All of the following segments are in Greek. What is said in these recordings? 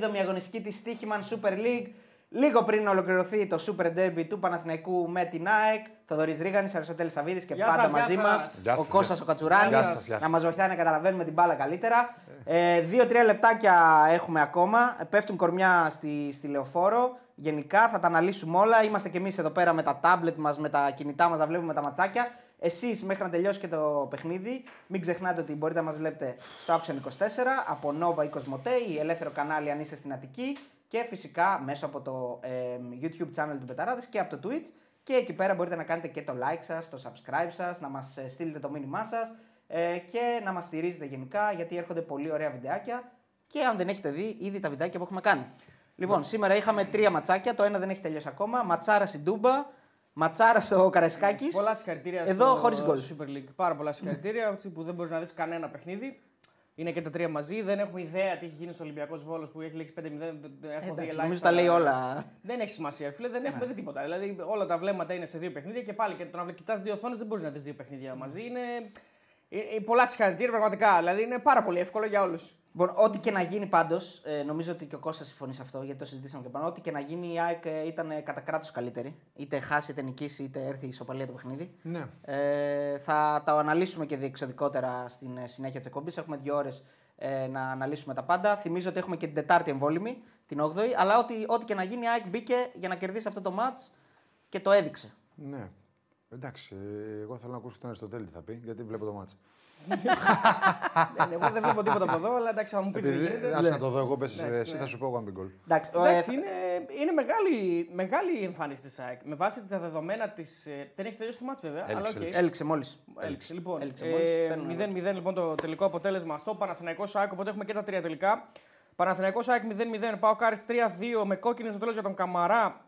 7η αγωνιστική της Stichiman Super League. Λίγο πριν ολοκληρωθεί το Super Derby του Παναθηναϊκού με την ΑΕΚ, Θοδωρής Ρίγανης, Αριστοτέλης Σαββίδης και Γεια πάντα σας, μαζί γεια μας. σας. Γεια Ο σας, Κώστας γεια ο Κατσουράνη Γεια σας, γεια να σας. μας βοηθάει να καταλαβαίνουμε την μπάλα καλύτερα. Ε, Δύο-τρία λεπτάκια έχουμε ακόμα. Ε, Πέφτουν κορμιά στη, στη λεωφόρο. Γενικά θα τα αναλύσουμε όλα. Είμαστε κι εμείς εδώ πέρα με τα τάμπλετ μας, με τα κινητά μας, να βλέπουμε τα ματσάκια. Εσείς μέχρι να τελειώσει και το παιχνίδι, μην ξεχνάτε ότι μπορείτε να μας βλέπετε στο Action 24, από Nova ή Cosmote ή ελεύθερο κανάλι αν είστε στην Αττική και φυσικά μέσω από το ε, YouTube channel του Πεταράδες και από το Twitch. Και εκεί πέρα μπορείτε να κάνετε και το like σας, το subscribe σας, να μας ε, στείλετε το μήνυμά σας ε, και να μας στηρίζετε γενικά γιατί έρχονται πολύ ωραία βιντεάκια και αν δεν έχετε δει ήδη τα βιντεάκια που έχουμε κάνει. Λοιπόν, σήμερα είχαμε τρία ματσάκια, το ένα δεν έχει τελειώσει ακόμα. Ματσάρα στην Τούμπα, ματσάρα στο Καρεσκάκη. Πολλά συγχαρητήρια Εδώ στο χωρίς γκολ. Super League. Πάρα πολλά συγχαρητήρια έτσι, που δεν μπορείς να δεις κανένα παιχνίδι. Είναι και τα τρία μαζί. Δεν έχουμε ιδέα τι έχει γίνει στο Ολυμπιακός Βόλος που έχει λήξει 5-0. Δεν- δεν- Έχω δει Εντάξει, ελάχιστα. νομίζω τα λέει όλα. Δεν έχει σημασία, φίλε. Δεν Ναι. έχουμε δει τίποτα. Δηλαδή, όλα τα βλέμματα είναι σε δύο παιχνίδια και πάλι και το να κοιτάς δύο οθόνες δεν μπορείς να δεις δύο παιχνίδια μαζί. Είναι... ε, ε, πολλά συγχαρητήρια πραγματικά. Δηλαδή, είναι πάρα πολύ εύκολο για όλους. Λοιπόν, ό,τι και να γίνει πάντως, ε, νομίζω ότι και ο Κώστας συμφωνεί σε αυτό γιατί το συζητήσαμε και πάνω. Ό,τι και να γίνει, η ΑΕΚ ε, ήταν ε, κατά κράτος καλύτερη. Είτε χάσει, είτε νικήσει, είτε έρθει η ισοπαλία το παιχνίδι. Ναι. Ε, θα τα αναλύσουμε και διεξοδικότερα στην ε, συνέχεια της εκπομπής. Έχουμε δύο ώρες ε, να αναλύσουμε τα πάντα. Θυμίζω ότι έχουμε και την Τετάρτη εμβόλιμη, την 8η. Αλλά ό,τι, ό,τι και να γίνει, η ΑΕΚ μπήκε για να κερδίσει αυτό το match και το έδειξε. Ναι. Εντάξει, ε, εγώ θέλω να ακούσω τον Αριστοτέλη τι θα πει, γιατί βλέπω το ματς. Δεν, εγώ δεν βλέπω τίποτα από εδώ, αλλά εντάξει, θα μου πείτε τι Επειδή, γίνεται. ας να το δω εγώ, πες, Εντάξει, εσύ ναι. θα σου πω εγώ αν μπει γκολ. Εντάξει, ο, Εντάξει, ε, είναι, είναι μεγάλη, μεγάλη η εμφάνιση της ΑΕΚ. Με βάση τα δεδομένα της. Δεν έχει τελειώσει το ματς βέβαια. Έληξε, αλλά οκ. έληξε. έληξε μόλις. Έληξε, λοιπόν. Έληξε ε, μόλις. Παίρνουμε 0-0 λοιπόν το τελικό αποτέλεσμα στο Παναθηναϊκό ΑΕΚ, οπότε έχουμε και τα τρία τελικά. Παναθηναϊκό ΑΕΚ 0-0, πάω κάρι 3-2 με κόκκινη στο τέλος για τον Καμαρά.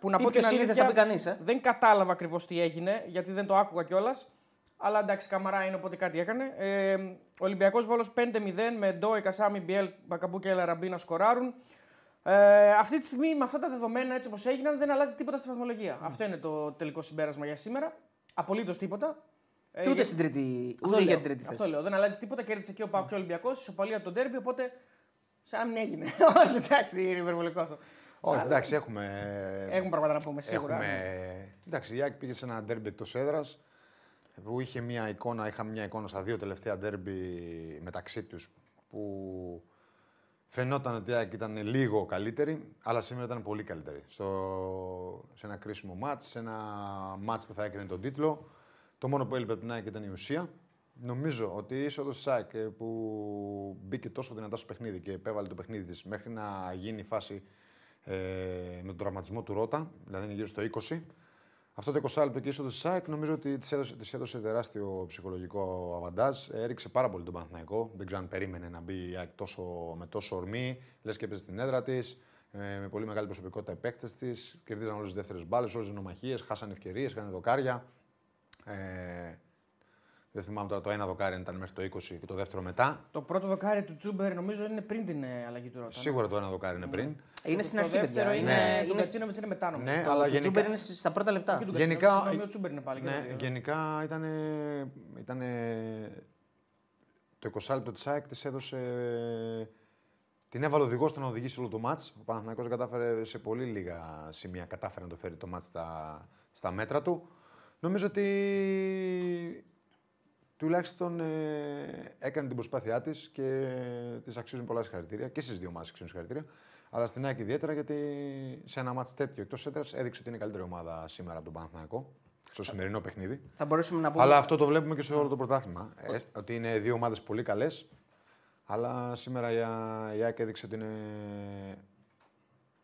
Που να τι πω πιο την σύνηθες θα αλήθεια, πει κανείς, ε. δεν κατάλαβα ακριβώς τι έγινε, γιατί δεν το άκουγα κιόλας. Αλλά εντάξει, Καμαρά είναι, οπότε κάτι έκανε. Ε, Ολυμπιακός Βόλος 5-0 με Ντόι, Κασάμι, Μπιέλ, Μπακαμπού και Ελαραμπή να σκοράρουν. Ε, αυτή τη στιγμή με αυτά τα δεδομένα έτσι όπως έγιναν δεν αλλάζει τίποτα στη βαθμολογία. Αυτό είναι το τελικό συμπέρασμα για σήμερα. Απολύτως τίποτα. Ε, Και ούτε για- στην τρίτη, αυτό ούτε για λέω. την τρίτη θέση. Αυτό λέω. Δεν αλλάζει τίποτα. Κέρδισε και ο Πάουκ και ο Ολυμπιακός. Ισοπαλία από τον Τέρμπι. Οπότε σαν να μην έγινε. Όχι, εντάξει, είναι υπερβολικός αυτό. Όχι, εντάξει, έχουμε. Έχουμε πράγματα να πούμε σίγουρα. Έχουμε... Εντάξει, η Άκη πήγε σε ένα ντέρμπι εκτός έδρας που είχε μια εικόνα, είχαμε μια εικόνα στα δύο τελευταία ντέρμπι μεταξύ τους που φαινόταν ότι η Άκη ήταν λίγο καλύτερη, αλλά σήμερα ήταν πολύ καλύτερη. Στο... Σε ένα κρίσιμο μάτς, σε ένα μάτς που θα έκρινε τον τίτλο. Το μόνο που έλειπε από την Άκη ήταν η ουσία. Νομίζω ότι η είσοδος της ΣΑΚ που μπήκε τόσο δυνατά στο παιχνίδι και επέβαλε το παιχνίδι της μέχρι να γίνει η φάση ε, με τον τραυματισμό του Ρότα, δηλαδή είναι γύρω στο 20. Αυτό το 20 λεπτό και είσοδο τη ΣΑΚ νομίζω ότι της έδωσε, της έδωσε τεράστιο ψυχολογικό αβαντάζ. Έριξε πάρα πολύ τον Παναθηναϊκό. Δεν ξέρω αν περίμενε να μπει η ΑΕΚ τόσο, με τόσο ορμή. Λες και έπαιζε στην έδρα της. Ε, με πολύ μεγάλη προσωπικότητα οι παίκτες της. Κερδίζαν όλες τις δεύτερες μπάλες, όλες τις μονομαχίες. Χάσαν ευκαιρίες, είχαν δοκάρια. Ε, δεν θυμάμαι τώρα το ένα δοκάρι αν ήταν μέχρι το 20 και το δεύτερο μετά. Το πρώτο δοκάρι του Τζούμπερ νομίζω είναι πριν την ε, αλλαγή του Ρότα. Σίγουρα το ένα δοκάρι είναι πριν. Είναι Το- στην το αρχή, δεύτερο παιδιά. είναι. Είναι, Είναι, είναι, Γκατσίνοβιτς είναι μετά νομίζω. Ναι, το- αλλά το γενικά- Τζούμπερ είναι στα πρώτα λεπτά. Και του Γενικά- Γκατσίνοβιτς, συγγνώμη, ο Τζούμπερ είναι πάλι. και Ναι, τα δύο. γενικά ήταν. Ήτανε, το 20 λεπτό της ΑΕΚ της έδωσε. Την έβαλε οδηγός στο να οδηγήσει όλο το μάτς. Ο Παναθηναϊκός κατάφερε σε πολύ λίγα σημεία κατάφερε να το φέρει το μάτς στα, στα μέτρα του. Νομίζω ότι τουλάχιστον ε, έκανε την προσπάθειά της και της αξίζουν πολλά συγχαρητήρια και στις δύο ομάδες αξίζουν συγχαρητήρια. Αλλά στην ΑΕΚ ιδιαίτερα γιατί σε ένα μάτς τέτοιο εκτός έδρας έδειξε ότι είναι η καλύτερη ομάδα σήμερα από τον Παναθηναϊκό στο σημερινό παιχνίδι. Θα μπορούσαμε να πούμε. Αλλά αυτό το βλέπουμε και σε όλο το πρωτάθλημα. Ε, ότι είναι δύο ομάδες πολύ καλές. Αλλά σήμερα η, Α- η ΑΕΚ έδειξε ότι, είναι...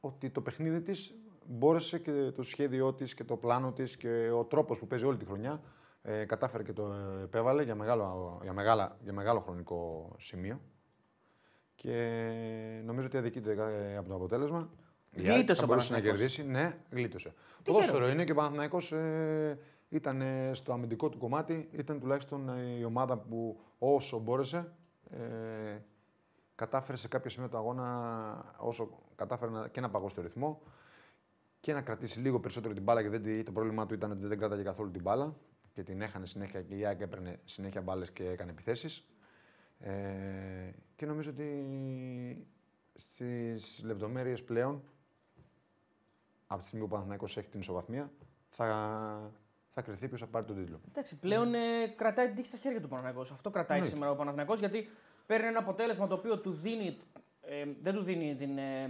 ότι το παιχνίδι της μπόρεσε και το σχέδιό της και το πλάνο της και ο τρόπος που παίζει όλη τη χρονιά ε, κατάφερε και το επέβαλε για μεγάλο, για, μεγάλα, για μεγάλο χρονικό σημείο. Και νομίζω ότι αδικείται ε, από το αποτέλεσμα. Η ΑΕΚ Γλίτωσε θα ο μπορούσε να Παναθηναϊκός. κερδίσει. Ναι, γλίτωσε. Το ποδόσφαιρο είναι και ο Παναθηναϊκός ε, ήταν ε, στο αμυντικό του κομμάτι, ήταν τουλάχιστον ε, η ομάδα που όσο μπόρεσε ε, κατάφερε σε κάποια σημεία του αγώνα όσο κατάφερε να, και να παγώσει το ρυθμό και να κρατήσει λίγο περισσότερο την μπάλα γιατί δεν- το πρόβλημά του ήταν ότι δεν κράταγε καθόλου την μπάλα και την έχανε συνέχεια και η ΑΕΚ έπαιρνε συνέχεια μπάλες και έκανε επιθέσεις. Ε, και νομίζω ότι στις λεπτομέρειες πλέον, από τη στιγμή που ο Παναθηναϊκός έχει την ισοβαθμία, θα, θα κρυθεί ποιος θα πάρει τον τίτλο. Εντάξει, πλέον ε, κρατάει την τύχη στα χέρια του Παναθηναϊκός. Αυτό κρατάει Εννοείται. σήμερα ο Παναθηναϊκός γιατί παίρνει ένα αποτέλεσμα το οποίο του δίνει. Ε, δεν του δίνει την. Ε, ε,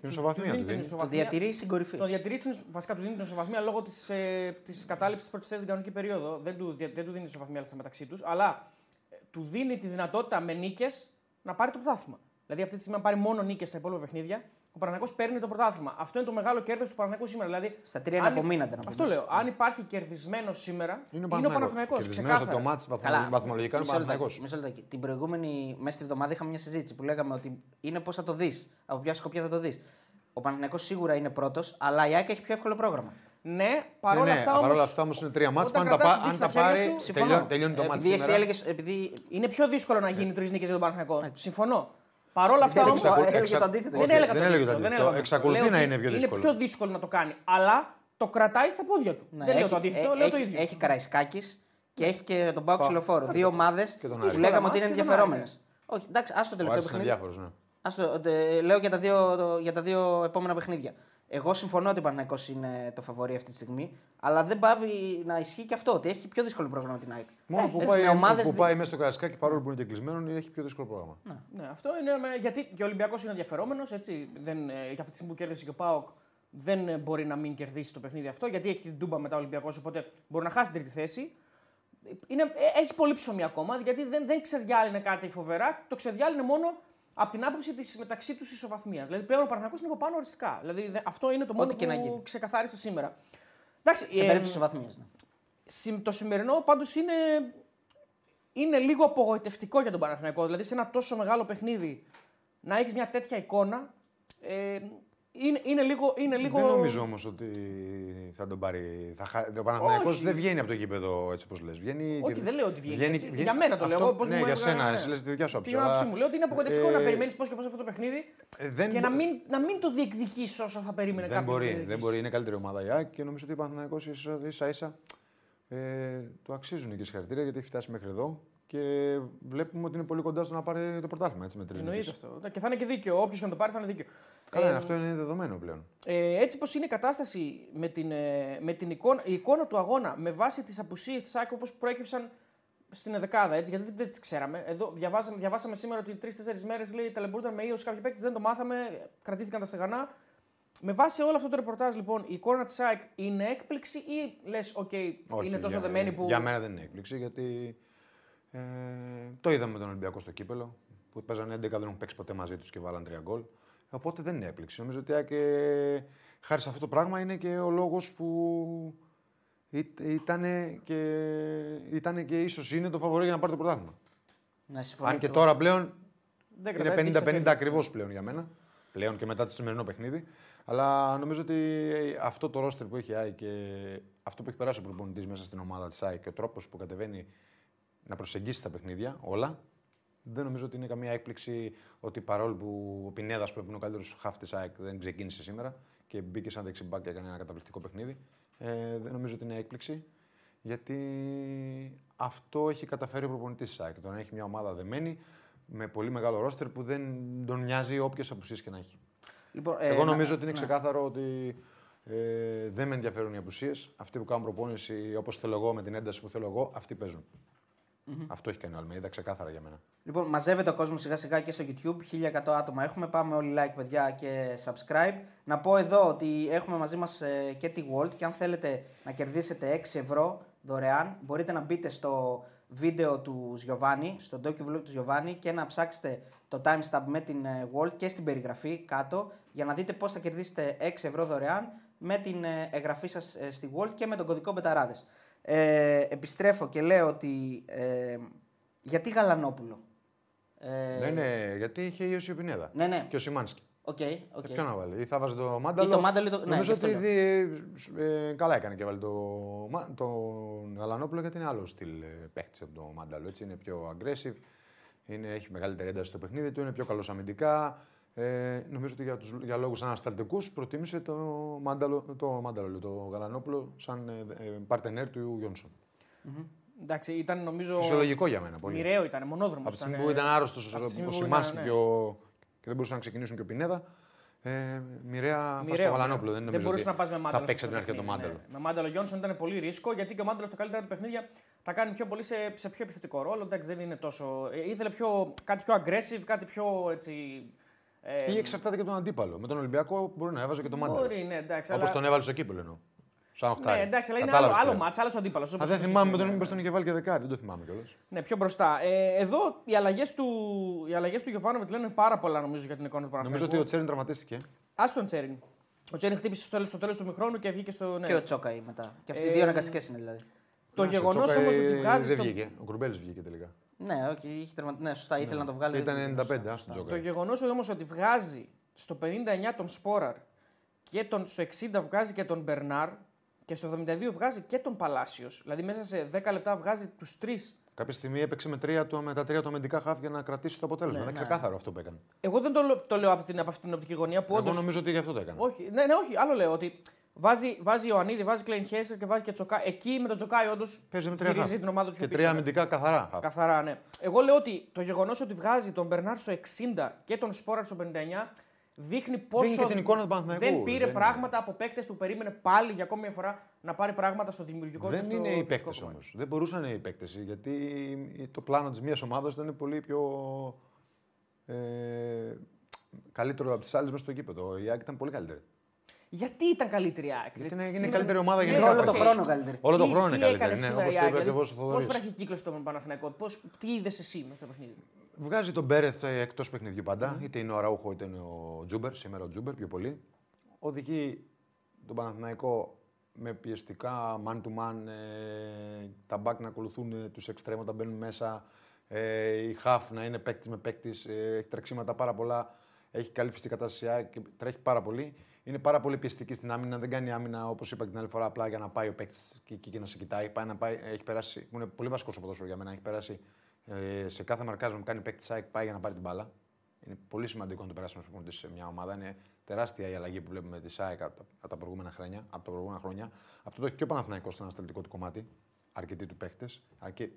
του- ισοβαθμία του δίνει του την δίνει. Το ισοβαθμία. διατηρεί στην κορυφή. Το διατηρεί στην- βασικά του δίνει την ισοβαθμία λόγω της ε, της κατάληψης της πρώτη θέση στην κανονική περίοδο. Δεν του, δεν του δίνει την ισοβαθμία στα μεταξύ τους, αλλά ε, του δίνει τη δυνατότητα με νίκες να πάρει το πρωτάθλημα. Δηλαδή αυτή τη στιγμή, αν πάρει μόνο νίκες στα υπόλοιπα παιχνίδια, ο Παναγιώ παίρνει το πρωτάθλημα. Αυτό είναι το μεγάλο κέρδος του Παναγιώ σήμερα. Δηλαδή, Στα τρία είναι αν- απομείνατε, να Αυτό πούμε. λέω. Αν υπάρχει κερδισμένος σήμερα, Είναι ο Παναθηναϊκός. Παναθηναϊκός. Ξεκάθαρα. Κερδισμένος από το μάτς βαθμο- βαθμολογικά είναι ο μισό λεπτάκι, Παναθηναϊκός. μισό λεπτάκι. Την προηγούμενη, μέσα στη εβδομάδα είχαμε μια συζήτηση που λέγαμε ότι είναι πώς θα το δεις. Από ποια σκοπιά θα το δεις. Ο Παναθηναϊκός σίγουρα είναι πρώτος, αλλά η ΑΕΚ έχει πιο εύκολο πρόγραμμα. Ναι, παρόλα ναι, ναι, αυτά παρόλα όμως, αυτά όμως είναι τρία μάτς. όταν Αν τα, κρατάς πά- την αν τύχη τα στα χέρια πάρει, σου, Συμφωνώ. τελειώνει, τελειώνει το μάτς επειδή εσύ σήμερα. έλεγες, επειδή είναι πιο δύσκολο να γίνει τρεις νίκες για τον Παναθηναϊκό. Συμφωνώ. Παρόλα αυτά Δεν όμω. εξακου- Εξακου- έλεγε το αντίθετο. Δεν Όχι, έλεγα δεν το έλεγε το αντίθετο, δεν αντίθετο. έλεγα το Εξακολουθεί Λέω να ότι είναι πιο δύσκολο. Είναι πιο δύσκολο να το κάνει. Αλλά το κρατάει στα πόδια του. Ναι, δεν λέω έχει- το αντίθετο, ε, λέω έχει, το ίδιο. Έχει Καραϊσκάκης και έχει και τον Πάο Ξυλοφόρο. Δύο ομάδες Και τον που Άρη. λέγαμε ότι Δύσκολα είναι μάτς και τον ενδιαφερόμενες. Άρη, Όχι, εντάξει, άστο το Ο τελευταίο Άρης είναι παιχνίδι. διάφορος. Ναι. Άστο, ε, λέω για τα, δύο, για τα δύο επόμενα παιχνίδια. Εγώ συμφωνώ ότι ο Παναγιακός είναι το φαβορή αυτή τη στιγμή, αλλά δεν πάβει να ισχύει και αυτό, ότι έχει πιο δύσκολο πρόγραμμα την ΑΕΚ. Μόνο Έχει, που έτσι, πάει, με ομάδες που δι- πάει μέσα στο Καρασκάκι, παρόλο που είναι και κλεισμένο, έχει πιο δύσκολο πρόγραμμα. Ναι, αυτό είναι με- γιατί και ο Ολυμπιακός είναι ενδιαφερόμενος. Δεν, ε, για αυτή τη στιγμή που κέρδισε και ο Πάοκ δεν ε, μπορεί να μην κερδίσει το παιχνίδι αυτό γιατί έχει την τούμπα μετά ο Ολυμπιακός. Οπότε μπορεί να χάσει την τρίτη θέση. Είναι, ε, έχει πολύ ψωμί ακόμα γιατί δεν, δεν ξεδιάλυνε κάτι φοβερά. Το ξεδιάλυνε μόνο από την άποψη της μεταξύ τους ισοβαθμίας. Δηλαδή πλέον ο Παναγιώτο είναι από πάνω οριστικά. Δηλαδή δε- αυτό είναι το μόνο και να που γίνει. ξεκαθάρισε σήμερα. Εντάξει, Σε ε, περίπτωση βαθμία. Ναι. συμ- το σημερινό πάντως είναι, είναι λίγο απογοητευτικό για τον Παναθηναϊκό. Δηλαδή σε ένα τόσο μεγάλο παιχνίδι να έχεις μια τέτοια εικόνα. Ε, είναι, είναι λίγο. Είναι λίγο... Δεν νομίζω όμως ότι θα τον πάρει. Θα χα... Ο Παναθηναϊκός Όχι. δεν βγαίνει από το γήπεδο έτσι όπως λες. Βγαίνει... Όχι, δεν λέω ότι βγαίνει. βγαίνει- έτσι. βγαίνει- Για μένα το λέω. Αυτό- εγώ, πώς ναι, μου για έβγαλε, σένα, ναι. εσύ λες τη δικιά σου άποψη, Την άποψή αλλά, μου. Λέω ότι είναι απογοητευτικό ε, να περιμένεις πώς και πώς αυτό το παιχνίδι Ε, δεν και μπο- να μην, να μην το διεκδικήσει όσο θα περίμενε δεν κάποιος. μπορεί, δεν μπορεί. Είναι καλύτερη ομάδα η ΑΕΚ και νομίζω ότι ο Παναθηναϊκός ίσα ίσα, ίσα ε, το αξίζουν και συγχαρητήρια γιατί έχει φτάσει μέχρι εδώ και βλέπουμε ότι είναι πολύ κοντά στο να πάρει το πρωτάθλημα έτσι, με τρεις Εννοείται αυτό. Ναι, Και θα είναι και δίκαιο. Όποιος και να το πάρει θα είναι δίκαιο. Καλά, Ε, αυτό είναι δεδομένο πλέον. Ε, έτσι πως είναι η κατάσταση με την, ε, με την εικόνα, η εικόνα του αγώνα με βάση τις απουσίες της ΑΕΚ όπως προέκυψαν στην δεκάδα, έτσι, γιατί δεν, δεν τις ξέραμε. Εδώ διαβάσαμε, διαβάσαμε σήμερα ότι τρει-τέσσερι μέρες λέει ταλαιπωρούνταν με ίος κάποιοι παίκτες, δεν το μάθαμε, κρατήθηκαν τα στεγανά. Με βάση όλο αυτό το ρεπορτάζ, λοιπόν, η εικόνα της ΑΕΚ είναι έκπληξη ή λες, OK, Όχι, είναι τόσο για, δεμένη που. Για μένα δεν είναι έκπληξη γιατί ε, το είδαμε με τον Ολυμπιακό στο κύπελο που παίζανε 11, δεν έχουν παίξει ποτέ μαζί τους και βάλαν 3 γκολ. Οπότε δεν είναι έκπληξη. Νομίζω ότι και, χάρη σε αυτό το πράγμα είναι και ο λόγος που ήταν και, ήτανε και ίσως είναι το φαβορή για να πάρει το πρωτάθλημα. Να συμφωνώ Αν και εγώ. τώρα πλέον δεν κρατάει τύχη είναι στα 50-50 χέρια της. ακριβώς πλέον για μένα. Πλέον και μετά το σημερινό παιχνίδι. Αλλά νομίζω ότι αυτό το ρόστερ που έχει η ΑΕΚ και αυτό που έχει περάσει ο προπονητής μέσα στην ομάδα της ΑΕΚ και ο τρόπος που κατεβαίνει να προσεγγίσει τα παιχνίδια όλα, δεν νομίζω ότι είναι καμία έκπληξη ότι παρόλο που ο Πινέδας που είναι ο καλύτερος χάφ τη ΑΕΚ δεν ξεκίνησε σήμερα και μπήκε σαν δεξιμπάκ και έκανε ένα καταπληκτικό παιχνίδι, ε, δεν νομίζω ότι είναι έκπληξη. Γιατί αυτό έχει καταφέρει ο προπονητής της ΑΕΚ. Το να έχει μια ομάδα δεμένη με πολύ μεγάλο ρόστερ που δεν τον νοιάζει όποιες απουσίες και να έχει. Λοιπόν, ε, Εγώ να- νομίζω ότι είναι ναι. ξεκάθαρο ότι ε, δεν με ενδιαφέρουν οι απουσίες. Αυτοί που κάνουν προπόνηση όπως θέλω εγώ, με την ένταση που θέλω εγώ, αυτοί παίζουν. Αυτό έχει κάνει ο Αλμέιδα ξεκάθαρα για μένα. Λοιπόν, μαζεύεται ο κόσμος σιγά σιγά και στο YouTube. 1100 άτομα έχουμε. Πάμε όλοι like, παιδιά, και subscribe. Να πω εδώ ότι έχουμε μαζί μας και τη Walt και αν θέλετε να κερδίσετε 6 ευρώ δωρεάν, μπορείτε να μπείτε στο βίντεο του Τζιοβάνι, στο docu-vlog του Τζιοβάνι και να ψάξετε το timestamp με την ε, Walt και στην περιγραφή κάτω για να δείτε πώς θα κερδίσετε 6 ευρώ δωρεάν με την ε, εγγραφή σας ε, στη Walt και με τον κωδικό Betarades. Ε, επιστρέφω και λέω ότι ε, γιατί Γαλανόπουλο; Ε, Ναι, ναι, γιατί είχε ίωση ο Πινέδα. Ναι, ναι. Και ο Σιμάνσκι. Οκ, οκ. Ε, Ποιο να βάλει, ή θα βάζει το Μάνταλο. Ή το Μάνταλο ή το- ναι, Νομίζω γι' αυτό ότι δι- ε, καλά έκανε και βάλει το, Μα- τον Γαλανόπουλο γιατί είναι άλλο στυλ ε, παίχτης από το Μάνταλο. Έτσι, είναι πιο aggressive, είναι, έχει μεγαλύτερη ένταση στο παιχνίδι του, είναι πιο καλός αμυντικά. Ε, νομίζω ότι για, τους, για λόγους ανασταλτικούς προτίμησε το Μάνταλο, το, Μάνταλο, λέω, το Γαλανόπουλο σαν ε, ε, παρτενέρ του Γιόνσον. Εντάξει, ήταν νομίζω. Φυσιολογικό για μένα πολύ. Μοιραίο ήταν, μονόδρομος. Από τη στιγμή που ήταν άρρωστος από τη ο στιγμή που Σιμάνσκι ήταν, και ναι. ο, και δεν μπορούσαν να ξεκινήσουν και ο Πινέδα. Ε, μοιραία Μοιραίο, στο Βαλανόπουλο. ναι. Δεν, δεν νομίζω μπορούσε ότι να πας με μάνταλο. Θα παίξει στο την αρχή το παιχνίδι, μάνταλο. ναι. Με μάνταλο Γιόνσον ήταν πολύ ρίσκο γιατί και ο μάνταλος στα καλύτερα του παιχνίδια τα κάνει πιο πολύ σε, σε πιο επιθετικό ρόλο. Εντάξει, δεν είναι τόσο. ε, ήθελε πιο, κάτι πιο aggressive, κάτι πιο έτσι. Ε, Ή εξαρτάται και από τον αντίπαλο. Με τον Ολυμπιακό μπορεί να έβαζε και το μάνταλο. Μπορεί, ναι, εντάξει. Όπως αλλά... τον έβαλε στο κύπελο εννοώ. Σαν οχτάρι. Ναι, εντάξει, αλλά είναι άλλο, Κατάλαβες άλλο τι λέω. μάτς, άλλος αντίπαλος. Α, δεν θυμάμαι με τον μήπω τον είχε βάλει και δεκάρι. Δεν το θυμάμαι κιόλας. Ναι, πιο μπροστά. Ε, εδώ οι αλλαγές του, οι αλλαγές του Γιωβάνοβιτς λένε πάρα πολλά νομίζω για την εικόνα του Παναθηναϊκού. Νομίζω ότι ο Τσέριν τραυματίστηκε. Α τον Τσέριν. Ο Τσέριν χτύπησε στο τέλο στο τέλος του μηχρόνου και βγήκε στο. Ναι. Και ο Τσόκαη μετά. Και αυτοί οι Ε, δύο αναγκαστικές είναι δηλαδή. Το γεγονός όμως ότι βγάζει. Δεν στο... βγήκε. Ο Κουρμπέλη βγήκε τελικά. Ναι, όχι, είχε τερματίσει. Ναι, σωστά, ήθελε να το βγάλει. Ήταν 95, α τον Το Τζόκα. γεγονός όμως ότι βγάζει στο 59 τον Σπόραρ και τον, στο 60 βγάζει και τον Μπερνάρ και στο 72 βγάζει και τον Παλάσιος. Δηλαδή μέσα σε 10 λεπτά βγάζει τους τρεις. Κάποια στιγμή έπαιξε με, τρία, του- με τα τρία του αμυντικά χάφ για να κρατήσει το αποτέλεσμα. Ναι, είναι ναι. ξεκάθαρο αυτό που έκανε. Εγώ δεν το, λέ- το λέω από, την, από αυτή την οπτική γωνία που Εγώ όντως... νομίζω ότι γι' αυτό το έκανε. Όχι, ναι, ναι, όχι, άλλο λέω ότι βάζει, βάζει Ιωαννίδη, βάζει Κλέιν Χέστερ και βάζει και Τσοκά. Εκεί με τον Τσοκάη όντως Παίζει με τρία γυρίζει χαφ. την ομάδα του πιο Και πίσω. τρία αμυντικά καθαρά. χαφ. Καθαρά, ναι. Εγώ λέω ότι το γεγονός ότι βγάζει τον Μπερνάρ στο 60 και τον Σπόραρ στο 59 δείχνει πόσο. και την εικόνα του Παναθηναϊκού. Δεν πήρε Δεν είναι. πράγματα από παίκτες που περίμενε πάλι για ακόμη μια φορά να πάρει πράγματα στο δημιουργικό και Δεν στο είναι οι τεχνικό παίκτες κομμάτι. όμως. Δεν μπορούσαν οι παίκτες. Γιατί το πλάνο της μία ομάδας ήταν πολύ πιο. Ε, καλύτερο από τις άλλες μέσα στο γήπεδο. Η ΑΕΚ ήταν πολύ καλύτερη. Γιατί ήταν καλύτερη η ΑΕΚ. Γιατί είναι, Σήμερα- είναι καλύτερη ομάδα Ναι, γενικά. όλο το φέτος. χρόνο καλύτερη. Όλο το Τι- χρόνο είναι τι καλύτερη. έκανε Ναι, σήμερα όπως η το ΑΕΚ, είπε δηλαδή, ακριβώς ο Πώς Θοδωρής. βραχικύκλωσε τον Παναθηναϊκό, πώς, τι είδες εσύ μέσα στο παιχνίδι; Βγάζει τον Μπέρεθ εκτός παιχνιδιού πάντα. Είτε είναι ο Αραούχο είτε είναι ο Τζούμπερ. Σήμερα ο Τζούμπερ πιο πολύ. Οδηγεί τον Παναθηναϊκό με πιεστικά man to man. Ε, τα μπακ να ακολουθούν ε, τους εξτρέμ όταν μπαίνουν μέσα. Ε, οι χαφ να είναι παίκτης με παίκτης. Ε, έχει τρεξίματα πάρα πολλά. Έχει καλή φυσική κατάσταση και τρέχει πάρα πολύ. Είναι πάρα πολύ πιεστική στην άμυνα. Δεν κάνει άμυνα όπως είπα και την άλλη φορά απλά για να πάει ο παίκτης και εκεί και να σε κοιτάει. Πάει να πάει, έχει περάσει, που είναι πολύ βασικός στο ποδόσφαιρο για μένα. Έχει περάσει ε, σε κάθε μαρκάζ που κάνει παίκτη ΑΕΚ πάει για να πάρει την μπάλα. Είναι πολύ σημαντικό να το περάσει ένα προπονητή σε μια ομάδα. Είναι τεράστια η αλλαγή που βλέπουμε τη ΑΕΚ από τα, από τα προηγούμενα χρόνια. Από τα προηγούμενα χρόνια. Αυτό το έχει και ο Παναθηναϊκός στο ανασταλτικό του κομμάτι. Αρκετοί του παίχτε,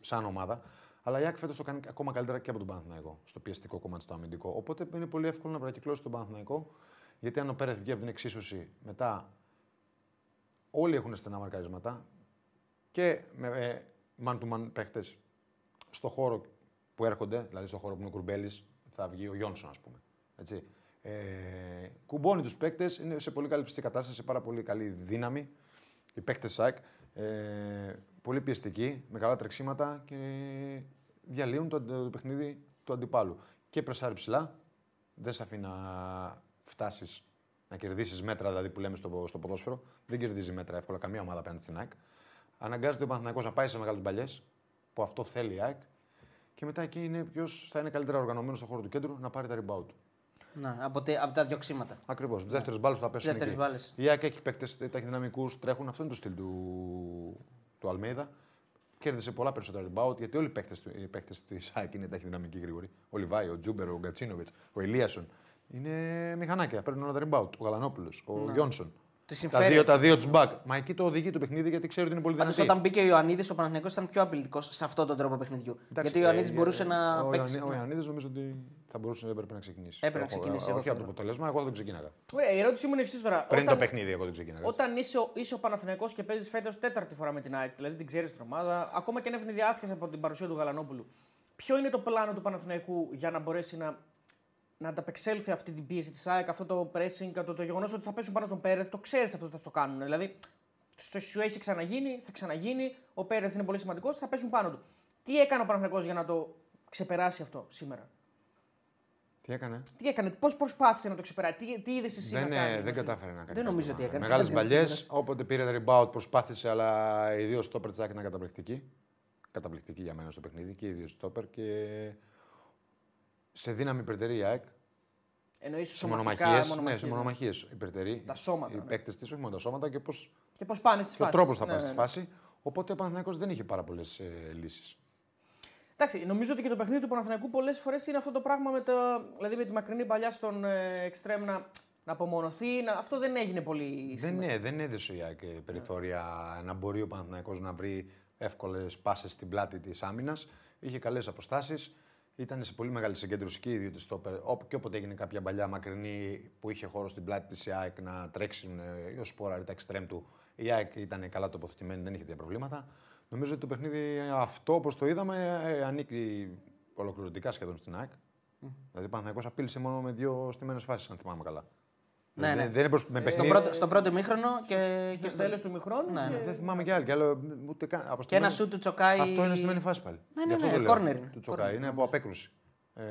σαν ομάδα. Αλλά η ΑΕΚ φέτος το κάνει ακόμα καλύτερα και από τον Παναθηναϊκό στο πιεστικό κομμάτι, στο αμυντικό. Οπότε είναι πολύ εύκολο να παρακυκλώσει τον Παναθηναϊκό. Γιατί αν ο Πέρεθ βγει από την εξίσωση μετά, όλοι έχουν στενά μαρκαρίσματα και με ε, man to man παίχτες στο χώρο που έρχονται, δηλαδή στο χώρο που είναι ο Κουρμπέλης, θα βγει ο Γιόνσον, ας πούμε. Έτσι. Ε, κουμπώνει τους παίκτες, είναι σε πολύ καλή φυσική κατάσταση, σε πάρα πολύ καλή δύναμη. Οι παίκτες ΣΑΚ. Ε, πολύ πιεστικοί, με καλά τρεξίματα και διαλύουν το, το παιχνίδι του αντιπάλου. Και πρεσάρει ψηλά, δεν σε αφήνει να φτάσεις να κερδίσεις μέτρα, δηλαδή που λέμε στο, στο ποδόσφαιρο. Δεν κερδίζει μέτρα εύκολα καμία ομάδα απέναντι στην ΑΕΚ. Αναγκάζεται ο Παναθηναϊκός να πάει σε μεγάλες μπαλιές, που αυτό θέλει η ΑΕΚ. Και μετά εκεί είναι ποιος θα είναι καλύτερα οργανωμένος στον χώρο του κέντρου να πάρει τα rebound. Ναι, από, τε, από τα διοξήματα. Ακριβώς. Τις δεύτερες μπάλες που θα πέσουν. δεύτερες εκεί. μπάλες. Η ΑΕΚ έχει παίκτες ταχυδυναμικού, τρέχουν. Αυτό είναι το στυλ του, του Αλμέιδα. Κέρδισε πολλά περισσότερα rebound γιατί όλοι οι παίκτες της ΑΕΚ είναι ταχυδυναμικοί γρήγοροι. Ο Λιβάη, ο Τζούμπερ, ο Γκατσίνοβιτς, ο Ελίασον. Είναι μηχανάκια. Παίρνουν όλα τα rebound. Ο Γαλανόπουλος, ο Γιόνσον. Τη Τα συμφέρει. δύο, τα δύο τους back. Μα εκεί το οδηγεί το παιχνίδι γιατί ξέρει ότι είναι πολύ Πάντως, δυνατή. όταν μπήκε ο Ιωαννίδης, ο Παναθηναϊκός ήταν πιο απειλητικός σε αυτόν τον τρόπο παιχνιδιού. Εντάξει, Γιατί ο Ιωαννίδης ε, μπορούσε ε, να ο παίξει. Ιωαννίδης- Ο ναι. Ιωαννίδης νομίζω ότι θα μπορούσε να έπρεπε να ξεκινήσει. Έπρεπε να Εγώ- ξεκινήσει, ε, εγώ Όχι από το θεωρώ. αποτέλεσμα, εγώ δεν το ξεκίναγα. Ωραία, η ερώτησή μου είναι εξής τώρα. Πριν όταν, το παιχνίδι, εγώ δεν ξεκίναγα. έτσι. Όταν είσαι, ο- είσαι ο Παναθηναϊκός και παίζεις φέτος τέταρτη φορά με την ΑΕΚ, δηλαδή την ξέρεις την ομάδα, ακόμα και αν έφυγε διάσχεση από την παρουσία του Γαλανόπουλου, ποιο είναι το πλάνο του Παναθηναϊκού για να μπορέσει να, να ανταπεξέλθει αυτή την πίεση της ΑΕΚ, αυτό το pressing, το, το γεγονός ότι θα πέσουν πάνω στον Πέρεθ, το ξέρεις αυτό ότι θα το κάνουν. Δηλαδή, στο σου έχει ξαναγίνει, θα ξαναγίνει, ο Πέρεθ είναι πολύ σημαντικός, θα πέσουν πάνω του. Τι έκανε ο Παναθηναϊκός για να το ξεπεράσει αυτό σήμερα; Τι έκανε; Τι έκανε, πώς προσπάθησε να το ξεπεράσει, τι, τι είδες εσύ Δεν, να ε, κάνει. δεν μέσα στο- κατάφερε να κάνει. Δεν νομίζω ότι έκανε. Μεγάλες Δεν μπαλιές. έκανε. Όποτε πήρε τα rebound προσπάθησε, αλλά οι δύο στόπερ της ήταν καταπληκτικοί. Καταπληκτική για μένα στο παιχνίδι και οι δύο στόπερ. Και σε δύναμη υπερτερεί η ΑΕΚ. Εννοείς Σε σωματικά μονομαχίες. Ναι, μονομαχίες, σε μονομαχίες υπερτερεί. Τα σώματα, Οι ναι. παίκτες της, όχι μόνο τα σώματα και, πώς, Και πώς πάνε στις και ο φάσεις. τρόπος θα πάει στη φάση. Οπότε ο Παναθηναϊκός δεν είχε πάρα πολλές ε, λύσεις. Εντάξει, νομίζω ότι και το παιχνίδι του Παναθηναϊκού πολλές φορές είναι αυτό το πράγμα με, το, δηλαδή με τη μακρινή παλιά στον ε, εξτρέμ να, να απομονωθεί. Να, αυτό δεν έγινε πολύ Δεν, σήμερα. ναι, δεν έδωσε η ΑΕΚ ε, περιθώρια να μπορεί ο Παναθηναϊκός να βρει εύκολες πάσες στην πλάτη της άμυνας. Είχε καλές αποστάσεις. Ήταν σε πολύ μεγάλη συγκέντρωση και οι δύο της στόπερ. Όπου και όποτε έγινε κάποια παλιά μακρινή που είχε χώρο στην πλάτη της ΑΕΚ να τρέξουν ε, ο Σπόρα τα εξτρέμ του. Η ΑΕΚ ήταν καλά τοποθετημένη, δεν είχε τέτοια προβλήματα. Νομίζω ότι το παιχνίδι αυτό, όπως το είδαμε, ε, ανήκει ολοκληρωτικά σχεδόν στην ΑΕΚ. Δηλαδή, ο Παναθηναϊκός απείλησε μόνο με δύο στιμένες φάσεις, αν θυμάμαι καλά. Ναι, δεν, ναι. δεν είναι προς, με Στο παιχνίδι. πρώτο, στο πρώτο μήχρονο και, και, Στο στο, τέλος του μηχρόνου. Ναι, ναι. και- Δεν θυμάμαι και άλλη. Και, άλλο, ούτε καν, και ένα αποστημένη- σου του τσοκάει. Αυτό είναι στιμένη φάση πάλι. Ναι, ναι, Γι' αυτό ναι, το λέω. corner είναι. Του τσοκάει. Corner, Είναι από νομίζω. απέκρουση. Ε,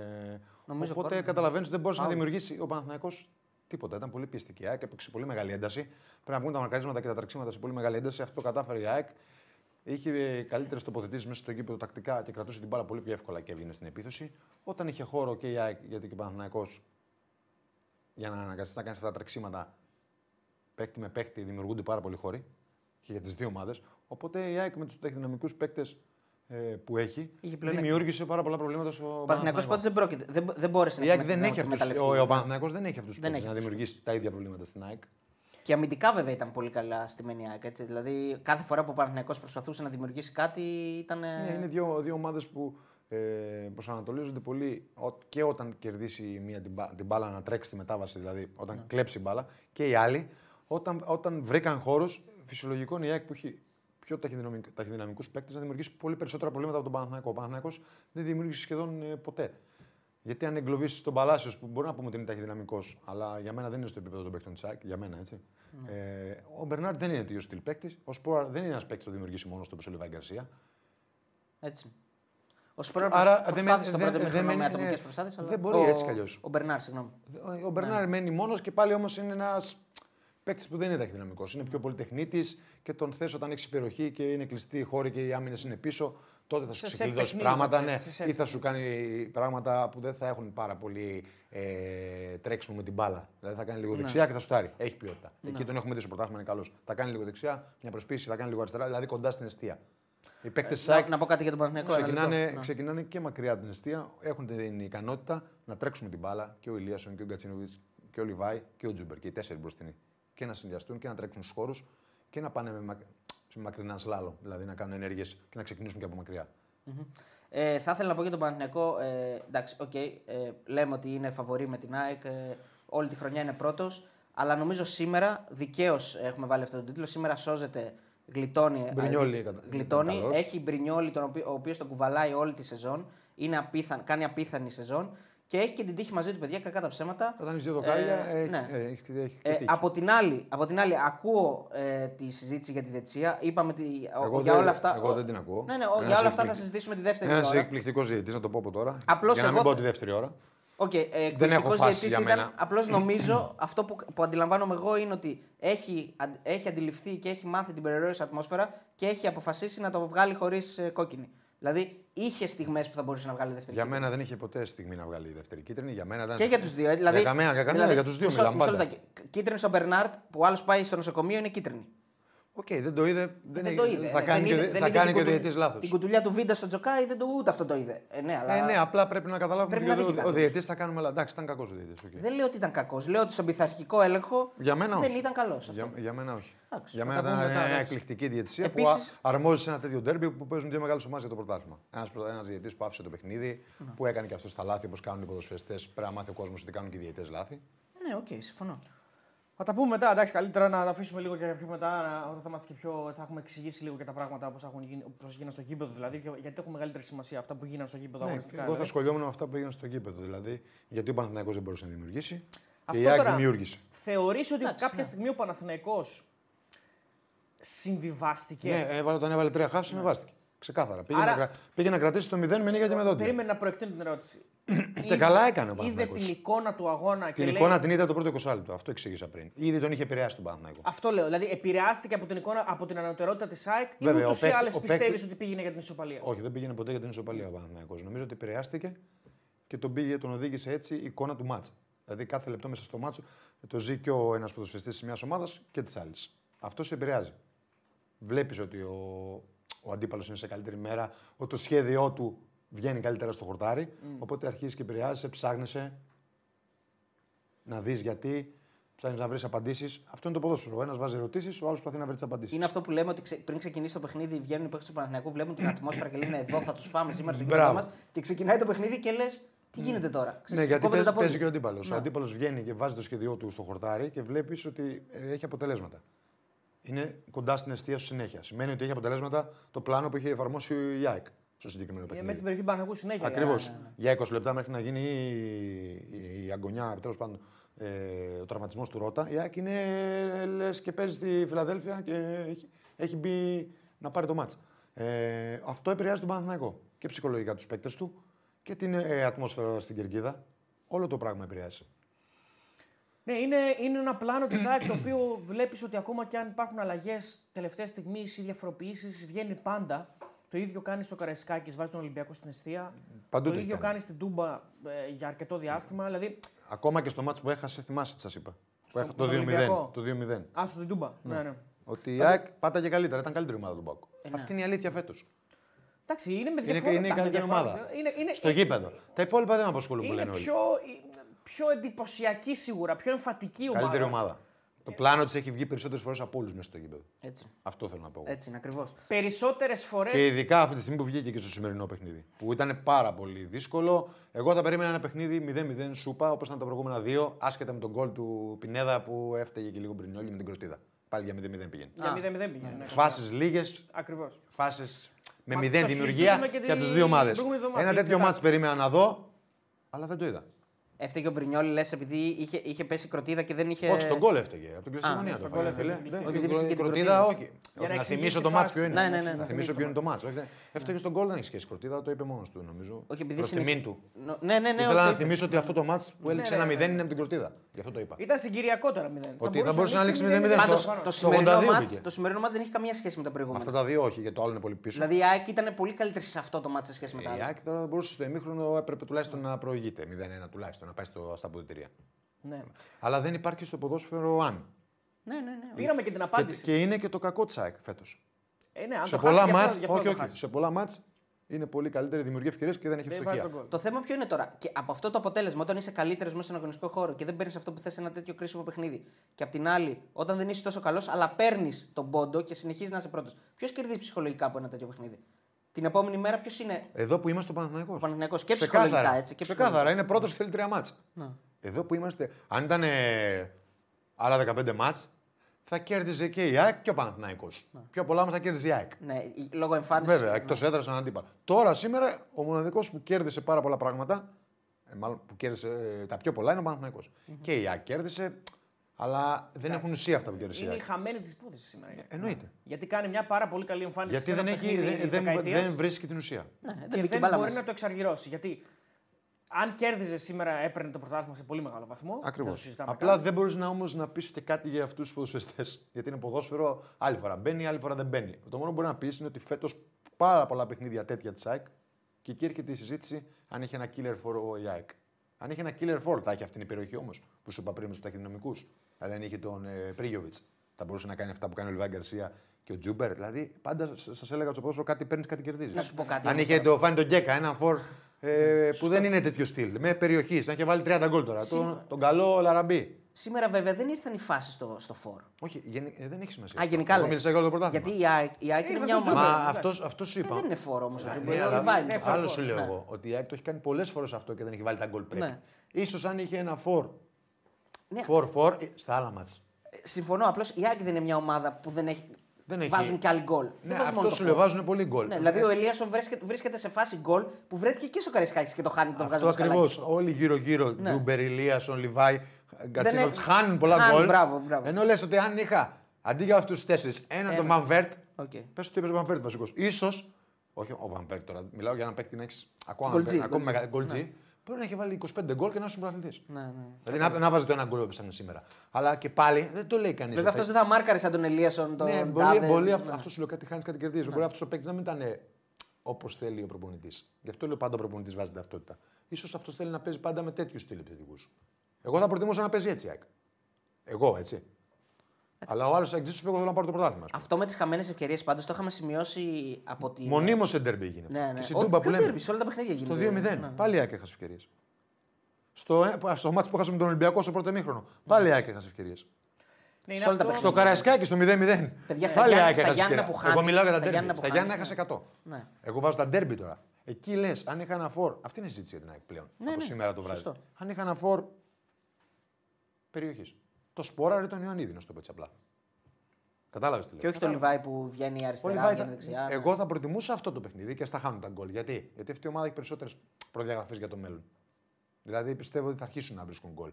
Νομίζω οπότε corner. καταλαβαίνεις ότι δεν μπορούσε να Out. δημιουργήσει ο Παναθηναϊκός τίποτα. Ήταν πολύ πιεστική η ΑΕΚ, έπαιξε πολύ μεγάλη ένταση. Πρέπει να βγουν τα μαρκαρίσματα και τα τρεξίματα σε πολύ μεγάλη ένταση. Αυτό το κατάφερε η ΑΕΚ. Είχε καλύτερες τοποθετήσεις μέσα στο γήπεδο τακτικά και κρατούσε την μπάλα πολύ πιο εύκολα και έβγαινε στην επίθεση. Όταν είχε χώρο και η ΑΕΚ, γιατί και ο Παναθηναϊκός για να αναγκαστείς να κάνεις αυτά τα τρεξίματα, παίκτη με παίκτη δημιουργούνται πάρα πολλοί χώροι και για τις δύο ομάδες. Οπότε η ΑΕΚ με τους τεχνικούς παίκτες ε, που έχει Είχε πλεονέκτημα. δημιούργησε πάρα πολλά προβλήματα στο Ο Παναθηναϊκός Παναθηναϊκό. πόντου δεν πρόκειται. Δεν, δεν μπόρεσε Η να, ΑΕΚ εκμε- δεν να έχει αυτούς, εκμεταλλευτεί. ο, ο Παναθηναϊκός δεν έχει αυτούς του Δεν να έχει αυτούς. δημιουργήσει τα ίδια προβλήματα στην ΑΕΚ. Και αμυντικά βέβαια ήταν πολύ καλά στη Μενιάκ. Έτσι. Δηλαδή κάθε φορά που ο Παναθηναϊκός προσπαθούσε να δημιουργήσει κάτι ήταν. Ναι, είναι δύο, δύο ομάδες που ε, προσανατολίζονται πολύ ο- και όταν κερδίσει η μία την, μπα- την μπάλα να τρέξει τη μετάβαση, δηλαδή όταν Ναι. κλέψει η μπάλα, και οι άλλοι όταν, όταν βρήκαν χώρους, φυσιολογικό είναι η ΑΕΚ που έχει πιο ταχυδυναμικούς παίκτες να δημιουργήσει πολύ περισσότερα προβλήματα από τον Παναθηναϊκό. Ο Παναθηναϊκός δεν δημιούργησε σχεδόν ε, ποτέ. Γιατί αν εγκλωβίσεις τον Παλάσιος, που μπορεί να πούμε ότι είναι ταχυδυναμικός, αλλά για μένα δεν είναι στο επίπεδο των παίκτων της ΑΕΚ, για μένα έτσι. Ναι. Ε, ο Μπερνάρ δεν είναι τέτοιος στυλ παίκτης. Ο Σπόρα δεν είναι ένας παίκτης που θα δημιουργήσει μόνος του όπως ο Λιβάη Γκαρσία. Έτσι. Ο Σπόρα Άρα, προσπάθησε δεν στο με- πρώτο δεν- μήχρονο δεν με μένει- ατομικέ ναι. προσπάθειε. Δεν μπορεί έτσι κι αλλιώς. Ο Μπερνάρ, συγγνώμη. Ο Μπερνάρ μένει μόνος και πάλι όμως είναι ένας παίκτης που δεν είναι ταχυδυναμικός. Είναι πιο πολυτεχνίτης και τον θες όταν έχεις περιοχή και είναι κλειστή η χώρη και οι άμυνες είναι πίσω. Τότε θα σου Σε σετ ξεκλειδώσει παιχνίδι πράγματα το ναι, θες, σε σετ. ή θα σου κάνει πράγματα που δεν θα έχουν πάρα πολύ ε, τρέξιμο με την μπάλα. Δηλαδή θα κάνει λίγο δεξιά και θα σουτάρει. Έχει ποιότητα. Εκεί τον έχουμε δει στο πρωτάθλημα, είναι καλός. Θα κάνει λίγο δεξιά, μια προσπίση, θα κάνει λίγο αριστερά, δηλαδή κοντά στην αιστεία. Οι παίκτες τη Να, να πω κάτι για τον Παναθηναϊκό. ένα ξεκινάνε, λεπτό. Ναι. ξεκινάνε και μακριά από την αιστεία. Έχουν την ικανότητα να τρέξουν την μπάλα και ο Ηλίασον και ο Γκατσίνοβιτς και ο Λιβάι και ο Τζούμπερ και οι τέσσερις μπροστινοί. Και να συνδυαστούν και να τρέξουν στους χώρους και να πάνε με, μα... σε μακρινά σλάλομ. Δηλαδή να κάνουν ενέργειες και να ξεκινήσουν και από μακριά. Ε, θα ήθελα να πω για τον Παναθηναϊκό. Ε, εντάξει, οκ, ε, λέμε ότι είναι φαβορί με την ΑΕΚ. Ε, όλη τη χρονιά είναι πρώτος. Αλλά νομίζω σήμερα δικαίως έχουμε βάλει αυτό τον τίτλο. Σήμερα σώζεται, γλιτώνει. Μπρινιόλι ε, ήταν- γλιτώνει. ήταν καλός. Έχει Μπρινιόλι, τον οποίο, ο οποίος τον κουβαλάει όλη τη σεζόν. Είναι απίθαν-, κάνει απίθανη σεζόν. Και έχει και την τύχη μαζί του, παιδιά, κακά τα ψέματα. Όταν έχεις δύο δοκάρια, Ε, έχει, ναι. ε, έχεις, έχεις και Ε, τύχη. από, την άλλη, από την άλλη, ακούω ε, τη συζήτηση για τη δεξιά. Είπαμε ότι ο- Εγώ για δεν- όλα αυτά. εγώ ο- δεν την ακούω. Ναι, ναι, ο- Ένας για όλα αυτά θα εκπληκ- συζητήσουμε τη δεύτερη Ένας ώρα. εκπληκτικός διαιτητής, να το πω από τώρα. Απλώς για να εγώ μην πω θα- τη δεύτερη ώρα. Οκ, okay, ε, Δεν έχω φάση διαιτητής για ήταν. μένα. Απλώς νομίζω αυτό που, που αντιλαμβάνομαι εγώ είναι ότι έχει, αν- έχει αντιληφθεί και έχει μάθει την περιρρέουσα ατμόσφαιρα και έχει αποφασίσει να το βγάλει χωρίς κόκκινη. Δηλαδή είχε στιγμές που θα μπορούσε να βγάλει δεύτερη Για κόκκινη. μένα δεν είχε ποτέ στιγμή να βγάλει δεύτερη κίτρινη. Για μένα ήταν. Και για τους δύο. ε, Δηλαδή, Για κανένα, για κανένα, για τους δύο μισό- μιλάμε μισό πάντα. λεπτάκι. Κίτρινη στον Μπερνάρτ που άλλος πάει στο νοσοκομείο είναι κίτρινη. Οκ, δεν το είδε. Δεν, Δεν έχει- το είδε. Θα ε, κάνει δεν και, είδε- ο- δεν θα είδε κάνει την και ο κουτου- διαιτητής λάθος. Την κουτουλιά του Βίντα στο Τζοκάι δεν το, ούτε αυτό το είδε. Ε, ναι, αλλά... Ε, ναι, απλά πρέπει να καταλάβουμε Πρέπει ότι να δει ο, τι ο κάνει. διαιτητή θα κάνουμε. Αλλά εντάξει, ήταν κακός ο διαιτητής. Δεν λέω ότι ήταν κακός. Λέω ότι στον πειθαρχικό έλεγχο Για μένα δεν όχι. ήταν καλός. Για, για μένα όχι. Εντάξει, για θα μένα τα ήταν πούμε μετά, μια εντάξει. εκπληκτική διαιτησία Επίσης- που α- αρμόζει σε ένα τέτοιο ντέρμπι που παίζουν δύο μεγάλες ομάδες για το πρωτάθλημα. Ένας ένας διαιτητής που άφησε το παιχνίδι, που έκανε και αυτός τα λάθη όπως κάνουν οι ποδοσφαιριστές. Πρέπει να μάθει ο κόσμος ότι κάνουν και οι διαιτητές λάθη. Ναι, οκ, συμφωνώ. Θα τα πούμε μετά, εντάξει, καλύτερα να τα αφήσουμε λίγο και πιο μετά, να- όταν θα, είμαστε και πιο, θα έχουμε εξηγήσει λίγο και τα πράγματα όπως έχουν γίνει, όπως γίνανε στο γήπεδο δηλαδή, και- γιατί έχουν μεγαλύτερη σημασία αυτά που γίνανε στο γήπεδο Ναι, αγωνιστικά. εγώ θα δηλαδή. ασχολιόμουν με αυτά που έγιναν στο γήπεδο. Δηλαδή, γιατί ο Παναθηναϊκός δεν μπορούσε να δημιουργήσει. Και Αυτό η ΑΕΚ τώρα- δημιούργησε. Θεωρείς ότι Εντάξει, κάποια ναι. στιγμή ο Παναθηναϊκός συμβιβάστηκε; Ναι, έβαλε, όταν έβαλε τρία χαφ, συμβιβάστηκε. Ξεκάθαρα. Πήγε, Άρα- να, κρα- πήγε να κρατήσει το 0 με νύχια και με δόντια. Περίμενε να προεκτείνω την ερώτηση. Και καλά έκανε ο Είδε Παναθηναϊκός. την εικόνα του αγώνα και Την λέει, εικόνα την είδε το πρώτο 20 λεπτό. Αυτό εξήγησα πριν. Ήδη τον είχε επηρεάσει τον Παναθηναϊκό. Αυτό λέω. Δηλαδή, επηρεάστηκε από την, εικόνα, από την ανωτερότητα της ΑΕΚ ή Βέβαια, ούτως ο ή παίκ- άλλες ο πιστεύεις παίκ- ότι πήγαινε για την ισοπαλία; Όχι, δεν πήγαινε ποτέ για την ισοπαλία ο Παναθηναϊκός. Νομίζω ότι επηρεάστηκε και τον, πήγε, τον οδήγησε έτσι η εικόνα του μάτσα. Δηλαδή κάθε λεπτό μέσα στο μάτσο το ζει και ο ένας ποδοσφαιριστής της μιας ομάδας και της άλλης. Αυτό σε επηρεάζει. Βλέπεις ότι ο, ο αντίπαλος είναι σε καλύτερη μέρα, ότι το σχέδιό του βγαίνει καλύτερα στο χορτάρι. Οπότε αρχίζεις και επηρεάζεσαι, ψάχνεσαι να δεις γιατί. Ψάχνεις να βρεις απαντήσεις. Αυτό είναι το ποδόσφαιρο. Ο ένας βάζει ερωτήσεις, ο άλλος προσπαθεί να βρει τις απαντήσεις. Είναι αυτό που λέμε ότι ξε... πριν ξεκινήσει το παιχνίδι, βγαίνουν οι παίχτες του Παναθηναϊκού, βλέπουν την ατμόσφαιρα και λένε Εδώ θα τους φάμε σήμερα στο Μπράβο. κινητό μας. Και ξεκινάει το παιχνίδι και λες Τι γίνεται τώρα; Ναι, γιατί Κόβεται παίζει, τα πόδια. παίζει και ο αντίπαλος. Ναι. Ο αντίπαλος βγαίνει και βάζει το σχέδιό του στο χορτάρι και βλέπεις ότι ε, έχει αποτελέσματα. Είναι κοντά στην αιστεία σου συνέχεια. Σημαίνει ότι έχει αποτελέσματα το πλάνο που έχει εφαρμόσει η ΑΕΚ στο συγκεκριμένο Ε, Μέσα παιχνίδι. στην περιοχή Παναγού συνέχεια. Ακριβώς. για- Για 20 λεπτά μέχρι να γίνει η, η, η αγωνιά, τέλος πάντων, ε, ο τραυματισμός του Ρότα. Η ΑΕΚ είναι λες και παίζει στη Φιλαδέλφια και έχει, έχει μπει να πάρει το μάτσα. Ε, αυτό επηρεάζει τον Παναθηναϊκό και ψυχολογικά τους παίκτες του και την ε, ατμόσφαιρα στην κερκίδα. Όλο το πράγμα επηρεάζει. Ναι, είναι, είναι ένα πλάνο της ΑΕΚ το οποίο βλέπεις ότι ακόμα και αν υπάρχουν αλλαγές τελευταία στιγμή ή διαφοροποιήσεις, βγαίνει πάντα. Το ίδιο κάνει στο Καραϊσκάκης, βάζει τον Ολυμπιακό στην αιστεία. Παντού το το έχει ίδιο κάνει. κάνει στην Τούμπα ε, για αρκετό διάστημα. Δηλαδή, Ακόμα και στο μάτσο που έχασε, θυμάσαι τι σας είπα; Που Στο- έχασε τον το 2-0. Ολυμπιακό. Το 2-0. α στην Τούμπα. Ναι. ναι. Ότι η ΑΕΚ πάταγε καλύτερα, ήταν καλύτερη ομάδα του Μπάκου. ναι. Αυτή είναι η αλήθεια φέτος. Εντάξει, είναι με Είναι, διαφορά. είναι η με καλύτερη διαφορά. ομάδα. Είναι, είναι, Στο γήπεδο. Τα υπόλοιπα δεν με απασχολούν που είναι λένε όλοι. πιο, πιο εντυπωσιακή σίγουρα, πιο εμφατική ομάδα. Καλύτερη ομάδα. Το πλάνο της έχει βγει περισσότερες φορές από όλους μέσα στο γήπεδο. Έτσι. Αυτό θέλω να πω. εγώ. Έτσι είναι ακριβώς. Περισσότερες φορέ. Και ειδικά αυτή τη στιγμή που βγήκε και στο σημερινό παιχνίδι. Που ήταν πάρα πολύ δύσκολο. Εγώ θα περίμενα ένα παιχνίδι 0-0 σούπα όπως ήταν τα προηγούμενα δύο, άσχετα με τον γκολ του Πινέδα που έφταιγε και λίγο πριν όλοι με την κροτίδα. Πάλι για 0-0 πήγαινε. Για Α, 0-0 πήγαινε. Ναι, Φάσεις λίγες, Ακριβώς. φάσεις με Μα μηδέν το δημιουργία συζητούσαμε και και από τις την δύο ομάδες. προηγούμενη εβδομάδα, Ένα την τέτοιο Τετάρτη. μάτς περίμενα να δω, αλλά δεν το είδα. Έφταιγε ο Μπρινιόλ, λες, επειδή είχε, είχε πέσει κροτίδα και δεν είχε. Όχι, στον γκολ έφταιγε. Από την ναι, Κλειστομανία στον το γκολ φάγε, φίλε. έφταιγε. Δεν- Επειδή η βρίσκει και την κροτίδα, κροτίδα. όχι. Για να Να εξηγήσει θυμίσω τη το μάτς φάση. ποιο είναι. Ναι, ναι, ναι, Να να θυμίσω ποιο είναι το μάτς. όχι, δεν- Έφταιγε στον γκολ, δεν έχει σχέση κροτίδα, το είπε μόνος του νομίζω. Όχι, επειδή Προς συνεχ- τιμήν του. Νο- Ναι, ναι, ναι. Ήθελα ότι- να θυμίσω ότι αυτό το μάτς που έληξε ναι, ένα ναι, 0 ναι. είναι από την κροτίδα. Γι' αυτό το είπα. Ήταν συγκυριακό τώρα 0. Ότι θα μπορούσε να λήξει 0-0. Πάντως, στο- το, στο σημερινό 82 μάτς, πήγε. το σημερινό μάτς δεν έχει καμία σχέση με τα προηγούμενα. Αυτά τα δύο όχι, γιατί το άλλο είναι πολύ πίσω. Δηλαδή η ΑΕΚ ήταν πολύ καλύτερη σε αυτό το μάτς σε σχέση με τα Η άλλα. ΑΕΚ τώρα μπορούσε στο ημίχρονο έπρεπε τουλάχιστον να προηγείται. 0-1 τουλάχιστον, να πάει στο, στα αποδητήρια. Ναι. Αλλά δεν υπάρχει στο ποδόσφαιρο αν. Ναι, ναι, ναι. Πήραμε και την Και, απάντηση. και είναι και το κακό της ΑΕΚ φέτος. Ε, ναι, αν Σε το πολλά χάσει, γι' αυτό- μάτς, γι' αυτό όχι, το όχι, χάσει. σε πολλά μάτς είναι πολύ καλύτερη δημιουργία ευκαιρία και δεν έχει Δεν βάζει ευστοχία. τον γκολ. Το θέμα ποιο είναι τώρα; Και από αυτό το αποτέλεσμα, όταν είσαι καλύτερος μέσα στον αγωνιστικό χώρο και δεν παίρνεις αυτό που θες σε ένα τέτοιο κρίσιμο παιχνίδι. Και απ' την άλλη, όταν δεν είσαι τόσο καλός, αλλά παίρνεις τον πόντο και συνεχίζεις να είσαι πρώτος. Ποιος κερδίζει ψυχολογικά από ένα τέτοιο παιχνίδι; Την επόμενη μέρα ποιος είναι; Εδώ που είμαστε ο Παναθηναϊκός. ο Παναθηναϊκός και Ξεκάθαρα. ψυχολογικά έτσι. Και Ξεκάθαρα, ψυχολογικά. είναι πρώτος και θέλει τρία μάτς. Να. Εδώ που είμαστε, αν ήταν ε, άλλα 15 μάτς, θα κέρδιζε και η ΑΕΚ και ο Παναθηναϊκός. Πιο πολλά μας θα κέρδιζε η ΑΕΚ. Ναι, η- λόγω εμφάνισης. Βέβαια, εκτός έδρας έναν αντίπαλο. Τώρα σήμερα ο μοναδικός που κέρδισε πάρα πολλά πράγματα, ε, μάλλον που κέρδισε ε, τα πιο πολλά είναι ο παναθηναικος Και η ΑΕΚ κέρδισε, αλλά δεν έχουν ουσία αυτά που κέρδισε η Είναι η ΑΕΚ. χαμένη της υπόθεσης σήμερα. Εννοείται. Γιατί κάνει μια πάρα πολύ καλή εμφάνιση. Γιατί σε ένα δεν, έχει, παιχνίδι δεν, δεν, δεκαετίας δεν βρίσκει την ουσία. Ναι, δεν και μπήκε δεν μπάλα μπορεί μέσα. να το εξαργυρώσει. Γιατί αν κέρδιζες σήμερα, έπαιρνε το πρωτάθλημα σε πολύ μεγάλο βαθμό. Ακριβώ. Δεν το συζητάμε Απλά καν. δεν μπορείς να όμως να πεις και κάτι για αυτούς τους ποδοσφαιριστές. Γιατί είναι ποδόσφαιρο, άλλη φορά μπαίνει, άλλη φορά δεν μπαίνει. Το μόνο που μπορεί να πεις είναι ότι φέτος πάρα πολλά παιχνίδια τέτοια της ΑΕΚ και εκεί έρχεται η συζήτηση αν είχε ένα killer φορ η ΑΕΚ. Αν είχε ένα killer φορ, θα έχει αυτή την υπεροχή όμως που σου είπα πριν με τους ταχυδυναμικούς. Δηλαδή αν είχε τον ε, Πρίγιοβιτς, θα μπορούσε να κάνει αυτά που κάνει ο Λιβάη Γκαρσία και ο Τζούμπερ. Δηλαδή πάντα σας έλεγα στο ποδόσφαιρο κάτι παίρνεις, κάτι κερδίζεις. Να σου πω κάτι Αν όμως είχε τώρα. το Φάνη τον Γκέκα, ένα φορ ε, που δεν είναι τέτοιο στυλ, με περιοχής, αν είχε βάλει 30 γκολ τώρα. Τον, τον καλό Ελ Αραμπί. Σήμερα βέβαια δεν ήρθαν οι φάσεις στο, στο φορ. Όχι, γενι- ε, δεν έχει σημασία. Α, αυτό. γενικά Εγώ λες. μίλησα για όλο το πρωτάθλημα. Γιατί η ΑΕΚ, η ΑΕΚ είναι Ήρθε μια στο ομάδα. Μα Τζούμπερ, αυτό αυτός σου Ε, είπα. δεν είναι φορ όμως. Ναι, αλλά Ναι, φορ, άλλο φορ. σου λέω Ναι. εγώ. Ότι η ΑΕΚ το έχει κάνει πολλές φορές αυτό και δεν έχει βάλει τα γκολ πρέπει. Ναι. Ίσως αν είχε ένα φορ. Ναι. Φορ, φορ, ε, στα άλλα ματς. Συμφωνώ. Απλώς η ΑΕΚ δεν είναι μια ομάδα που δεν έχει. Δεν έχει. Βάζουν και άλλοι γκολ. Ναι, Δεν βάζουν μόνο αυτό το σου λέω, φορ. βάζουν πολύ γκολ. Ναι, δηλαδή ο Ελίασον βρίσκεται, βρίσκεται σε φάση γκολ που βρέθηκε και στο Καραϊσκάκη και το χάνει τον βγάζει Αυτό το σκαλάκι. ακριβώς. Όλοι γύρω-γύρω, Ναι. Τζούμπερ, Ελίασον, Λιβάη, Γκατσίνοβιτς, έχει- χάνουν πολλά χάνουν, γκολ. μπράβο, μπράβο. Ενώ λες ότι αν είχα αντί για αυτούς τους τέσσερις, έναν τον Ένα. Βανβέρτ, Οκ. Πες ότι είπε ο Βαν Βέερτ βασικός. Ίσως. Όχι ο Βαν Βέερτ τώρα. Μιλάω για έναν παίκτη να έχεις ακόμα, Γκολτζή, ακόμα γκολτζή. μεγαλύτερο γκολτζή. Μπορεί να έχει βάλει 25 γκολ και να είσαι πρωταθλητής. Ναι, ναι. Δηλαδή να, να βάζεις το ένα γκολ που έπεσαν σήμερα. Αλλά και πάλι δεν το λέει κανείς. Βέβαια αυτός δεν θα μάρκαρε σαν τον Ελίασον. Τον Ναι, μπορεί, Ντάβε, μπορεί ναι. αυτός, αυτό σου λέω κάτι χάνεις, κάτι κερδίζεις. Μπορεί αυτός ο παίκτης να μην ήταν όπως θέλει ο προπονητής. Γι' αυτό λέω πάντα ο προπονητής βάζει ταυτότητα. Ίσως αυτός θέλει να παίζει πάντα με τέτοιους στυλ επιθετικούς. Εγώ θα προτιμούσα να παίζει έτσι. ΑΕΚ. Εγώ έτσι. Αλλά ο άλλος εξή σου πει: Εγώ θέλω να πάρω το πρωτάθλημα. ας πούμε. Αυτό με τις χαμένες ευκαιρίες πάντως το είχαμε σημειώσει από τη. Μονίμως σε ντερμπι γίνεται. Ναι, ναι. Και στην Όχι, Τούμπα ποιο που λέμε. derby, σε όλα τα παιχνίδια Το γίνεται. 2-0. Ναι. Πάλι η ΑΕΚ έχασε ευκαιρίες. Στο, ε, στο μάτι που έχασε με τον Ολυμπιακό στο πρώτο ημίχρονο. Πάλι η ΑΕΚ έχασε ευκαιρίες. Ναι, Σε όλα τα αυτό- Στο Καραϊσκάκι στο 0-0. Παιδιά, στα Πάλι η Γιάννα- ΑΕΚ στα έχασε Γιάννα ευκαιρία. που χάνει- Εγώ μιλάω για τα στα Γιάννα ντέρμπι. που Στα Γιάννα χάνει, έχασε 100. Ναι. Εγώ βάζω τα ντέρμπι τώρα. Εκεί λες, αν είχα ένα φόρ. Αυτή είναι η συζήτηση για την ΑΕΚ πλέον. Ναι, από ναι, σήμερα το βράδυ. σωστό. Αν είχα ένα φόρ περιοχής. Το σπόρα ή τον Ιωαννίδη, να σου το πω έτσι απλά. Κατάλαβες τι λέω. Και όχι το Λιβάη που βγαίνει Ο αριστερά, Λιβάη βγαίνει θα- δεξιά. ναι. Εγώ θα προτιμούσα αυτό το παιχνίδι και στα χάνουν τα γκολ. Γιατί; Γιατί αυτή η ομάδα έχει περισσότερες προδιαγραφές για το μέλλον. Δηλαδή πιστεύω ότι θα αρχίσουν να βρίσκουν γκολ.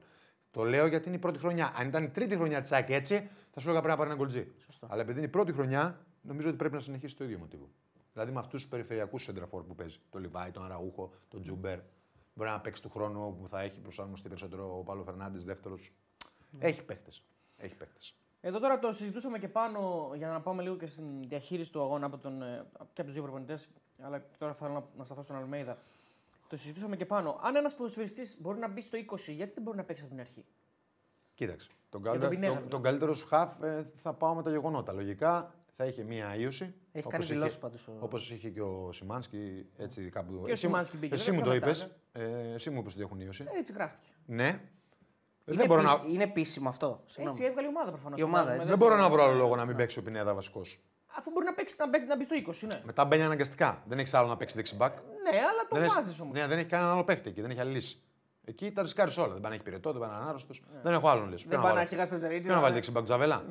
Το λέω γιατί είναι η πρώτη χρονιά. Αν ήταν η τρίτη χρονιά της ΑΕΚ έτσι, θα σου έλεγα πρέπει να πάρει ένα γκολτζί. Σωστό. Αλλά επειδή είναι η πρώτη χρονιά, νομίζω ότι πρέπει να συνεχίσει το ίδιο μοτίβο. Δηλαδή με αυτούς τους περιφερειακούς σεντραφόρ που παίζει. Το Λιβάη, τον Αραούχο, τον Τζούμπερ. Μπορεί να παίξει του χρόνου που θα έχει προσαρμοστεί περισσότερο ο Πάλο Φερνάντες δεύτερος. Ναι. Έχει παίχτε. Έχει παίχτες. Εδώ τώρα το συζητούσαμε και πάνω για να πάμε λίγο και στην διαχείριση του αγώνα από τον, ε, και από τους δύο προπονητές. Αλλά τώρα θέλω να, να σταθώ στον Αλμέιδα. Το συζητούσαμε και πάνω. Αν ένας ποδοσφαιριστής μπορεί να μπει στο 20, γιατί δεν μπορεί να παίξει από την αρχή; Κοίταξε. Τον, τον καλύτερο, Πινέδα, τον, δηλαδή. τον καλύτερο σου χαφ ε, θα πάω με τα γεγονότα. Λογικά θα είχε μία ίωση. Έχει όπως κάνει είχε- δηλώσεις πάντως ο- Όπως είχε και ο Σιμάνσκι. Έτσι, κάπου, ο εσύ, μου- Σιμάνσκι μπήκε, εσύ δεν μου το ξέρω είπες. μετά, Ε, εσύ μου είπες ότι έχουν ίωση. Έτσι γράφτηκε. Ναι. Είναι, δεν, μπορώ να, επίση- είναι επίσημο αυτό. Συγγνώμη. Έτσι έβγαλε η ομάδα προφανώς. Η ομάδα, έτσι. δεν μπορώ να βρω άλλο λόγο να μην παίξει ο Πινέδα βασικό. Αφού μπορεί να, παίξει, να, μπει, να μπει στο 20, ναι. Μετά μπαίνει αναγκαστικά. Δεν έχεις άλλο να παίξει δεξιμπάκ. Ναι, αλλά το Δεν, βάζεις έχει- όμως. ναι, δεν έχει κανένα άλλο παίχτη εκεί. Δεν έχει άλλη λύση. Εκεί τα ρισκάρεις όλα. Δεν πάει να έχει πυρετό, δεν πάει να είναι άρρωστος. Δεν έχω άλλον λύση. Ναι. Δεν πάει να έχει γαστρετερίτη. Ποιο να βάλει δεξιμπάκ, Τζαβέλα.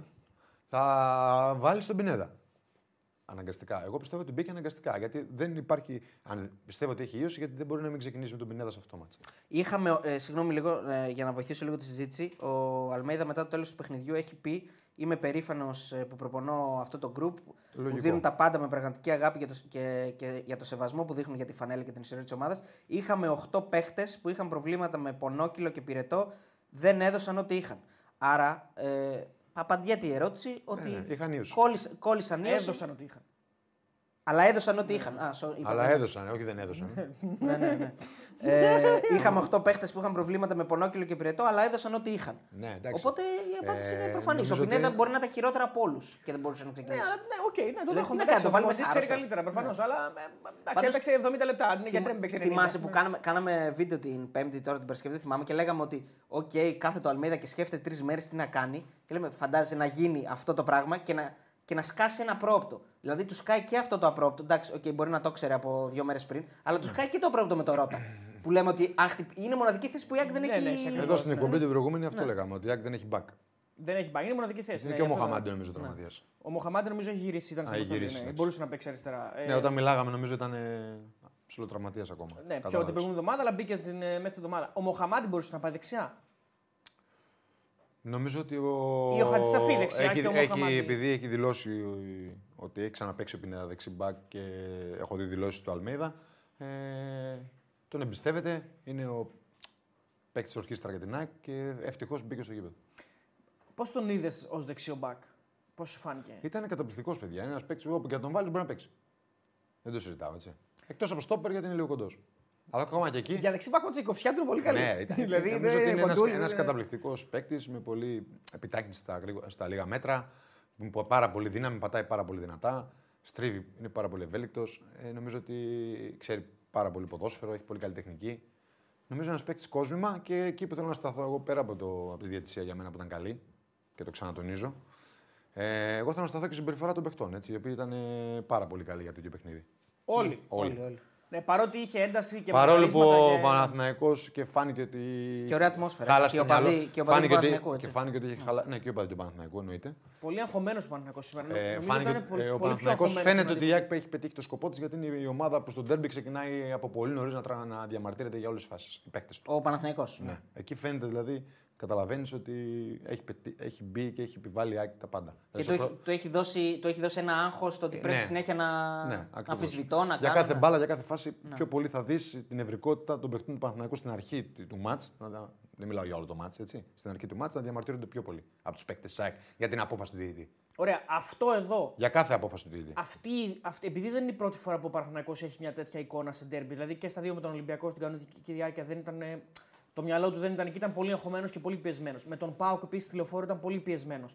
Θα βάλεις τον Πινέδα. Αναγκαστικά. Εγώ πιστεύω ότι μπήκε αναγκαστικά. Γιατί δεν υπάρχει. Αν πιστεύω ότι έχει ίωση, γιατί δεν μπορεί να μην ξεκινήσει με τον Πινέδα σε αυτό το μάτσο. Είχαμε, ε, συγγνώμη λίγο, ε, για να βοηθήσω λίγο τη συζήτηση. Ο Αλμέιδα μετά το τέλος του παιχνιδιού έχει πει: Είμαι περήφανος που προπονώ αυτό το group που Λογικό. δίνουν τα πάντα με πραγματική αγάπη για το, και, και για το σεβασμό που δείχνουν για τη φανέλα και την ιστορία της ομάδας. Είχαμε 8 παίχτες που είχαν προβλήματα με πονόκυλο και πυρετό, δεν έδωσαν ό,τι είχαν. Άρα, ε, απαντιέται η ερώτηση ότι ναι, είχαν ίωση. κόλλησαν, κόλλησαν ίωση, Έδωσαν ότι είχαν. αλλά έδωσαν ό,τι είχαν. Α, sorry, είπα, Αλλά ναι. έδωσαν, όχι δεν έδωσαν. Ναι, ναι, ναι. Ε, είχαμε 8 παίχτες που είχαν προβλήματα με πονόκοιλο και πυρετό, αλλά έδωσαν ό,τι είχαν. ναι, εντάξει. Οπότε η απάντηση Ε, είναι προφανής. Ο νομίζω Πινέδα ότι- μπορεί να ήταν χειρότερα από όλους και δεν μπορούσε να Ναι, ξεκινήσει. αλλά ναι, οκ, ναι, το Δηλαδή, δέχομαι. τι να εντάξει, κάνει, το ο βάλουμε προπονητής ξέρει άρρωστο. καλύτερα προφανώς. Ναι. Αλλά ε, εντάξει, Πάντως, έπαιξε 70 λεπτά. ναι, Γιατί δεν παίξει 90. Θυμάσαι που Ναι. κάναμε, κάναμε βίντεο την Πέμπτη τώρα την Παρασκευή, θυμάμαι και λέγαμε ότι οκ, κάθε το Αλμίδα και σκέφτεται τρεις μέρες τι να κάνει. Και λέμε, φαντάζεσαι να γίνει αυτό το πράγμα και να, και να σκάσει ένα απρόοπτο. Δηλαδή τους σκάει και αυτό το απρόοπτο. Εντάξει, οκ, μπορεί να το ξέρει από δύο μέρες πριν, αλλά τους Ναι. σκάει και το απρόοπτο με το Ρότα. που λέμε ότι αχ, είναι μοναδική θέση που η ΑΕΚ δεν Ναι, έχει. ναι, σε Εδώ στην ναι. εκπομπή την προηγούμενη αυτό Ναι. λέγαμε. Ότι η Άκη δεν έχει back. Δεν έχει back, είναι μοναδική θέση. Είναι ναι, και ο γι' αυτό το- Μοχαμάντι νομίζω τραυματίας. Ο Μοχαμάντι νομίζω έχει γυρίσει. Ήταν Α, στην έχει αποστολή, γυρίσει, ναι. εντάξει. Μπορούσε να παίξει αριστερά. Ε, Ναι, όταν μιλάγαμε νομίζω ήταν ψιλοτραυματίας ακόμα. Ναι, πιο Κατάλαβες. την προηγούμενη εβδομάδα, αλλά μπήκε στην, ε, μέσα στην εβδομάδα. Ο Μοχαμάντι μπορούσε να πάει δεξιά. Νομίζω ότι ο. Ή ο Χατζησαφή δεξιά έχει, και ο έχει, Μοχαμάντι. Επειδή έχει δηλώσει ότι έχει ξαναπέξει ο Πινέδα δεξί μπακ και έχω δει δηλώσεις του Αλμέιδα. Ε, τον εμπιστεύεται. Είναι ο παίκτης της ορχήστρας για την ΑΕΚ και ευτυχώς μπήκε στο γήπεδο. Πώς τον είδες ως δεξιό μπακ, Πώς σου φάνηκε; Ήταν καταπληκτικός, παιδιά. Είναι ένας παίκτης που όπου και να τον βάλεις μπορεί να παίξει. Δεν το συζητάω έτσι. Εκτός από στόπερ γιατί είναι λίγο κοντός. Αλλά ακόμα και εκεί. Για δεξί μπακ, η κοψιά του είναι πολύ καλή. Ναι, ήταν, δηλαδή, νομίζω ότι είναι ένας, κοντούλης, ένας ναι. καταπληκτικός παίκτης με πολύ επιτάχυνση στα, γρήγο- στα λίγα μέτρα, με πο- πάρα πολύ δύναμη, πατάει πάρα πολύ δυνατά, στρίβει, είναι πάρα πολύ ευέλικτος. Ε, νομίζω ότι ξέρει πάρα πολύ ποδόσφαιρο, έχει πολύ καλή τεχνική. Νομίζω ένας παίκτης κόσμημα και εκεί που θέλω να σταθώ εγώ πέρα από, το, από τη διαιτησία για μένα που ήταν καλή και το ξανατονίζω. Ε, εγώ θέλω να σταθώ και στην συμπεριφορά των παιχτών, έτσι, οι οποίοι ήταν ε, πάρα πολύ καλοί για το ίδιο παιχνίδι. Όλοι. Όλοι. όλοι. Ναι, παρότι είχε ένταση και Παρόλο που μπαλίσματα ο και- Παναθηναϊκός και φάνηκε ότι. Και ωραία ατμόσφαιρα, Χάλασε έτσι, το και ο μυαλό. παδί- και ο παδί του Φάνηκε ότι, Παναθηναϊκού, έτσι. και φάνηκε ότι είχε χαλάσει. Ναι, και ο παδί του Παναθηναϊκού εννοείται. Πολύ αγχωμένος ο Παναθηναϊκός σήμερα. Ε, Νομίζω φάνηκε ήταν ότι πολύ- ε, ο πολύ πιο Παναθηναϊκός αγχωμένος φαίνεται στην ότι η ΑΕΚ έχει πετύχει το σκοπό της γιατί είναι η ομάδα που στον τέρμπι ξεκινάει από πολύ νωρίς να, τρα- να διαμαρτύρεται για όλες τις φάσεις. Οι παίκτες του. Ο Παναθηναϊκός. Ναι. Εκεί φαίνεται δηλαδή, καταλαβαίνεις ότι έχει, πετύ- έχει μπει και έχει επιβάλει η ΑΕΚ τα πάντα. Και Δηλαδή, του στο έχει, του έχει δώσει, του έχει δώσει ένα άγχος το ότι Ε, πρέπει ναι. συνέχεια να, Ναι, να ακριβώς. αμφισβητώ, να για κάνω. κάθε ναι. μπάλα, για κάθε φάση, πιο πολύ θα δεις την ευρικότητα των παιχτών του Παναθηναϊκού στην αρχή του- του μάτς. Δεν μιλάω για όλο το μάτς, έτσι. Στην αρχή του μάτς να διαμαρτύρονται πιο πολύ από τους παίκτες ΣΑΕΚ για την απόφαση του διαιτητή. Ωραία, αυτό εδώ. Για κάθε απόφαση του διαιτητή. Αυτή, αυτή, επειδή δεν είναι η πρώτη φορά που ο Παναθηναϊκός έχει μια τέτοια εικόνα σε ντέρμπι, δηλαδή και στα δύο με τον Ολυμπιακό στην κανονική διάρκεια δεν ήταν. Ε, Το μυαλό του δεν ήταν εκεί, ήταν πολύ αγχωμένος και πολύ πιεσμένος. Με τον Πάοκ επίσης στη λεωφόρο ήταν πολύ πιεσμένος.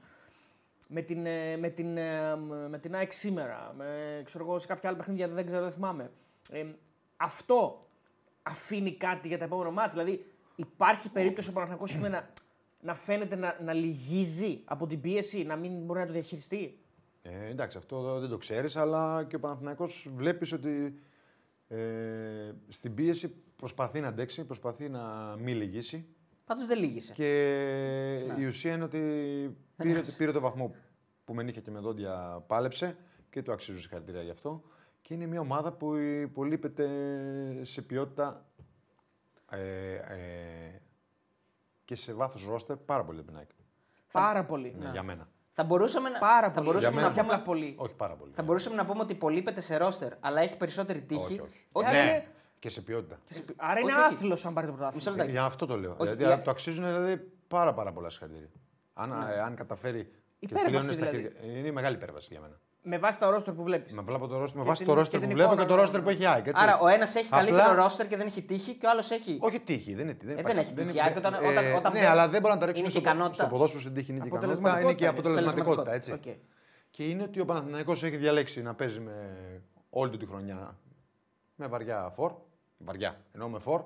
Με την, ε, με την, ε, με την ΑΕΚ σήμερα, με, ξέρω εγώ, σε κάποια άλλα παιχνίδια δεν ξέρω, δεν θυμάμαι. Ε, αυτό αφήνει κάτι για τα επόμενα μάτια. Δηλαδή, Υπάρχει περίπτωση ο Παναθηναϊκός σήμερα να, να φαίνεται να, να λυγίζει από την πίεση, να μην μπορεί να το διαχειριστεί; Ε, εντάξει, αυτό δεν το ξέρεις, αλλά και ο Παναθηναϊκός βλέπεις ότι ε, στην πίεση προσπαθεί να αντέξει, προσπαθεί να μην λυγίσει. Πάντως δεν λύγησε. Και η ουσία είναι ότι πήρε, πήρε το βαθμό που με νύχια και με δόντια πάλεψε και του αξίζουν συγχαρητήρια γι' αυτό. Και είναι μια ομάδα που υπολείπεται σε ποιότητα ε, ε, και σε βάθος ρόστερ πάρα πολύ από την ΑΕΚ. Πάρα πολύ. Ναι, για μένα. Θα μπορούσαμε να, Πάρα θα πολύ. μπορούσαμε Για να μένα. πούμε, Απλά πολύ. Όχι πάρα πολύ. θα μπορούσαμε να πούμε ότι υπολείπεται σε ρόστερ, αλλά έχει περισσότερη τύχη. Όχι, όχι. Όχι, ναι, είναι- και σε ποιότητα. Άρα είναι Όχι, όχι. άθλος αν πάρει το Μισό πρωτάθλημα. λεπτάκι. Για αυτό το λέω. Όχι, δηλαδή, για- το αξίζουν δηλαδή, πάρα, πάρα πολλά συγχαρητήρια. Αν, ε, αν καταφέρει. και Υπέρβαση πλέον είναι στα δηλαδή. χέρια- Είναι μεγάλη υπέρβαση για μένα. Με βάση τα ρόστερ που βλέπεις. Με, βλέπω το roster, με Και βάση την- το και ρόστερ την που βλέπω εικόνα, και το ναι, ρόστερ ναι. που έχει η ΑΕΚ. έτσι. Άρα ο ένας έχει Απλά- καλύτερο ρόστερ και δεν έχει τύχη και ο άλλος έχει. Όχι τύχη, δεν είναι τύχη. Ε, δεν υπάρχει- έχει τύχη. είναι- ΑΕΚ όταν- όταν- ε, όταν ναι, μπαίνει- αλλά δεν μπορεί να τα ρίξουμε είναι και στο, ικανότητα. στο ποδόσφαιρο στην τύχη. Είναι και ικανότητα, Αποτελεσματικότητα είναι και είναι, αποτελεσματικότητα. Έτσι. Οκ. Και είναι ότι ο Παναθηναϊκός έχει διαλέξει να παίζει με όλη του τη χρονιά με βαριά φορ. Βαριά. Ενώ με φορ.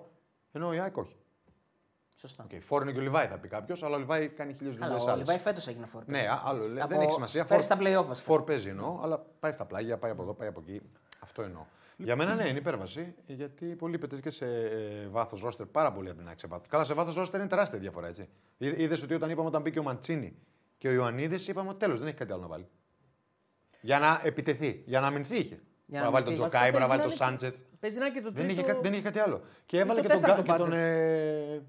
Ενώ η ΑΕΚ όχι. Σωστά. Okay, φορ είναι και ο Λιβάη θα πει κάποιος, αλλά ο Λιβάη κάνει χίλιες Αλλά δουλειέ ο άλλες. Λιβάη φέτος έγινε φόρμα. Ναι, α- άλλο. λέει, Από Δεν έχει σημασία. πέρσι στα play-off, βασικά. Φορ παίζει εννοώ, αλλά πάει στα πλάγια, πάει από εδώ, πάει από εκεί. Αυτό εννοώ. Για μένα ναι, είναι υπέρβαση, γιατί υπολείπεται και σε βάθος ρόστερ πάρα πολύ από την ΑΕΚ. σε βάθος. Καλά, σε βάθος ρόστερ είναι τεράστια διαφορά. έτσι. Είδες ότι όταν είπαμε όταν μπήκε ο Μαντσίνη και ο Ιωαννίδης, είπαμε ότι τέλος δεν έχει κάτι άλλο να βάλει. Για να επιτεθεί, για να αμυνθεί είχε. Για Μπορεί να να βάλει τον αμυνθεί. Τζοκάι, μπορεί να βάλει τον Παίζει να είναι- Σάντσετ. Παίζει να είναι και το Δεν τρίτο. είχε, κάτι- δεν είχε κάτι άλλο. Και έβαλε το και τον, τέταρτο Κα- και τον budget. ε,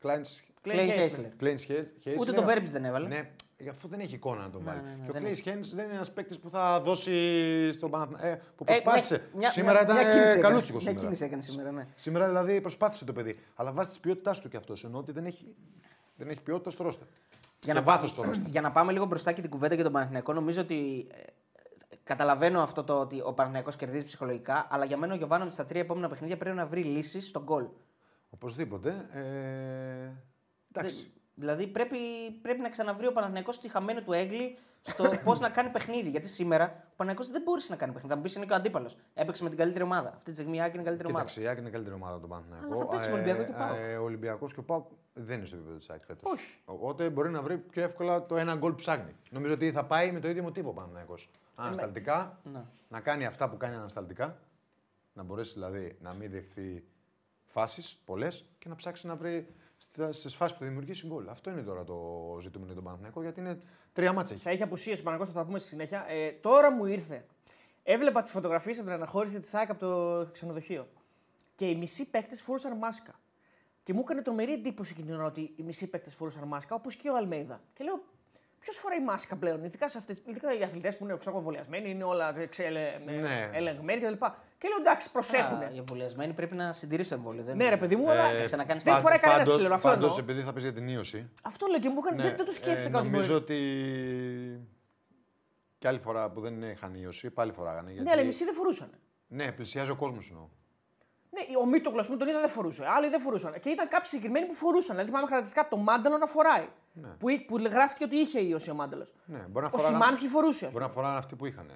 Κλάινς- Clay Clay Haysler. Haysler. Κλέιν Χέις. Ούτε τον Βέρμπιτ δεν έβαλε. Ναι, γι' αυτό δεν έχει εικόνα να τον βάλει. ναι, ναι, και ο δεν Κλέι έχει. Χέιν δεν είναι ένας παίκτης που θα δώσει στον Παναθηναϊκό. Ε, που Ε, προσπάθησε. μια- σήμερα μια- μια ήταν κίνηση έκανε. καλούτσικος. Μια Σήμερα. κίνηση έκανε σήμερα, ναι. σήμερα δηλαδή προσπάθησε το παιδί. Αλλά βάσει τη ποιότητάς του κι αυτός. Ενώ ότι δεν έχει, δεν έχει ποιότητα στο ρόστερ. Για και να, βάθος πάμε, στο ρόστερ. για να πάμε λίγο μπροστά και την κουβέντα για τον Παναθηναϊκό, νομίζω ότι ε, καταλαβαίνω αυτό το ότι ο Παναθηναϊκός κερδίζει ψυχολογικά, αλλά για μένα ο Γιωβάνοβιτς στα τρία επόμενα παιχνίδια πρέπει να βρει λύσεις στον γκολ. Οπωσδήποτε. Ε, εντάξει. Δηλαδή πρέπει, πρέπει να ξαναβρει ο Παναθηναϊκός τη χαμένη του έγκλη στο πώς να κάνει παιχνίδι. Γιατί σήμερα ο Παναθηναϊκός δεν μπορείς να κάνει παιχνίδι. Θα μου πεις είναι και ο αντίπαλος. Έπαιξε με την καλύτερη ομάδα. Αυτή τη στιγμή η Άκη είναι η καλύτερη ομάδα. Κοίταξε, η ΑΕΚ είναι καλύτερη ομάδα από τον Παναθηναϊκό. Αλλά θα παίξει με Ολυμπιακό και ΠΑΟΚ. Ε, ο Ολυμπιακός και ο Πάοκ δεν είναι στο επίπεδο της ΑΕΚ φέτος. Όχι. Οπότε μπορεί να βρει πιο εύκολα το ένα γκολ που ψάχνει. Νομίζω ότι θα πάει με το ίδιο μοτίβο ο Παναθηναϊκός. Ανασταλτικά, Ναι. να κάνει αυτά που κάνει ανασταλτικά. Να μπορέσει δηλαδή να μην δεχθεί φάσεις πολλές και να ψάξει να βρει στι φάσει που δημιουργήσει γκολ. Αυτό είναι τώρα το ζητούμενο για τον Παναθηναϊκό γιατί είναι τρία μάτσα έχει. Θα έχει απουσίες ο Παναγό, θα τα πούμε στη συνέχεια. Ε, τώρα μου ήρθε. Έβλεπα τις φωτογραφίες από την αναχώρηση της ΑΕΚ από το ξενοδοχείο. Και οι μισοί παίκτες φορούσαν μάσκα. Και μου έκανε τρομερή εντύπωση εκείνη την ώρα ότι οι μισοί παίκτες φορούσαν μάσκα, όπως και ο Αλμέιδα. Και λέω, ποιος φοράει μάσκα πλέον, ειδικά, σε αυτές, ειδικά οι αθλητές που είναι ξέρω, εγώ, εμβολιασμένοι, είναι όλα ξελε, Ναι. ελεγμένοι κτλ. Και λέω, εντάξει, προσέχουν. Α, Οι εμβολιασμένοι πρέπει να συντηρήσει το εμβόλιο. Δεν Ναι, ρε παιδί μου, αλλά Ε, ξανακάνεις δεν πάντα- φοράει κανένα πάντως- πλέον. Αυτό πάντως, εννοώ. επειδή θα πεις για την ίωση. Αυτό λέω και μου έκανε. δεν, δεν το σκέφτηκα ε, ότι Νομίζω μπορεί. ότι. Και άλλη φορά που δεν είχαν ίωση, πάλι φοράγανε. Γιατί... Ναι, αλλά οι μισοί δεν φορούσαν. Ναι, πλησιάζει ο κόσμος εννοώ. Ναι, ο Μίτογλο που τον είδα δεν φορούσε. Άλλοι δεν φορούσαν. Και ήταν κάποιοι συγκεκριμένοι που φορούσαν. Δηλαδή, θυμάμαι χαρακτηριστικά το μάνταλο να φοράει. Ναι. Που, που γράφτηκε ότι είχε ίωση ο μάνταλος. Ναι, μπορεί να Ο φοράγανε- Σιμάνσκι φορούσε. Μπορεί να φοράνε αυτοί που είχαν.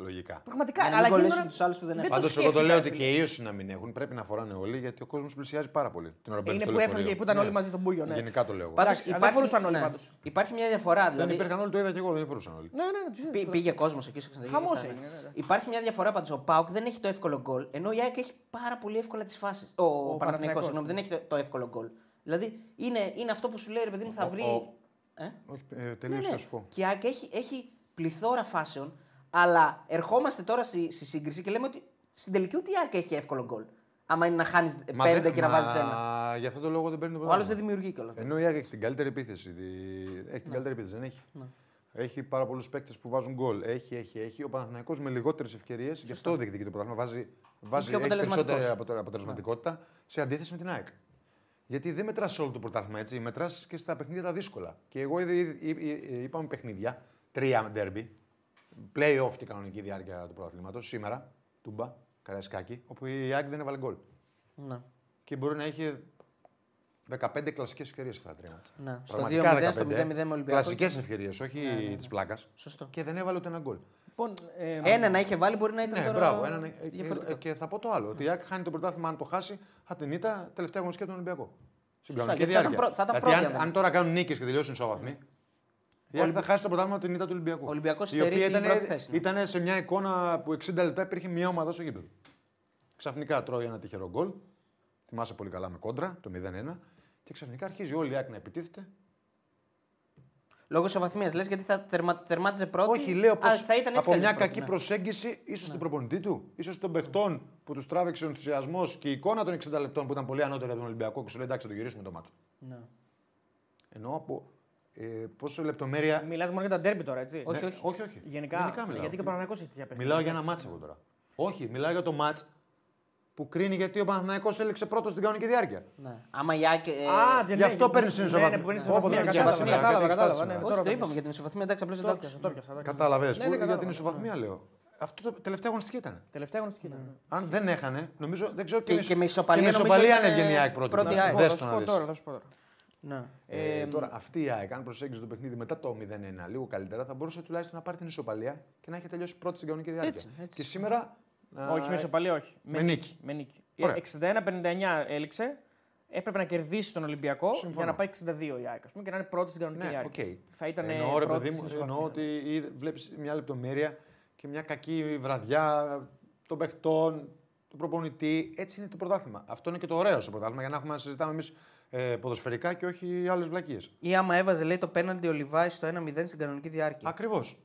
Λογικά. Πραγματικά. Για να αλλά μην εκείνη κολλήσουν την ώρα τους άλλους που δεν δεν έχουν. το Πάντως, εγώ το σκέφτηκα, λέω ρε ότι φίλε. και ίωση να μην έχουν. Πρέπει να φοράνε όλοι γιατί ο κόσμος πλησιάζει πάρα πολύ. Την ώρα που μπαίνει Είναι στο που λεωφορείο. έφευγε, που ήταν Ναι. όλοι μαζί στον Πούγιο. Ναι. Γενικά το λέω. εγώ. Πάντως Εντάξει, δεν φορούσαν όλοι πάντως. Υπάρχει μια διαφορά. Δεν Δηλαδή, υπήρχαν όλοι, το είδα και εγώ, δεν φορούσαν όλοι. Ναι, ναι, ναι, τους είδα, Πή- τους πήγε κόσμος εκεί στο ξενοδοχείο. Χαμός και αυτά, έγινε, ναι. ναι, ναι. Υπάρχει μια διαφορά πάντως. Ο Πάουκ δεν έχει το εύκολο γκολ, ενώ η ΑΕΚ έχει πάρα πολύ εύκολα τις φάσεις. Ο, ο, Παναθηναϊκός, Παναθηναϊκός, συγγνώμη, ναι. δεν έχει το, το εύκολο γκολ. Δηλαδή είναι, είναι αυτό που σου λέει, ρε παιδί μου, θα Ο- βρει. ο- Ε; Όχι, ε, Ναι, τελείωσε ναι. θα σου πω. Και η ΑΕΚ έχει, έχει πληθώρα φάσεων, αλλά ερχόμαστε τώρα στη, στη σύγκριση και λέμε ότι στην τελική ούτε η ΑΕΚ έχει εύκολο γκολ. Άμα είναι να χάνεις Μα πέντε δεν- και να μα βάζεις ένα. Γι' αυτό το λόγο δεν παίρνει το Ο άλλος δεν πρωτάθλημα. δημιουργεί κιόλας. Ενώ η ΑΕΚ έχει την καλύτερη επίθεση. δι- Έχει την καλύτερη επίθεση, δεν έχει. Έχει πάρα πολλούς παίκτες που βάζουν γκολ. Έχει, έχει, έχει. Ο Παναθηναϊκός με λιγότερες ευκαιρίες, γι' αυτό διεκδικεί το πρωτάθλημα. Βάζει, βάζει πιο έχει αποτελεσματικός. περισσότερη αποτελε- αποτελεσματικότητα σε αντίθεση με την ΑΕΚ. Γιατί δεν μετράς σε όλο το πρωτάθλημα έτσι, μετράς και στα παιχνίδια τα δύσκολα. Και εγώ ήδη, ήδη- ήδη- είπαμε παιχνίδια, τρία ντέρμπι, play-off και κανονική διάρκεια του πρωταθλήματος. Σήμερα, τούμπα, καραϊσκάκι, όπου η ΑΕΚ δεν έβαλε γκολ. Ναι. Και μπορεί να είχε 15 κλασικές ευκαιρίες αυτά τα τρία μάτσα. Ναι. Στο Πραγματικά 2-0, στο 15. 0-0 με Ολυμπιακό. Κλασικές ευκαιρίες, όχι Ναι, ναι, ναι. της πλάκας. Σωστό. Και δεν έβαλε ούτε ένα γκολ. Λοιπόν, ε, Ένα να είχε βάλει μπορεί να ήταν Ναι, τώρα μπράβο. Ένα, ε, διαφορετικό. ε, και θα πω το άλλο. Ότι η ΑΕΚ χάνει το πρωτάθλημα αν το χάσει, θα την ήττα τελευταία αγωνιστική από τον Ολυμπιακό. Στην Σωστά, κανονική γιατί θα ήταν διάρκεια. πρω- θα ήταν Γιατί πρώτη, αν, αν δεν- αν τώρα κάνουν νίκες και τελειώσουν ισόβαθμοι, η ΑΕΚ θα χάσει το πρωτάθλημα από την ήττα του Ολυμπιακού. Ο Ολυμπιακός η στερεί οποία την ήταν, πρώτη θέση, ναι. ήταν σε μια εικόνα που 60 λεπτά υπήρχε μια ομάδα στο γήπεδο. Ξαφνικά τρώει ένα τυχερό γκολ. Θυμάσαι πολύ καλά με κόντρα, το 0-1. Και ξαφνικά αρχίζει όλη η ΑΕΚ να επιτίθεται. Λόγω ισοβαθμία λες γιατί θα τερμα, τερμάτιζε πρώτη; Όχι, λέω Α, πως θα ήταν έτσι από μια καλύτερη κακή πρώτη, ναι. προσέγγιση, ίσως του προπονητή του, ίσως των παιχτών που τους τράβηξε ο ενθουσιασμός και η εικόνα των 60 λεπτών που ήταν πολύ ανώτερη από τον Ολυμπιακό και σου λέει εντάξει, θα το γυρίσουμε το μάτσα. Ναι. Εννοώ από ε, πόσο λεπτομέρεια. Μιλάς μόνο για τα ντέρμπι τώρα, έτσι; Όχι, Ναι, όχι. όχι, όχι. Γενικά, μιλάω. γιατί και ο Παναγιακός έχει τέτοια παιχνίδια. Μιλάω για ένα μάτσο εγώ τώρα. Όχι, μιλάω για το μάτς που κρίνει γιατί ο Παναθηναϊκός έλεξε πρώτος στην κανονική διάρκεια. Ναι. Άμα η ΑΕΚ. ε, Α, Γι' αυτό παίρνεις την Ναι, ισοβαθμία. ναι, που παίρνει την Όποτε ισοβαθμία. βγαίνει Κατάλαβα, σήμερα, κατάλαβα, κάτι κατάλαβα. έχεις ναι, πάθει όχι, τώρα το είπαμε πιάσα. για την ισοβαθμία. Εντάξει, απλώς Το δεν το πιάσα, το πιάσα. εντάξει. Κατάλαβε. Ναι, ναι, για κατάλαβα, την ναι. ισοβαθμία λέω. Αυτό το τελευταία αγωνιστική ήταν. Τελευταία γνωστική ήταν. Αν δεν έχανε, νομίζω δεν ξέρω Και- και με ισοπαλία και με νομίζω ισοπαλία αν ήταν, έβγαινε η ε, ΑΕΚ πρώτη. πρώτη Να σου ΑΕΚ. δες Θα το σου να πω δεις. τώρα, θα σου πω τώρα. Ναι. Ε, τώρα αυτή η ΑΕΚ, αν προσέγγιζε το παιχνίδι μετά το 0-1 λίγο καλύτερα, θα μπορούσε τουλάχιστον να πάρει την ισοπαλία και να είχε τελειώσει πρώτη στην κανονική διάρκεια. Έτσι, έτσι. Και σήμερα. α, Όχι, με ισοπαλία, όχι. με νίκη. Με νίκη. Ωραία. 61-59 έληξε. Έπρεπε να κερδίσει τον Ολυμπιακό Συμφωνώ. για να πάει 62 η ΑΕΚ ας πούμε, και να είναι πρώτη στην κανονική Ναι, διάρκεια. οκ. Θα ήταν εννοώ, ρε πρώτη παιδί στην μου, ισοβαθμία. εννοώ ότι βλέπεις μια λεπτομέρεια και μια κακή βραδιά των παιχτών, του προπονητή. Έτσι είναι το πρωτάθλημα. Αυτό είναι και το ωραίο στο πρωτάθλημα για να έχουμε να συζητάμε εμείς ε, ποδοσφαιρικά και όχι άλλες βλακίες. Ή άμα έβαζε λέει, το πέναλτι ο Λιβάης στο 1-0 στην κανονική διάρκεια. Ακριβώς.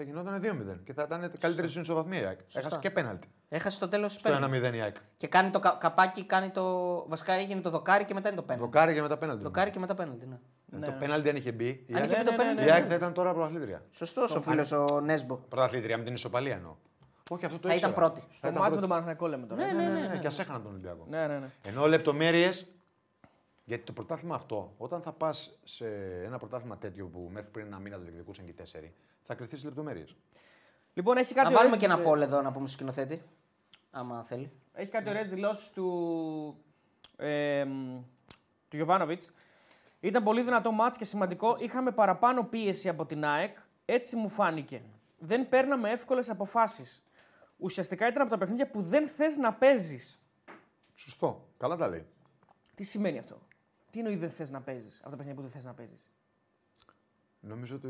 Θα γινόταν 2-0 και θα ήταν καλύτερη στην ισοβαθμία η ΑΕΚ. Έχασε και πέναλτι. Έχασε στο τέλος Στο 1-0 η ΑΕΚ. Και κάνει το κα- καπάκι, κάνει το. Βασικά έγινε το δοκάρι και μετά είναι το πέναλτι. Δοκάρι και μετά πέναλτι. Δοκάρι και μετά πέναλτι. Ναι. Ε, Ναι, Το ναι. πέναλτι αν είχε μπει. Η Αν ΑΕΚ, είχε μπει το ναι, ναι, πέναλτι. η ΑΕΚ θα ήταν τώρα πρωταθλήτρια. Σωστός ο φίλος ο Νέσμπο. Πρωταθλήτρια με την ισοπαλία εννοώ. Όχι, αυτό το Θα ήταν ήξερα. πρώτη. Θα Στο ήταν μάτς με πρώτη. τον Παναθηναϊκό λέμε τώρα. Ναι, έτσι. ναι, Ναι, ναι, ναι, ναι. και ας έχαναν τον Ολυμπιακό. Ναι, ναι, ναι. Ενώ λεπτομέρειες. Γιατί το πρωτάθλημα αυτό, όταν θα πας σε ένα πρωτάθλημα τέτοιο που μέχρι πριν ένα μήνα το διεκδικούσαν και οι τέσσερι, θα κρυθείς στι λεπτομέρειες. Λοιπόν, έχει Να κάτι βάλουμε ωραίες- και ένα πόλ εδώ να πούμε στο σκηνοθέτη. Άμα θέλει. Έχει κάτι ωραίες δηλώσεις του, ε, μ, του Γιωβάνοβιτς. Ήταν πολύ δυνατό μάτς και σημαντικό. Είχαμε παραπάνω πίεση από την ΑΕΚ. Έτσι μου φάνηκε. Δεν παίρναμε εύκολες αποφάσεις. Ουσιαστικά ήταν από τα παιχνίδια που δεν θες να παίζεις. Σωστό. Καλά τα λέει. Τι σημαίνει αυτό; Τι εννοείς δεν θες να παίζεις από τα παιχνίδια που δεν θες να παίζεις; Νομίζω ότι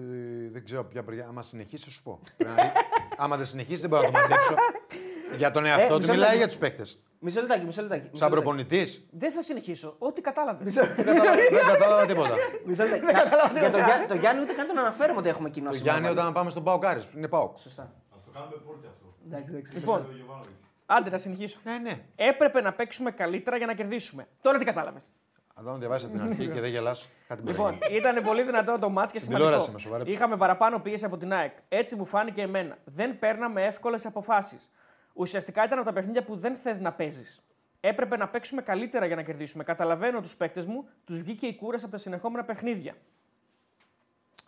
δεν ξέρω ποια παιδιά. Άμα συνεχίσει, θα σου πω. Πρέπει να- Άμα δεν συνεχίσει, δεν μπορώ να το μαντέψω. Για τον εαυτό του μισό μιλάει λεπτό. για τους παίχτες. Μισό λεπτάκι, μισό λεπτάκι. μισό Σαν λεπτάκι. προπονητής. Δεν θα συνεχίσω. Ό,τι κατάλαβες. δεν κατάλαβα- δεν κατάλαβα τίποτα. Μισό λεπτάκι. Να- Για τον Γιά- τον Γιάννη ούτε καν τον αναφέρουμε ότι έχουμε κοινό Το σημείο Γιάννη, μαζί. όταν πάμε στον ΠΑΟΚ-Άρη, είναι ΠΑΟΚ. Σωστά. Α το κάνουμε πόρτι αυτό. Εντάξει, εντάξει. Λοιπόν, άντε να συνεχίσω. Ναι, ναι. Έπρεπε να παίξουμε καλύτερα για να κερδίσουμε. Τώρα τι κατάλαβες. Αν διαβάσει την αρχή και δεν γελάς, κάτι μπορεί. Λοιπόν, ήταν πολύ δυνατό το μάτς και Στην τηλεόραση με σημαντικό. σοβαρέψε. Είχαμε παραπάνω πίεση από την ΑΕΚ. Έτσι μου φάνηκε εμένα. Δεν παίρναμε εύκολες αποφάσεις. Ουσιαστικά ήταν από τα παιχνίδια που δεν θες να παίζεις. Έπρεπε να παίξουμε καλύτερα για να κερδίσουμε. Καταλαβαίνω τους παίκτες μου, τους βγήκε η κούραση από τα συνεχόμενα παιχνίδια.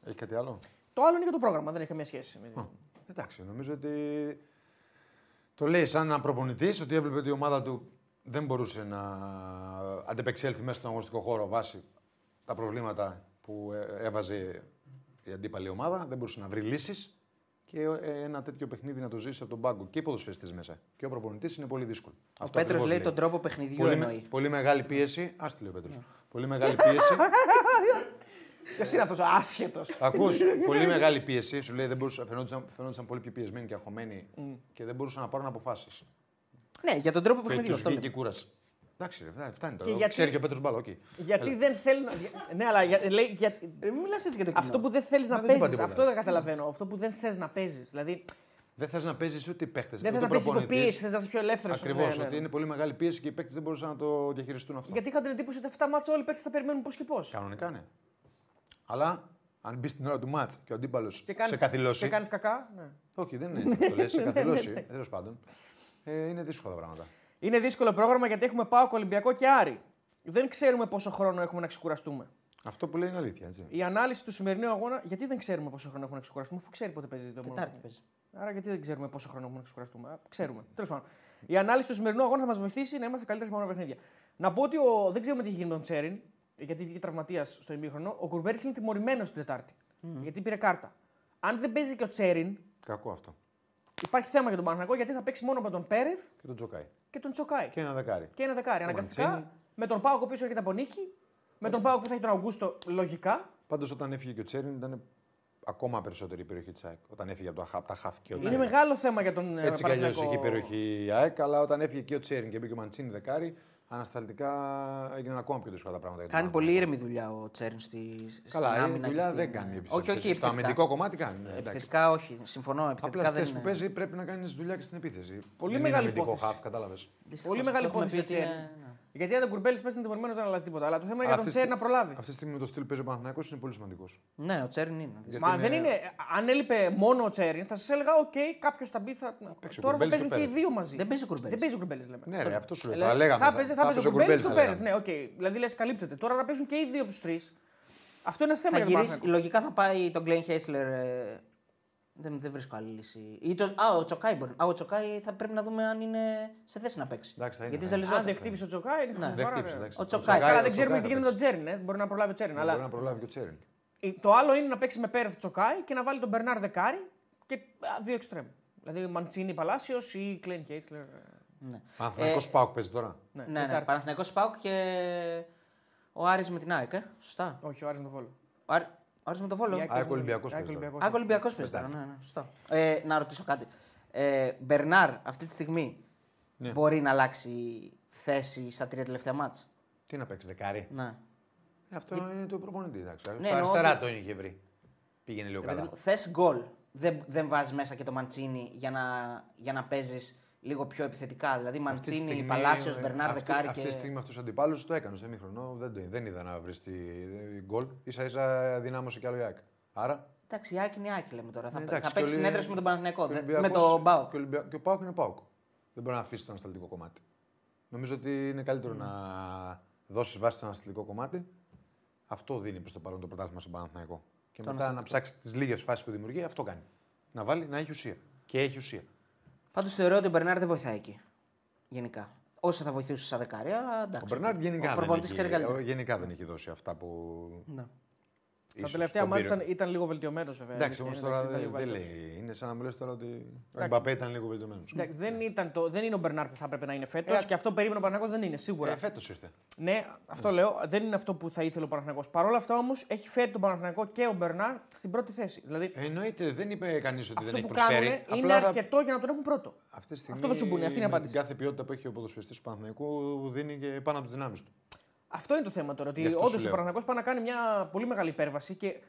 Έχει κάτι άλλο; Το άλλο είναι για το πρόγραμμα, δεν έχει καμία σχέση. με- Α, Εντάξει, νομίζω ότι το λέει σαν ένα προπονητής ότι έβλεπε ότι η ομάδα του δεν μπορούσε να αντεπεξέλθει μέσα στον αγωνιστικό χώρο βάσει τα προβλήματα που ε, έβαζε η αντίπαλη ομάδα. Δεν μπορούσε να βρει λύσεις και ε, ένα τέτοιο παιχνίδι να το ζήσει από τον πάγκο και οι ποδοσφαιριστές μέσα. Και ο προπονητής είναι πολύ δύσκολο. Ο Αυτό Πέτρος ακριβώς λέει τον τρόπο παιχνιδιού Πολύ, με- εννοεί. πολύ μεγάλη πίεση. Α τη λέει ο Πέτρος. Πολύ μεγάλη πίεση. Ποιος είναι αυτός ο άσχετος. Ακούς, πολύ μεγάλη πίεση. Σου λέει δεν μπορούσα, φαινόντουσαν, φαινόντουσαν πολύ πιο πιεσμένοι και αγχωμένοι και δεν μπορούσαν να πάρουν αποφάσεις. Ναι, για τον τρόπο Και παιχνιδιού. τους Αυτό βγήκε η λέω. κούραση. Εντάξει, ρε, φτάνει- φτάνει Και τώρα. γιατί- Ξέρει και ο Πέτρος Μπάλο, οκ. Γιατί δεν θέλουν. Ναι, αλλά για- λέει, για... Ε, Μην μιλάς έτσι για το κοινό. αυτό που δεν θέλεις να δεν είπα παίζεις. τίποτα. Αυτό δεν καταλαβαίνω. Αυτό που δεν θες να παίζεις. Δηλαδή Δεν θες να παίζεις ούτε οι παίχτες. δεν θες να παίζεις υπό πίεση, θες να είσαι πιο ελεύθερος. Ακριβώς. Ότι είναι πολύ μεγάλη πίεση και οι παίχτες δεν μπορούσαν να το διαχειριστούν αυτό. Γιατί είχα την εντύπωση ότι αυτά τα ματς όλοι οι παίκτες θα περιμένουν πώς και πώς. Κανονικά ναι. Αλλά αν μπεις στην ώρα του μάτς και ο αντίπαλος Και κάνεις, σε καθυλώσει. Και κάνεις κακά. Ναι. Όχι, δεν είναι έτσι. Το λες, σε καθυλώσει. Τέλος πάντων. Ε, είναι δύσκολα τα πράγματα. Είναι δύσκολο πρόγραμμα γιατί έχουμε πάω Ολυμπιακό και Άρη. Δεν ξέρουμε πόσο χρόνο έχουμε να ξεκουραστούμε. Αυτό που λέει είναι αλήθεια. Έτσι. Η ανάλυση του σημερινού αγώνα, γιατί δεν ξέρουμε πόσο χρόνο έχουμε να ξεκουραστούμε, αφού ξέρει πότε παίζει το Τετάρτη παίζει. Άρα γιατί δεν ξέρουμε πόσο χρόνο έχουμε να ξεκουραστούμε. Α, Ξέρουμε. Τέλος πάντων. Η ανάλυση του σημερινού αγώνα θα μας βοηθήσει να είμαστε καλύτεροι σε μόνο παιχνίδια. Να πω ότι ο... δεν ξέρουμε τι έχει γίνει με τον Τσέριν, γιατί βγήκε τραυματίας στο ημίχρονο. Ο Κουρμπέρι είναι τιμωρημένος την Τετάρτη. Γιατί πήρε κάρτα. Αν δεν παίζει και ο Τσέριν, Κακό αυτό. Υπάρχει θέμα για τον Παναγενικό γιατί θα παίξει μόνο με τον Πέρεθ Και τον Τζοκάι. και τον Τσοκάι. Και ένα δεκάρι. Και ένα δεκάρι. Αναγκαστικά Μαντσίνη. με τον Πάο ο οποίος έρχεται από νίκη Με τον Πάοκ που θα έχει τον Αυγούστο, λογικά. Πάντως όταν έφυγε και ο Τσέριν ήταν ακόμα περισσότερη η περιοχή της ΑΕΚ. Όταν έφυγε από, το, από τα χαφ και ο Είναι Τσέριν. μεγάλο θέμα για τον ε, Έτσι κι αλλιώς Παναθηναϊκό. είχε περιοχή η ΑΕΚ, αλλά όταν έφυγε και ο Τσέριν και μπήκε ο Μαντσίνη δεκάρι, ανασταλτικά έγιναν ακόμα πιο δύσκολα τα πράγματα. για τον Κάνει πολύ Παναθηναϊκό. ήρεμη δουλειά ο Τσέρνς στη, στην Καλά, η άμυνα. και δουλειά στην- δεν κάνει. Όχι, όχι. Στο επιθετικά. αμυντικό κομμάτι κάνει. ναι, εντάξει. Επιθετικά όχι. Συμφωνώ. Απλά Επιθετικά στις δεν θέσεις που είναι. παίζει πρέπει να κάνεις δουλειά και στην επίθεση. Πολύ δεν μεγάλη είναι αμυντικό υπόθεση. χαφ, κατάλαβες. Δυστυχώς, Πολύ μεγάλη το έχουμε υπόθεση πει ο ότι Τσέριν. είναι- ναι. Γιατί αν τον κουρμπέλη πέσει είναι τιμωρημένος δεν αλλάζει τίποτα. Αλλά το θέμα είναι για τον Τσέριν να προλάβει. Αυτή τη στιγμή με το στυλ παίζει ο Παναθηναϊκός είναι πολύ σημαντικός. Ναι, ο Τσέρν είναι. Γιατί Μα είναι- δεν είναι. Αν έλειπε μόνο ο Τσέριν, θα σας έλεγα: Οκ, κάποιος θα μπει. Θα... παίξει ο Τώρα θα Κουρμπέλης παίζουν και ο και οι Πέρεθ. δύο μαζί. Δεν παίζει ο Κουρμπέλης. Δεν παίζει ο Κουρμπέλης, λέμε. Ναι, ρε, αυτό σου λέω. Δηλαδή, Θα λέγαμε. Θα παίζει, θα παίζει ο έπαιζε Κουρμπέλης και ο θα Πέρεθ. λέγαμε. Ναι, οκ. Δηλαδή λες, καλύπτεται. Τώρα να παίζουν και οι δύο από τους τρεις. Αυτό είναι θέμα Θα για τον γυρίσει, Παναθηναϊκό. λογικά θα πάει τον Κλαϊνχάισλερ. Ε, δεν, δεν βρίσκω άλλη λύση. Ή το, α, ο Τσοκάι μπορεί. Α, ο Τσοκάι θα πρέπει να δούμε αν είναι σε θέση να παίξει. Εντάξει, θα είναι, Γιατί θα είναι. Αν ζαλιζόταν. δεν χτύπησε ο Τσοκάι, είναι Ναι. Δεν χαζομάρα, χτύπησε. ναι. εντάξει. Ο Τσοκάι. Καλά, ο δεν ξέρουμε τι Τσοκάι γίνεται με τον θα Τσέριν. ε. Μπορεί να προλάβει ο Τσέριν. παίξει. Μπορεί Αλλά να προλάβει και ο Τσέριν. ε, το άλλο είναι να παίξει με Πέρεθ Τσοκάι και να βάλει τον Μπερνάρ Δεκάρη και α, δύο εξτρέμ. Δηλαδή Μαντσίνη Παλάσιος ή Κλέν Χέιτσλερ. Ναι, Παναθηναϊκός Πάοκ παίζει τώρα. Ναι, ναι, ναι. Τετάρτη. Παναθηναϊκός Πάουκ και ο Άρης με την ΑΕΚ. Ε. Σωστά. Όχι, ο Άρης τον Βόλο. Ο Άρη- ο Άρης με τον Βόλο. Η ΑΕΚ ΑΕΚ παίζει με- Ολυμπιακός η ΑΕΚ παίζει τώρα. Ολυμπιακός. Α, Ολυμπιακός παίζει τώρα. Ναι, ναι, σωστά. Ε, να ρωτήσω κάτι. Ε, Μπερνάρ αυτή τη στιγμή Ναι. μπορεί να αλλάξει θέση στα τρία τελευταία μάτς; Τι να παίξει, δεκάρι; Ναι. Ε, Αυτό είναι το προπονητή. εντάξει. Ναι, Στα εννοώ αριστερά ότι- το είχε βρει. Πήγαινε λίγο καλά. Θες γκολ. Δεν, δεν βάζεις μέσα και το Μαντσίνη για να, για να παίζεις λίγο πιο επιθετικά. Δηλαδή Αυτή τη Μαντσίνη, στιγμή, Παλάσιος, ε, Μπερνάρ, αυτή- Δεκάρη Αυτή και. τη στιγμή αυτού του αντιπάλου το έκανε στο ημίχρονο. Δεν, το- δεν είδα να βρει τη ε, γκολ. σα ίσα δυνάμωσε κι άλλο η ΑΕΚ. Άρα. Εντάξει, η Άκη είναι η Άκη λέμε τώρα. ναι, θα, εντάξει, θα και παίξει ο Ολυ- συνέδρεση με τον Παναθηναϊκό. και ο δε- Με Ολυμπιακός- τον Μπάουκ. Και, ο Ολυμπια- και ο Πάοκ είναι Πάοκ. Δεν μπορεί να αφήσει το ανασταλτικό κομμάτι. Νομίζω ότι είναι καλύτερο να δώσεις βάση στο ανασταλτικό κομμάτι. Αυτό δίνει προς το παρόν το πρωτάθλημα στον Παναθηναϊκό. Και Το μετά να ανασταλτικό. ψάξει τις λίγες φάσεις που δημιουργεί, αυτό κάνει. Να βάλει να έχει ουσία. Και έχει ουσία. Πάντως θεωρώ ότι ο Μπερνάρ δεν βοηθάει εκεί. Γενικά. Όσο θα βοηθούσε σαν δεκάρι, αλλά εντάξει. Ο Μπερνάρντ γενικά, ο δεν προπονητής έχει, ξέρει καλύτερα. ο- γενικά δεν έχει δώσει αυτά που. Ναι. Στα ίσως τελευταία τον μάτια πήρε. ήταν, ήταν λίγο βελτιωμένος βέβαια. Εντάξει, η όμως αλήθεια τώρα είναι, εντάξει, δεν ήταν δεν λίγο καλύτερος. λέει. Είναι σαν να μου λες τώρα ότι ο Εντάξει. Εμπαπέ ήταν λίγο βελτιωμένος. Εντάξει, δεν, ήταν το, δεν είναι ο Μπερνάρ που θα έπρεπε να είναι φέτος Ε, και αυτό περίμενε ο Παναγό δεν είναι σίγουρα. Ε, Φέτος ήρθε. Ναι, αυτό λέω. Δεν είναι αυτό που θα ήθελε ο Παναθηναϊκός. Παρ' όλα αυτά όμως έχει φέρει τον Παναθηναϊκό και ο Μπερνάρ στην πρώτη θέση. Δηλαδή Εννοείται, δεν είπε κανείς ότι αυτό δεν έχει που κάνουν προσφέρει. είναι Απλά θα- αρκετό για να τον έχουν πρώτο. Αυτή τη στιγμή, Αυτό δεν σου πούνε, αυτή είναι η με απάντηση. Την κάθε ποιότητα που έχει ο ποδοσφαιριστής του Παναθηναϊκού δίνει και πάνω από τις δυνάμεις του. Αυτό είναι το θέμα τώρα. Γι' Ότι αυτό σου όντω ο λέω. Παναθηναϊκός πάει να κάνει μια πολύ μεγάλη υπέρβαση και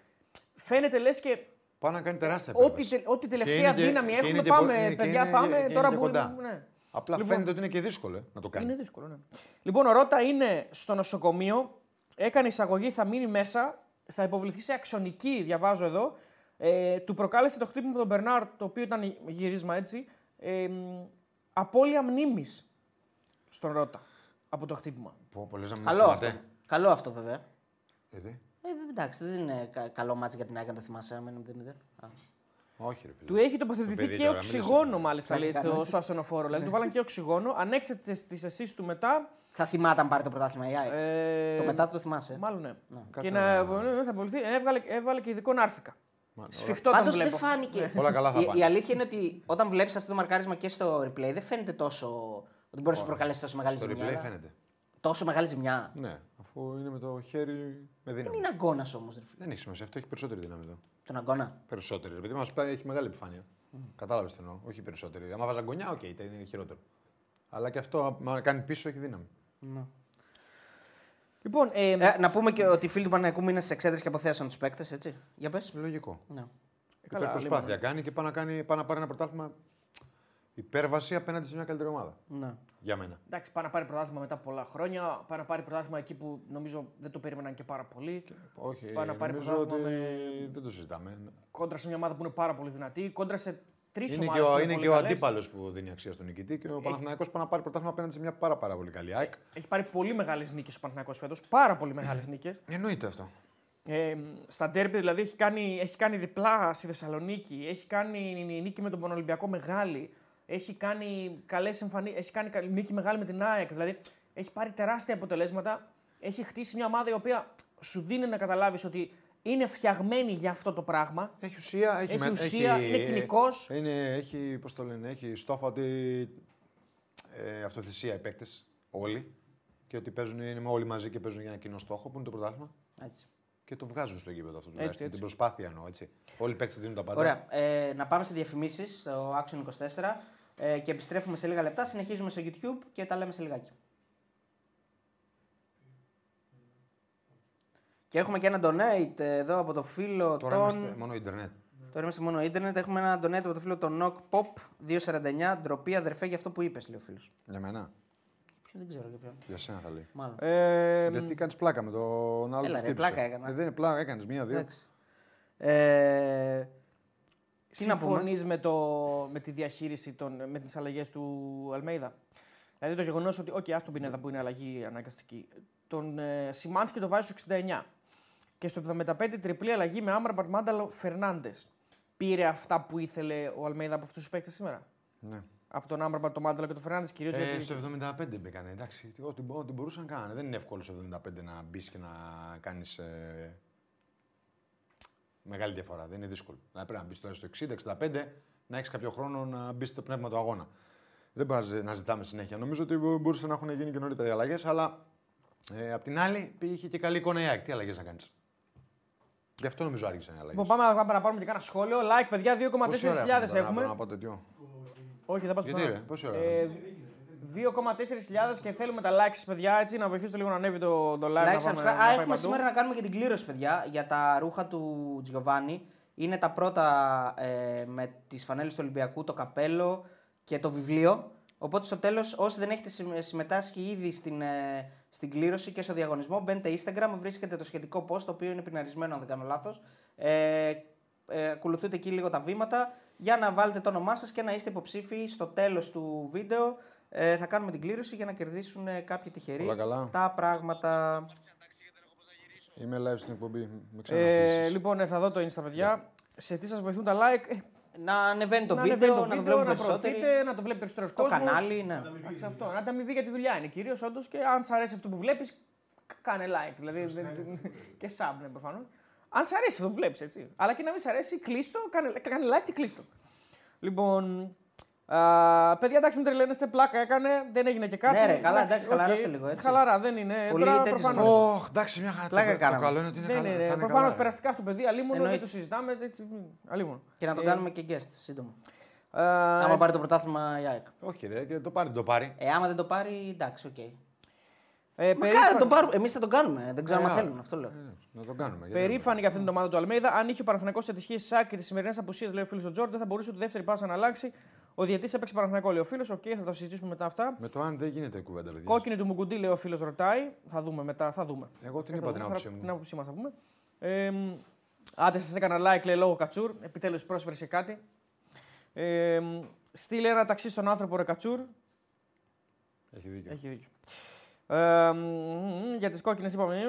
φαίνεται λες και Πάει να κάνει τεράστια ό,τι, επέμβαση. τε- ό,τι Και τελευταία είναι και- δύναμη και έχουμε, είναι και πάμε, κο- είναι- και παιδιά, είναι- πάμε. και είναι τώρα και μπορούμε. κοντά. Ναι. Απλά Λοιπόν, φαίνεται ότι είναι και δύσκολο ε, να το κάνει. Είναι δύσκολο, ναι. Λοιπόν, ο Ρότα είναι στο νοσοκομείο. Έκανε εισαγωγή, θα μείνει μέσα. Θα υποβληθεί σε αξονική, διαβάζω εδώ. Ε, του προκάλεσε το χτύπημα τον Μπερνάρ, το οποίο ήταν γύρισμα έτσι. Ε, μ, απώλεια μνήμης στον Ρότα από το χτύπημα. Πω, πολλές να μην Καλό αυτό. σταματέ. Καλό αυτό βέβαια. Ε, δε. Ε, εντάξει, δεν είναι κα- καλό μάτς για την ΑΕΚ, αν το θυμάσαι. άμα είναι 0-0. Α. Όχι, ρε φίλε. Του έχει Το τοποθετηθεί παιδί και τώρα, οξυγόνο, μίλησε. μάλιστα, λέει Κάνει στο, κανένα. στο ασθενοφόρο. Δηλαδή, του βάλαν και οξυγόνο. Ανέξετε τι αισθήσεις του μετά. Θα θυμάται αν πάρει το πρωτάθλημα η ΑΕΚ. Ε, το μετά το θυμάσαι. Μάλλον ναι. Ναι. Και Κάτσε να, να- ναι, θα απολυθεί. Έβγαλε, έβαλε και ειδικό νάρθηκα. Μα, όλα- Σφιχτό τον Πάντως βλέπω. δεν φάνηκε. Όλα καλά θα η, πάνε. η αλήθεια είναι ότι όταν βλέπεις αυτό το μαρκάρισμα και στο replay δεν φαίνεται τόσο. ότι μπορείς να σου προκαλέσεις τόσο μεγάλη Στο ζημιά. replay αλλά- φαίνεται. Τόσο μεγάλη ζημιά. Ναι, αφού είναι με το χέρι με Δεν δύναμη. είναι αγκώνα όμως. Δεν έχει σημασία, αυτό έχει περισσότερη δύναμη εδώ. Τον αγκώνα. Περισσότερη. Επειδή μας έχει μεγάλη επιφάνεια. Κατάλαβες τι εννοώ. Όχι περισσότερη. Άμα βάζα γκονιά, οκ, ήταν είναι χειρότερο. Αλλά και αυτό, αν κάνει πίσω, έχει δύναμη. Ναι. Λοιπόν, ε, Ε, να πούμε και ότι οι φίλοι του Παναθηναϊκού μείναν στις εξέδρες και αποθέασαν τους παίκτες, έτσι. Για πες. Λογικό. Ναι. καλά, Υπερπροσπάθεια λοιπόν. κάνει και πάει να, κάνει, πάει να πάρει ένα πρωτάθλημα υπέρβαση απέναντι σε μια καλύτερη ομάδα. ναι. Για μένα. εντάξει, πάει να πάρει πρωτάθλημα μετά από πολλά χρόνια. Πάει να πάρει πρωτάθλημα εκεί που νομίζω δεν το περίμεναν και πάρα πολύ. Όχι, Πάει να πάρει νομίζω ότι πρωτάθλημα δεν το συζητάμε. Κόντρα σε μια ομάδα που είναι πάρα πολύ δυνατή. Κόντρα σε τρεις Είναι ομάδες. και που ο, είναι είναι πολύ και ο καλές. αντίπαλος που δίνει αξία στον νικητή και ο Παναθηναϊκός πάει να πάρει πρωτάθλημα απέναντι σε μια πάρα, πάρα πολύ καλή ΑΕΚ. Έχει πάρει πολύ μεγάλες νίκες ο Παναθηναϊκός φέτος. Πάρα πολύ μεγάλες νίκες. Εννοείται αυτό. Ε, στα ντέρμπι δηλαδή έχει κάνει, έχει κάνει διπλά στη Θεσσαλονίκη. Έχει κάνει νίκη με τον Πανολυμπιακό μεγάλη. Έχει κάνει καλές εμφανί... έχει κάνει καλή- νίκη μεγάλη με την ΑΕΚ. Δηλαδή έχει πάρει τεράστια αποτελέσματα. Έχει χτίσει μια ομάδα η οποία σου δίνει να καταλάβεις ότι είναι φτιαγμένη για αυτό το πράγμα. Έχει ουσία, έχει, Έχει με- ουσία, είναι κοινικός. Είναι, έχει, πώς το λένε, έχει στόχο ότι ε, αυτοθυσία οι παίκτες, όλοι. και ότι παίζουν, είναι όλοι μαζί και παίζουν για ένα κοινό στόχο που είναι το πρωτάθλημα. Έτσι. Και το βγάζουν στο γήπεδο αυτό Έτσι, τουλάχιστον. έτσι. Την προσπάθεια εννοώ. Έτσι. Όλοι οι παίκτες δίνουν τα πάντα. Ωραία. Ε, να πάμε σε διαφημίσεις στο Action 24 ε, και επιστρέφουμε σε λίγα λεπτά. Συνεχίζουμε στο YouTube και τα λέμε σε λιγάκι. Και έχουμε και ένα donate εδώ από το φίλο Τώρα των. είμαστε μόνο Ιντερνετ. Τώρα είμαστε μόνο ίντερνετ. Έχουμε ένα donate από το φίλο των Knock Pop 249. Ντροπή αδερφέ για αυτό που είπες, λέει ο φίλος. Για μένα. Δεν ξέρω για ποιον. Για σένα θα λέει. Μάλλον. Ε, Γιατί κάνεις πλάκα με τον άλλο Έλα, που ρε, χτύπησε. πλάκα έκανα. Ε, δεν είναι πλάκα, έκανες μία-δύο. Εντάξει. Ε, τι να πούμε. Συμφωνείς με, το, με τη διαχείριση των, με τις αλλαγές του Αλμέιδα; Δηλαδή το γεγονός ότι, OK, ας τον Πινέδα που είναι αλλαγή αναγκαστική, τον ε, Σιμάνσκι το βάζει στο 69 και στο 75 τριπλή αλλαγή με Άμραμπατ Μάνταλο Φερνάντες. Πήρε αυτά που ήθελε ο Αλμέιδα από αυτούς τους παίκτες σήμερα; Ναι. Από τον Άμραμπατ, τον Μάνταλο και τον Φερνάντες κυρίως. Ε, γιατί... στο 75 μπήκανε. Εντάξει, ό,τι, μπο- ό,τι μπορούσαν να κάνουν. Δεν είναι εύκολο στο 75 να μπεις και να κάνεις ε, μεγάλη διαφορά. Δεν είναι δύσκολο. Να πρέπει να μπεις τώρα στο 60-65, να έχεις κάποιο χρόνο να μπεις στο πνεύμα του αγώνα. Δεν μπορεί να ζη- να ζητάμε συνέχεια. Νομίζω ότι μπο- μπορούσαν να έχουν γίνει και νωρίτερα οι αλλαγές, αλλά ε, απ' την άλλη είχε και καλή εικόνα η ΑΕΚ. Τι αλλαγές να κάνεις; Γι' αυτό νομίζω άργησαν οι αλλαγές. Λοιπόν, πάμε, πάμε να πάρουμε και κάνα σχόλιο. Like, παιδιά, 2,4 έχουμε. Να πω τέτοιο; Όχι, δεν πας Γιατί, πουθενά. ρε, πόση ώρα Ε, 2,4 και θέλουμε τα likes, παιδιά, έτσι, να βοηθήσετε λίγο να ανέβει το, το like. Like, να subscribe. πάμε, να Α, πάει έχουμε παντού. σήμερα να κάνουμε και την κλήρωση, παιδιά, για τα ρούχα του Τζιοβάνι. Είναι τα πρώτα ε, με τις φανέλες του Ολυμπιακού, το καπέλο και το βιβλίο. Οπότε στο τέλος, όσοι δεν έχετε συμ- συμμετάσχει ήδη στην, ε, στην κλήρωση και στο διαγωνισμό, μπαίνετε Instagram, βρίσκετε το σχετικό post, το οποίο είναι πιναρισμένο, αν δεν κάνω λάθος. Ε, ε, ακολουθείτε εκεί λίγο τα βήματα για να βάλετε το όνομά σας και να είστε υποψήφοι στο τέλος του βίντεο. Ε, θα κάνουμε την κλήρωση για να κερδίσουν ε, κάποιοι τυχεροί Όλα καλά. τα πράγματα. Είμαι live στην εκπομπή. Με Ε, ξαναπείσεις. λοιπόν, ε, θα δω το Insta, παιδιά. Σε τι σας βοηθούν τα like. Ε, Να ανεβαίνει το να βίντεο, ανεβαίνει να το βίντεο, βλέπουν να περισσότεροι. προωθείτε, να το βλέπει περισσότερο Το κόσμος. κανάλι, ναι. Εντάξει, αυτό. Να ανταμοιβεί για τη δουλειά είναι κυρίως όντως και αν σ' αρέσει αυτό που βλέπεις, κάνε like. Δηλαδή, δεν- και sub, ναι, προφανώς. Αν σ' αρέσει αυτό που βλέπεις, έτσι. Αλλά και να μην σ' αρέσει, κλείστο, κάνε, κάνε like και κλείστο. Λοιπόν. Α, παιδιά, εντάξει, μην τρελαίνεστε, πλάκα έκανε, δεν έγινε και κάτι. Ναι, ρε, καλά, εντάξει, χαλαρώστε οκ. λίγο, έτσι. Χαλαρά, δεν είναι. Πολύ Τώρα, τέτοιες προφανώς- ζωές. Ωχ, εντάξει, μια χαρά. Πλάκα Το, το κάναμε. καλό είναι ότι είναι Δεν καλά. είναι. θα είναι Προφανώς καλά. περαστικά στο παιδί, αλίμονο, δεν Εννοείται. το συζητάμε. Έτσι, αλίμονο. Και να το Ε, κάνουμε και guest σύντομα. ε, Άμα πάρει το πρωτάθλημα η ΑΕΚ. Όχι, ρε, και το πάρει, το πάρει. Ε, άμα δεν το πάρει, εντάξει, οκ. ε, Μακάρι περήφανοι- να το πάρουμε. Εμείς θα τον κάνουμε. Δεν ξέρω Ε, αν άρα. θέλουν, αυτό λέω. Ε, Να το κάνουμε. γιατί Περήφανοι για αυτήν την ομάδα του Αλμέιδα. Αν είχε ο Παναθηναϊκός ατυχίες της ΑΕΚ και τις σημερινές απουσίες, λέει ο φίλος ο Τζορτζ, δεν θα μπορούσε τη δεύτερη πάσα να αλλάξει. Ο διαιτητής έπαιξε Παναθηναϊκό, λέει ο φίλος. Οκ, θα το συζητήσουμε μετά αυτά. δεν- Με το αν δεν γίνεται η κουβέντα, παιδιά. Κόκκινη του Μουκουντί, λέει ο φίλος, ρωτάει. Θα δούμε μετά, θα δούμε. Εγώ την Θα είπα δούμε, την θα- άποψή Την μου. άποψή μας θα πούμε. Ε, μ, άντε, σας έκανα like, λέει λόγω Κατσούρ. Επιτέλους πρόσφερε σε κάτι. Ε, μ, στείλε ένα ταξί στον άνθρωπο, ρε Κατσούρ. Έχει δίκιο. Έχει δίκιο. Ε, μ, για τις κόκκινες είπαμε.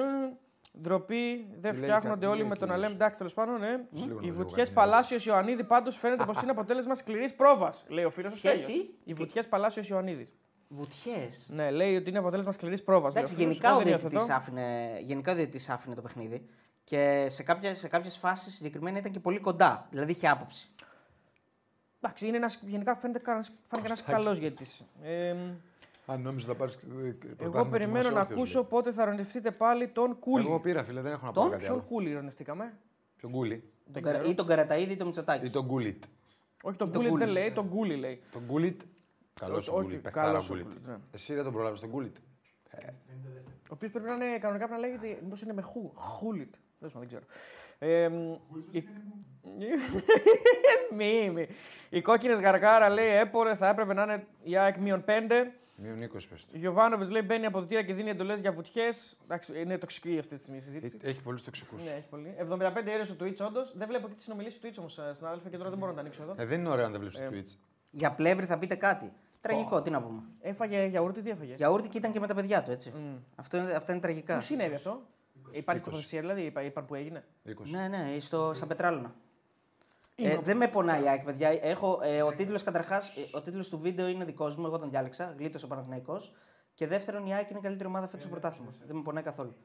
Μ, Ντροπή, δεν Τι λέει φτιάχνονται κάτι, όλοι λέει με τον κύριος. Αλέμ. Εντάξει, τέλος πάντων, ναι. λίγο να Οι λίγο βουτιές κάνει Παλάσιος Ιωαννίδη πάντως φαίνεται πως είναι αποτέλεσμα σκληρής πρόβας, λέει ο φίλος ο Ποιες Στέλιος. οι; Οι βουτιές Παλάσιος Ιωαννίδης. Βουτιές; Ναι, λέει ότι είναι αποτέλεσμα σκληρής πρόβας. Εντάξει, γενικά ο διαιτητής άφηνε, γενικά ο διαιτητής άφηνε το παιχνίδι και σε κάποιε σε κάποιες φάσεις συγκεκριμένα ήταν και πολύ κοντά. Δηλαδή είχε άποψη. Εντάξει, είναι ένας, γενικά φαίνεται φάνηκε ένας καλός γιατί. Ε, μ, Αν νόμιζα να πάρεις. εγώ περιμένω να ακούσω πότε θα ρονευτείτε πάλι τον Κούλι. Εγώ πήρα, φίλε, δεν έχω να πω Τον κάτι Ποιον άλλο. Κούλι ρονευτήκαμε. Ποιον Γκούλι. Δεν Τον Καρα- ξέρω. Ή τον Καραταίδη ή τον Μητσοτάκη. Ή τον Γκούλιτ. Όχι, τον τον Κούλι δεν Γκούλι. λέει, τον Κούλι λέει. Τον Γκούλιτ. Καλός Όχι, ο Γκούλιτ. Παιχτάρα καλός ο Γκούλιτ. Γκούλιτ, ναι. Εσύ δεν τον προλάβεις τον Γκούλιτ. Ο οποίος πρέπει να είναι κανονικά πρέπει να λέγεται. Μήπως είναι με χου. Χούλιτ. Δεν ξέρω, δεν ξέρω. Ε, μ, η- μη, μη. Οι κόκκινες γαργάρα λέει έπορε θα έπρεπε να είναι η ΑΕΚ μείον 5. Μείον 20 πες. Ο Γιωβάνοβιτς λέει μπαίνει από το και δίνει εντολές για βουτιές. Εντάξει, είναι τοξική αυτή τη στιγμή η συζήτηση. Έχει πολλούς τοξικούς. Ναι, έχει πολύ. 75 αίρε στο Twitch, όντως. Δεν βλέπω και τις συνομιλίε του Twitch όμως, συνάδελφε, και τώρα δεν μπορώ να τα ανοίξω εδώ. Ε, δεν είναι ωραίο αν δεν βλέπεις το Twitch. Για πλεύρη θα πείτε κάτι. Τραγικό, τι να πούμε. Έφαγε γιαούρτι, τι έφαγε; Γιαούρτι και ήταν και με τα παιδιά του, έτσι. Μμ. Αυτό είναι, αυτά είναι τραγικά. Πού συνέβη αυτό; Υπάρχει τοποθεσία δηλαδή, είπα- είπαν που έγινε. 20. Ναι, ναι, στο, στα πετράλωνα. Είναι Ε, ο- δεν με πονάει η ΑΕΚ, παιδιά. Έχω, ε, ο τίτλος καταρχάς, ε, ο τίτλος του βίντεο είναι δικός μου, εγώ τον διάλεξα. Γλίτωσε ο Παναθηναϊκός. Και δεύτερον, η ΑΕΚ είναι η καλύτερη ομάδα φέτος στο πρωτάθλημα. Δεν με πονάει καθόλου.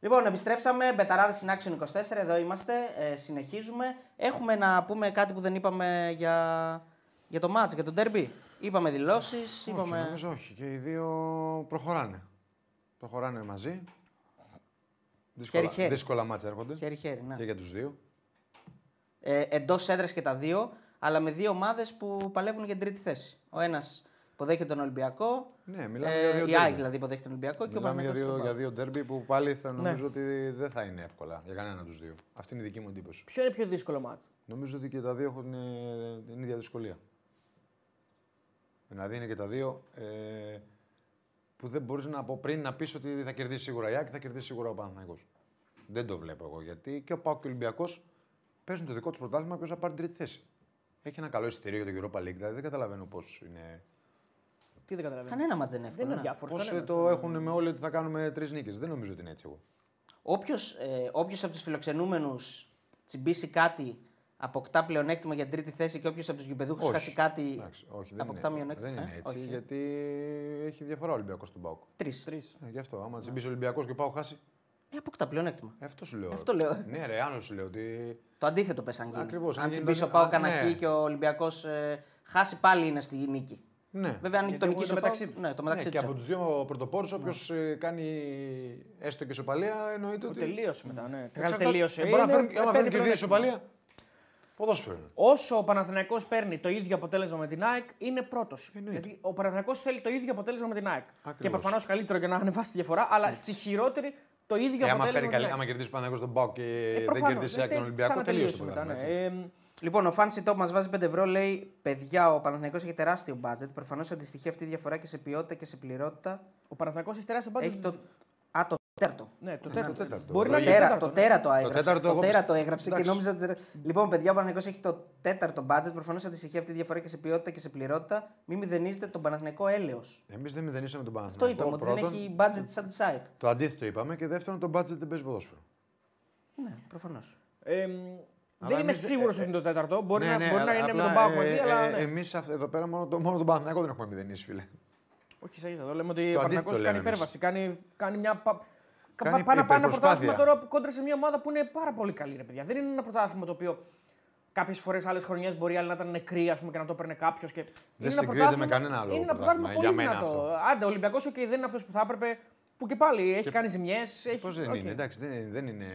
Λοιπόν, επιστρέψαμε. Μπεταράδες στην Action 24. Εδώ είμαστε. Ε, συνεχίζουμε. Έχουμε να πούμε κάτι που δεν είπαμε για, για το match, για το derby. Είπαμε δηλώσεις. Όχι, Είπαμε... νομίζω όχι. Και οι δύο προχωράνε. Προχωράνε μαζί. Δύσκολα, Χέρι-χέρι. δύσκολα μάτια έρχονται. Χέρι-χέρι. Ναι. Και για τους δύο. Ε, Εντός έδρας και τα δύο, αλλά με δύο ομάδες που παλεύουν για την τρίτη θέση. Ο ένας υποδέχεται τον Ολυμπιακό. Ναι, μιλάμε ε, για δύο η ντέρμπι. ΑΕΚ δηλαδή υποδέχεται τον Ολυμπιακό και ο Μιλάμε για Παναθηναϊκός δύο, τον για Πάο. δύο ντέρμπι που πάλι θα Ναι. νομίζω ότι δεν θα είναι εύκολα για κανένα από τους δύο. Αυτή είναι η δική μου εντύπωση. Ποιο είναι πιο δύσκολο μάτς; Νομίζω ότι και τα δύο έχουν ε, την ίδια δυσκολία. Δηλαδή είναι και τα δύο ε, που δεν μπορείς να από πριν να πεις ότι θα κερδίσει σίγουρα η ΑΕΚ και θα κερδίσει σίγουρα ο Παναθηναϊκός. Δεν το βλέπω εγώ γιατί και ο Πάο και ο Ολυμπιακός παίζουν το δικό τους πρωτάθλημα ποιο θα πάρει την τρίτη θέση. Έχει ένα καλό εισιτήριο για το Europa League, δηλαδή δεν καταλαβαίνω πώς είναι. Τι δεν καταλαβαίνω. Κανένα μάτς δεν είναι Δεν είναι εύκολο. ναι. διάφορο. Πώ το έχουν με όλοι ότι θα κάνουμε τρεις νίκες. Δεν νομίζω ότι είναι έτσι εγώ. Όποιος, ε, όποιος από τους φιλοξενούμενους τσιμπήσει κάτι, αποκτά πλεονέκτημα για την τρίτη θέση και όποιος από τους γηπεδούχους Όχι. χάσει κάτι, Εντάξει, όχι, δεν αποκτά είναι, μειονέκτημα. δεν είναι Ε, έτσι όχι. γιατί έχει διαφορά ο Ολυμπιακός στον Πάοκ. τρεις. Τρεις. Ε, γι' αυτό, άμα τσιμπήσει ο Ολυμπιακός και ο Πάοκ χάσει. Ε, αποκτά πλεονέκτημα. Ε, Αυτό σου λέω. Αυτό λέω. Ναι, ρε, άλλο σου λέω ότι. Το αντίθετο πες αν γίνει. Ακριβώς, αν αν γίνει τσιμπήσει το- ο Πάο α, καναχή ναι. και ο Ολυμπιακός ε, χάσει πάλι είναι στη νίκη. Ναι. Βέβαια αν Γιατί το έχουν νικήσει ο μεταξύ Πάοκ, τους. ναι, το Ναι, μεταξύ και τους. από τους δύο πρωτοπόρους, όποιος κάνει έστω και ισοπαλία, εννοείται ότι. Τελείωσε μετά. Ναι. Εξαρτάται- Τελείωσε. Ε, μπορεί να Είναι- φέρνει- άμα παίρνει φέρνει και δύο πλεονέκτημα. Ισοπαλία. Ποδόσφαιρο. είναι. Όσο ο Παναθηναϊκός παίρνει το ίδιο αποτέλεσμα με την ΑΕΚ, είναι πρώτος. Εννοείται. Γιατί ο Παναθηναϊκός θέλει το ίδιο αποτέλεσμα με την ΑΕΚ. Και Ακριβώς. προφανώς καλύτερο για να ανεβάσει τη διαφορά, αλλά στη χειρότερη το ίδιο Ε, άμα, αποτέλεσμα. φέρει με καλή, την άμα ΑΕΚ. κερδίσει Παναγιώ τον Πάοκ και Ε, δεν προφανώς, κερδίσει η ΑΕΚ δεν- τον Ολυμπιακό, σαν να τελείωσε το τελείωσε μετά, πράγμα. ναι. έτσι. Ε, Λοιπόν, ο Fancy Top μας βάζει 5 ευρώ, λέει: Παιδιά, ο Παναθηναϊκός έχει τεράστιο budget. Προφανώς αντιστοιχεί αυτή η διαφορά και σε ποιότητα και σε πληρότητα. Ο Παναθηναϊκός έχει τεράστιο budget. Έχει το. Α, το τέταρτο. Ναι, το το τέταρτο. τέταρτο. Μπορεί να Το είναι και Τέρα, τέταρτο. το ναι. τέρατο έγραψε. τέταρτο το εγώ τέρατο πιστεύω. έγραψε και Εντάξει. νόμιζα. ότι- Λοιπόν, παιδιά, ο Παναθηναϊκός έχει το τέταρτο budget. Προφανώς αντιστοιχεί αυτή η διαφορά και σε ποιότητα και σε πληρότητα. Μην μηδενίζετε τον Παναθηναϊκό έλεος. Εμείς δεν μηδενίσαμε τον Αυτό Παναθηναϊκό. είπαμε, ότι δεν πρώτον. έχει budget σαν τη ΑΕΚ. Το αντίθετο είπαμε και δεύτερον το budget δεν παίζει ποδόσφαιρο. Ναι, προφανώς. Ε, Αλλά δεν είμαι εμείς, σίγουρος ε, ότι είναι το τέταρτο. Μπορεί Ναι, να, ναι, μπορεί να αλλά είναι με απλά, τον Πάοκ ε, μαζί, αλλά. ε, ναι. Εμείς αυ- εδώ πέρα μόνο, το, μόνο τον Παναθηναϊκό δεν έχουμε μηδενίσει, φίλε. Όχι, σα εδώ λέμε ότι Το ο Παναθηναϊκός αντίθετο κάνει λέμε εμείς. υπέρβαση. Κάνει, κάνει μια. Πα... Κάνει Πάει να πάει ένα υπερπροσπάθεια. πρωτάθλημα τώρα κόντρα σε μια ομάδα που είναι πάρα πολύ καλή, ρε παιδιά. Δεν είναι ένα πρωτάθλημα το οποίο κάποιες φορές, άλλες χρονιές μπορεί άλλοι να ήταν νεκροί ας πούμε, και να το έπαιρνε κάποιος. Και... είναι ένα συγκρίνεται πρωτάθλημα- με κανένα άλλο Είναι ένα πρωτάθλημα, πρωτάθλημα για πολύ μένα δυνατό. αυτό. Άντε, ο Ολυμπιακός okay, δεν είναι αυτός που θα έπρεπε. Που και πάλι έχει κάνει ζημιές. Έχει... Πώς δεν οκ. είναι, εντάξει, δεν είναι. Δεν είναι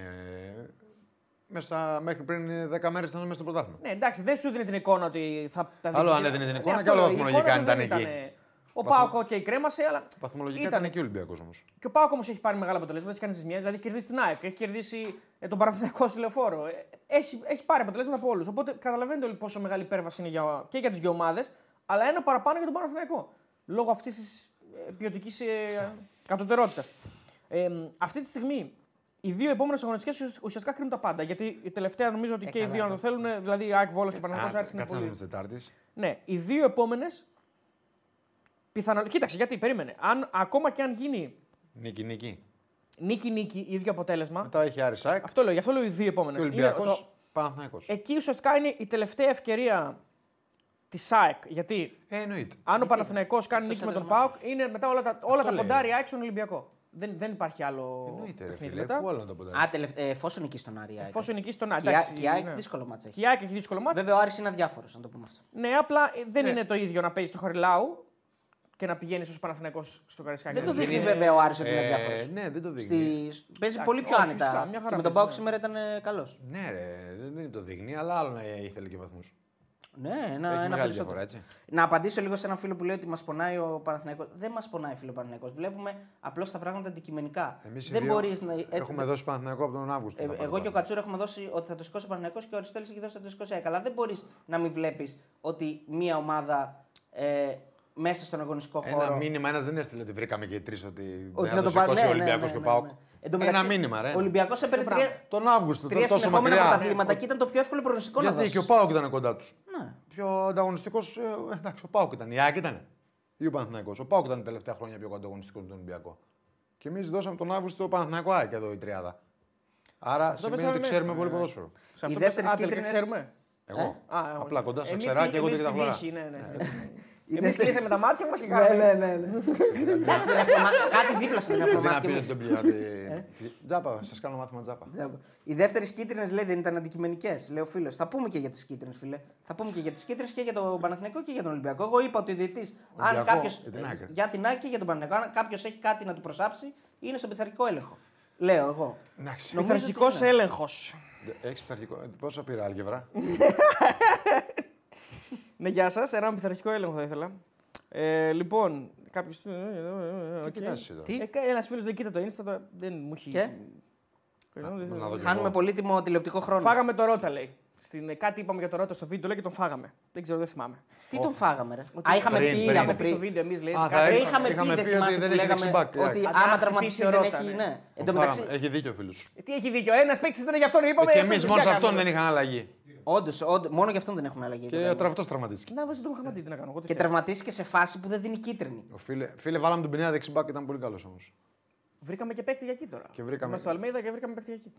μέσα στα- μέχρι πριν 10 μέρες ήταν μέσα στο πρωτάθλημα. Ναι, εντάξει, δεν σου δίνει την εικόνα ότι θα τα Άλλο δείξει. αν έδινε την Ναι, εικόνα αυτό και άλλο λέω, η βαθμολογικά εικόνα αν του ήταν δεν εκεί. Ο Βαθμο- Πάοκ, οκ, κρέμασε, αλλά. Βαθμολογικά ήταν- ήταν και ο Ολυμπιακός όμως. Και ο Πάοκ όμως έχει πάρει μεγάλα αποτελέσματα, έχει κάνει ζημιές, δηλαδή έχει κερδίσει την ΑΕΚ, έχει κερδίσει ε, τον Παναθηναϊκό στη λεωφόρο. Ε, έχει, έχει πάρει αποτελέσματα από όλους. Οπότε καταλαβαίνετε όλοι πόσο μεγάλη υπέρβαση είναι για, και για τις δύο ομάδες, αλλά ένα παραπάνω για τον Παναθηναϊκό. Λόγω αυτής της ε, ποιοτικής ε, κατωτερότητας. Ε, αυτή τη στιγμή οι δύο επόμενες αγωνιστικές ουσιαστικά κρίνουν τα πάντα. Γιατί η τελευταία νομίζω ότι Ε, και οι καλά, δύο να το θέλουν, δηλαδή η ΑΕΚ Βόλος και ο Παναθηναϊκός Άρης είναι Κάτσε να πολύ. δούμε τη Τετάρτης. Ναι, οι δύο επόμενες. Πιθανό... Κοίταξε, γιατί περίμενε. Αν, ακόμα και αν γίνει Νίκη, νίκη. νίκη-νίκη, ίδιο αποτέλεσμα. Μετά έχει Άρη Σάικ Αυτό λέω, γι' αυτό λέω οι δύο και επόμενε. Ολυμπιακός Παναθυναϊκό. Εκεί ουσιαστικά είναι η τελευταία ευκαιρία της ΣΑΕΚ. Γιατί Ε, εννοείται. αν ο Παναθηναϊκός κάνει νίκη με τον ΠΑΟΚ, είναι μετά όλα τα, όλα τα λέει. ποντάρια έξω στον Ολυμπιακό. Δεν, δεν υπάρχει άλλο Εννοείται, ρε παιχνίδι φίλε. μετά. Πού άλλο να το πω Α, τελευ... ε, εφόσον νικήσει τον Άρη. η ΑΕΚ. Εφόσον νικήσει τον Και Άρη. η εντάξει, ΑΕΚ- και η ΑΕΚ ναι. δύσκολο μάτσα έχει. Και η ΑΕΚ έχει δύσκολο μάτι. Βέβαια ο Άρης είναι αδιάφορος, να το πούμε αυτό. Ναι, απλά ε, δεν Ναι. είναι το ίδιο να παίζει στο Χαριλάου και να πηγαίνεις ως Παναθηναϊκός στο Καρισκάκι. Δεν το Δηλαδή, δείχνει είναι- βέβαια ο Άρης ότι είναι Ε, αδιάφορο. ναι, δεν το δείχνει. Στη... Παίζει Εντάξει, πολύ πιο όχι, άνετα. φυσικά, μια χαρά Και με τον παίζει, Πάοκ ναι. σήμερα ήταν ε, καλός. Ναι, ρε, δεν, δεν το δείχνει, αλλά άλλο να ήθελε και βαθμούς. Ναι, ένα, Έχει ένα μεγάλη περισσότερο. διαφορά, έτσι. Να απαντήσω λίγο σε έναν φίλο που λέει ότι μας πονάει ο Παναθηναϊκός. Δεν μας πονάει, φίλο Παναθηναϊκός. Βλέπουμε απλώς τα πράγματα αντικειμενικά. Εμείς οι δεν δύο μπορείς να. Έτσι, Έχουμε δώσει Παναθηναϊκό από τον Αύγουστο. Ε, να εγώ πάρει και ο το Κατσούρα έχουμε δώσει ότι θα το σηκώσει ο Παναθηναϊκός και ο Αριστοτέλης έχει δώσει ότι θα το σηκώσει η ΑΕΚ. Αλλά δεν μπορείς να μην βλέπεις ότι μία ομάδα ε, μέσα στον αγωνιστικό Ένα χώρο. μήνυμα, ένας δεν έστειλε ότι βρήκαμε και οι τρεις ότι, ότι δεν θα το πάρει- σηκώσει ο ναι, ναι, Ολυμπιακός ναι, και ο ναι, Πάοκ. ναι. Εν τω Ένα μεταξύ, μήνυμα, ρε. Ο Ολυμπιακός έπαιρνε Μπράβο. τρία, Τον Αύγουστο, τρία τόσο συνεχόμενα μακριά. πρωταθλήματα και ήταν το πιο εύκολο προγνωστικό να Γιατί δώσει. και ο Πάοκ ήταν κοντά τους. Ναι. Πιο ανταγωνιστικός. εντάξει, ο Πάοκ ήταν. Η ΑΕΚ ήταν. Ή ο Παναθηναϊκός. Ο Πάοκ ήταν τα τελευταία χρόνια πιο ανταγωνιστικός με τον Ολυμπιακό. Και εμείς δώσαμε τον Αύγουστο Παναθηναϊκό ΑΕΚ εδώ η τριάδα. Άρα αυτό σημαίνει πέσαμε ότι ξέρουμε μέσα, πολύ ναι. ποδόσφαιρο. Σε Οι αυτό δεύτερες πες- α, τελικά κίτρινες- ξέρουμε. Εγώ. Α, Απλά κοντά στα εμείς ξερά τη- και εγώ εμείς και τα την χλωρά. Τύχη, ναι, ναι. Εμείς δεύτερη- κλείσαμε τα μάτια μας και Ναι, κάναμε. ναι, έτσι. ναι. ναι. Εντάξει, δεν έχουμε μα- κάτι δίπλα στο δεν έχουμε Δεν να μάθει κι πείτε εμείς. τον πληρώνει. Τζάπα, σας κάνω μάθημα τζάπα. Τζάμπα. Οι δεύτερες κίτρινες λέει δεν ήταν αντικειμενικές, λέει ο φίλος. Θα πούμε και για τις κίτρινες, φίλε. Θα πούμε και για τις κίτρινες και για τον Παναθηναϊκό και για τον Ολυμπιακό. Εγώ είπα ότι ο διαιτητής, αν Ολυμπιακό, κάποιο. για την άκρη. Για την άκρη και για τον Παναθηναϊκό, αν κάποιος έχει κάτι να του προσάψει, είναι στον πειθαρχικό έλεγχο. Λέω εγώ. Εντάξει. Νομίζω Πειθαρχικός ότι είναι. έλεγχος. Έχεις πειθαρχικό. ε, Πόσο πήρα άλγευρα; Ναι, γεια σας. Έναν πειθαρχικό έλεγχο θα ήθελα. Ε, λοιπόν, κάποιο. Τι κοιτάς εσύ τώρα. Τι; Ένας φίλος δεν κοίτα το Insta, τώρα δεν μου έχει. Και; Να δω κι Χάνουμε εγώ. πολύτιμο τηλεοπτικό χρόνο. Φάγαμε το Ρότα, λέει. Στην, κάτι είπαμε για το Ρότα στο βίντεο, λέει και τον φάγαμε. Δεν ξέρω, δεν θυμάμαι. Τι τον φάγαμε, ρε; Α, είχαμε Πριν, πει πριν. από Είχαμε πει στο πριν. βίντεο εμείς, λέει. Α, κάτι θα Ρε, είχαμε- είχαμε πει, είχαμε δεν πει ότι θυμάσαι δεν που έχει λέγαμε δεξιμπάκ, ότι εντάξει. Αν άμα χτυπήσει τραυματιστεί ο δεν Ρότα, έχει. ναι. Ναι. Εν τω Τον μεταξύ, φάγαμε. Έχει δίκιο ο φίλο. Ε, Τι έχει δίκιο. Ένας παίκτης ήταν γι' αυτόν, είπαμε. Και αυτό εμείς τι μόνος σε κάνουμε. αυτόν δεν είχαν αλλαγή. όντως, όντως, μόνο γι' αυτόν δεν έχουμε αλλαγή. Και ο τραβτό τραυματίστηκε. Να βάζει τον Μαχαματή, τι να κάνω. εγώ τι Και φταίω. τραυματίστηκε σε φάση που δεν δίνει κίτρινη. Ο φίλε, φίλε, βάλαμε τον Πινέα δεξιμπάκ ήταν πολύ καλός όμως. Βρήκαμε και παίκτη για εκεί τώρα. Και βρήκαμε- Είμαστε στο Αλμέιδα και βρήκαμε παίκτη για εκεί.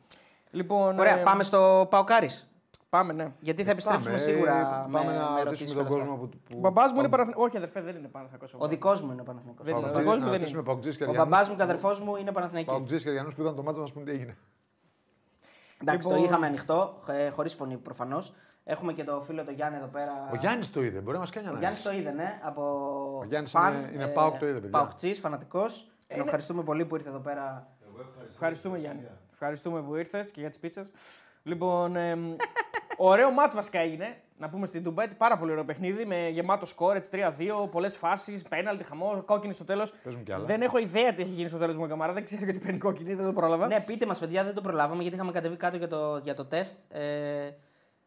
Λοιπόν, Ωραία, ε, πάμε στο Παοκάρις. Πάμε, ναι. Γιατί θα επιστρέψουμε Πάμε, σίγουρα. ε, Πάμε με, να με ρωτήσουμε ερωτήσεις τον και όλα κόσμο αυτά. που. Ο που- μπαμπάς μου είναι Παου- Παναθηναϊκός. Όχι, αδερφέ, δεν είναι Παναθηναϊκός. Ο δικός μου είναι Παναθηναϊκός. Δεν είναι. Παουτζή- Ο δικός μου να δεν ρωτήσουμε είναι. Παουτζής και Ο Αριανούς. μπαμπάς μου και αδερφός μου είναι Παναθηναϊκοί. Παουτζής και Αριανούς που ήταν το μάτι να μας πούν τι έγινε. Εντάξει, το Λοιπόν- είχαμε ανοιχτό, χωρίς φωνή προφανώς. Έχουμε και το φίλο το Γιάννη εδώ πέρα. Ο Γιάννης το είδε, μπορεί να μας κάνει Ο ένα. Γιάννης το είδε, ναι. Από Ο Γιάννης φαν, είναι- είναι ΠΑΟΚ, το είδε, παιδιά. Παοκτσής, φανατικός. Τον ευχαριστούμε πολύ που ήρθε εδώ πέρα. Ευχαριστούμε, Γιάννη. Ευχαριστούμε που ήρθες και για τις πίτσες. Λοιπόν, εμ, ωραίο μάτς βασικά έγινε. Να πούμε στην Τουμπά έτσι πάρα πολύ ωραίο παιχνίδι με γεμάτο σκόρ, έτσι 3-2, πολλές φάσεις, πέναλτι, χαμό, κόκκινη στο τέλος. Πες μου κι άλλα. Δεν έχω ιδέα τι έχει γίνει στο τέλος μου καμάρα, δεν ξέρω γιατί παίρνει κόκκινη, δεν το πρόλαβα. ναι, πείτε μας, παιδιά, δεν το προλάβαμε γιατί είχαμε κατεβεί κάτω για το, για το τεστ. Ε,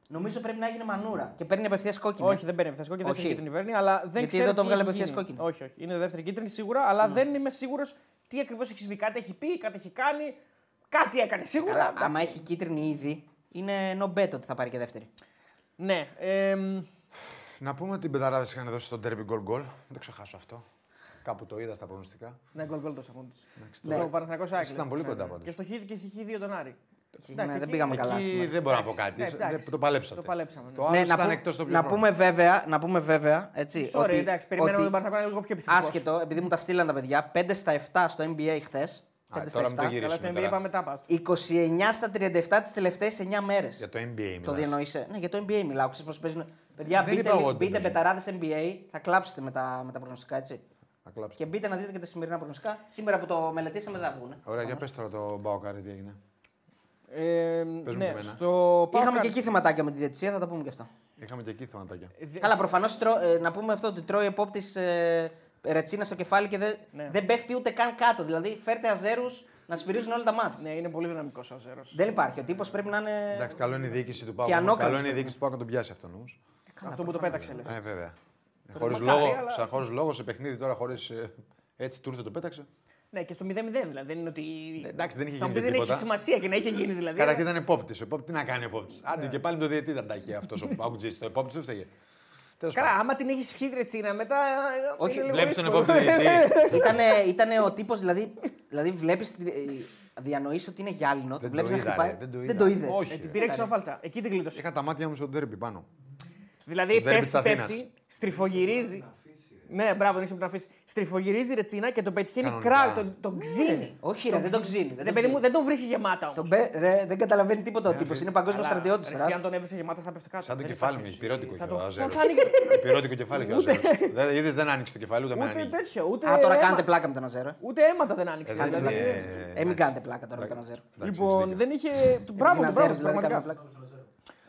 νομίζω πρέπει να έγινε μανούρα και παίρνει απευθεία κόκκινη. Όχι, δεν παίρνει ευθεία κόκκινη, Όχι. δεύτερη κίτρινη παίρνει, αλλά δεν Γιατί ξέρω. δεν το τι βγάλε έχει απευθείας γίνει. κόκκινη. Ναι. Όχι, όχι. Είναι δεύτερη κίτρινη σίγουρα, αλλά δεν είμαι σίγουρος τι ακριβώς έχει συμβεί. Κάτι έχει πει, κάτι έχει κάνει. Κάτι έκανε σίγουρα. Καλά, εντάξει. άμα έχει κίτρινη ήδη, είναι no bet ότι θα πάρει και δεύτερη. Ναι. εμ, Να πούμε ότι οι πενταράδε είχαν δώσει τον derby goal goal. Δεν το ξεχάσω αυτό. Κάπου το είδα στα προγνωστικά. Ναι, γκολ γκολ τόσο μόνο τους. Ναι. Στο Παναθηναϊκός Σάκη. Ήταν πολύ κοντά Και πάντως. στο χ και στη χ2 τον Άρη. Ναι, Εντάξει, δεν εκεί- πήγαμε καλά. Εκεί σήμερα. δεν μπορώ να πω Εντάξει, κάτι. ναι, εντάξει. Δεν- Το παλέψατε. Το παλέψαμε, ναι. Το άλλο Ναι, να, ήταν πούμε- εκτός το να, πούμε βέβαια, να πούμε βέβαια, έτσι, Sorry, ότι, εντάξει, περιμέναμε ότι τον Παναθηναϊκό να είναι λίγο πιο επιθετικός. άσχετο, επειδή μου τα στείλαν τα παιδιά, 5 στα 7 στο NBA χθες. Α, τώρα μην το Καλά, γυρίσουμε στο NBA τώρα. πάμε μετά. πας. 29 στα 37 τις τελευταίες 9 μέρες. Για το NBA Το μιλάς. διανοείσαι. Ναι, για το NBA μιλάω. Ξέρεις πώς παίζουν. Παιδιά, Δεν μπείτε, είπα εγώ ότι μπείτε παίζουν. Betarades NBA, θα κλάψετε με τα, με τα προγνωστικά έτσι. Θα κλάψω. Και μπείτε να δείτε και τα σημερινά προγνωστικά. Σήμερα που το μελετήσαμε δεν θα βγουν. Ωραία, για πες τώρα το ΠΑΟΚ-Άρης τι έγινε. Ε, μου ναι, και εμένα. στο Είχαμε Πάο και εκεί θεματάκια με τη διετησία, θα τα πούμε και αυτά. Είχαμε και εκεί θεματάκια. Κάρι- Καλά, προφανώς ε, να πούμε αυτό ότι τρώει επόπτη ε, ρετσίνα στο κεφάλι και δεν, Ναι. δεν πέφτει ούτε καν κάτω. Δηλαδή φέρτε αζέρους να σφυρίζουν όλα τα ματς. Ναι, είναι πολύ δυναμικός ο Αζέρος. Δεν υπάρχει. Ο τύπος πρέπει να είναι. Εντάξει, καλό είναι η διοίκηση του Πάου. Και ανώκαλος Καλό είναι η πρέπει. διοίκηση του Πάου να τον πιάσει αυτόν όμω. Αυτό που το πέταξε, λες. Ε, βέβαια. Το Χωρίς μακάρι, λόγο, αλλά- σαν χωρίς λόγο σε παιχνίδι τώρα χωρίς. Έτσι του ήρθε το πέταξε. Ναι, και στο 0-0 δηλαδή. Δεν είναι ότι. Ε, εντάξει, δεν είχε Θα μου γίνει πεις, δεν έχει τίποτα. σημασία και να είχε γίνει δηλαδή. Καταρχήν αλλά- ήταν επόπτης. Ο επόπτη τι να κάνει επόπτης. Άντε Ναι. και πάλι το διαιτή δεν τα είχε αυτός ο Παουτζή. Το επόπτης του φταίγε. Τέλος Καλά, πάντων. άμα την έχεις πιει ρετσίνα μετά. ε, Όχι, είναι λίγο Βλέπεις τον δύσκολο. επόπτη διαιτή. Ήτανε, ήτανε ο τύπος, δηλαδή, δηλαδή βλέπεις. Διανοείς ότι είναι γυάλινο. Το Δεν βλέπεις το να είδα, χτυπάει. ρε, δεν το Δεν είδα. το είδες. Όχι. Ε, την πήρε ξόφαλτσα. Εκεί την κλείδωσε. Είχα τα μάτια μου στον τέρμπι πάνω. Δηλαδή Το derby πέφτει, της Αθήνας. πέφτει, στριφογυρίζει. Ναι, μπράβο, δεν να αφήσει. Στριφογυρίζει ρετσίνα και τον πετυχαίνει Κανονικά. κράτο, τον, τον ξύνει. Όχι, ρε, δεν τον ξύνει. Δεν Δεν, τον παιδί μου, ξύνει. δεν τον βρίσκει γεμάτα όμως. Τον μπε- ρε, δεν καταλαβαίνει τίποτα ο Ναι, τύπος. αφή- Είναι παγκόσμιος στρατιώτης. Εσύ, αν τον έβρισε γεμάτα θα πέφτει κάτω. Σαν το Δεν κεφάλι μου, υπάρχει. υπηρώτικο Θα και το- ο θα Αζέρος. κάνει- Υπηρώτικο κεφάλι και ο Ούτε- Αζέρος. Δεν είδες, δεν άνοιξε το κεφάλι ούτε με Ούτε ανοίγει. τέτοιο, ούτε. Α, τώρα αίμα- κάνετε πλάκα με τον Αζέρο. Ούτε αίματα δεν άνοιξε. Ε, δεν δηλαδή. είναι- Ε, μην κάνετε πλάκα τώρα με τον Αζέρο. Εντάξει, έχεις Λοιπόν, δίκιο. δεν είχε. του- Μπράβο, Επειδή του, μπράβο, Αζέρος, δηλαδή, πραγματικά. κάνουμε πλάκα.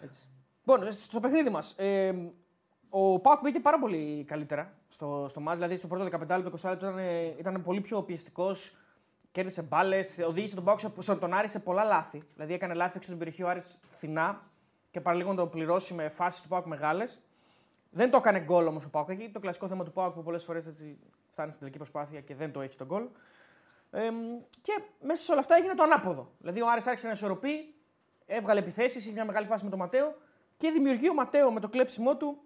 Έτσι. Λοιπόν, στο παιχνίδι μας. Ε, ο Πάουκ μπήκε πάρα πολύ καλύτερα στο, στο μάτς. Δηλαδή, στο πρώτο 15 λεπτό, 20 λεπτό ήταν, ήταν πολύ πιο πιεστικός. Κέρδισε μπάλες, οδήγησε τον Πάουκ σε- στον Άρη σε πολλά λάθη. Δηλαδή, έκανε λάθη έξω την περιοχή ο Άρης φθηνά και παραλίγο να το πληρώσει με φάσεις του Πάουκ μεγάλες. Δεν το έκανε γκολ όμως ο Πάουκ. Έχει το κλασικό θέμα του Πάουκ που πολλές φορές φτάνει στην τελική προσπάθεια και δεν το έχει τον γκολ. Ε, και μέσα σε όλα αυτά έγινε το ανάποδο. Δηλαδή, ο Άρης άρχισε να ισορροπεί, έβγαλε επιθέσεις, είχε μια μεγάλη φάση με τον Ματέο και δημιουργεί ο Ματέο με το κλέψιμό του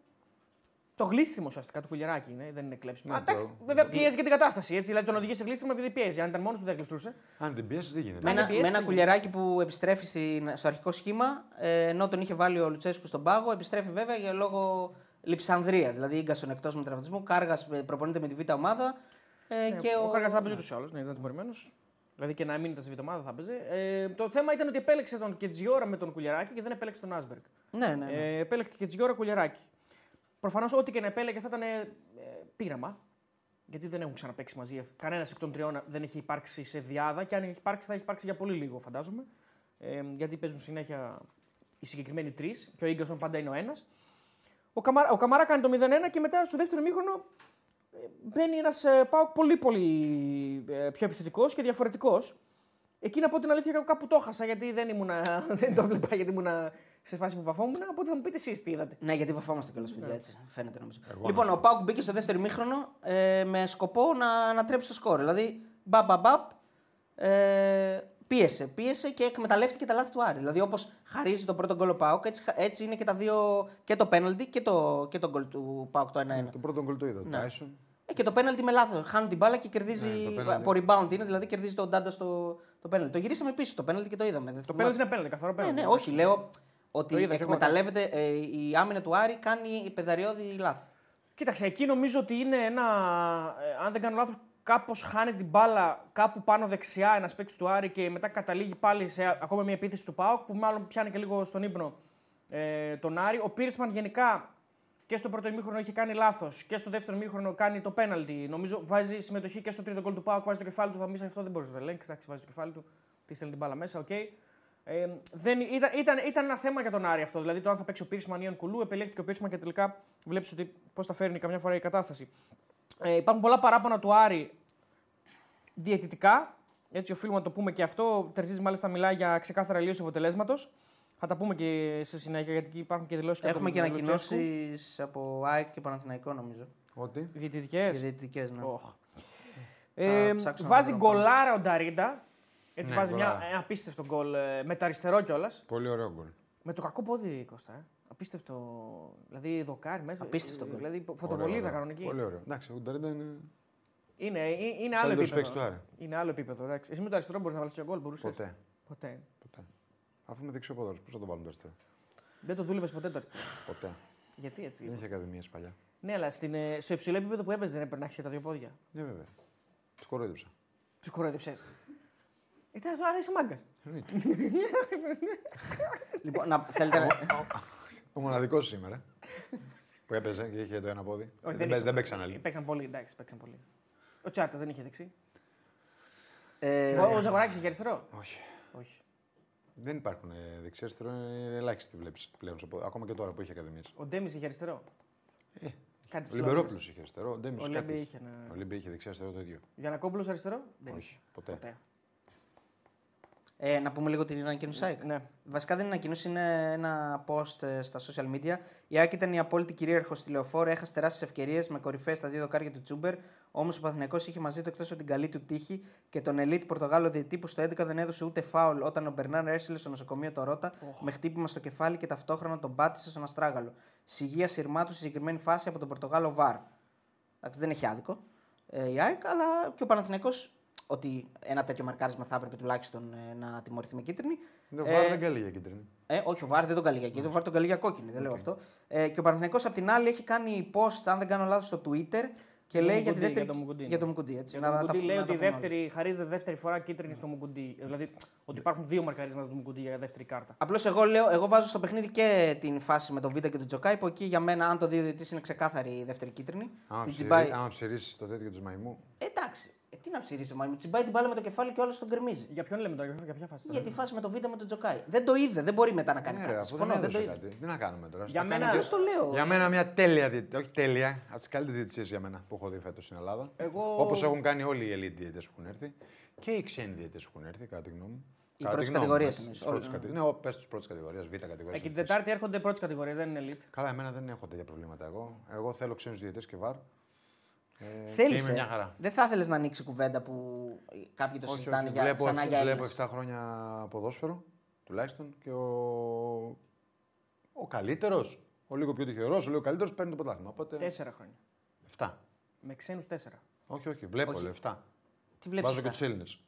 το γλίστριμο ουσιαστικά του κουλιαράκι. Είναι, δεν είναι κλέψιμο. Ναι, Α, εντάξει, το- βέβαια πιέζει και την κατάσταση. Έτσι, δηλαδή τον οδηγεί σε γλίστριμο επειδή πιέζει. Αν ήταν μόνος του δεν γλιστρούσε. Αν την πιέσεις δεν γίνεται. Με ένα, πιέσεις με ένα είναι. κουλιαράκι που επιστρέφει στην- στο αρχικό σχήμα, ε, ενώ τον είχε βάλει ο Λουτσέσκου στον πάγο, επιστρέφει βέβαια για λόγω Λιψανδρία. Δηλαδή γκασον εκτός με τραυματισμό. Κάργας προπονείται με τη β' ομάδα. Ε, και ο ο, Κάργας θα παίζει ούτως ή άλλως, ναι, ήταν τιμωρημένος. Δηλαδή και να μην ήταν στη βιτομάδα θα παίζει. Ε, το θέμα ήταν ότι επέλεξε τον Κετζιόρα με τον Κουλιαράκη και δεν επέλεξε τον Άσμπεργκ. Ναι, ναι. ναι. Ε, επέλεξε Κετζιόρα Κουλιαράκη. Προφανώς ό,τι και να επέλεγε θα ήταν ε, πείραμα. Γιατί δεν έχουν ξαναπέξει μαζί. Κανένας εκ των τριών δεν έχει υπάρξει σε διάδα και αν έχει υπάρξει θα έχει υπάρξει για πολύ λίγο, φαντάζομαι. Ε, γιατί παίζουν συνέχεια οι συγκεκριμένοι τρεις και ο γκασον πάντα είναι ο ένας. Ο, Καμαρά, ο Καμαρά κάνει το 0-1 και μετά στο δεύτερο μήχρονο ε, μπαίνει ένας ε, Πάοκ πολύ πολύ ε, πιο επιθετικός και διαφορετικός. Εκεί να πω την αλήθεια κάπου το έχασα γιατί δεν, ήμουνα, δεν το βλέπα γιατί ήμουνα σε φάση που βαφόμουν. Οπότε θα μου πείτε εσείς τι είδατε. Ναι, γιατί βαφόμαστε κιόλας, παιδιά, έτσι. Φαίνεται νομίζω. Εγώ λοιπόν, να ο Πάουκ μπήκε στο δεύτερο μήχρονο ε, με σκοπό να ανατρέψει το σκόρ. Δηλαδή, μπαμ, μπαμ, μπαμ, ε, πίεσε, πίεσε και εκμεταλλεύτηκε τα λάθη του Άρη. Δηλαδή, όπως χαρίζει το πρώτο γκολ ο Πάουκ, έτσι, έτσι είναι και τα δύο, και το πέναλτι και το, και το γκολ του Πάουκ το 1-1. Το πρώτο γκολ το είδα. Ναι. Tyson. Ε, και το πέναλτι με λάθος. Χάνουν την μπάλα και κερδίζει. Ναι, το penalty. από rebound είναι, δηλαδή κερδίζει τον Ντάντα στο το πέναλτι. Το γυρίσαμε πίσω το πέναλτι και το είδαμε. Δεν Το θυμάσαι. πέναλτι είναι πέναλτι, καθαρό Ναι, πέναλτι. ναι, όχι, λέω ότι Το είδα και εγώ, εκμεταλλεύεται ε, η άμυνα του Άρη κάνει πεδαριώδη λάθη. Κοίταξε, εκεί νομίζω ότι είναι ένα. ε, αν δεν κάνω λάθος, κάπως χάνει την μπάλα κάπου πάνω δεξιά ένας παίκτης του Άρη και μετά καταλήγει πάλι σε ακόμα μια επίθεση του Πάοκ που μάλλον πιάνει και λίγο στον ύπνο ε, τον Άρη. Ο Πίρσμαν γενικά και στο πρώτο ημίχρονο είχε κάνει λάθος και στο δεύτερο ημίχρονο κάνει το πέναλτι. Νομίζω βάζει συμμετοχή και στο τρίτο γκολ του Πάοκ, βάζει το κεφάλι του. Θα πει αυτό δεν μπορείς να το ελέγξει. Εντάξει, βάζει το κεφάλι του, τη στέλνει την μπάλα μέσα, οκ. Ε, δεν, ήταν, ήταν, ήταν ένα θέμα για τον Άρη αυτό. Δηλαδή το αν θα παίξει ο Πίρσμαν ή ο Κουλού. Επιλέχθηκε ο Πίρσμαν και τελικά βλέπεις ότι πώς τα φέρνει καμιά φορά η κατάσταση. Ε, υπάρχουν πολλά παράπονα του Άρη διαιτητικά. Έτσι, οφείλουμε να το πούμε και αυτό. Ο Τερζής μάλιστα μιλάει για ξεκάθαρα λύωση αποτελέσματος. Θα τα πούμε και σε συνέχεια γιατί εκεί υπάρχουν και δηλώσεις Έχουμε και ανακοινώσεις από ΑΕΚ και Παναθηναϊκό νομίζω. Ότι; Διαιτητικές. Και διαιτητικές, ναι. Ε, ψάξω να βάζει βρω. γκολάρα ο Νταρίντα. Έτσι Ναι, βάζει μια, γκολάρα. ένα απίστευτο γκολ ε, με το αριστερό κιόλας. Πολύ ωραίο γκολ. Με το κακό πόδι, Κώστα. Ε. Απίστευτο. Δηλαδή δοκάρι μέσα. Απίστευτο ε, γκολ. Δηλαδή Ωραίο, φωτοβολίδα ωραίο. κανονική. Πολύ ωραίο. Εντάξει, ο Νταρίντα είναι. Είναι, ε, είναι άλλο Καλύτερος παίκτης επίπεδο. του Άρη. Είναι άλλο επίπεδο. Εντάξει. Εσύ με το αριστερό μπορείς να βάλεις και γκολ. Μπορούσες. Ποτέ. ποτέ. Ποτέ. Αφού είμαι δεξιό ποδόσφαιρο, πώς θα το βάλουμε το αριστερό; Δεν το δούλευες ποτέ το αριστερό. Ποτέ. Γιατί έτσι. Δεν είχε ακαδημίες παλιά. Ναι, αλλά στην, ε, στο υψηλό επίπεδο που έπαιζε δεν έπρεπε να έχει και τα δύο πόδια. Ναι, βέβαια. Τους κορόιδεψα. Τους κοροϊδεψε. Ήταν άρα είσαι μάγκας. Εννοείται. Λοιπόν, να, θέλετε να... Ο μοναδικός σήμερα. που έπαιζε και είχε το ένα πόδι. δεν, παί- δεν παίξαν άλλοι. Παίξαν πολύ, εντάξει, παίξαν πολύ. Ο Τσάρτας δεν είχε δεξί. ε, Ο, ο Ζαγοράκης είχε αριστερό. Όχι. Όχι. Δεν υπάρχουν δεξιά αριστερό, είναι ελάχιστοι βλέπεις πλέον. στο πόδι. Ακόμα και τώρα που είχε ακαδημίε. Ο Ντέμις είχε αριστερό. Ε, Κάτι ο ψηλό. Λιμπερόπουλο είχε αριστερό. Ο Ντέμις Ο κάτι Λέμπη είχε. είχε. Ναι. Ο Λίμπη είχε δεξιά αριστερό το ίδιο. Γιανακόπουλος αριστερό; Δεν είχε. Όχι, ποτέ. Ποτέ. Ε, να πούμε λίγο την ανακοίνωση ΑΕΚ. Ναι. Βασικά δεν είναι ανακοίνωση, είναι ένα post ε, στα social media. Η ΑΕΚ ήταν η απόλυτη κυρίαρχος στη λεωφόρο, έχασε τεράστιες ευκαιρίες με κορυφαίε στα δύο δοκάρια του Τσούμπερ. Όμως ο Παθηναϊκός είχε μαζί του εκτός από την καλή του τύχη και τον ελίτ Πορτογάλο διετή που στο 11 δεν έδωσε ούτε φάουλ όταν ο Μπερνάρ έστειλε στο νοσοκομείο το Ρότα με χτύπημα στο κεφάλι και ταυτόχρονα τον πάτησε στον Αστράγαλο. Συγεία σειρμά του στη συγκεκριμένη φάση από τον Πορτογάλο Βαρ. Εντάξει, δεν έχει άδικο ε, η ΑΕΚ, αλλά και ο Παναθηναϊκός ότι ένα τέτοιο μαρκάρισμα θα έπρεπε τουλάχιστον ε, να τιμωρηθεί με κίτρινη. Δεν Ε, βάρ δεν καλή για κίτρινη. ε, όχι, ο Βάρ δεν τον καλεί για εκεί, τον Βάρ τον καλεί για κόκκινη, δεν λέω αυτό. Ε, και ο Παναθηναϊκός απ' την άλλη έχει κάνει post, αν δεν κάνω λάθος, στο Twitter και Για λέει τον για, τη Μουκουντή, δεύτερη... για τον Μουκουντή. Για τον Μουκουντή, έτσι. Για τον τα- Μουκουντή λέει να ότι τα πούμε δεύτερη, χαρίζεται δεύτερη φορά κίτρινη στο Μουκουντί. Δηλαδή ότι υπάρχουν δύο μαρκαρίσματα του Μουκουντί για δεύτερη κάρτα. Απλώς εγώ, λέω, εγώ βάζω στο παιχνίδι και την φάση με τον Β και τον Τζοκάη, που εκεί για μένα, αν το δει ο διαιτητής, είναι ξεκάθαρη η δεύτερη κίτρινη. Άμα Την ψηρί- τσιμπάει. Άμα ψηρίσει το τέτοιο του μαϊμού. Ε, εντάξει, ε, τι να ψηρίσει ο Μάιμου. Τσιμπάει την μπάλα με το κεφάλι και όλο τον γκρεμίζει. Για ποιον λέμε τώρα, για ποια φάση. Για τη φάση με τον Β με τον Τζοκάη. Δεν το είδε, δεν μπορεί μετά να κάνει Ναι, κάτι. ρε, αφού Συμφωνώ, δεν δεν το έδωσε είδε. κάτι. Τι να κάνουμε τώρα. Για θα μένα- κάνει Ποιο το λέω. Για μένα μια τέλεια διαιτησία. Όχι τέλεια, από τις καλύτερε διαιτησίες για μένα που έχω δει φέτος στην Ελλάδα. Εγώ- Όπως έχουν κάνει όλοι οι elite διαιτητές που έχουν έρθει και οι ξένοι διαιτητές που έχουν έρθει, κατά τη γνώμη μου. Οι Κατά τη πρώτης γνώμη μου, κατηγορίας έτσι, εννοείς, τις πρώτες όλοι, κατηγορίες. Ναι, πες του πρώτη κατηγορία, β' κατηγορία. Ε, και την Τετάρτη έρχονται πρώτη κατηγορία, δεν είναι elite. Καλά, εμένα δεν έχω τέτοια προβλήματα εγώ. Εγώ θέλω ξένους διαιτητές και βαρ. Ε, Θέλεις. και είμαι μια χαρά. Δεν θα ήθελες να ανοίξει κουβέντα που κάποιοι το Όχι, συζητάνε όχι, για, βλέπω, ξανά για βλέπω Έλληνες. 7 χρόνια ποδόσφαιρο τουλάχιστον και ο, ο καλύτερος, ο λίγο πιο τυχερός, ο λίγο καλύτερος παίρνει το πρωτάθλημα. Οπότε Τέσσερα χρόνια. 7. Με ξένους τέσσερα. Όχι, όχι, βλέπω, Όχι. λέω 7. Τι βλέπεις Βάζω και αυτά; τους Έλληνες.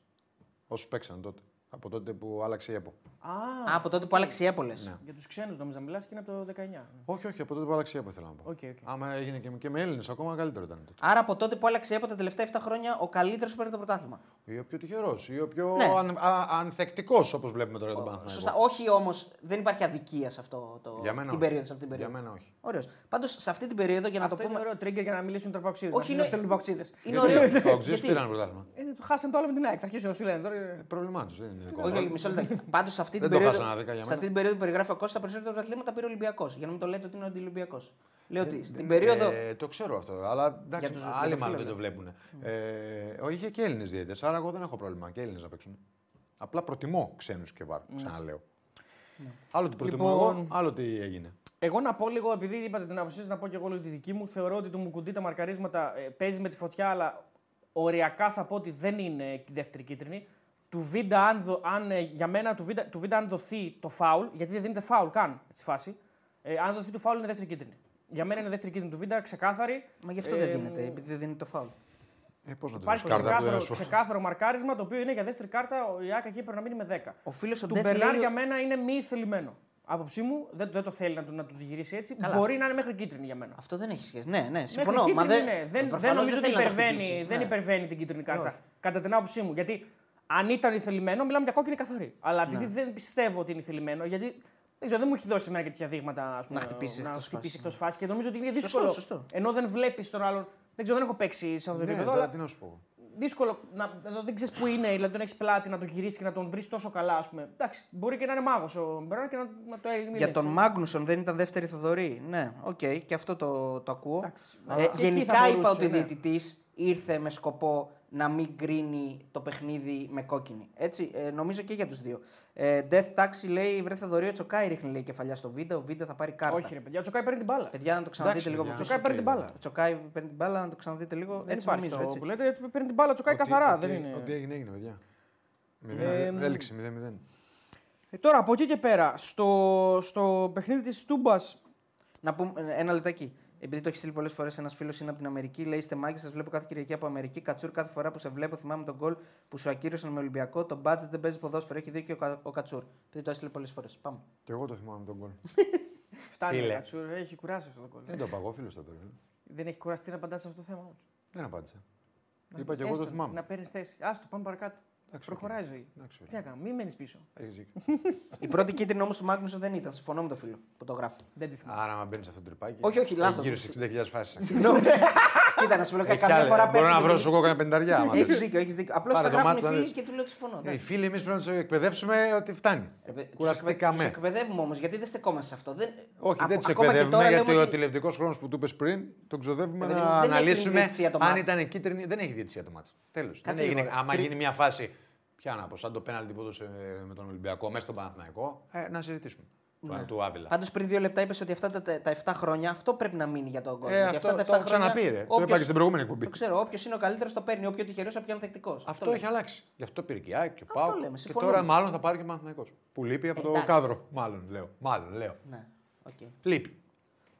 Όσους παίξαν τότε. Από τότε που άλλαξε η ΕΠΟ. Α, Α, από τότε που άλλαξε η Έπολε. Ναι. για τους ξένους νόμιζα μιλάς και είναι από το 19. Όχι, όχι, από τότε που άλλαξε η ΕΠΟ θέλω να πω. Ok, ok. Άμα έγινε και, και με Έλληνες, ακόμα καλύτερο ήταν τότε. Άρα από τότε που άλλαξε η Έπο τα τελευταία 7 χρόνια ο καλύτερος που παίρνει το πρωτάθλημα. Ή ο πιο τυχερός, ή ο πιο Ναι. αν, α- ανθεκτικός, όπως βλέπουμε τώρα για τον Παναθηναϊκό. Σωστά. Όχι όμως, δεν υπάρχει αδικία σε αυτό το, Για μένα την όχι. περίοδο. Σε αυτή την Για περίοδο. μένα όχι. Ωραίος. Πάντως σε αυτή την περίοδο για να Αυτό το είναι πούμε. ωραίο trigger για να μιλήσουν οι τραπαξίδε. Όχι, Όχι, είναι- να στέλνουν παοκτσήδες. Είναι ωραίο. Ο Οξύ Γιατί; πήραν πρωτάθλημα; Είναι, το χάσαν το άλλο με την ΑΕΚ. Θα αρχίσουν να σου λένε τώρα. Ε, Πρόβλημά τους δεν είναι δικό Όχι, μου. όχι, μισό λεπτό. Πάντως σε αυτή την Δεν το περίοδο. χάσανε άδικα για σε μένα. αυτή την περίοδο που περιγράφει ο Κώστας, τα περισσότερα πρωταθλήματα πήρε ο Ολυμπιακός. Για να μην το λέτε ότι είναι αντιολυμπιακός. Λέω ότι στην περίοδο. Ε, το ξέρω αυτό. Αλλά εντάξει, Για τους- για άλλοι το μάλλον φίλο, δεν το βλέπουν. Ε, ο, είχε και Έλληνες διαιτητές, άρα εγώ δεν έχω πρόβλημα και Έλληνες να παίξουν. Απλά προτιμώ ξένους και βάρ, ξαναλέω. Άλλο τι προτιμώ Λοιπόν- εγώ, άλλο τι έγινε. Εγώ να πω λίγο, επειδή είπατε την άποψή σας, να πω και εγώ λίγο τη δική μου. Θεωρώ ότι το Μουκουντή τα μαρκαρίσματα ε, παίζει με τη φωτιά, αλλά οριακά θα πω ότι δεν είναι η δεύτερη κίτρινη. Του Βίντα, αν, δο- αν, ε, για μένα, του Βίντα, του Βίντα, αν δοθεί το φάουλ, γιατί δεν δίνεται φάουλ καν στη φάση, ε, αν δοθεί το φάουλ είναι δεύτερη κίτρινη. Για μένα είναι δεύτερη κίτρινη του Βίντα, ξεκάθαρη. Μα γι' αυτό Ε, δεν δίνεται, επειδή δεν δίνει το φάουλ. Ε, Πώς να το Υπάρχει δεις, κάρτα που ξεκάθαρο, δεν σου. ξεκάθαρο μαρκάρισμα, το οποίο είναι για δεύτερη κάρτα. Ο Ιάκα εκεί πρέπει να μείνει με 10. Ο φίλος ο Του Ντεφ Μπερνάρ λέει- για μένα είναι μη θελημένο. Άποψή μου δεν, δεν το θέλει να του, να του τη γυρίσει έτσι. Καλά. Μπορεί να είναι μέχρι κίτρινη για μένα. Αυτό δεν έχει σχέση. Ναι, ναι, Μέχρι συμφωνώ. κίτρινη Μα είναι. Δεν, προφανώς δεν νομίζω ότι θέλει να το υπερβαίνει, χτυπήσει. δεν Ναι. υπερβαίνει την κίτρινη κάρτα. Όχι. Κατά την άποψή μου. Γιατί αν ήταν θελημένο, μιλάμε για κόκκινη καθαρή. Αλλά επειδή Ναι. δεν πιστεύω ότι είναι θελημένο, γιατί δεν, ξέρω, δεν μου έχει δώσει εμένα και τέτοια δείγματα ας πούμε, Να χτυπήσει να εκτός χτυπήσει φάσης, εκτός φάσης. Και νομίζω ότι είναι Σωστό, δύσκολο. σωστό. Ενώ δεν βλέπεις τον άλλον. Δεν ξέρω, δεν έχω παίξει σε αυτό το Ναι, επίπεδο. τώρα αλλά τι να σου πω. δύσκολο να, να- δεν ξέρεις που είναι, δηλαδή τον έχεις πλάτη να τον γυρίσεις και να τον βρεις τόσο καλά. Ας πούμε. Εντάξει, μπορεί και να είναι μάγος ο Μπερνάρ και να, να το έλεγε. Για τον Μάγνουσον δεν ήταν δεύτερη Θοδωρή. Ναι, οκ, και αυτό το, το ακούω. Εντάξει. Ε, Αλλά και εκεί γενικά θα είπα μπορούσε, ότι ο ναι. διαιτητής ήρθε με σκοπό να μην κρίνει το παιχνίδι με κόκκινη. Έτσι, ε, νομίζω και για τους δύο. Ε, Death Taxi λέει: Βρε Θοδωρή, ο Τσοκάη ρίχνει λέει, κεφαλιά στο βίντεο. Ο βίντεο θα πάρει κάρτα. Όχι, ρε παιδιά, ο Τσοκάη παίρνει την μπάλα. Παιδιά, να το ξαναδείτε Εντάξει, λίγο από παιδιά. πίσω. Τσοκάη παίρνει την μπάλα. Ο Τσοκάη παίρνει την μπάλα, να το ξαναδείτε λίγο. Δεν έτσι υπάρχει νομίζω. αυτό Έτσι. που λέτε. έτσι Παίρνει την μπάλα, τσοκάει Ό,τι- καθαρά. ό,τι- δεν είναι. Ό,τι έγινε, έγινε, παιδιά. Ε, Μηδέν- μ. Έληξε 0-0. Ε, τώρα από εκεί και πέρα, στο, στο παιχνίδι της Τούμπας. Να πούμε ε, ένα λεπτάκι. Επειδή το έχει στείλει πολλές φορές ένας φίλος είναι από την Αμερική, λέει: Είστε μάγκες, σας βλέπω κάθε Κυριακή από Αμερική. Κατσούρ κάθε φορά που σε βλέπω, θυμάμαι τον γκολ που σου ακύρωσαν με Ολυμπιακό. Το μπάτζετ δεν παίζει ποδόσφαιρο. Έχει δίκιο ο, Κα- ο Κατσούρ. Επειδή το έστειλε πολλές φορές. Πάμε. Και εγώ το θυμάμαι τον γκολ. Φτάνει. Φίλε. ρε, Κατσούρ, έχει κουράσει αυτό το κόλλο. Δεν το είπα εγώ, φίλος το πήρε. Δεν έχει κουραστεί να απαντάς σε αυτό το θέμα. όμως. Δεν απάντησα. Είπα και εγώ Έστω, το θυμάμαι. Να παίρνεις θέση. Άστο, πάμε παρακάτω. Εντάξει, Προχωράει η οκ. ζωή. Εντάξει, Τι να κάνω, μην μένεις πίσω. έχεις δίκιο. Η πρώτη κίτρινη όμως του Μάγνουσον δεν ήταν. Συμφωνώ με το φίλο που το γράφει. Δεν τη θυμάμαι. Άρα, άμα μπαίνεις σε αυτό το τρυπάκι. Όχι, όχι, έχει λάθος. Γύρω στις 60.000 φάσεις. Συγγνώμη. Κοίτα, να σου λέω καμιά φορά Μπορώ να πέφτει βρω και σου κόκκινα πενταριά. άμα Έχεις θες. δίκιο, έχεις δίκιο. Απλώς Πάρε τα το γράφουν μάτς να οι φίλοι δεις. και του λέω συμφωνώ. Οι εντάξει. φίλοι εμείς πρέπει να τους εκπαιδεύσουμε ότι φτάνει. Ρε, παι- τους Κουραστήκαμε. εκπαι- τους εκπαιδεύουμε όμως γιατί δεν στεκόμαστε σε αυτό. Δεν... Όχι, Ακο- δεν τους ακόμα και εκπαιδεύουμε τώρα γιατί λέμε ο ότι- τηλεοπτικός χρόνος που του είπες πριν τον ξοδεύουμε Ρε παιδί να μου, δεν έχει αναλύσουμε διαιτησία το αν μάτς. ήταν κίτρινη. Δεν έχει διαιτησία το μάτς. Τέλος. Κάτσε λίγο, ρε. Άμα Πριν- γίνει μια φάση. Ποια να πω, σαν το πέναλτι που έδωσε με τον Ολυμπιακό μέσα στον Παναθηναϊκό, ε, να συζητήσουμε. Το Ναι. του Άβυλα. Πάντως πριν δύο λεπτά είπες ότι αυτά τα, τα 7 χρόνια αυτό πρέπει να μείνει για τον κόσμο. Ε, Γιατί αυτό αυτά το έχω ξαναπεί, ρε. Το όποιος- είπα και στην προηγούμενη εκπομπή. Το ξέρω, όποιος είναι ο καλύτερος το παίρνει, ο πιο τυχερός, ο πιο ανθεκτικός. Αυτό έχει αλλάξει. Γι' αυτό πήρε και η ΑΕΚ και ο Αυτό Πάο. λέμε, Και συμφωνούμε. τώρα μάλλον θα πάρει και ο Παναθηναϊκός. Που λείπει από το Εντάξει. κάδρο. Μάλλον λέω. Μάλλον λέω. Ναι, οκ. Λείπει.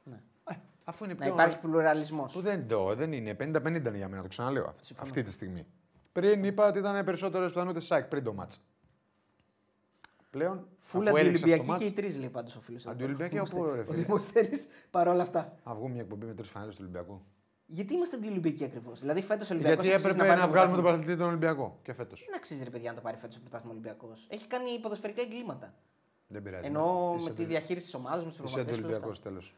Ναι. Ε, αφού είναι Να πιο. υπάρχει πλουραλισμός. Που δεν, το, δεν είναι. 50-50 είναι για μένα, το ξαναλέω αυτή, Συμφωνώ. αυτή τη στιγμή. Πριν είπα ότι ήταν περισσότερες πιθανότητες της ΑΕΚ πριν το ματς. Πλέον. Φούλα αφού έληξε αυτό το αντιολυμπιακή και οι μάτς, τρεις λέει πάντως ο φίλος. Αντιολυμπιακή από πού, ρε Ο φίλε. Δημοσθένης παρόλα αυτά. Να βγούμε μια εκπομπή με τρεις φανέλες του Ολυμπιακού. Γιατί είμαστε αντιολυμπιακοί ακριβώς; Δηλαδή φέτος ο Ολυμπιακός. Γιατί έπρεπε να, βγάλουμε τον πρωταθλητή τον Ολυμπιακό και φέτος. Δεν αξίζει ρε παιδιά να το πάρει φέτος το πρωτάθλημα Ολυμπιακός. Έχει κάνει ποδοσφαιρικά εγκλήματα. Δεν πειράζει. Εννοώ Είσαι με τη αντι- διαχείριση της ομάδας, με τους Είσαι προπονητές. αντιολυμπιακός τέλος.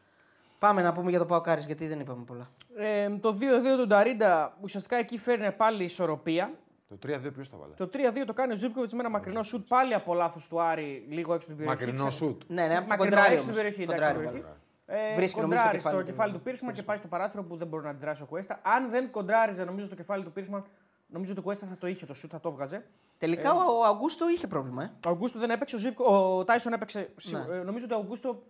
Πάμε να πούμε για το Πάο γιατί δεν είπαμε πολλά. Ε, το 2-2 του Νταρίντα ουσιαστικά εκεί φέρνει πάλι ισορροπία. Το 3-2 ποιος το βάλε; Το 3-2 το κάνει ο Ζήβκοβιτ με ένα μακρινό σουτ πάλι από λάθος του Άρη, λίγο έξω την περιοχή. Μακρινό Ξέρω- σουτ. Ναι, ναι, από Μακρινό κοντράρι έξω στην όμως. περιοχή. εντάξει, Κοντράρι, στην περιοχή. βάλε. Ε, Βρίσκει, νομίζω, κοντράρει στο κεφάλι στο του- κεφάλι του Πίρσμαν και πάει στο παράθυρο που δεν μπορεί να αντιδράσει ο Κουέστα. Αν δεν κοντράριζε, νομίζω, στο κεφάλι του Πίρσμαν, νομίζω ότι ο Κουέστα θα το είχε το σουτ, θα το βγάζε. Τελικά ο Αγκούστο είχε πρόβλημα. Ε. Ο Αγκούστο δεν έπαιξε, ο, Ζήβκο, ο Τάισον έπαιξε. σίγου- Ναι. ε, νομίζω ότι ο Αγκούστο,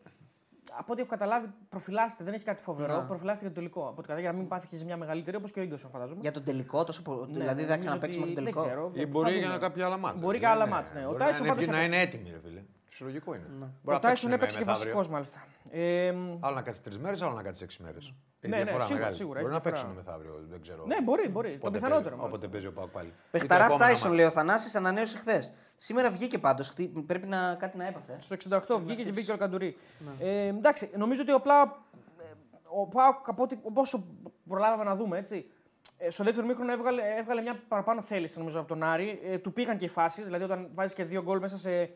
από ό,τι έχω καταλάβει, προφυλάσσεται, δεν έχει κάτι φοβερό. Ναι. Προφυλάσσεται για το τελικό. Από ό,τι κατάλαβα, για να μην πάθει και ζημιά μεγαλύτερη όπως και ο γκασον φαντάζομαι. Για τον τελικό, τόσο πο... Ναι, δηλαδή δεν θα νομίζω ξαναπέξει με τον ότι- τελικό. Δεν ξέρω. Ή θα μπορεί δούμε. για κάποια άλλα μάτσα. Μπορεί και Δεν άλλα είναι- μάτς, ναι. Ο μπορεί Tyson να είναι- πάντως να έπαιξε. είναι έτοιμοι, ρε φίλε. Φυσιολογικό είναι. Ναι. Μπορεί Ο να Τάισον παίξουν έπαιξε και μεθαύριο. βασικό μάλιστα. Ε, Άλλο να κάτσεις τρεις μέρες, άλλο να κάτσεις έξι μέρες. Ναι, ναι, σίγουρα, σίγουρα, Μπορεί να έχει διαφορά. παίξουν μεθαύριο, δεν ξέρω. ναι, μπορεί, μπορεί. Το Πότε πιθανότερο. παίζει- μάλιστα. Όποτε παίζει ο Πάοκ πάλι. Ή το Πεχταρά επόμενο Τάισον, μάτς. λέει ο Θανάσης, ανανέωσε χθες. Σήμερα βγήκε πάντως. Πρέπει να, κάτι να έπαθε. Στο 68 βγήκε και μπήκε ο Καντουρί. Ε, εντάξει, νομίζω ότι απλά ε, ο Πάοκ από ό,τι- από όσο προλάβαμε να δούμε, έτσι. ε, Στο δεύτερο μήχρονο έβγαλε, έβγαλε μια παραπάνω θέληση νομίζω από τον Άρη. Ε, του πήγαν και οι φάσεις. Δηλαδή, όταν βάζεις και δύο γκολ μέσα σε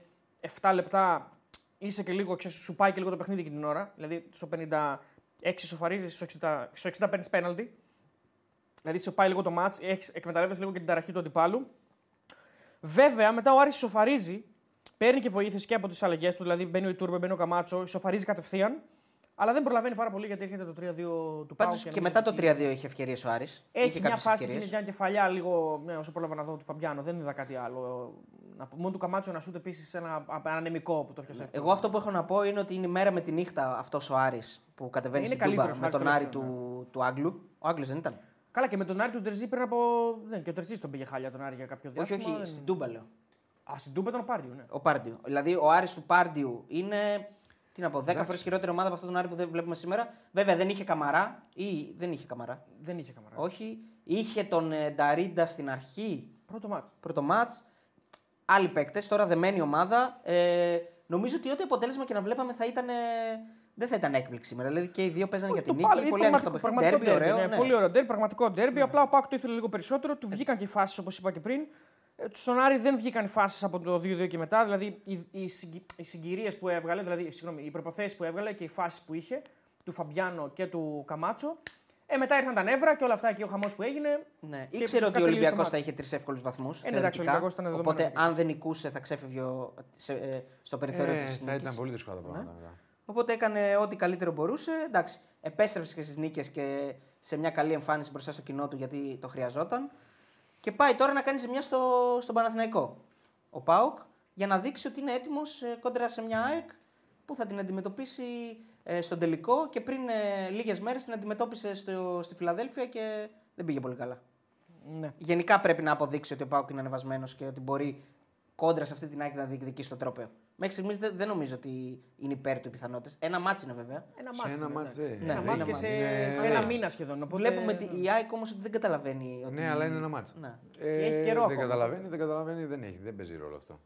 7 λεπτά, είσαι και λίγο, ξέρεις, σου πάει και λίγο το παιχνίδι εκείνη την ώρα. Δηλαδή, στο 56 σοφαρίζεις, στο 60, στο 60 παίρνεις πέναλτι. Δηλαδή, σου πάει λίγο το μάτ, εκμεταλλεύεσαι λίγο και την ταραχή του αντιπάλου. Βέβαια, μετά ο Άρης σοφαρίζει, παίρνει και βοήθειες και από τις αλλαγές του. Δηλαδή, μπαίνει ο Ιτούρμπε, μπαίνει ο Καμάτσο, σοφαρίζει κατευθείαν. Αλλά δεν προλαβαίνει πάρα πολύ γιατί έρχεται το 3-2 του Πάντως Πάου. και μετά το 3-2 είχε ευκαιρίες ο Άρης. Έχει Είχε μια κάποιες φάση ευκαιρίες. και μια κεφαλιά λίγο. Ναι, όσο πρόλαβα να δω του Φαμπιάνο, δεν είδα κάτι άλλο. Να πω- Μόνο του Καμάτσο να σούτ επίσης ένα, ένα ανεμικό που το πιάσε. Εγώ αυτό που έχω να πω είναι ότι είναι η μέρα με τη νύχτα αυτός ο Άρης που κατεβαίνει Είναι στην Τούμπα καλύτερος με ο τον Άρης Άρη τουλάχιστον, του, του Άγγλου. Ο Άγγλος δεν ήταν. Καλά και με τον Άρη του Τερζή πριν από. Δεν, και ο Τερζής τον πήγε χάλια τον Άρη για κάποιο Όχι, διάστημα. όχι, δεν- στην Τούμπα λέω. Α, στην Τούμπα ήταν ο Πάρντιου, ναι. Ο Πάρντιου. Δηλαδή ο Άρης του Πάρντιου είναι. Τι να πω, 10 φορές χειρότερη ομάδα από αυτόν τον Άρη που δεν βλέπουμε σήμερα. Βέβαια δεν είχε καμαρά ή δεν είχε καμαρά; Δεν είχε καμαρά. Όχι. Είχε τον ε, Νταρίντα στην αρχή, Πρώτο μάτς. πρώτο μάτς. Άλλοι παίκτες, τώρα δεμένη ομάδα. Ε, νομίζω ότι ό,τι αποτέλεσμα και να βλέπαμε θα ήταν. ε, δεν θα ήταν έκπληξη σήμερα. Δηλαδή και οι δύο παίζανε για Όχι, την το νίκη. πάλι, Πολύ είναι ανοιχτό πραγματικό, παιχνίδι. πραγματικό Derby, derby, ωραίο. ναι, ναι. Πολύ ωραίο derby, πραγματικό derby. Απλά ο Πάκ το ήθελε λίγο περισσότερο. Του βγήκαν και οι φάσεις όπως είπα και πριν. Ε, Στον Άρη δεν βγήκαν οι φάσεις από το 2-2 και μετά. Δηλαδή οι, οι, συγκυ- οι συγκυρίες που έβγαλε, δηλαδή συγγνώμη, οι προποθέσει που έβγαλε και οι φάσεις που είχε του Φαμπιάνο και του Καμάτσο. Ε, μετά ήρθαν τα νεύρα και όλα αυτά και ο χαμός που έγινε. Ναι. Και Ήξερε ότι φυσικά ο τελείωσε το Ολυμπιακός θα μάτς. είχε τρεις εύκολους βαθμούς. Ε, ναι, εντάξει, ο Ολυμπιακός ήταν δεδομένο Οπότε, νικητής. αν δεν νικούσε, θα ξέφευγε ο- σε- ε, στο περιθώριο Ε, της θα ήταν πολύ δύσκολα τα πράγματα μετά. Οπότε έκανε ό,τι καλύτερο μπορούσε. Εντάξει, επέστρεψε και στις νίκες και σε μια καλή εμφάνιση μπροστά στο κοινό του γιατί το χρειαζόταν. Και πάει τώρα να κάνει ζημιά στο, στον Παναθηναϊκό. Ο Πάοκ για να δείξει ότι είναι έτοιμος κόντρα σε μια ΑΕΚ που θα την αντιμετωπίσει ε, στον τελικό και πριν ε, λίγες μέρες την αντιμετώπισε στο, στη Φιλαδέλφια και δεν πήγε πολύ καλά. Ναι. Γενικά πρέπει να αποδείξει ότι ο Πάοκ είναι ανεβασμένος και ότι μπορεί κόντρα σε αυτή την ΑΕΚ να διεκδικήσει το τρόπαιο. Μέχρι στιγμής δεν, δεν νομίζω ότι είναι υπέρ του οι πιθανότητες. Ένα ματς είναι βέβαια. Ένα Σε μάτς. ένα είναι, μάτς εντάξει. δεν- Ναι, ένα είναι μάτς και ένα σε, μάτς. σε Ναι. ένα μήνα σχεδόν. Οπότε... Βλέπουμε ότι η ΑΕΚ όμως ότι δεν καταλαβαίνει. Ότι... Ναι, αλλά είναι ένα ματς. Ναι. έχει καιρό δεν ακόμα. καταλαβαίνει, δεν καταλαβαίνει, δεν έχει. Δεν παίζει ρόλο αυτό.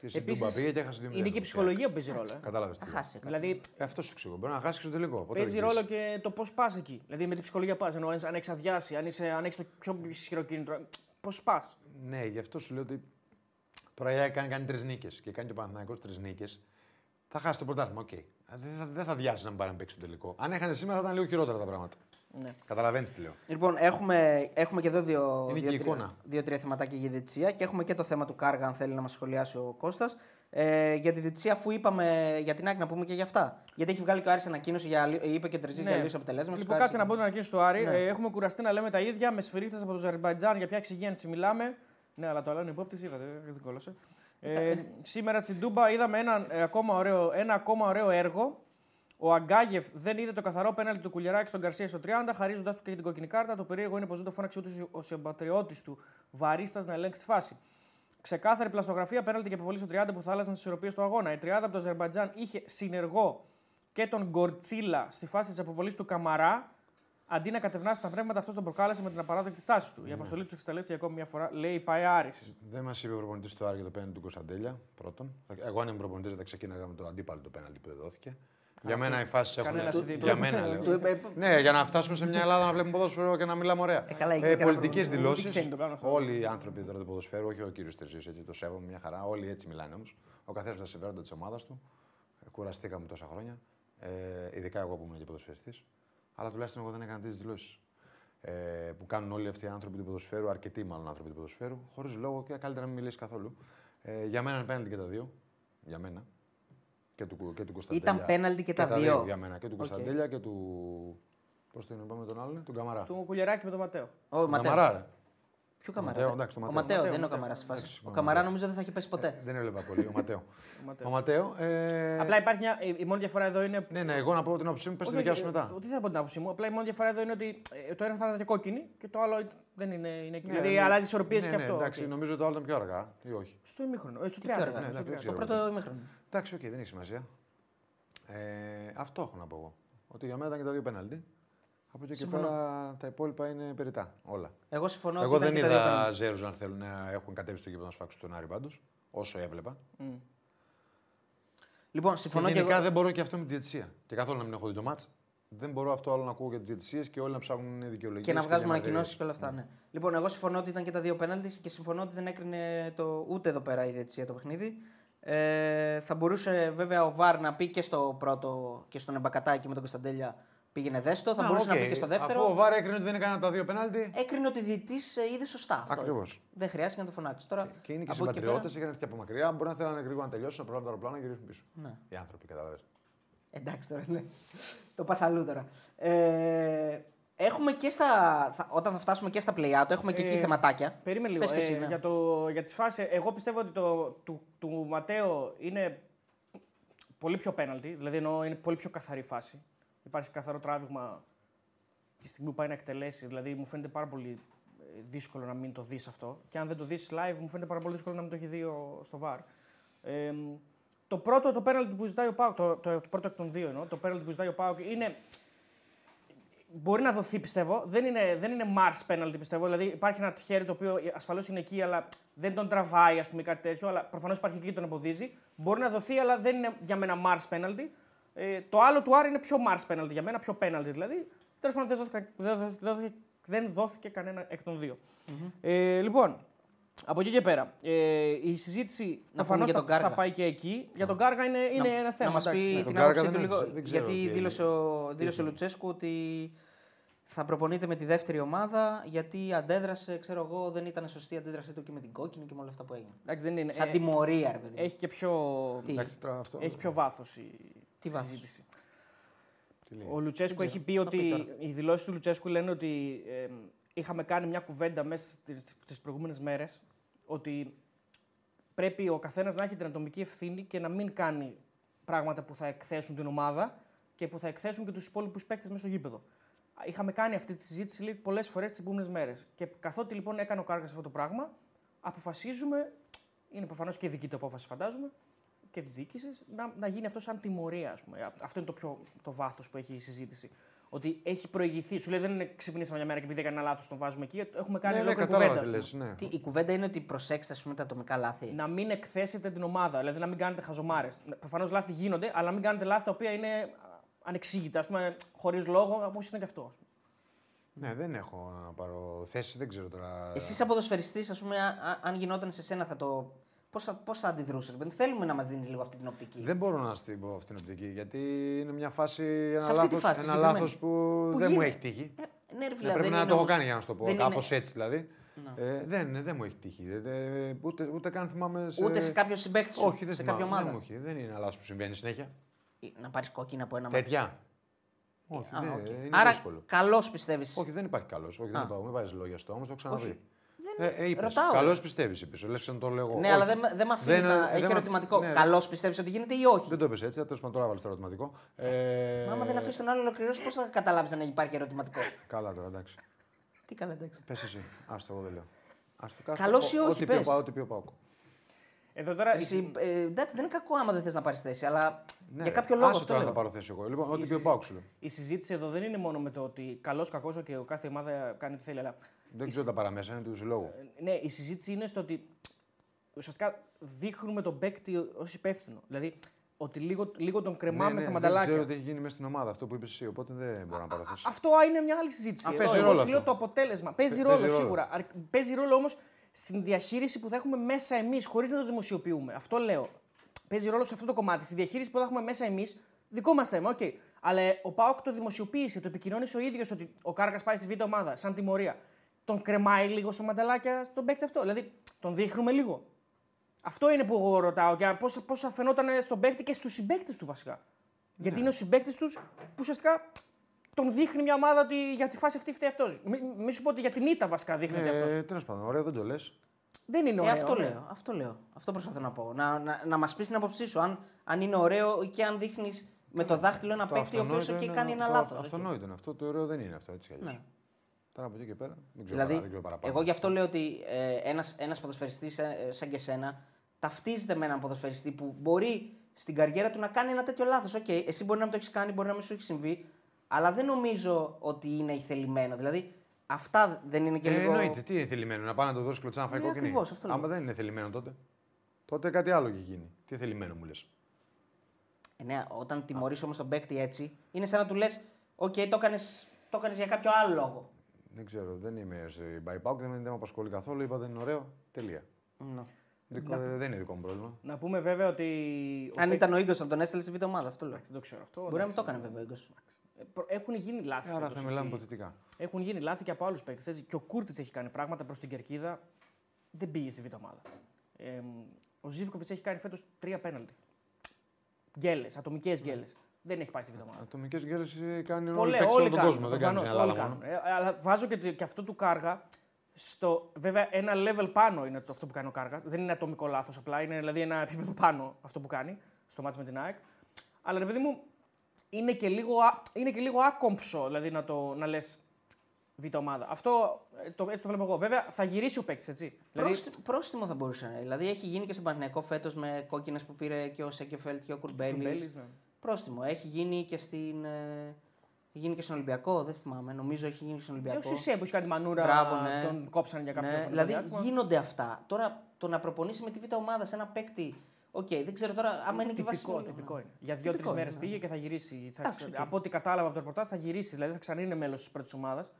Και στην Επίσης, Τούμπα πήγε και έχασε δύο Είναι και η ψυχολογία που παίζει ρόλο. ε. Κατάλαβες. Θα χάσει. Δηλαδή Ε, αυτό σου εξηγώ. Μπορεί να χάσεις και στο τελικό. Πότε παίζει δεν ρόλο ξέρεις. και το πώς πας εκεί. Δηλαδή με την ψυχολογία πας. Ενώ αν έχεις αδειάσει, αν, είσαι, αν έχεις το πιο ισχυρό κίνητρο. Πώς πας. Ναι, γι' αυτό σου λέω ότι τώρα η ΑΕΚ κάνει, κάνει τρεις νίκες και κάνει και ο Παναθηναϊκός τρεις νίκες. Θα χάσει το πρωτάθλημα, οκ. Δεν θα, δεν θα αδειάσει να μην πάρει να παίξει το τελικό. Αν έχανε σήμερα θα ήταν λίγο χειρότερα τα πράγματα. Ναι. Καταλαβαίνεις τι λέω. Λοιπόν, έχουμε, έχουμε και εδώ δύο, Είναι δύο, και η τρία, εικόνα. δύο-τρία θεματάκια για τη διετησία και έχουμε και το θέμα του Κάργα, αν θέλει να μας σχολιάσει ο Κώστας. Ε, για τη διετησία, αφού είπαμε για την ΑΕΚ, να πούμε και για αυτά. Γιατί έχει βγάλει και ο Άρης ανακοίνωση, για, αλλη- είπε και ο Τρετζή για λίγου αποτελέσματα. Λοιπόν, κάτσε να πω την ανακοίνωση του Άρη. Ναι. Ε, έχουμε κουραστεί να λέμε τα ίδια με σφυρίχτες από το Αζερμπαϊτζάν για ποια εξυγίανση μιλάμε. Ναι, αλλά το άλλο είναι υπόπτη, είδατε, δεν κόλωσε. Ε, σήμερα στην Τούμπα είδαμε ένα, ε, ακόμα ωραίο, ένα ακόμα ωραίο έργο. Ο Αγκάγεφ δεν είδε το καθαρό πέναλτι του Κουλιαράκη στον Καρσία στο 30, χαρίζοντας του και την κοκκινή κάρτα. Το περίεργο είναι πως δεν το φώναξε ούτε ο συμπατριώτη του Βαρίστας να ελέγξει τη φάση. Ξεκάθαρη πλαστογραφία πέναλτι και επιβολή στο 30 που θα άλλαζαν τις ισορροπίες του αγώνα. Η 30 από το Αζερμπαϊτζάν είχε συνεργό και τον Γκορτσίλα στη φάση της αποβολής του Καμαρά. Αντί να κατευνάσει τα πνεύματα, αυτό τον προκάλεσε με την απαράδεκτη στάση του. Η αποστολή του εξεταλέστηκε ακόμη μια φορά, λέει πάει Άρης. Δεν μας είπε ο προπονητής του Άρη για το πέναλτι του Κωνσταντέλια. Πρώτον. Εγώ αν ήμουν προπονητής θα ξεκίναγα με το αντίπαλο το πέναλτι που δεν δόθηκε. Για μένα οι φάσεις έχουν. Κανένα συντήρητο. Για μένα Του λέω. είπε- Ναι, για να φτάσουμε σε μια Ελλάδα να βλέπουμε ποδόσφαιρο και να μιλάμε ωραία. Ε, καλά, εκεί ε, και Πολιτικές καλά. δηλώσεις. Τι ξένοι το κάνουν αυτό. Όλοι οι άνθρωποι τώρα του ποδοσφαίρου, όχι ο κύριος Τερζής, έτσι το σέβομαι μια χαρά. Όλοι έτσι μιλάνε όμως. Ο καθένας τα συμφέροντα της ομάδας του. Ε, κουραστήκαμε τόσα χρόνια. Ε, ειδικά εγώ που ήμουν και ποδοσφαιριστής. Αλλά τουλάχιστον εγώ δεν έκανα τις δηλώσεις. Ε, που κάνουν όλοι αυτοί οι άνθρωποι του ποδοσφαίρου, αρκετοί μάλλον άνθρωποι του ποδοσφαίρου, χωρίς λόγο και καλύτερα να μην μιλήσεις καθόλου. Ε, για μένα είναι πέναλτι και τα δύο. Για μένα. Και του, και του Κωνσταντέλια. Ήταν πέναλτι και τα δύο. για μένα. Και του Οκ. Κωνσταντέλια και του. Πώς το είπαμε τον άλλον, τον Καμαρά. Του Κουλιαράκη με τον Ματέο. Ο Τον Ματέο. Καμαρά, ρε. Ποιο Καμαρά. Ματέο, ρε; εντάξει, το ο Ματέο. Ματέο, Ματέο, δεν είναι ο Ματέο. Καμαράς στη φάση. Εντάξει, Ο ο Καμαρά Ματέο. νομίζω δεν θα έχει πέσει ποτέ. Δεν έβλεπα πολύ. Ο Ματέο. Ο Ματέο. ο Ματέο. Ε... Απλά υπάρχει μια. η- Η μόνη διαφορά εδώ είναι. Ναι, ναι, εγώ να πω την άποψή μου, πες τη Όχι, δικιά σου ε, μετά. Τι θα πω την άποψή μου. Απλά η μόνη διαφορά εδώ είναι ότι ε, το ένα θα ήταν κόκκινη και το άλλο δεν είναι. είναι Ναι, δηλαδή ναι. αλλάζει ισορροπίες ναι, και ναι, αυτό. Εντάξει, οκ. νομίζω το άλλο ήταν πιο αργά ή όχι; Στο ημίχρονο. Ε, στο πιο 30. αργά, ναι, ναι, στο δεν 30. Στο ξέρω. πρώτο ημίχρονο. Εντάξει, οκ, δεν έχει σημασία. Ε, αυτό έχω να πω εγώ. Ότι για μένα ήταν και τα δύο πέναλτι. Από εκεί και Συμφωνώ. πέρα τα υπόλοιπα είναι περιτά. Όλα. Εγώ συμφωνώ Εγώ ότι δεν ήταν και τα δύο είδα πέναλτι. ζέρους να θέλουν να έχουν κατέβει στο γήπεδο να σφάξουν τον Άρη πάντω. όσο έβλεπα. Λοιπόν, Και συμφωνώ και, γενικά εγώ. δεν μπορώ και αυτό με τη διαιτησία. Και καθόλου να μην έχω δει το μάτς. Δεν μπορώ αυτό άλλο να ακούω για τις διαιτησίες και όλοι να ψάχνουν δικαιολογίες. Και να βγάζουμε ανακοινώσεις και όλα αυτά. Ναι. Λοιπόν, εγώ συμφωνώ ότι ήταν και τα δύο πέναλτις και συμφωνώ ότι δεν έκρινε το, ούτε εδώ πέρα η διαιτησία το παιχνίδι. Ε, θα μπορούσε βέβαια ο Βαρ να πει και στο πρώτο και στον Εμπακατάκη με τον Κωνσταντέλια πήγαινε δέστο. Θα μπορούσε να πει και στο δεύτερο. Αφού ο Βάρ έκρινε ότι δεν έκανε από τα δύο πέναλτι. Έκρινε ότι διαιτητής είδε σωστά. αυτό. Ακριβώς. Δεν χρειάστηκε να το φωνάξει. Τώρα, Και είναι και από εκεί συμπατριώτες, πέρα- είχαν έρθει από μακριά. Μπορεί να θέλανε γρήγορα να τελειώσουν, να προλάβουν το αεροπλάνο και να γυρίσουν πίσω. Ναι. Οι άνθρωποι, καταλαβαίνετε. Εντάξει τώρα, ναι. το πας αλλού τώρα. Ε, έχουμε και στα, θα- όταν θα φτάσουμε και στα play-out, έχουμε και εκεί Ε, θεματάκια. Περίμενε λίγο. Πες και εσύ, ε, ναι. για, το, για τις φάσεις, εγώ πιστεύω ότι το του, του Ματέο είναι πολύ πιο πέναλτι, δηλαδή εννοώ είναι πολύ πιο καθαρή φάση. Υπάρχει καθαρό τράβηγμα τη στιγμή που πάει να εκτελέσει. Δηλαδή μου φαίνεται πάρα πολύ ε, δύσκολο να μην το δεις αυτό. Και αν δεν το δεις live, μου φαίνεται πάρα πολύ δύσκολο να μην το έχει δει ο- στο VAR. Ε, το πρώτο το πέναλτι που ζητάει ο Πάουκ, το, το, το πρώτο εκ των δύο εννοώ, το πέναλτι που ζητάει ο Πάουκ είναι Μπορεί να δοθεί, πιστεύω. Δεν είναι, δεν είναι Mars penalty, πιστεύω. Δηλαδή υπάρχει ένα χέρι το οποίο ασφαλώς είναι εκεί, αλλά δεν τον τραβάει, ας πούμε, κάτι τέτοιο. Αλλά προφανώς υπάρχει εκεί και τον εμποδίζει. Μπορεί να δοθεί, αλλά δεν είναι για μένα Mars penalty. Ε, το άλλο του Άρη είναι πιο Mars penalty για μένα, πιο penalty δηλαδή. Τέλος πάντων, δεν δόθηκε, δεν δόθηκε- δεν δόθηκε- δεν δόθηκε κανένα εκ των δυο Ε, λοιπόν, από εκεί και πέρα. Ε, η συζήτηση πούμε προφανώς για θα, τον Γκάργα. θα πάει και εκεί. Για τον Κάργα είναι, είναι να, ένα θέμα. Να μας εντάξει, πει ναι. τον την Γκάργα άποψή του δεν λίγο, ξε- δεν ξέρω γιατί τι δήλωσε ο, δήλωσε ο Λουτσέσκου ότι θα προπονείται με τη δεύτερη ομάδα γιατί αντέδρασε, ξέρω εγώ, δεν ήταν σωστή η αντίδρασή του και με την κόκκινη και με όλα αυτά που έγινε. Εντάξει, δεν είναι. Σαν Ε, τιμωρία, ρε παιδί. μου. έχει και πιο. Τι; Εντάξει, τώρα αυτό. Έχει πιο βάθος η Τι βάθος; συζήτηση. Τι λέει; Ο Λουτσέσκου Δεν έχει ξέρω. πει Θα πει ότι. τώρα. Οι δηλώσεις του Λουτσέσκου λένε ότι ε, είχαμε κάνει μια κουβέντα μέσα στις προηγούμενες μέρες ότι πρέπει ο καθένας να έχει την ατομική ευθύνη και να μην κάνει πράγματα που θα εκθέσουν την ομάδα και που θα εκθέσουν και τους υπόλοιπους παίκτες μέσα στο γήπεδο. Είχαμε κάνει αυτή τη συζήτηση πολλές φορές τις επόμενες μέρες. Και καθότι λοιπόν έκανε ο Κάργας αυτό το πράγμα, αποφασίζουμε, είναι προφανώς και δική του απόφαση, φαντάζομαι, και της διοίκησης, να, να γίνει αυτό σαν τιμωρία. Ας πούμε. Αυτό είναι το, πιο, το βάθος που έχει η συζήτηση. Ότι έχει προηγηθεί. Σου λέει δεν είναι ξυπνήσαμε μια μέρα και επειδή έκανε ένα λάθος τον βάζουμε εκεί. Έχουμε κάνει Ναι, ναι, ολόκληρη κατάλαβα κουβέντα. τι ας πούμε. λες, ναι. Τι, η κουβέντα είναι ότι προσέξτε ας πούμε, τα ατομικά λάθη. Να μην εκθέσετε την ομάδα, δηλαδή να μην κάνετε χαζομάρες. Προφανώς λάθη γίνονται, αλλά να μην κάνετε λάθη τα οποία είναι α, ανεξήγητα, ας πούμε, χωρίς λόγο, όπως ήταν και αυτό. ας πούμε. Ναι, δεν έχω να πάρω θέση, δεν ξέρω τώρα. Εσύ, σαν ποδοσφαιριστή, ας πούμε, α- α- αν γινόταν σε σένα, θα το. Πώς θα, πώς θα αντιδρούσες, Θέλουμε να μας δίνεις λίγο αυτή την οπτική. Δεν μπορώ να στην πω αυτήν την οπτική γιατί είναι μια φάση, ένα Σε αυτή τη λάθος, φάση, ένα συγκεκριμένη. λάθος που, Που δεν μου γίνεται. έχει τύχει. Ε, ναι, ρε, Ναι, φίλε, πρέπει δεν να είναι το έχω όμως- κάνει για να σου το πω. δεν Κάπως είναι- έτσι δηλαδή. Ναι. Ε, δεν, δεν μου έχει τύχει. Δεν- δεν- ούτε, ούτε καν θυμάμαι. Σε... Ούτε σε κάποιο συμπέχτη σου. Όχι, δεν σε θυμάμαι. κάποια ομάδα. Δεν, μου έχει. δεν είναι ένα λάθος που συμβαίνει συνέχεια. Ε, Να πάρεις κόκκινα από ένα μάτι. Τέτοια. Όχι, Α, δεν, οκ. είναι Άρα, δύσκολο. καλώς πιστεύεις. Όχι, δεν υπάρχει καλός. Όχι, Α. δεν υπάρχει. Μην βάζεις λόγια στο όμω, το έχω ξαναδεί. Όχι. Ε, ε, είπες. ρωτάω, Καλώς πιστεύεις, είπες. Λες να το λέω εγώ. Ναι, Όχι. αλλά δεν, με- δεν με αφήνεις Δεν, να. ε, Έχει δεν με- ερωτηματικό. ναι. Καλώς πιστεύεις ότι γίνεται ή όχι; Δεν το είπες έτσι, τέλος πάντων τώρα βάλεις το ερωτηματικό. Ε, Μα άμα δεν αφήσεις τον άλλο να ολοκληρώσει, πώς θα καταλάβεις αν υπάρχει ερωτηματικό; Καλά τώρα, εντάξει. Τι καλά, εντάξει. Πες εσύ. Άστο, εγώ δεν λέω. Άστο, κάτω. Καλώς ή όχι, Ό,τι πει ο πες. Πα- Ό,τι πει ο ΠΑΟΚ. Εδώ τώρα. Εσύ, ε, εντάξει, δεν είναι κακό άμα δεν θες να πάρεις θέση, αλλά Ναι, για κάποιο λόγο άσε αυτό τώρα λέω. θα πάρω θέση εγώ. Λοιπόν, ό,τι πει ο συζη- Πάοκ σου λέω. Η συζήτηση εδώ δεν είναι μόνο με το ότι καλός κακός και ο κάθε ομάδα κάνει ό,τι θέλει. Αλλά Δεν ξέρω τα παραμέσα, είναι τους συλλόγου. ε, ναι, η συζήτηση είναι στο ότι ουσιαστικά δείχνουμε τον παίκτη ως υπεύθυνο. Δηλαδή ότι λίγο, λίγο τον κρεμάμε Ναι, στα ναι, μανταλάκια. Δεν ξέρω τι έχει γίνει μέσα στην ομάδα, αυτό που είπες εσύ, οπότε δεν μπορώ να πάρω θέση. Αυτό είναι μια άλλη συζήτηση. Α, Εδώ, παίζει εγώ ρόλο σου λέω αυτό. το αποτέλεσμα. Παίζει Παί- ρόλο παίζει ρόλο. σίγουρα. Αρ- Παίζει ρόλο όμως στην διαχείριση που θα έχουμε μέσα εμείς, χωρίς να το δημοσιοποιούμε. Αυτό λέω. Παίζει ρόλο σε αυτό το κομμάτι. Στη διαχείριση που θα έχουμε μέσα εμείς, δικό μας θέμα, οκ. Αλλά ε, ο ΠΑΟΚ το δημοσιοποίησε, το επικοινώνησε ο ίδιος ότι ο Κάργας πάει στη β' ομάδα, σαν τιμωρία. Τον κρεμάει λίγο σε μανταλάκια στον παίκτη αυτό. Δηλαδή, τον δείχνουμε λίγο. Αυτό είναι που εγώ ρωτάω και πώς πώς θα φαινόταν στον παίκτη και στους συμπαίκτες του βασικά. Γιατί Ναι. είναι ο συμπαίκτης τους που ουσιαστικά τον δείχνει μια ομάδα ότι για τη φάση αυτή φταίει αυτός. Μη, μη σου πω ότι για την ήττα βασικά δείχνετε αυτός. Ε, Τέλος πάντων, ωραίο δεν το λες. Δεν είναι Ε, ωραίο. αυτό ναι. λέω. Αυτό λέω. Αυτό προσπαθώ να πω. Να, να, να μας πεις την άποψή σου. Αν, αν είναι ωραίο και αν δείχνεις με το δάχτυλο ένα παίκτη ο οποίος εκεί κάνει ένα λάθος. Αυτονόητο είναι αυτό. Το ωραίο δεν είναι αυτό έτσι κι αλλιώς. Ναι. Τώρα από εκεί και πέρα δεν ξέρω, Δηλαδή, παρά, δεν ξέρω παραπάνω. εγώ γι' αυτό λέω ότι ε, ένας, ένας ποδοσφαιριστής ε, σαν και σένα ταυτίζεται με έναν ποδοσφαιριστή που μπορεί στην καριέρα του να κάνει ένα τέτοιο λάθος. Οκ, εσύ μπορεί να μην το έχεις κάνει, μπορεί να μην σου έχει συμβεί, αλλά δεν νομίζω ότι είναι ηθελημένο. Δηλαδή, αυτά δεν είναι και Ε, λίγο... εννοείται, τι είναι θελημένο, να πάει να το δώσει κλωτσιά να φάει Ναι, κόκκινη. ακριβώς, αυτό λέω. Άμα δεν είναι θελημένο τότε. Τότε κάτι άλλο έχει γίνει. Τι θελημένο μου λες. Ε, ναι, όταν τιμωρείς όμως τον παίκτη έτσι, είναι σαν να του λες: Οκ, το έκανε το έκανες για κάποιο άλλο λόγο. Δεν ξέρω, δεν είμαι στην ΠΑΕ ΠΑΟΚ, δεν, δεν με απασχολεί καθόλου. Είπα δεν είναι ωραίο. Τελεία. Ναι. Δικό, δεν είναι δικό μου πρόβλημα. Να πούμε βέβαια ότι. ο Αν παίκτης- ήταν ο γκο, θα τον έστελε στη β' ομάδα. Αυτό λέω. Εντάξει, δεν το ξέρω αυτό. Μπορεί να μην το εντάξει. έκανε βέβαια ο γκο. Ε, προ- Έχουν γίνει λάθη. Άρα φέτος, θα μιλάμε έτσι. υποθετικά. Έχουν γίνει λάθη και από άλλους παίκτες. Και ο Κούρτιτς έχει κάνει πράγματα προς την κερκίδα. Δεν πήγε στη β' ομάδα. Ε, ο Ζήβκοβιτ έχει κάνει φέτος τρία πέναλτι. Γκέλες, ατομικές γκέλες. Δεν έχει πάει στη β' ομάδα. Ατομικέ γκέλε κάνει όλοι, Πολλέ, παίκτες όλοι όλο τον κάνουν. κόσμο. Δεν κάνει προφανώς, στην Ελλάδα όλοι μόνο. κάνουν. Ε, αλλά βάζω και, το- και αυτό του κάργα. Στο, βέβαια, ένα level πάνω είναι το, αυτό που κάνει ο Κάργας. Δεν είναι ατομικό λάθος απλά. Είναι δηλαδή ένα επίπεδο πάνω αυτό που κάνει στο μάτι με την ΑΕΚ. Αλλά ρε παιδί μου, είναι και λίγο, α- είναι και λίγο άκομψο δηλαδή να, το, να λες β' ομάδα. Αυτό ε, το, έτσι το βλέπω εγώ. Βέβαια, θα γυρίσει ο παίκτης έτσι. Δηλαδή, Πρόστι- Πρόστιμο θα μπορούσε να είναι. Δηλαδή έχει γίνει και στον Παναγενικό φέτος με κόκκινες που πήρε και ο Σέκεφελτ και ο Κουρμπέλης. Κουρμπέλης, ναι. Πρόστιμο. Έχει γίνει και στην. ε, Έχει γίνει και στον Ολυμπιακό, δεν θυμάμαι. Νομίζω έχει γίνει στον Και Ολυμπιακό. ο Σισε που έχει κάνει μανούρα, Μπράβο, ναι. τον κόψαν για κάποιο Ναι, χρονικό δηλαδή διάστημα. γίνονται αυτά. Τώρα το να προπονήσει με τη β' ομάδας σε ένα παίκτη. Οκ, δεν ξέρω τώρα άμα είναι και τυπικό, βασικό. τυπικό είναι. Για δύο-τρεις Τυπικό μέρες είναι, ναι. πήγε και θα γυρίσει. Θα Εντάξει, ξε- οκ. Από ό,τι κατάλαβα από το ρεπορτάζ θα γυρίσει, δηλαδή θα ξανά είναι μέλος της πρώτης ομάδας.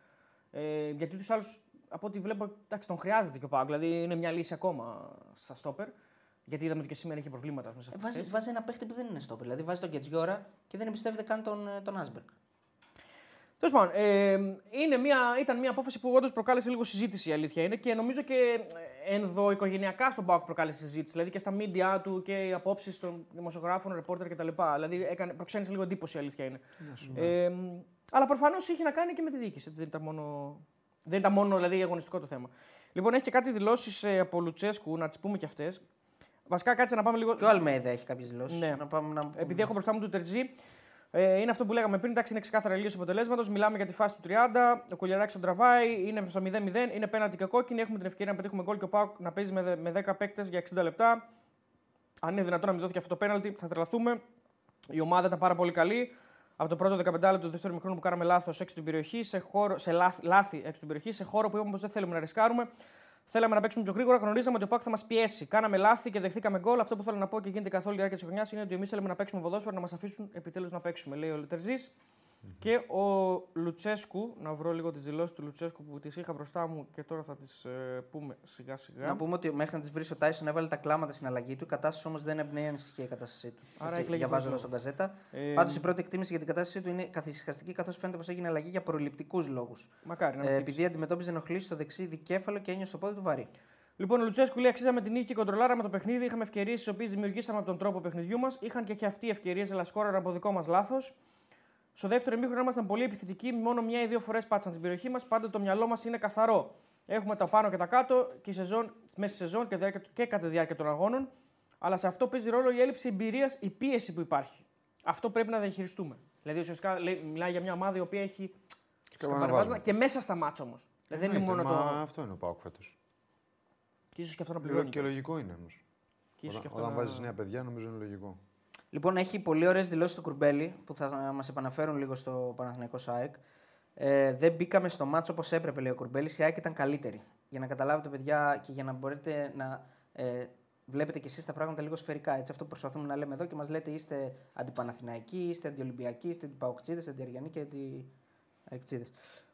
Ε, γιατί τους άλλους, από ό,τι βλέπω, εντάξει, τον χρειάζεται και ο ΠΑΟΚ. Δηλαδή είναι μια λύση ακόμα στα στόπερ. Γιατί είδαμε ότι και σήμερα είχε προβλήματα μέσα σε Ε, αυτή τη Βάζει, θέση. βάζει ένα παίχτη που δεν είναι στόπερ. Δηλαδή βάζει τον Κεντζιόρα και δεν εμπιστεύεται καν τον, ε, τον Άσμπεργκ. Τέλος πάντων, ε, είναι μια, ήταν μια απόφαση που όντως προκάλεσε λίγο συζήτηση η αλήθεια είναι και νομίζω και ε, ενδοοικογενειακά στον Πάοκ προκάλεσε συζήτηση. Δηλαδή και στα media του και οι απόψεις των δημοσιογράφων, ρεπόρτερ κτλ. Δηλαδή έκανε, προξένησε λίγο εντύπωση η αλήθεια είναι. Ε, αλλά προφανώς είχε να κάνει και με τη διοίκηση. Έτσι, δεν ήταν μόνο, δεν ήταν μόνο δηλαδή, αγωνιστικό το θέμα. Λοιπόν, έχει και κάτι δηλώσεις από Λουτσέσκου, να τις πούμε κι αυτές. Βασικά, κάτσε να πάμε λίγο. Και ο Αλμέιδα έχει κάποιες δηλώσεις. Ναι. Να πάμε να... Επειδή έχω μπροστά μου του Τερζή, ε, είναι αυτό που λέγαμε πριν. Εντάξει, είναι ξεκάθαρα λύση αποτελέσματος. Μιλάμε για τη φάση του 30. Ο Κουλιαράκη τον τραβάει. Είναι στο 0-0. Είναι πέναντι και κόκκινη. Έχουμε την ευκαιρία να πετύχουμε γκολ και ο Πάουκ να παίζει με, δε- με 10 παίκτες για 60 λεπτά. Αν είναι δυνατόν να μην δόθηκε αυτό το πέναλτι, θα τρελαθούμε. Η ομάδα ήταν πάρα πολύ καλή. Από το πρώτο 15 λεπτό του δεύτερου μικρού που κάναμε λάθος έξω την περιοχή, σε, χώρο, σε λάθη, λάθη έξω την περιοχή, σε χώρο που είπαμε πως δεν θέλουμε να ρισκάρουμε. Θέλαμε να παίξουμε πιο γρήγορα, γνωρίζαμε ότι ο Πάκ θα μας πιέσει. Κάναμε λάθη και δεχτήκαμε γκολ. Αυτό που θέλω να πω και γίνεται καθ' όλη τη διάρκεια της χρονιάς είναι ότι εμείς θέλουμε να παίξουμε ποδόσφαιρο, να μας αφήσουν επιτέλους να παίξουμε, λέει ο λετερζη Και ο Λουτσέσκου, να βρω λίγο τις δηλώσεις του Λουτσέσκου που τις είχα μπροστά μου και τώρα θα τις πούμε σιγά σιγά. Να πούμε ότι μέχρι να τις βρεις ο Τάισον έβαλε τα κλάματα στην αλλαγή του. Η κατάσταση όμως δεν εμπνέει ανησυχία η κατάστασή του. Άρα Έτσι, έκλαιγε διαβάζω χωρίς εδώ στον καζέτα. Ε, Πάντως η πρώτη εκτίμηση για την κατάστασή του είναι καθησυχαστική καθώς φαίνεται πως έγινε αλλαγή για προληπτικούς λόγους. Μακάρι να Ε, μην χτύψει. επειδή αντιμετώπιζε ενοχλήσεις στο δεξί δικέφαλο και ένιωσε το πόδι του βαρύ. Λοιπόν, ο Λουτσέσκου λέει: Αξίζαμε την νίκη και κοντρολάραμε το παιχνίδι. Είχαμε ευκαιρίες τις οποίες δημιουργήσαμε από τον τρόπο παιχνιδιού μας. Είχαν και, και αυτοί ευκαιρίες, αλλά σκόραραν από δικό μας λάθος. Στο δεύτερο ημίχρονο ήμασταν πολύ επιθετικοί. Μόνο μια ή δύο φορές πάτησαν την περιοχή μας. Πάντα το μυαλό μας είναι καθαρό. Έχουμε τα πάνω και τα κάτω και η σεζόν, μέσα στη σεζόν και, διάρκεια, και κατά τη διάρκεια των αγώνων. Αλλά σε αυτό παίζει ρόλο η έλλειψη εμπειρίας, η πίεση που υπάρχει. Αυτό πρέπει να διαχειριστούμε. Δηλαδή, ουσιαστικά λέει, μιλάει για μια ομάδα η οποία έχει σκαμπανεβάσματα βάζουμε. και μέσα στα μάτσα όμως. δεν είναι Εννοείται, μόνο μα το. Αυτό είναι ο Πάοκ φέτος. Και ίσως και αυτό να πληρώνει. Και λογικό είναι όμως. Και ίσως και Όταν, αυτό όταν να- βάζεις νέα παιδιά, νομίζω είναι λογικό. Λοιπόν, έχει πολύ ωραίες δηλώσεις του Κουρμπέλη που θα μας επαναφέρουν λίγο στο Παναθηναϊκός ΣΑΕΚ. Ε, δεν μπήκαμε στο μάτσο όπως έπρεπε, λέει ο Κουρμπέλης. Η ΑΕΚ ήταν καλύτερη. Για να καταλάβετε, παιδιά, και για να μπορείτε να ε, βλέπετε κι εσείς τα πράγματα λίγο σφαιρικά. Έτσι, αυτό που προσπαθούμε να λέμε εδώ και μας λέτε είστε αντιπαναθηναϊκοί, είστε αντιολυμπιακοί, είστε αντιπαοξίδε, αντιαριανοί και αντι.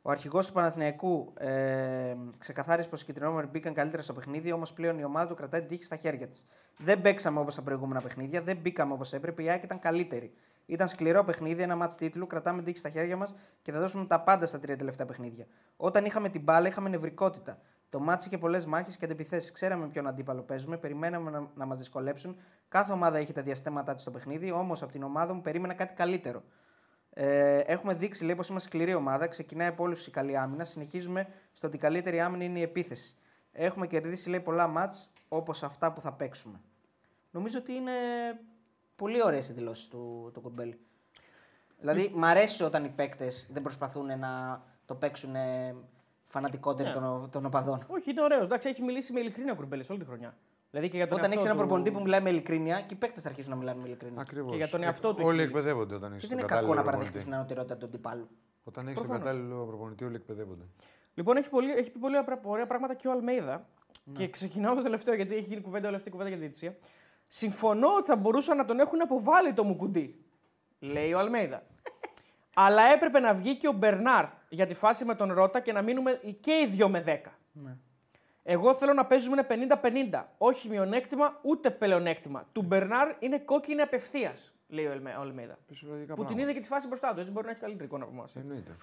Ο αρχηγός του Παναθηναϊκού ε, ξεκαθάρισε πως οι κυτρινόμεροι μπήκαν καλύτερα στο παιχνίδι, όμως πλέον η ομάδα του κρατάει την τύχη στα χέρια της. Δεν παίξαμε όπως τα προηγούμενα παιχνίδια, δεν μπήκαμε όπως έπρεπε. Η ΑΕΚ ήταν καλύτερη. Ήταν σκληρό παιχνίδι, ένα μάτς τίτλου, κρατάμε την τύχη στα χέρια μας και θα δώσουμε τα πάντα στα τρία τελευταία παιχνίδια. Όταν είχαμε την μπάλα, είχαμε νευρικότητα. Το μάτς είχε πολλές μάχες και αντιπιθέσεις. Ξέραμε ποιον αντίπαλο παίζουμε, περιμέναμε να, να μας δυσκολέψουν. Κάθε ομάδα είχε τα διαστήματά της στο παιχνίδι, όμως από την ομάδα μου περίμενα κάτι καλύτερο. Ε, έχουμε δείξει λέει, πως είμαστε σκληρή ομάδα. Ξεκινάει από όλους η καλή άμυνα. Συνεχίζουμε στο ότι η καλύτερη άμυνα είναι η επίθεση. Έχουμε κερδίσει λέει, πολλά μάτς όπως αυτά που θα παίξουμε. Νομίζω ότι είναι πολύ ωραίες οι δηλώσεις του, του Κουρμπέλη. Δηλαδή, μ' αρέσει όταν οι παίκτες δεν προσπαθούν να το παίξουν φανατικότεροι Ναι. των, των οπαδών. Όχι, είναι ωραίος. Εντάξει, έχει μιλήσει με ειλικρίνεια ο Κουρμπέλης όλη τη χρονιά. Δηλαδή και για τον Όταν εαυτό έχεις ένα του- προπονητή που μιλάει με ειλικρίνεια και οι παίκτες αρχίζουν να μιλάνε με ειλικρίνεια. Ακριβώς. Και για τον εαυτό του έχεις Όλοι μιλήσει. εκπαιδεύονται όταν έχεις Και τον δεν είναι κακό κατάλληλο να παραδεχτεί προπονητή. την ανωτερότητα του αντιπάλου. Όταν έχεις τον Προφανώς. κατάλληλο προπονητή, όλοι εκπαιδεύονται. Λοιπόν, έχει, πολύ, έχει πει πολύ ωραία- ωραία πράγματα και ο Αλμέιδα. Και ξεκινάω το τελευταίο γιατί έχει γίνει κουβέντα όλη αυτή η κουβέντα για τη διαιτησία. Συμφωνώ ότι θα μπορούσαν να τον έχουν αποβάλει το Μουκουντή. Λέει ο Αλμέιδα. Αλλά έπρεπε να βγει και ο Μπερνάρ για τη φάση με τον Ρότα και να μείνουμε και οι 2 με 10. Ναι. Εγώ θέλω να παίζουμε 50-50. Όχι μειονέκτημα ούτε πλεονέκτημα. Του Μπερνάρ είναι κόκκινη απευθείας, λέει ο Ελμε- ο Αλμέιδα. Φυσιολογικά Που την πράγματα. είδε και τη φάση μπροστά του. Έτσι μπορεί να έχει καλύτερη εικόνα από εμάς. Εννοείται.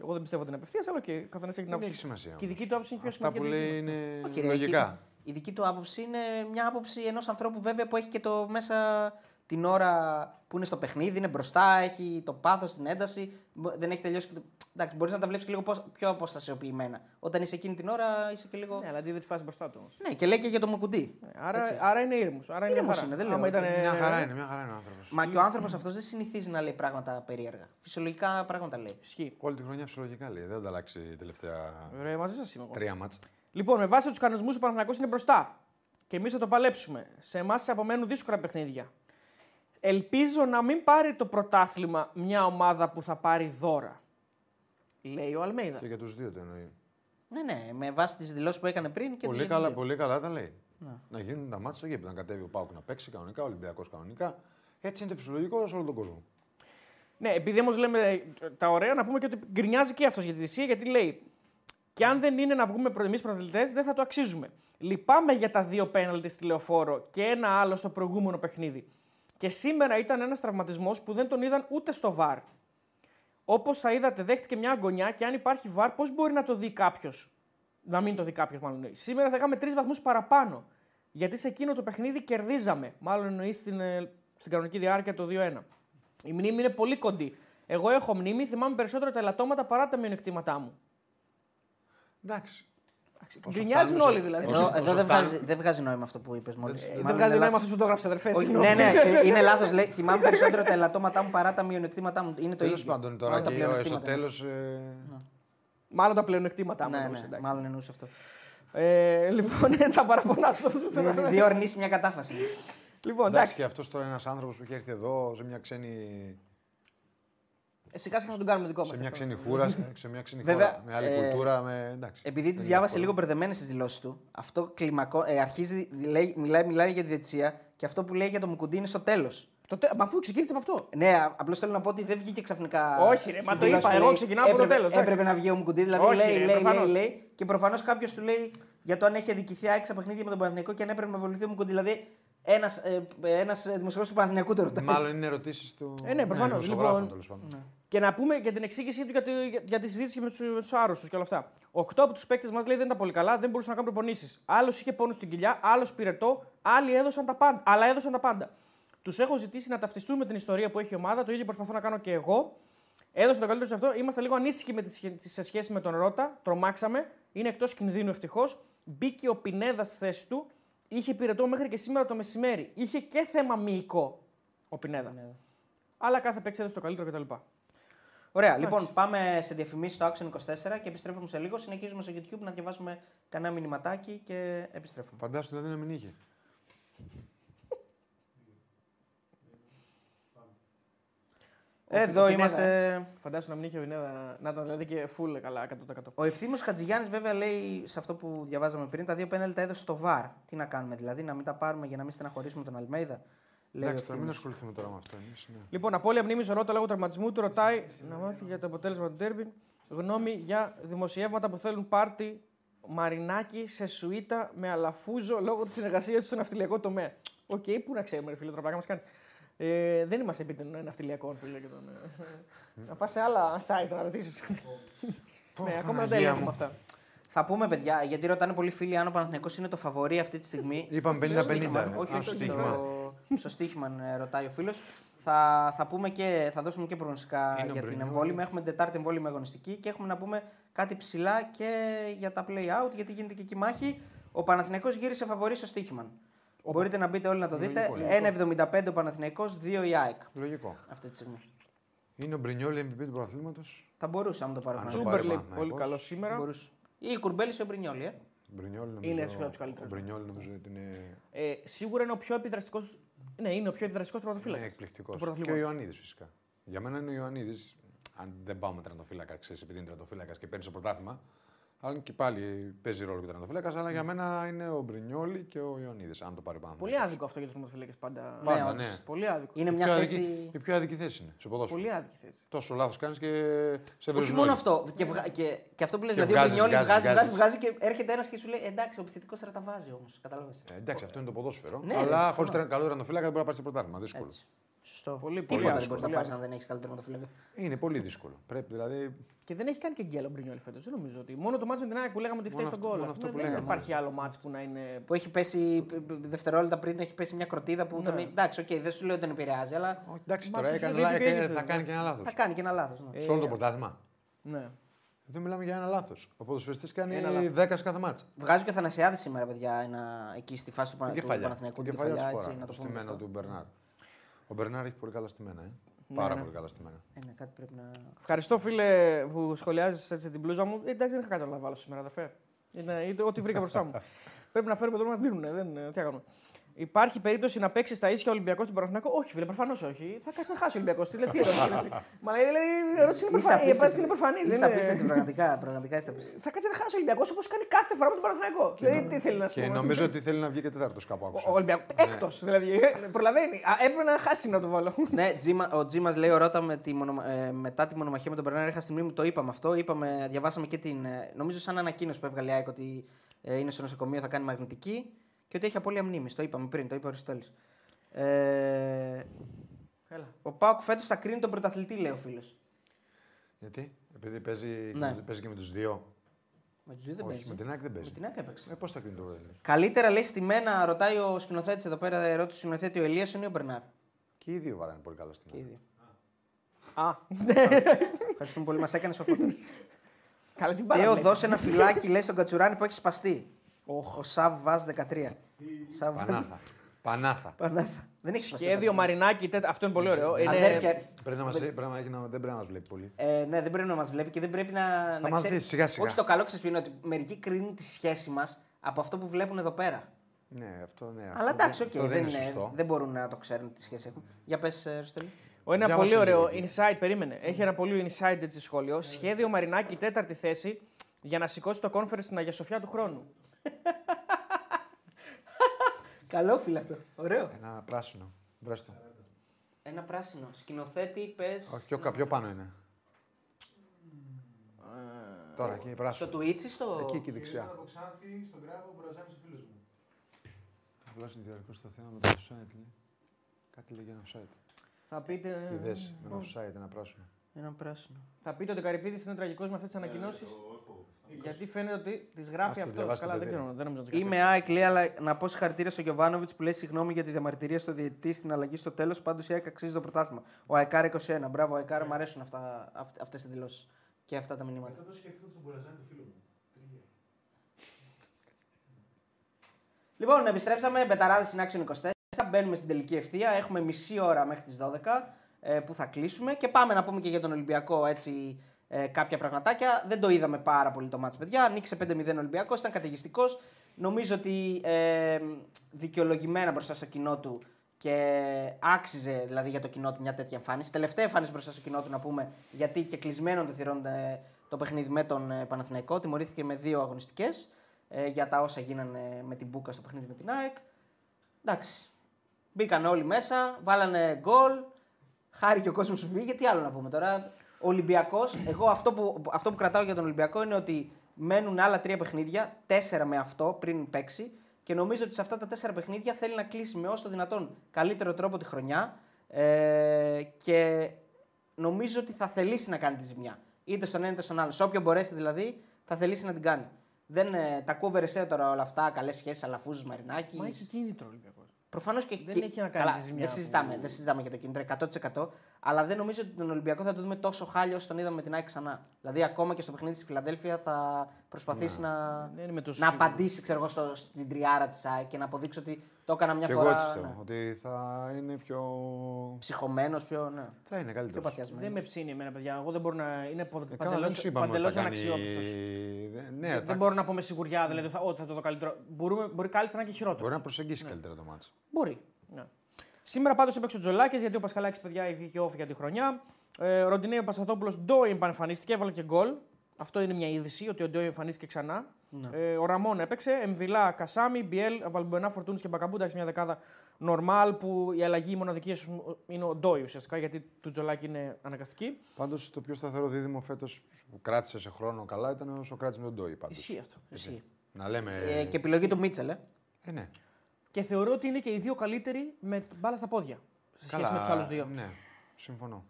Εγώ δεν πιστεύω ότι είναι απευθείας, αλλά και καθένας έχει την Δεν άποψη. έχει σημασία. Και η δική όμως. του άποψη είναι πιο Αυτά σημαντική. που από τη λέει δική μας. είναι Όχι, ρε, λογικά. Η, η δική του άποψη είναι μια άποψη ενός ανθρώπου βέβαια που έχει και το μέσα την ώρα που είναι στο παιχνίδι, είναι μπροστά, έχει το πάθος, την ένταση. μπο- Δεν έχει τελειώσει. Και το... Εντάξει, μπορείς να τα βλέπεις και λίγο πώς- πιο αποστασιοποιημένα. Όταν είσαι εκείνη την ώρα είσαι και λίγο. Ναι, αλλά είδε τη φάση μπροστά του. όμως. Ναι, και λέει και για το Μουκουντή. Ναι, Άρα, άρα είναι ήρεμος. Άρα είναι, Ήρεμος χαρά. είναι, δεν λέω Άμα ότι- ήταν, Μια χαρά είναι, μια χαρά είναι ο άνθρωπος. Μα και ο άνθρωπος αυτός δεν συνηθίζει να λέει πράγματα περίεργα. Φυσιολογικά πράγματα λέει. Ισχύει. Όλη τη χρονιά φυσιολογικά λέει. Δεν θα αλλάξει η τελευταία Ρε, μαζί σας είμαι εγώ. τρία μάτσα. Λοιπόν, με βάση τους κανονισμούς ο Παναθηναϊκός είναι μπροστά. Και εμείς θα το παλέψουμε. Σε εμάς απομένουν δύσκολα παιχνίδια. Ελπίζω να μην πάρει το πρωτάθλημα μια ομάδα που θα πάρει δώρα. Λέει ο Αλμέιδα. Και για τους δύο το εννοεί. Ναι, ναι, με βάση τις δηλώσεις που έκανε πριν και Πολύ τις καλά, δύο. πολύ καλά τα λέει. Ναι. Να γίνουν τα μάτια στο γήπεδο. Να κατέβει ο Πάουκ να παίξει κανονικά, ο Ολυμπιακός κανονικά. Έτσι είναι το φυσιολογικό σε όλο τον κόσμο. Ναι, επειδή όμως λέμε τα ωραία, να πούμε και ότι γκρινιάζει και αυτός για τη θυσία, γιατί λέει: Και αν δεν είναι να βγούμε εμείς πρωταθλητές, δεν θα το αξίζουμε. Λυπάμαι για τα δύο πέναλτι στη λεωφόρο και ένα άλλο στο προηγούμενο παιχνίδι. Και σήμερα ήταν ένας τραυματισμός που δεν τον είδαν ούτε στο βαρ. Όπως θα είδατε, δέχτηκε μια αγωνιά και αν υπάρχει βαρ, πώς μπορεί να το δει κάποιος; Να μην το δει κάποιος, μάλλον εννοεί. Σήμερα θα είχαμε τρεις βαθμούς παραπάνω. Γιατί σε εκείνο το παιχνίδι κερδίζαμε. Μάλλον εννοείς στην, ε, στην κανονική διάρκεια το 2-1. Η μνήμη είναι πολύ κοντή. Εγώ έχω μνήμη, θυμάμαι περισσότερο τα ελαττώματα παρά τα μειονεκτήματά μου. Εντάξει. Όσο Γκρινιάζουν φτάνουμε όλοι σε- δηλαδή. όσο- Εδώ, όσο εδώ δεν, φτάνει- βγάζει, δεν βγάζει νόημα αυτό που είπες μόλις. Δεν- δεν βγάζει νόημα αυτό που το έγραψε, αδερφέ. Όχι, συγγνώμη. ναι, ναι, και είναι λάθος. Θυμάμαι περισσότερο τα ελαττώματά μου παρά τα μειονεκτήματά μου. Είναι το Τέλος ίδιο. πάντων τώρα Μάλλον τα και στο πλεονεκτήματα. τέλο. Μάλλον τα πλεονεκτήματά μου. Ναι, εννοούσε, ναι, εντάξει. μάλλον εννοούσε αυτό. Ε, λοιπόν, τα παραπονά σου. Είναι Δύο αρνήσει, μια κατάφαση. λοιπόν, Εντάξει, εντάξει. και αυτός τώρα είναι ένας άνθρωπος που έχει έρθει εδώ σε μια ξένη, Ε, Σιγά σιγά θα τον κάνουμε δικό μας. σε μια ξένη χώρα, σε μια ξένη Βέβαια, χώρα, με άλλη ε, κουλτούρα. Με... Εντάξει, Επειδή τι δεν διάβασε είναι λίγο μπερδεμένες τις δηλώσεις του, αυτό κλιμακό, ε, αρχίζει, λέει, μιλάει, μιλάει για τη διετησία και αυτό που λέει για το Μουκουντή είναι στο τέλος. Μα αφού ξεκίνησε με αυτό. Ναι, απλώς θέλω να πω ότι δεν βγήκε ξαφνικά. Όχι, ρε, μα στις το δηλώσεις είπα, που εγώ λέει, ξεκινάω από το έπρεπε- τέλος, εντάξει. Έπρεπε να βγει ο Μουκουντή, δηλαδή Όχι, λέει, ρε, λέει, λέει, προφανώς. λέει, Και προφανώς κάποιος του λέει για το αν έχει αδικηθεί άξια παιχνίδια με τον Παναθηναϊκό και αν έπρεπε να βοηθηθεί ο Μουκουντή. Δηλαδή ένας ένας δημοσιογράφος του Παναθηναϊκού το ρωτάει. Μάλλον είναι ερωτήσεις του. Ε, ναι, προφανώς, δημοσιογράφων, λοιπόν. τέλος πάντων. Και να πούμε για την εξήγησή του για, τη- για, για τη συζήτηση με τους τους άρρωστους και όλα αυτά. Οκτώ από τους παίκτες μας λέει δεν ήταν πολύ καλά, δεν μπορούσαν να κάνουν προπονήσεις. Άλλος είχε πόνο στην κοιλιά, άλλος πυρετό, άλλοι έδωσαν τα πάντα. Αλλά έδωσαν τα πάντα. Τους έχω ζητήσει να ταυτιστούν με την ιστορία που έχει η ομάδα, το ίδιο προσπαθώ να κάνω και εγώ. Έδωσαν το καλύτερο σε αυτό. Είμαστε λίγο ανήσυχοι με τη, σχε- σε σχέση με τον Ρότα. Τρομάξαμε. Είναι εκτός κινδύνου ευτυχώς. Μπήκε ο Πινέδας στη θέση του. Είχε πυρετό μέχρι και σήμερα το μεσημέρι. Είχε και θέμα μυϊκό ο Πινέδα. Αλλά κάθε παίκτη έδωσε το καλύτερο κτλ. Ωραία, λοιπόν, πάμε σε διαφημίσεις στο Action 24 και επιστρέφουμε σε λίγο. Συνεχίζουμε στο YouTube να διαβάσουμε κανένα μηνυματάκι και επιστρέφουμε. Φαντάσου δηλαδή να μην είχε. Εδώ ο Πινέδα, είμαστε. Φαντάσου να μην είχε ο Πινέδα να ήταν δηλαδή και full καλά 100%. Ο ευθύμος Χατζηγιάννης, βέβαια, λέει σε αυτό που διαβάζαμε πριν: Τα δύο πέναλ τα έδωσε στο βαρ. Τι να κάνουμε, δηλαδή, να μην τα πάρουμε για να μην στεναχωρήσουμε τον Αλμέιδα. Λέει ο Εντάξει, τώρα μην Ευθύμος. ασχοληθούμε τώρα με αυτό. Εμείς, ναι. Λοιπόν, απώλεια μνήμης ο Ρότα λόγω τραυματισμού του ρωτάει να μάθει για το αποτέλεσμα του τέρμπι. Γνώμη για δημοσιεύματα που θέλουν πάρτι μαρινάκι σε σουίτα με αλαφούζο λόγω της συνεργασίας του στο ναυτιλιακό τομέα. Οκ, πού να ξέρουμε, ρε φίλε, τώρα πράγμα μας κάνεις. Ε, δεν είμαστε επίτευγμα ναυτιλιακών, φίλε. Και τον, ε, να πας σε άλλα site να ρωτήσεις. Πω, ναι, ακόμα δεν τα Παναγία ελέγχουμε μου. αυτά. Θα πούμε, παιδιά, γιατί ρωτάνε πολλοί φίλοι αν ο Παναθηναϊκός είναι το φαβορή αυτή τη στιγμή. Είπαμε Στο 50-50, στοίχημα. ρε. Όχι, Α, όχι, στο στο, στοίχημα. στο στοίχημα ε, ρωτάει ο φίλος. Θα, θα, πούμε και, θα δώσουμε και προγνωστικά Είναι ο για την Μπρινιόλ. εμβόλυμη. Έχουμε την Τετάρτη εμβόλυμη αγωνιστική και έχουμε να πούμε κάτι ψηλά και για τα play out, γιατί γίνεται και εκεί μάχη. Ο Παναθηναϊκός γύρισε φαβορή στο στοίχημα. Μπορείτε να μπείτε όλοι να το δείτε. Λογικό, 1,75 ο Παναθηναϊκός, 2 η ΑΕΚ Λογικό. αυτή τη στιγμή. Είναι ο Μπρινιόλ MVP του πρωταθλήματος. Θα μπορούσε, αν το πάρουμε. Αν να το το Τσούμπερ πάρει λέει Παναθηναϊκός. πολύ καλό σήμερα. μπορούσε. Ή η Κουρμπέλης ή ο Μπρινιόλη. Ε. Μπρινιόλ νομίζω. Είναι ένας από τους καλύτερους. Ο Μπρινιόλ νομίζω ότι είναι, Ε, σίγουρα είναι ο πιο επιδραστικό. Ναι, είναι ο πιο επιδραστικός είναι τερματοφύλακα. εκπληκτικός. του Και ο πρωταθλήματος. Ιωαννίδης φυσικά. Για μένα είναι ο Ιωαννίδης. Αν δεν πάμε τερματοφύλακα, ξέρεις, επειδή είναι τερματοφύλακας και παίρνεις το πρωτάθλημα. Αλλά και πάλι παίζει ρόλο και ο τερματοφύλακα. Αλλά για μένα είναι ο Μπρινιόλη και ο Ιωνίδη, αν το πάρει πάνω. Πολύ άδικο αυτό για τους τερματοφύλακε πάντα. Πάντα, όντως. ναι. Πολύ άδικο. Είναι Η μια πιο θέση. αδική- Η πιο αδική θέση είναι στο ποδόσφαιρο. Πολύ άδικη θέση. Τόσο λάθος κάνεις και σε Όχι βρίζουν μόνο όλοι. αυτό. Και, βγα... και, και αυτό που λες, Και δηλαδή ο βγάζεις, Μπρινιόλι βγάζεις, βγάζεις, βγάζεις, βγάζεις. βγάζει, και έρχεται ένας και σου λέει εντάξει, ο επιθετικό τώρα τα βάζει όμως. Κατάλαβε. Ε, εντάξει, αυτό είναι το ποδόσφαιρο. Ναι, αλλά ρε, χωρίς συμφωνώ. καλό τερματοφύλακα δεν μπορεί να πάρει το πρωτάθλημα. Δύσκολο. Σωστό. Πολύ, πολύ Τίποτα δεν άδικο, μπορείς να πολύ πάρει αν άδικο. δεν έχεις καλύτερο τερματοφύλακα. Είναι πολύ δύσκολο. Πρέπει δηλαδή. Και δεν έχει κάνει και γκέλο Μπρινιόλ φέτος. Δεν νομίζω ότι. Μόνο το μάτι με την ΑΕΚ που λέγαμε ότι φταίει Μόνο στον αυτό- κόλλο. μόνο αυτό που δεν λέγαμε. υπάρχει άλλο μάτι που να είναι. Που έχει πέσει π- π- δευτερόλεπτα πριν, έχει πέσει μια κροτίδα που Ναι. τον. Εντάξει, οκ, δεν σου λέω ότι τον επηρεάζει, αλλά Όχι, εντάξει, Μα τώρα τους έκανε, είναι λάθος, διαιτητές, θα βέβαια. κάνει και ένα λάθος. θα κάνει και ένα λάθος. Ναι. Σε όλο το πρωτάθλημα. Ναι. Δεν μιλάμε για ένα λάθος. Ο ποδοσφαιριστής κάνει Ένα λάθος. 10 σε κάθε μάτσα. Βγάζει και ο Θανασιάδη σήμερα, παιδιά, ένα, εκεί στη φάση του, Πανα- Την του κεφαλιά. Παναθηναϊκού. Την την κεφαλιά κεφαλιά, του έτσι, χώρας. να Ο Μπερνάρ έχει πολύ καλά στημένα. Ε. Πάρα ναι. πολύ καλά στημένα. Ε, ναι, κάτι πρέπει να. Ευχαριστώ, φίλε, που σχολιάζεις έτσι την πλούζα μου. Ε, εντάξει, δεν είχα κάτι άλλο να βάλω σήμερα, αδερφέ. Είναι είναι ό,τι βρήκα μπροστά μου. Πρέπει να φέρουμε εδώ να μα δίνουν. Δεν, ε, τι να κάνουμε. Υπάρχει περίπτωση να παίξεις στα ίσια Ολυμπιακός στον Παναθηναϊκό; Όχι, φίλε, προφανώς όχι. Θα κάτσεις να χάσει ο Ολυμπιακός. Τι λέει, τι ερώτηση είναι αυτή; Μα λέει, λέει, η ερώτηση είναι Είστε προφανή. Η απίστευτοι. απάντηση είναι προφανής. Είστε απίστευτοι, πραγματικά, πραγματικά είστε απίστευτοι. Θα κάτσεις να χάσει ο Ολυμπιακός όπως κάνει κάθε φορά με τον Παναθηναϊκό. Δηλαδή, τι θέλει να σου Και πω. νομίζω ότι θέλει να βγει και τέταρτος κάπου Ο άκουσα. ο Ολυμπιακό. Έκτος δηλαδή. ε, Προλαβαίνει. Α, Έπρεπε να χάσει να το βάλω. ναι, Τζίμα- ο Τζι μα λέει ο Ρώτα με τη μονομα- ε, μετά τη μονομαχία με τον Μπερνάρ. Είχα στη μνήμη μου, το είπαμε αυτό. Είπαμε, διαβάσαμε και την. ε, νομίζω σαν ανακοίνωση που έβγαλε η ΑΕΚ ότι ε, είναι στο νοσοκομείο, θα κάνει μαγνητική και ότι έχει απώλεια μνήμης. Το είπαμε πριν, το είπε ο Αριστοτέλης. Ε, Έλα. ο Πάοκ φέτος θα κρίνει τον πρωταθλητή, λέει ο φίλος. Γιατί, επειδή παίζει, Ναι. παίζει και με τους δύο. Με τους δύο δεν Όχι, παίζει. με την ΑΕΚ δεν παίζει. Με την ΑΕΚ έπαιξε. Ε, Πώς θα κρίνει το πρωτάθλημα. Καλύτερα λέει στη μένα, ρωτάει ο σκηνοθέτης εδώ πέρα, ερώτηση του σκηνοθέτη ο Ελίας ή ο Μπερνάρ. Και οι δύο βαράνε πολύ καλά Και οι στημένα. δύο. Α, Ευχαριστούμε πολύ, μας έκανες ο φωτό. καλά την Τέο, παραλέξη. δώσε ένα φυλάκι, λέει στον Κατσουράνη που έχει σπαστεί. Όχ. Ο Σαβ Βάζ 13. Σαβ Βάζ. Πανάθα. Πανάθα. Πανάθα. Δεν έχει σπαστεί. Σχέδιο Μαρινάκη, τέτα- αυτό είναι πολύ ωραίο. Είναι... Αδέρφια, Πρέπει να μας, πρέπει να, έχει να, δεν πρέπει να μας βλέπει πολύ. ε, ναι, δεν πρέπει να μας βλέπει και δεν πρέπει να. να μας ξέρει- δεις σιγά σιγά. Όχι το καλό ξέρει είναι ότι μερικοί κρίνουν τη σχέση μας από αυτό που βλέπουν εδώ πέρα. Ναι, αυτό ναι. Αλλά αυτό εντάξει, δεν- οκ, αυτό δεν, είναι είναι- σωστό. δεν μπορούν να το ξέρουν τι σχέση έχουν. Για πες, Ριστολή. Ο, ένα Διάβασε πολύ ωραίο λίγο. insight, περίμενε. Έχει ένα πολύ insight έτσι σχόλιο. Σχέδιο Μαρινάκη, τέταρτη θέση για να σηκώσει το conference στην Αγία Σοφιά του χρόνου. Καλό φίλο αυτό. Ωραίο. Ένα πράσινο. Βρες το. Ένα πράσινο. Σκηνοθέτη, πες. Όχι, πιο, πιο πάνω είναι. Τώρα εκεί Στο πράσινο. Twitch ή στο. Εκεί, εκεί Ήρθα δεξιά. από Ξάνθη στον Κράβο, ο Μπραζάνης ο φίλος μου. Απλά είναι διαρκώς το θέμα με το offside. λέει. Κάτι λέγει ένα offside. Θα πείτε, Τι δες, ένα offside, ένα πράσινο. Ένα πράσινο. θα πείτε ότι ο Καρυπίδης είναι τραγικός με αυτές τις ανακοινώσεις. Γιατί φαίνεται ότι τις γράφει Ας το αυτός. διαβάστε, Καλά, δεν παιδί. ξέρω. Δεν νομίζω να τις γράφει. Είμαι ΑΕΚ, λέει, αλλά να πω συγχαρητήρια στον Γιωβάνοβιτς που λέει συγγνώμη για τη διαμαρτυρία στο διαιτητή στην αλλαγή στο τέλος. Πάντως η ΑΕΚ αξίζει το πρωτάθλημα. Ο ΑΕΚΑΡ 21. Μπράβο, ΑΕΚΑΡ, μου αρέσουν αυτές οι δηλώσεις και αυτά τα μηνύματα. Μετά το σκέφτηκα στον Μπραζάνη του φίλου μου. Τρία. Λοιπόν, επιστρέψαμε. Μπεταράδες στην Action 24. Μπαίνουμε στην τελική ευθεία. Έχουμε μισή ώρα μέχρι τις 12 ε, που θα κλείσουμε. Και πάμε να πούμε και για τον Ολυμπιακό έτσι, ε, κάποια πραγματάκια. Δεν το είδαμε πάρα πολύ το μάτς, παιδιά. Νίκησε 5-0 ο Ολυμπιακός, ήταν καταιγιστικός. Νομίζω ότι ε, δικαιολογημένα μπροστά στο κοινό του και άξιζε δηλαδή για το κοινό του μια τέτοια εμφάνιση. Τελευταία εμφάνιση μπροστά στο κοινό του να πούμε γιατί και κλεισμένο των θυρών ε, το παιχνίδι με τον ε, Παναθηναϊκό. Τιμωρήθηκε με δύο αγωνιστικές ε, για τα όσα γίνανε με την Μπούκα στο παιχνίδι με την ΑΕΚ. Εντάξει. Μπήκαν όλοι μέσα, βάλανε γκολ. Χάρη και ο κόσμος σου βγήκε. Τι άλλο να πούμε τώρα. Ο Ολυμπιακός, εγώ αυτό που, αυτό που κρατάω για τον Ολυμπιακό είναι ότι μένουν άλλα τρία παιχνίδια, τέσσερα με αυτό πριν παίξει. Και νομίζω ότι σε αυτά τα τέσσερα παιχνίδια θέλει να κλείσει με όσο το δυνατόν καλύτερο τρόπο τη χρονιά. Ε, και νομίζω ότι θα θελήσει να κάνει τη ζημιά. Είτε στον ένα είτε στον άλλο. Σε όποιο μπορέσει δηλαδή, θα θελήσει να την κάνει. Δεν, ε, τα ακούω Βερεσέ τώρα όλα αυτά, καλές σχέσεις, αλαφούζου, Μαρινάκης. Μα έχει κίνητρο ο Ολυμπιακός. Προφανώς και Δεν και- έχει να κάνει καλά, τη ζημιά Δεν που- συζητάμε, δεν συζητάμε για το κίνητρο 100%. Αλλά δεν νομίζω ότι τον Ολυμπιακό θα το δούμε τόσο χάλιο όσο τον είδαμε με την ΑΕΚ ξανά. Δηλαδή, ακόμα και στο παιχνίδι στη Φιλαδέλφια θα προσπαθήσει να, Δεν είμαι τόσο να σίγουρος. απαντήσει ξέρω εγώ, στο, στην τριάρα της ΑΕΚ και να αποδείξει ότι το έκανα μια Και φορά. εγώ έτσι πιστεύω. ναι. Ότι θα είναι πιο. Ψυχωμένος, πιο. Ναι. Θα είναι Πιο καλύτερο. παθιασμένος. Δεν με ψήνει εμένα, παιδιά. Εγώ δεν μπορώ να. Είναι Ε, καλά, δεν σου είπαμε ότι παντελώ θα κάνει... αναξιόπιστος. Δεν- Ναι, Δεν θα- μπορώ να πω με σιγουριά δηλαδή θα, ότι θα το δω καλύτερο. Μπορούμε, μπορεί κάλλιστα να είναι και χειρότερο. μπορεί να προσεγγίσει καλύτερα το μάτσο. Μπορεί. Ναι. Σήμερα πάντως έπαιξε ο Τζολάκης γιατί ο Πασχαλάκης παιδιά βγήκε όφη για τη χρονιά. Ε, ο Ροντινέο Πασχατόπουλο ντό εμφανίστηκε, έβαλε και γκολ. Αυτό είναι μια είδηση ότι ο Ντόι εμφανίστηκε ξανά. Ναι. Ε, ο Ραμόν έπαιξε. Εμβιλά, Κασάμι, Μπιέλ, Βαλμπουενά, Φορτούνης και Μπακαμπού. Εντάξει, μια δεκάδα νορμάλ που η αλλαγή η μοναδική ίσως είναι ο Ντόι ουσιαστικά γιατί του Τζολάκη είναι αναγκαστική. Πάντως το πιο σταθερό δίδυμο φέτος που κράτησε σε χρόνο καλά ήταν ο Σοκράτης με τον Ντόι. Πάντως. Ισχύει αυτό. Ισχύει. Να λέμε. Ε, και επιλογή του Μίτσελ, ε. Ε, ναι. Και θεωρώ ότι είναι και οι δύο καλύτεροι με μπάλα στα πόδια. Σε σχέση με τους άλλους δύο. Ναι, συμφωνώ.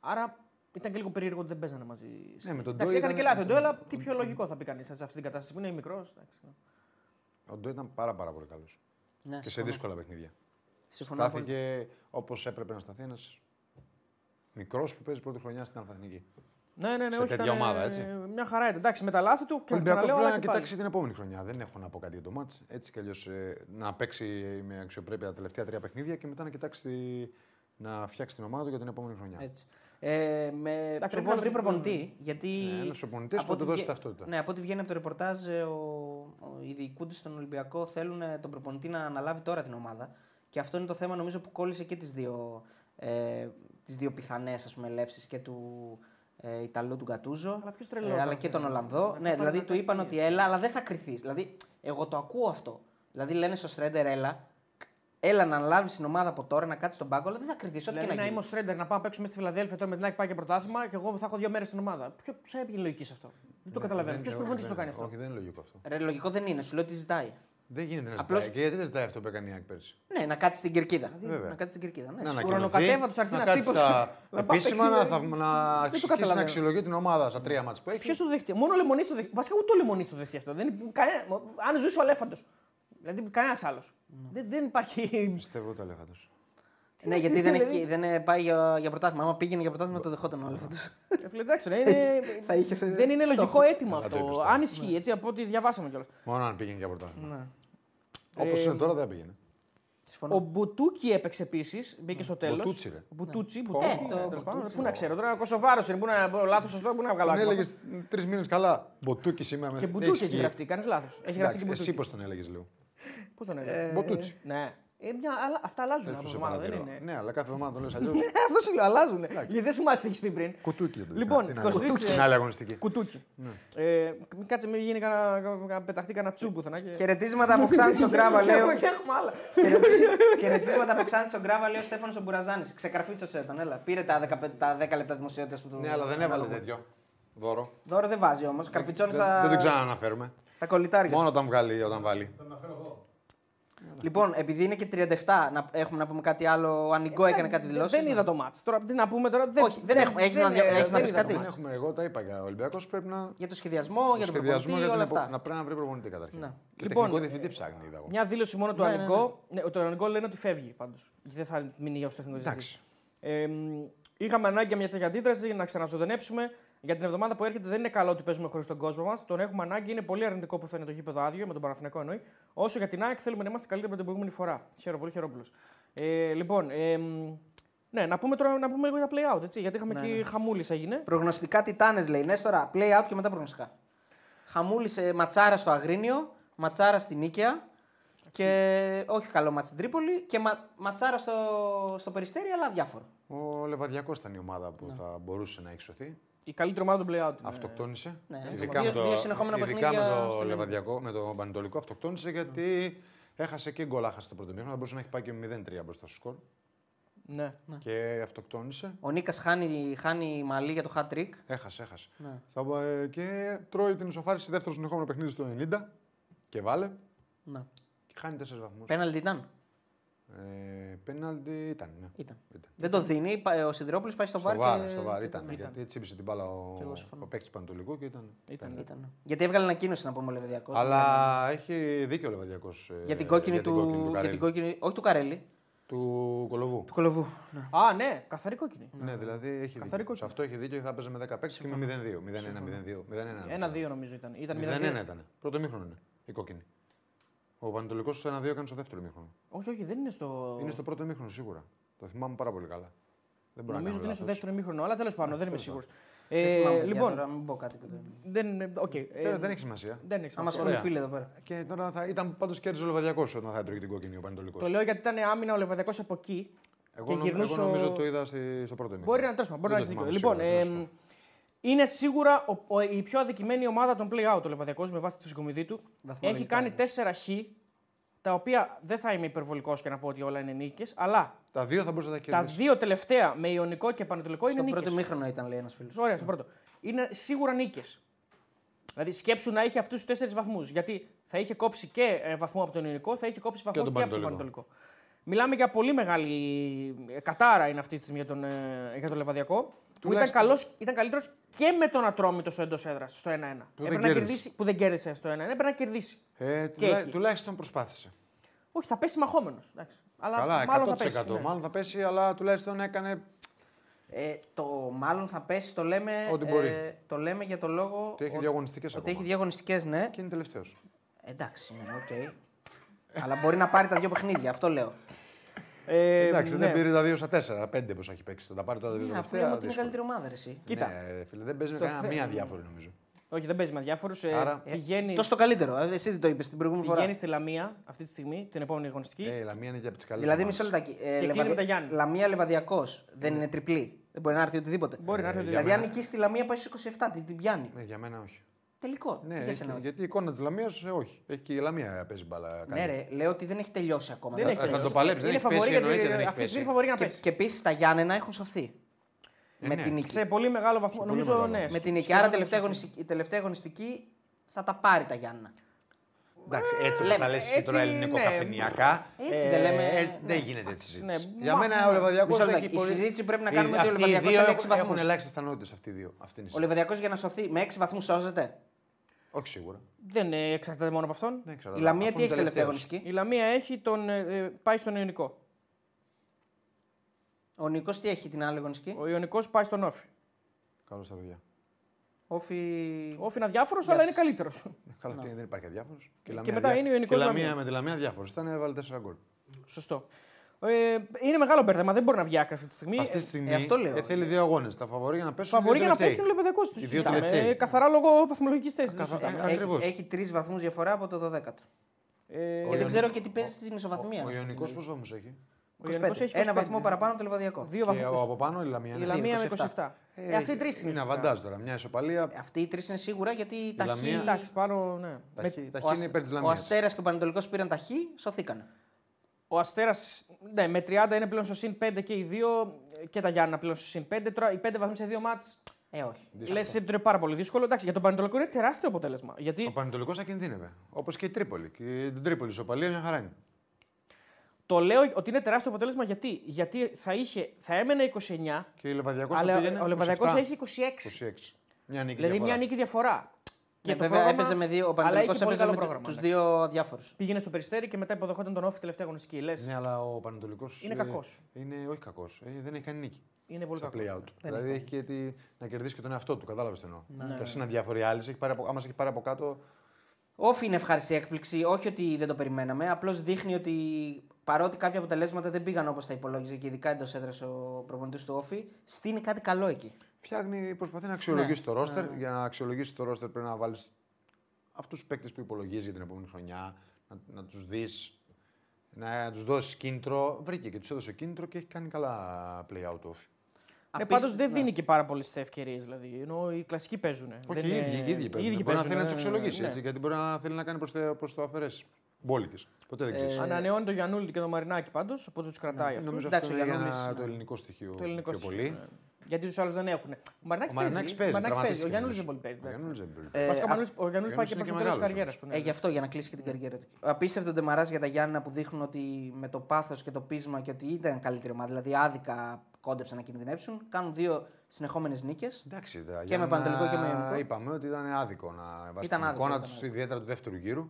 Άρα ήταν και λίγο περίεργο ότι δεν παίζανε μαζί. Ναι, με τον Εντάξει, Ντόι έκανε ήταν- και λάθη ο Ντόι, αλλά τι πιο λογικό θα πει κανείς σε αυτή την κατάσταση που είναι μικρός. Ο Ντόι ήταν πάρα, πάρα πολύ καλός. Ναι, Και σε συμφωνώ. δύσκολα παιχνίδια. Συμφωνώ πολύ. Στάθηκε όπως έπρεπε να σταθεί ένας μικρός που παίζει πρώτη χρονιά στην Αλφαθηνική. Ναι, ναι, ναι, Σε όχι, τέτοια ήταν, ομάδα, ε, έτσι. Μια χαρά ήταν. Εντάξει, με τα λάθη του Ο και Ολυμπιακό ξαναλέω, πρέπει αλλά να και πάλι. κοιτάξει την επόμενη χρονιά. Δεν έχω να πω κάτι για το μάτς. Έτσι κι αλλιώς να παίξει με αξιοπρέπεια τα τελευταία τρία παιχνίδια και μετά να κοιτάξει τη- να φτιάξει την ομάδα του για την επόμενη χρονιά. Έτσι. Ε, με... Εντάξει, πρέπει ο να Βόλος βρει είναι- προπονητή. Γιατί... Ναι, ένας προπονητής από που θα του ό,τι δώσει βγε- ταυτότητα. Ναι, από ό,τι βγαίνει από το ρεπορτάζ, ε, ο... ο... οι διοικούντες στον Ολυμπιακό θέλουν ε, τον προπονητή να αναλάβει τώρα την ομάδα. Και αυτό είναι το θέμα νομίζω που κόλλησε και τις δύο, ε, τις δύο πιθανές ελεύσει και του ε, Ιταλού του Γκατούζο. Αλλά ποιος τρελός ε, αλλά θα και είναι. τον Ολλανδό. Θα ναι, πάρει δηλαδή να του τα είπαν πει. ότι έλα, αλλά δεν θα κρυθείς. Δηλαδή, εγώ το ακούω αυτό. Δηλαδή λένε στο Στρέντερ, έλα, έλα να αναλάβει την ομάδα από τώρα, να κάτσεις στον πάγκο, αλλά δεν θα κρυθεί. Ό,τι και Δηλαδή να να γίνει. είμαι ο Στρέντερ να πάω να παίξω μέσα στη Φιλαδέλφια τώρα με την ΑΕΚ πάει και πρωτάθλημα και εγώ θα έχω δύο μέρες στην ομάδα. Ποιο, ποια είναι η λογική σε αυτό. Δεν το Ναι, καταλαβαίνω. δεν Ποιος είναι- προπονητής δεν- το κάνει αυτό; Όχι, δεν είναι λογικό αυτό. Ρε, λογικό δεν είναι, σου λέω τι ζητάει. Δεν γίνεται να Απλώς- ζητάει. Και γιατί δεν ζητάει αυτό που έκανε η ΑΕΚ πέρσι; Ναι, να κάτσει στην κερκίδα. Βέβαια. Να κάτσει στην κερκίδα. Ναι, Να συμφωνώ. ανακοινωθεί, ουρανοκατέβατος αρχίσει να ένας κάτσει τύπος στα να πάει επίσημα παίξεις, να, δεν- θα, να αρχίσει να καταλαβαίνω. αξιολογεί την ομάδα στα τρία μάτς που έχει. Ποιος το δέχτηκε; Μόνο ο Λεμονής το δέχτηκε. Βασικά ούτε ο Λεμονής το δέχτηκε αυτό. Δεν, είναι- κανένα, αν ζούσε ο Αλέφαντος. Δηλαδή κανένας άλλος. Δεν, δεν υπάρχει. Πιστεύω το Αλέφαντος. Ναι, να γιατί συμβεί, δεν, έχει, δηλαδή. δεν ε, πάει για, για πρωτάθλημα. Άμα πήγαινε για πρωτάθλημα, το δεχόταν ο Αλέφαντος. Ε, φίλε, Εντάξει, ρε, είναι... Θα είχες σε- δεν είναι λογικό στόχο. αίτημα Καλά το αυτό. είπες τώρα. Αν ισχύει, έτσι από ό,τι διαβάσαμε κιόλας. Μόνο αν πήγαινε για πρωτάθλημα. Ναι. Όπως Ε, είναι τώρα δεν πήγαινε. Συμφωνώ. Ο Μπουτούκι έπαιξε επίσης, μπήκε στο τέλος. Μποτούτσι, ρε. Μπουτούτσι, Ε, Μπουτούτσι. το τέλος πάντων. Μπουτούτσι. Πού να ξέρω τώρα, Κωσοβάρο είναι, πού να λάθος σωστό, πού να βγάλω Τον άκρη. έλεγες τρεις μήνες καλά. Μποτούκι σήμερα με Και έχεις Μπουτούτσι έχει βγει. γραφτεί, κάνει λάθος. Έχει γραφτεί και Εντάξει, Εσύ Μπουτούτσι. πώς τον έλεγες λίγο. Πώ τον έλεγε; Μποτούτσι. Ναι. Ε, μια, αλλά, αυτά αλλάζουν από Έτσι σε εβδομάδα, δεν παρατηρώ. είναι. Ναι, αλλά κάθε εβδομάδα τον λες αλλιώς. Ναι, αυτό σου λέω, αλλάζουν. Γιατί δεν θυμάσαι τι έχεις πει πριν. Κουτούκι δεν το Λοιπόν, Τι να 23 λέω. Κουτούκι, Την άλλη αγωνιστική. Κουτούκι. Ναι. Ε, μην κάτσε, μην γίνει κανένα, κανένα- πεταχτεί κανένα τσου πουθενά. Και... Χαιρετίσματα από Ξάνθη στον Γκράβα, λέει. ο- Και έχουμε άλλα. Χαιρετίσματα από Ξάνθη στον Γκράβα, λέει ο Στέφανος Μπουραζάνης. Ξεκαρφίτσος ήταν, έλα. Πήρε τα 15 τα 10 λεπτά δημοσιότητας που του. Ναι, αλλά δεν έβαλε τέτοιο. Δώρο. Δώρο δεν βάζει όμως. Καρφιτσώνει Δεν, στα, δεν την ξανααναφέρουμε. στα κολλητάρια. Μόνο όταν βγάλει, όταν βάλει. Θα αναφέρω εγώ. Λοιπόν, επειδή είναι και 37, να έχουμε να πούμε κάτι άλλο. Ο Ανιγκό έκανε κάτι δηλώσεις. Δεν είδα το μάτς. Τώρα τι να πούμε τώρα. Όχι, δεν έχουμε. Έχεις να δια- ε, έχεις να δεν πεις είδα το κάτι; Δεν μάτς. έχουμε, εγώ τα είπα για ο Ολυμπιακός πρέπει να. Για το σχεδιασμό, για τον σχεδιασμό προπονητή, για την όλα επο- αυτά. να πρέπει να βρει προπονητή καταρχήν. Ναι. Και Λοιπόν, τεχνικό διευθυντή ψάχνει, είδα εγώ. Μια δήλωση μόνο του Ναι, ναι, Ανιγκό. Ναι, το Ανιγκό λένε ότι φεύγει πάντως. Δεν θα μείνει για ως τεχνικός Εντάξει. διευθυντής. Ε, μ, είχαμε ανάγκη για μια τέτοια αντίδραση να ξαναζωντανέψουμε. Για την εβδομάδα που έρχεται δεν είναι καλό ότι παίζουμε χωρίς τον κόσμο μας. Τον έχουμε ανάγκη. Είναι πολύ αρνητικό που θα είναι το γήπεδο άδειο με τον Παναθηναϊκό εννοεί. Όσο για την ΑΕΚ θέλουμε να είμαστε καλύτεροι από την προηγούμενη φορά. Χαίρομαι πολύ, χαιρόπουλο. Ε, λοιπόν, ε, μ, ναι, να πούμε τώρα να πούμε λίγο για τα play out. Έτσι, γιατί είχαμε Ναι, εκεί ναι. χαμούλης έγινε. Προγνωστικά Τιτάνες λέει. Ναι, τώρα play out και μετά προγνωστικά. Χαμούλησε ματσάρα στο Αγρίνιο, ματσάρα στην Νίκαια και όχι καλό μάτς στην Τρίπολη και μα, ματσάρα στο, στο Περιστέρι, αλλά διάφορο. Ο Λεβαδιακός ήταν η ομάδα που Ναι. θα μπορούσε να έχει σωθεί. Η καλύτερη ομάδα του play out. είναι- Αυτοκτόνησε. Ναι, ειδικά δύο- με το, δύο συνεχόμενα ειδικά με παιχνίδια το στον Λεβαδιακό, με το Πανετολικό, αυτοκτόνησε γιατί έχασε και γκολ άχασε το πρώτο μήχρονο. Θα μπορούσε να έχει πάει και με 0-3 μπροστά στο σκορ. Ναι. Και αυτοκτόνησε. Ο Νίκας χάνει, χάνει μαλλί για το hat trick. Έχασε, έχασε. Ναι. Θα, ε, και τρώει την ισοφάριση δεύτερο συνεχόμενο παιχνίδι στο 90 και βάλε Ναι. και χάνει 4 βαθμούς. Πέναλτι ήταν; Ε, πέναλτι ήταν, ναι. ήταν. Ήταν. Δεν το δίνει. πα- Ο Σιδηρόπουλος πάει στο, Στο βάρ. βάρ, και- στο βάρ και ήταν. το- Γιατί τσίπησε την μπάλα ο, Και εγώ συμφωνώ. ο παίκτης του Πανατολικού και ήταν. Ήταν. Ήταν. Γιατί έβγαλε ανακοίνωση να πούμε ο Λεβεδιακός. Αλλά έχει δίκιο ο Λεβαδιακός. Για την κόκκινη του. του, για την Καρέλη. κόκκινη, όχι του Καρέλη. του Κολοβού. Του Κολοβού. Ναι. Α, ναι, καθαρή κόκκινη. Ναι, δηλαδή έχει Καθαρή δίκιο. κόκκινη. Σε αυτό έχει δίκιο και θα παίζει με 10 παίκτε και με 0-2. 0-1, 0-2. 0-1. Ένα-δύο νομίζω ήταν. Ήταν 0-1 ήταν. Πρώτο ημίχρονο είναι η κόκκινη. Ο Παναιτωλικός στο 1-2 έκανε στο δεύτερο ημίχρονο. Όχι, όχι, δεν είναι στο. Είναι στο πρώτο ημίχρονο σίγουρα. Το θυμάμαι πάρα πολύ καλά. Δεν μπορώ Νομίζω να ότι είναι στο κάνω λάθος. δεύτερο ημίχρονο, αλλά τέλος πάντων δεν είμαι τέλος σίγουρος. Δεν θυμάμαι, Ε, παιδιά, λοιπόν, τώρα, μην πω κάτι που δεν. δεν. ε, οκ, ε, Τώρα δεν έχει σημασία. δεν έχει Άμα σημασία. σχολούν Ωραία. φίλοι εδώ πέρα. Και τώρα θα ήταν πάντως κέρδιζε ο Λεβαδιακός όταν θα έτρωγε την κόκκινη ο Παναιτωλικός. Το λέω γιατί ήταν άμυνα ο Λεβαδιακός από εκεί. Εγώ, και νομ- γυρνούσε εγώ νομίζω ο- το είδα στη- στο πρώτο ημίχρονο. Μπορεί να τέλος πάντων, μπορεί να Δεν έχει το δίκιο. θυμάμαι Λοιπόν, σίγουρα, ε, δεν Είναι σίγουρα ο, ο- η πιο αδικημένη ομάδα των play-out ο Λεβαδιακός με βάση τη συγκομιδή του. Έχει Βαθμολογικά, κάνει ναι. 4 χ, τα οποία δεν θα είμαι υπερβολικός και να πω ότι όλα είναι νίκες, αλλά Τα δύο θα μπορούσε να τα τα κερδίσει. δύο τελευταία με Ιωνικό και Πανετολικό είναι Στο νίκες. πρώτο μήχρονο ήταν, λέει ένας φίλος. Ωραία, στο πρώτο. Είναι σίγουρα νίκες. Δηλαδή σκέψου να είχε αυτούς τους τέσσερις βαθμούς. Γιατί θα είχε κόψει και ε, βαθμό από τον Ιωνικό, θα είχε κόψει βαθμό τον και, από τον Πανετολικό. Πανετολικό. Μιλάμε για πολύ μεγάλη ε, κατάρα είναι αυτή τη στιγμή για τον, ε, για τον Λεβαδιακό. Που ήταν, Τουλάχιστον- καλός, ήταν καλύτερος και με τον Ατρόμητο στο εντός έδρας, στο 1-1. Έπρεπε δεν να κέρδισε. κερδίσει, που δεν κέρδισε στο 1-1. Έπρεπε να κερδίσει. Ε, Και τουλά- έχει. τουλάχιστον προσπάθησε. Όχι, θα πέσει μαχόμενος. Αλλά Καλά, μάλλον 100%. θα πέσει. ναι. Μάλλον θα πέσει, αλλά τουλάχιστον έκανε. Ε, το μάλλον θα πέσει, το λέμε, Ό,τι μπορεί. ε, το λέμε για το λόγο Ότι έχει ο- διαγωνιστικές ότι ακόμα. έχει διαγωνιστικές, ναι. Και είναι τελευταίος. Εντάξει, ναι, οκ. Αλλά μπορεί να πάρει τα δύο παιχνίδια, αυτό λέω. Ε, Εντάξει, ναι. δεν πήρε τα 2 στα 4, 5 πώ έχει παίξει. Θα τα πάρει τώρα τα δύο Ναι, αφού τελευταία. λέμε ότι είναι δύσκολο. καλύτερη ομάδα, ρε, εσύ. Κοίτα. Ναι, ρε φίλε, δεν παίζει με Το κανένα θε- μία αδιάφορη νομίζω. Όχι, δεν παίζει με αδιάφορους. Άρα- πηγαίνει, Τόσο το καλύτερο. ε, Εσύ δεν το είπες την προηγούμενη φορά. πηγαίνεις στη Λαμία αυτή τη στιγμή, την επόμενη αγωνιστική. Ε, η Λαμία είναι και από τις καλύτερες. Δηλαδή, μισό λεπτάκι. Ε, κλείνει Λεβαδι- με τα Γιάννα. Λαμία Λεβαδιακός δεν είναι τριπλή. Δεν μπορεί να έρθει οτιδήποτε. Μπορεί να έρθει Ε, οτιδήποτε. Δηλαδή, για αν νικήσεις τη Λαμία πάει στους 27, την, την πιάνει. Ναι, για μένα όχι. Τελικό. Ναι, Τι για έχει- σένα, όχι. γιατί η εικόνα της Λαμίας όχι. Έχει και η Λαμία παίζει μπάλα. Ναι, ρε, λέω ότι δεν έχει τελειώσει ακόμα. Δεν Θα- έχει θα το τελειώσει. παλέψει, δεν Είναι έχει πέσει, φαβορί γιατί εννοείται, δεν έχει αυτή τη στιγμή πέσει. φαβορί να Και, πέσει. και επίσης τα Γιάννενα έχουν σωθεί. Ε, με ναι. την νίκη. Σε πολύ μεγάλο βαθμό. πολύ Νομίζω μεγάλο ναι. βαθμό. Με την νίκη. σχεδόν Άρα τελευταία σωθεί. αγωνιστική, η τελευταία αγωνιστική θα τα πάρει τα Γιάννενα. Εντάξει, έτσι λέμε, θα λες εσύ τώρα έτσι, ελληνικό ναι. καφενιακά. Έτσι δεν λέμε, ε, ναι. Δεν γίνεται έτσι συζήτηση. Ναι, Για μα- μένα ο Λεβαδιακός Μισό έχει λεπτάκι. Η πολύ. συζήτηση πρέπει να Οι- κάνουμε ότι ο αυτοί οι Λεβαδιακός δύο θέλει έξι έχουν- βαθμούς. Έχουν ελάχιστες πιθανότητες αυτοί οι δύο. Αυτή είναι η Ο συζήτηση. Λεβαδιακός για να σωθεί με 6 βαθμούς σώζεται. Όχι σίγουρα. Δεν ε, εξαρτάται μόνο από αυτόν. Ναι, ξέρω, Η αλλά Λαμία αφού τι έχει είναι τελευταία τελευταίος. αγωνιστική; Η Λαμία έχει τον, ε, ε, πάει στον Ιωνικό. Ο Νικό τι έχει την άλλη αγωνιστική; Ο Ιωνικός πάει στον Όφη. Καλώς τα παιδιά. Όφι. Ο Όφη είναι αδιάφορος, Γεια αλλά σας. είναι καλύτερο. Καλά, τι, δεν υπάρχει αδιάφορος. Και μετά είναι ο Ιωνικός Και η Λαμία Λαμία. με τη Λαμία διάφορο. Ήταν έβαλε 4 γκολ. Σωστό. Ε, είναι μεγάλο μπέρδεμα, δεν μπορεί να βγει άκρη αυτή τη στιγμή. Αυτή τη Ε, στιγμή ε, αυτό λέω. ε, θέλει δύο αγώνες. Τα φαβορεί για να πέσουν. Φαβορεί οι για να δύο πέσει είναι ο τελευταίοι. Λεβαδιακό. Οι δύο τελευταίοι. Ε, καθαρά λόγω βαθμολογικής θέσης. Καθα- συζητάμε. ε, Ακριβώς. Έχει, έχει τρεις βαθμούς διαφορά από το 12ο. Ε, Και δεν Ιωνικός- ξέρω και τι παίζει στην ισοβαθμία. Ο Ιωνικός πόσο βαθμού έχει; ο Ιωνικός έχει Ένα 25. βαθμό παραπάνω από το Λεβαδιακό. Δύο Και βαθμούς. από πάνω η Λαμία. Η είναι. Λαμία με 27. 27. Ε, αυτοί οι τρεις είναι. Είναι ουσιαστικά. αβαντάζ τώρα. Μια ισοπαλία. Αυτοί οι τρεις είναι σίγουρα γιατί τα Λαμία- χ. Εντάξει, πάνω, ναι. Τα Με- χ- Τα Ο, χ είναι υπέρ της ο Λαμίας. Αστέρας και ο Πανετολικός πήραν τα χ, σωθήκαν. Ο Αστέρας ναι, με 30 είναι πλέον στο συν 5 και οι δύο και τα Γιάννα πλέον στο συν 5. Τώρα οι 5 βαθμοί σε δύο μάτς Ε, όχι. λες ότι είναι πάρα πολύ δύσκολο. Εντάξει, για τον Πανετολικό είναι τεράστιο αποτέλεσμα. Γιατί Ο Πανετολικός θα κινδύνευε. Όπως και η Τρίπολη. Και την Τρίπολη ισοπαλία μια χαρά είναι. το λέω ότι είναι τεράστιο αποτέλεσμα γιατί, γιατί θα, είχε, θα έμενε 29, Και η Λεβαδιακός αλλά πήγαινε. ο Λεβαδιακός 27, έχει 26. 26. Μια νίκη. Δηλαδή διαφορά. μια νίκη διαφορά. Και το βέβαια πρόγραμμα- έπαιζε με δύο. Ο αλλά Πανετολικό είχε πολύ έπαιζε καλό με πρόγραμμα. τους εντάξει. δύο διάφορους. Πήγαινε στο περιστέρι και μετά υποδεχόταν τον Όφη τελευταία αγωνιστική. Λες, Ναι, αλλά ο Πανετολικός. Είναι κακός. Είναι όχι κακός. δεν έχει κάνει νίκη. είναι πολύ στα κακός. play out. Δηλαδή έχει και τι, να κερδίσει και τον εαυτό του. Κατάλαβες τι εννοώ. Ναι. Και αυτή είναι αδιάφορη άλλη. Έχει πάρει από, άμα σε έχει πάρει από κάτω. Όφη είναι ευχάριστη έκπληξη. Όχι ότι δεν το περιμέναμε. Απλώς δείχνει ότι παρότι κάποια αποτελέσματα δεν πήγαν όπως τα υπολόγιζε και ειδικά εντός έδρας ο προπονητής του Όφη, στείνει κάτι καλό εκεί. Φτιάχνει, προσπαθεί να αξιολογήσει Ναι, το ρόστερ. Για να αξιολογήσει το ρόστερ πρέπει να βάλεις αυτούς τους παίκτες που υπολογίζεις για την επόμενη χρονιά, να, να τους δεις, να τους δώσεις κίνητρο. Βρήκε και τους έδωσε κίνητρο και έχει κάνει καλά play out off. Ναι, Απίστευτο, πάντως δεν ναι. δίνει και πάρα πολλές ευκαιρίες. Δηλαδή, ενώ οι κλασικοί παίζουν. Όχι, Δεν οι είναι- ίδιοι, οι ίδιοι παίζουν. Μπορεί να θέλει να του αξιολογήσεις ναι. έτσι, γιατί μπορεί να θέλει να κάνει προς το, προς το αφαιρέσει. Μπόλικες. Ποτέ δεν ξέρεις. Ε, Ανανεώνει το Γιανούλη και το Μαρινάκι πάντως, οπότε τους κρατάει Ναι, αυτού. Νομίζω εντάξει, αυτό ο είναι για Γιαννούλης, να- το ναι. ελληνικό στοιχείο Το ελληνικό πιο στοιχείο, πολύ. ναι. Γιατί τους άλλους δεν έχουν. Ο Μαρινάκης Ο Μαρινάκης παίζει, Ο Μαρινάκης τραυματίστηκε, Ο Γιανούλης δεν νομίζω. πολύ παίζει. Ο εντάξει. Γιαννούλης δεν μπορεί. Ε, Βασικά, ο α- Γιαννούλης- ο Γιαννούλη πάει και είναι προ και το τέλο τη μεγάλος καριέρα όμως. του. Ε, γι' αυτό για να κλείσει και την καριέρα του. Απίστευτο ντεμαράζ για τα Γιάννα που δείχνουν ότι με το πάθος και το πείσμα και ότι ήταν καλύτερη ομάδα, δηλαδή άδικα κόντεψαν να κινδυνεύσουν. Κάνουν δύο συνεχόμενες νίκες. Εντάξει, τα Και Γιάννα με Πανετολικό και με Ιωνικό. Είπαμε ότι ήταν άδικο με βάση Ήταν την άδικο, εικόνα ήταν τους, άδικο. ιδιαίτερα του δεύτερου γύρου.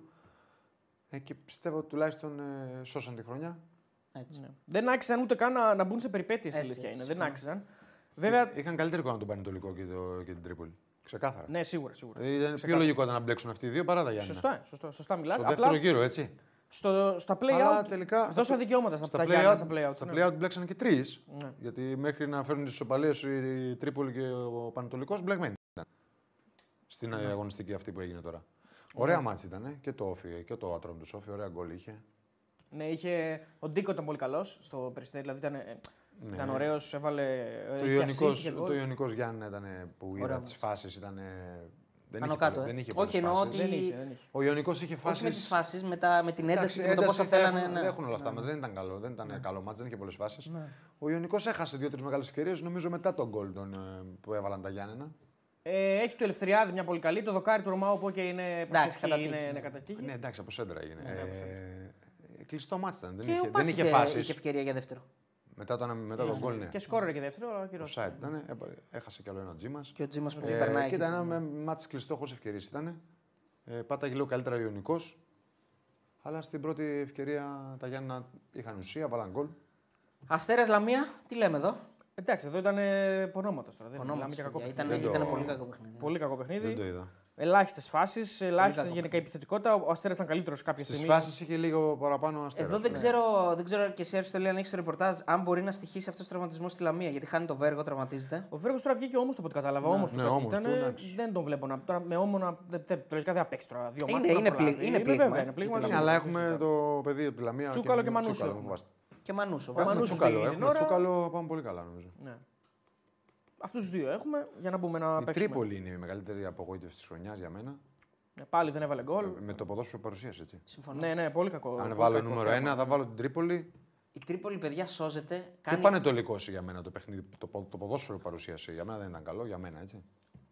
Ε, και πιστεύω ότι τουλάχιστον ε, σώσαν τη χρονιά. Έτσι. Ναι. Δεν άξιζαν ούτε καν να, να μπουν σε περιπέτειες. Η Έτσι, αλήθεια έτσι, είναι. Δεν συμφωνώ. άξιζαν. Βέβαια. Είχαν καλύτερη εικόνα τον Πανετολικό και, το, και την Τρίπολη. Ξεκάθαρα. Ναι, σίγουρα. σίγουρα. Δηλαδή, ήταν πιο Ξεκάθαρα. λογικό ήταν να μπλέξουν αυτοί οι δύο παρά τα Γιάννη. Σωστά, σωστά, σωστά μιλάς. Στο Απλά δεύτερο γύρο, έτσι. στο, στα Αλλά play-out τελικά. δώσαν δικαιώματα στα, στα τα play-out, Γιάννα στα play-out. στα ναι. play-out μπλέξαν και τρεις. Ναι. Γιατί μέχρι να φέρουν τις ισοπαλίες η Τρίπολη και ο Πανετολικός μπλεγμένοι ήταν. Στην Ναι. αγωνιστική αυτή που έγινε τώρα. Ωραία μάτς ήταν και το Όφι και το Ατρόμ του Σόφι, ωραία γκολ είχε. Ναι, είχε... Ο Ντίκο ήταν πολύ καλός στο περιστέρι. Δηλαδή ήταν... ε, Ναι. Ήταν ωραίος, έβαλε. ε, Το είχε Ιωνικός, assist και γκολ. το Ιωνικός Γιάννη ήταν που είδα Ωραία τις μας. φάσεις, ήταν... Δεν Πάνω είχε, κάτω, πολλές- ε. δεν είχε Όχι, πολλές εννοώ φάσεις. ότι- Δεν είχε, δεν είχε. Ο Ιωνικός είχε Όχι φάσεις... με τις φάσεις, με, τα- με την ένταση Εντάξει, και με το πόσο ένταση τα θέλανε. έχουν- ναι. Δεν έχουν όλα αυτά, Ναι. μας, δεν ήταν καλό, δεν ήταν καλό μάτς, δεν είχε πολλές φάσεις. Ναι. Ο Ιωνικός έχασε δύο-τρεις μεγάλες ευκαιρίες, νομίζω μετά τον γκολ τον, ε, που έβαλαν τα Γιάννενα. Ε, έχει το Ελευθεριάδη μια πολύ καλή. Το δοκάρι του Ρωμάου που και είναι προσευχή, κατά τύχη, είναι, ναι. είναι κατά τύχη. Ναι, εντάξει, από σέντρα έγινε. Ναι, από ε, κλειστό μάτς ήταν, δεν Και είχε, ο δεν Πας είχε είχε, φάσεις. είχε ευκαιρία για δεύτερο. Μετά τον, μετά τον γκολ, ναι. Και σκόρερε και δεύτερο, αλλά και Offside ήταν, έβαλε- έχασε κι άλλο ένα τζίμας. Και ο Τζίμας που Ε, περνάει. και ήταν εκεί. ένα με- μάτς κλειστό χωρίς ευκαιρίες ήταν. Ε, πάταγε λίγο καλύτερα ο Ιωνικός. Αλλά στην πρώτη ευκαιρία τα Γιάννα είχαν ουσία, βάλαν γκολ. Αστέρας Λαμία, τι λέμε εδώ; Εντάξει, εδώ ήταν πονόματος τώρα. Δεν Ονόματος, μιλάμε για κακό παιδιά. παιχνίδι. Ήταν, Δεν το- ήταν πολύ κακό παιχνίδι. Πολύ κακό Δεν παιχνίδι. το είδα. Ελάχιστες φάσεις, ελάχιστες κακό γενικά επιθετικότητα. Ο Αστέρας ήταν καλύτερος κάποια Στις στιγμή. φάσεις είχε λίγο παραπάνω ο Αστέρας. Εδώ δεν Ναι. ξέρω, δεν ξέρω και εσύ Αριστοτέλη αν έχεις το ρεπορτάζ, αν μπορεί να στοιχήσει αυτός ο τραυματισμός στη Λαμία. Γιατί χάνει το βέργο, τραυματίζεται. Ο Βέργος τώρα βγήκε όμω το από ό,τι κατάλαβα. Ναι. Όμω Ναι, του όμως ήταν. του, εντάξει. Δεν τον βλέπω να. Τώρα με όμο να. δεν- δεν- Λογικά δεν θα παίξει τώρα. Δύο Είναι- μάτς, δεν είναι θα προλάβει. πλή- είναι πλήγμα, βέβαια, ε. είναι πλήγμα. Είναι Ναι, σίγουρα. αλλά έχουμε το παιδί από τη Λαμία. Τσούκαλο και μην- Μανούσο Τσούκαλο, έχουμε. βάστε. Και Μανούσο. Ο Έχουμε Μανούσος Τσούκαλο, πήγε έχουμε ώρα. Τσούκαλο, πάμε πολύ καλά νομίζω. Ναι. Αυτούς τους δύο έχουμε για να μπούμε να Η παίξουμε. Τρίπολη είναι η μεγαλύτερη απογοήτευση της χρονιάς για μένα. Ε, Πάλι δεν έβαλε γκολ. Ε, Με το ποδόσφαιρο παρουσίασε έτσι. Συμφωνώ. Ναι, ναι, πολύ κακό. Αν πολύ βάλω κακό νούμερο θέμα. ένα, θα βάλω την Τρίπολη Η Τρίπολη, παιδιά, σώζεται. και Κάνει... πανετολικό για μένα το παιχνίδι. Το, πο- το ποδόσφαιρο παρουσίασε. Για μένα δεν ήταν καλό, για μένα έτσι.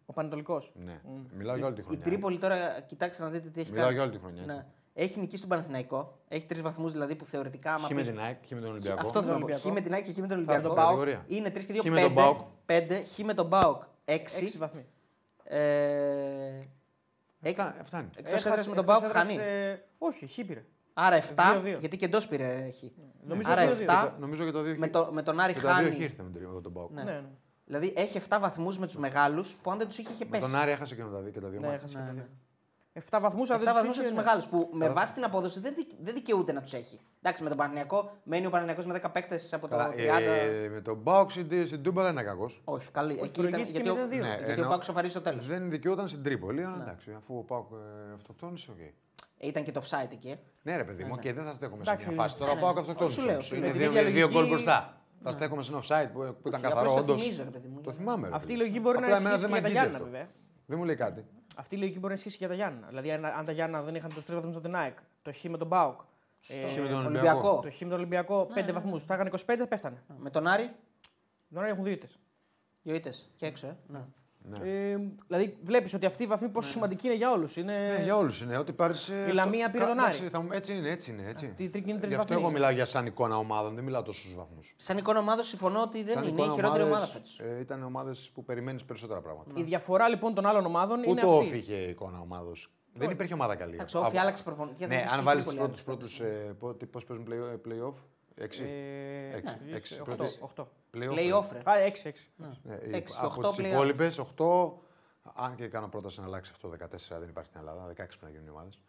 Ο Πανετολικός. Ναι. Μιλάω για όλη τη Η χρονιά. Τρίπολη τώρα, κοιτάξτε να δείτε τι έχει Μιλάω κάνει. για όλη τη χρονιά. έτσι. Ναι. Έχει νικήσει τον Παναθηναϊκό. Έχει τρεις βαθμούς δηλαδή που θεωρητικά. άμα Χ με παίζει- την ΑΕΚ, χ με τον Ολυμπιακό. Αυτό θέλω να πω. Ολυμπιακό. Χ με την ΑΕΚ και χ με τον Θα Ολυμπιακό. το πάω. Κατηγορία. Είναι 3 και 2 Χ με τον ΠΑΟΚ. 5. Χ με τον Μπάουκ 6. 6 βαθμοί. Ε, Φτάνει. φτάνει. Εκτός έδρας με τον ΠΑΟΚ έδρας, χάνει. ε, όχι, χ πήρε. Άρα 7. 2-2. Γιατί και εντός πήρε χ. Νομίζω Άρα 2-2. 7. Νομίζω και το 2 Με, το, με τον Άρη Και τα δύο χάνει. χ ήρθε με τον- με τον Πάοκ. Ναι. Ναι, ναι. Δηλαδή έχει 7 βαθμούς με τους μεγάλους που αν δεν τους είχε, είχε Με πέσει. τον Άρη έχασε και με τα δύο, και τα δύο Ναι, μάτια. έχασε Ναι, και τα ναι. Δύο. 7 βαθμούς, αν 7 δεν βαθμούς τους με είχε, τους ναι. μεγάλους που με βάση την απόδοση δεν, δικ- δεν δικαιούται να τους έχει. Εντάξει, με τον Παναγιακό μένει ο Παναγιακό με 10 παίκτες από το Καλά, 30. ε, με τον Πάοκ στην στην Τούμπα δεν ήταν κακός. Όχι, καλή. Όχι, Εκεί ήταν, προηγήθηκε γιατί ο, 0-2. Ναι, γιατί ο ενώ- ΠΑΟΚ ισοφαρίζει στο τέλος. Δεν δικαιούταν στην Τρίπολη, αλλά Ναι. εντάξει, αφού ο Πάοκ ε, αυτοκτόνησε, οκ. Ήταν και το offside εκεί. ε. Ναι, ρε παιδί μου, και δεν θα στέκομαι σε Εντάξει, μια φάση. ναι, Τώρα ο ναι. Πάοκ Όχι, σου αυτοκτόνησε. λέω, όμως. φίλε, Είναι με την δύο, ίδια δύο λογική- γκολ μπροστά. Θα στέκομαι σε ένα offside που, που ήταν Όχι, καθαρό απλώς το όντως. θυμίζω, ρε παιδί μου. Το θυμάμαι. ρε Αυτή η παιδί. λογική μπορεί να Απλά εμένα ισχύσει δεν και μ' για τα αγγίζει Γιάννα, αυτό. βέβαια. Δεν μου λέει κάτι. Αυτή η λογική μπορεί να ισχύσει και για τα Γιάννα. Δηλαδή, αν, αν τα Γιάννα δεν είχαν τους τρεις βαθμούς από την ΑΕΚ, το Χ με τον ΠΑΟΚ, ε, Χ με τον Ολυμπιακό. Ολυμπιακό. το Χ με τον Ολυμπιακό, 5 βαθμούς, θα είχαν 25, πέφτανε. Με τον Άρη, Τώρα έχουν δύο ήττες. δύο ήττες και έξω. Ε. Ναι. Ναι. Ε, δηλαδή, βλέπεις ότι αυτή η βαθμή πόσο σημαντική είναι για όλους. Είναι... Ναι, για όλους είναι. Ό,τι πάρεις. Η Λαμία πήρε τον Άρη. Έτσι είναι, έτσι είναι. Έτσι. Αυτή η τρίκη είναι τρεις Γι' αυτό βαθμοί. εγώ μιλάω για σαν εικόνα ομάδων, δεν μιλάω τόσο στου βαθμούς. Σαν εικόνα ομάδα συμφωνώ ότι δεν είναι η χειρότερη ομάδα φέτος. ε, ήταν ομάδες που περιμένεις περισσότερα πράγματα. Η διαφορά λοιπόν των άλλων ομάδων είναι Ούτε ο αυτή. Όφη είχε εικόνα ομάδος. Δεν υπήρχε ομάδα καλή. Εντάξει, ο Όφη Από- άλλαξε προπονητή. Ναι, αν βάλεις του πρώτους πρώτους, ε, πότε- πώς παίζουν play- play-off, 6. Ε, Έξι, ναι, έξι, οχτώ, πρώτες. οχτώ. Play-off, ρε. Α, 6, 6. Ναι, Έξι και από οχτώ τις play-off. υπόλοιπες, 8. Αν και κάνω πρόταση να αλλάξει αυτό, 14 δεν υπάρχει στην Ελλάδα, 16 πρέπει να γίνουν οι ομάδες.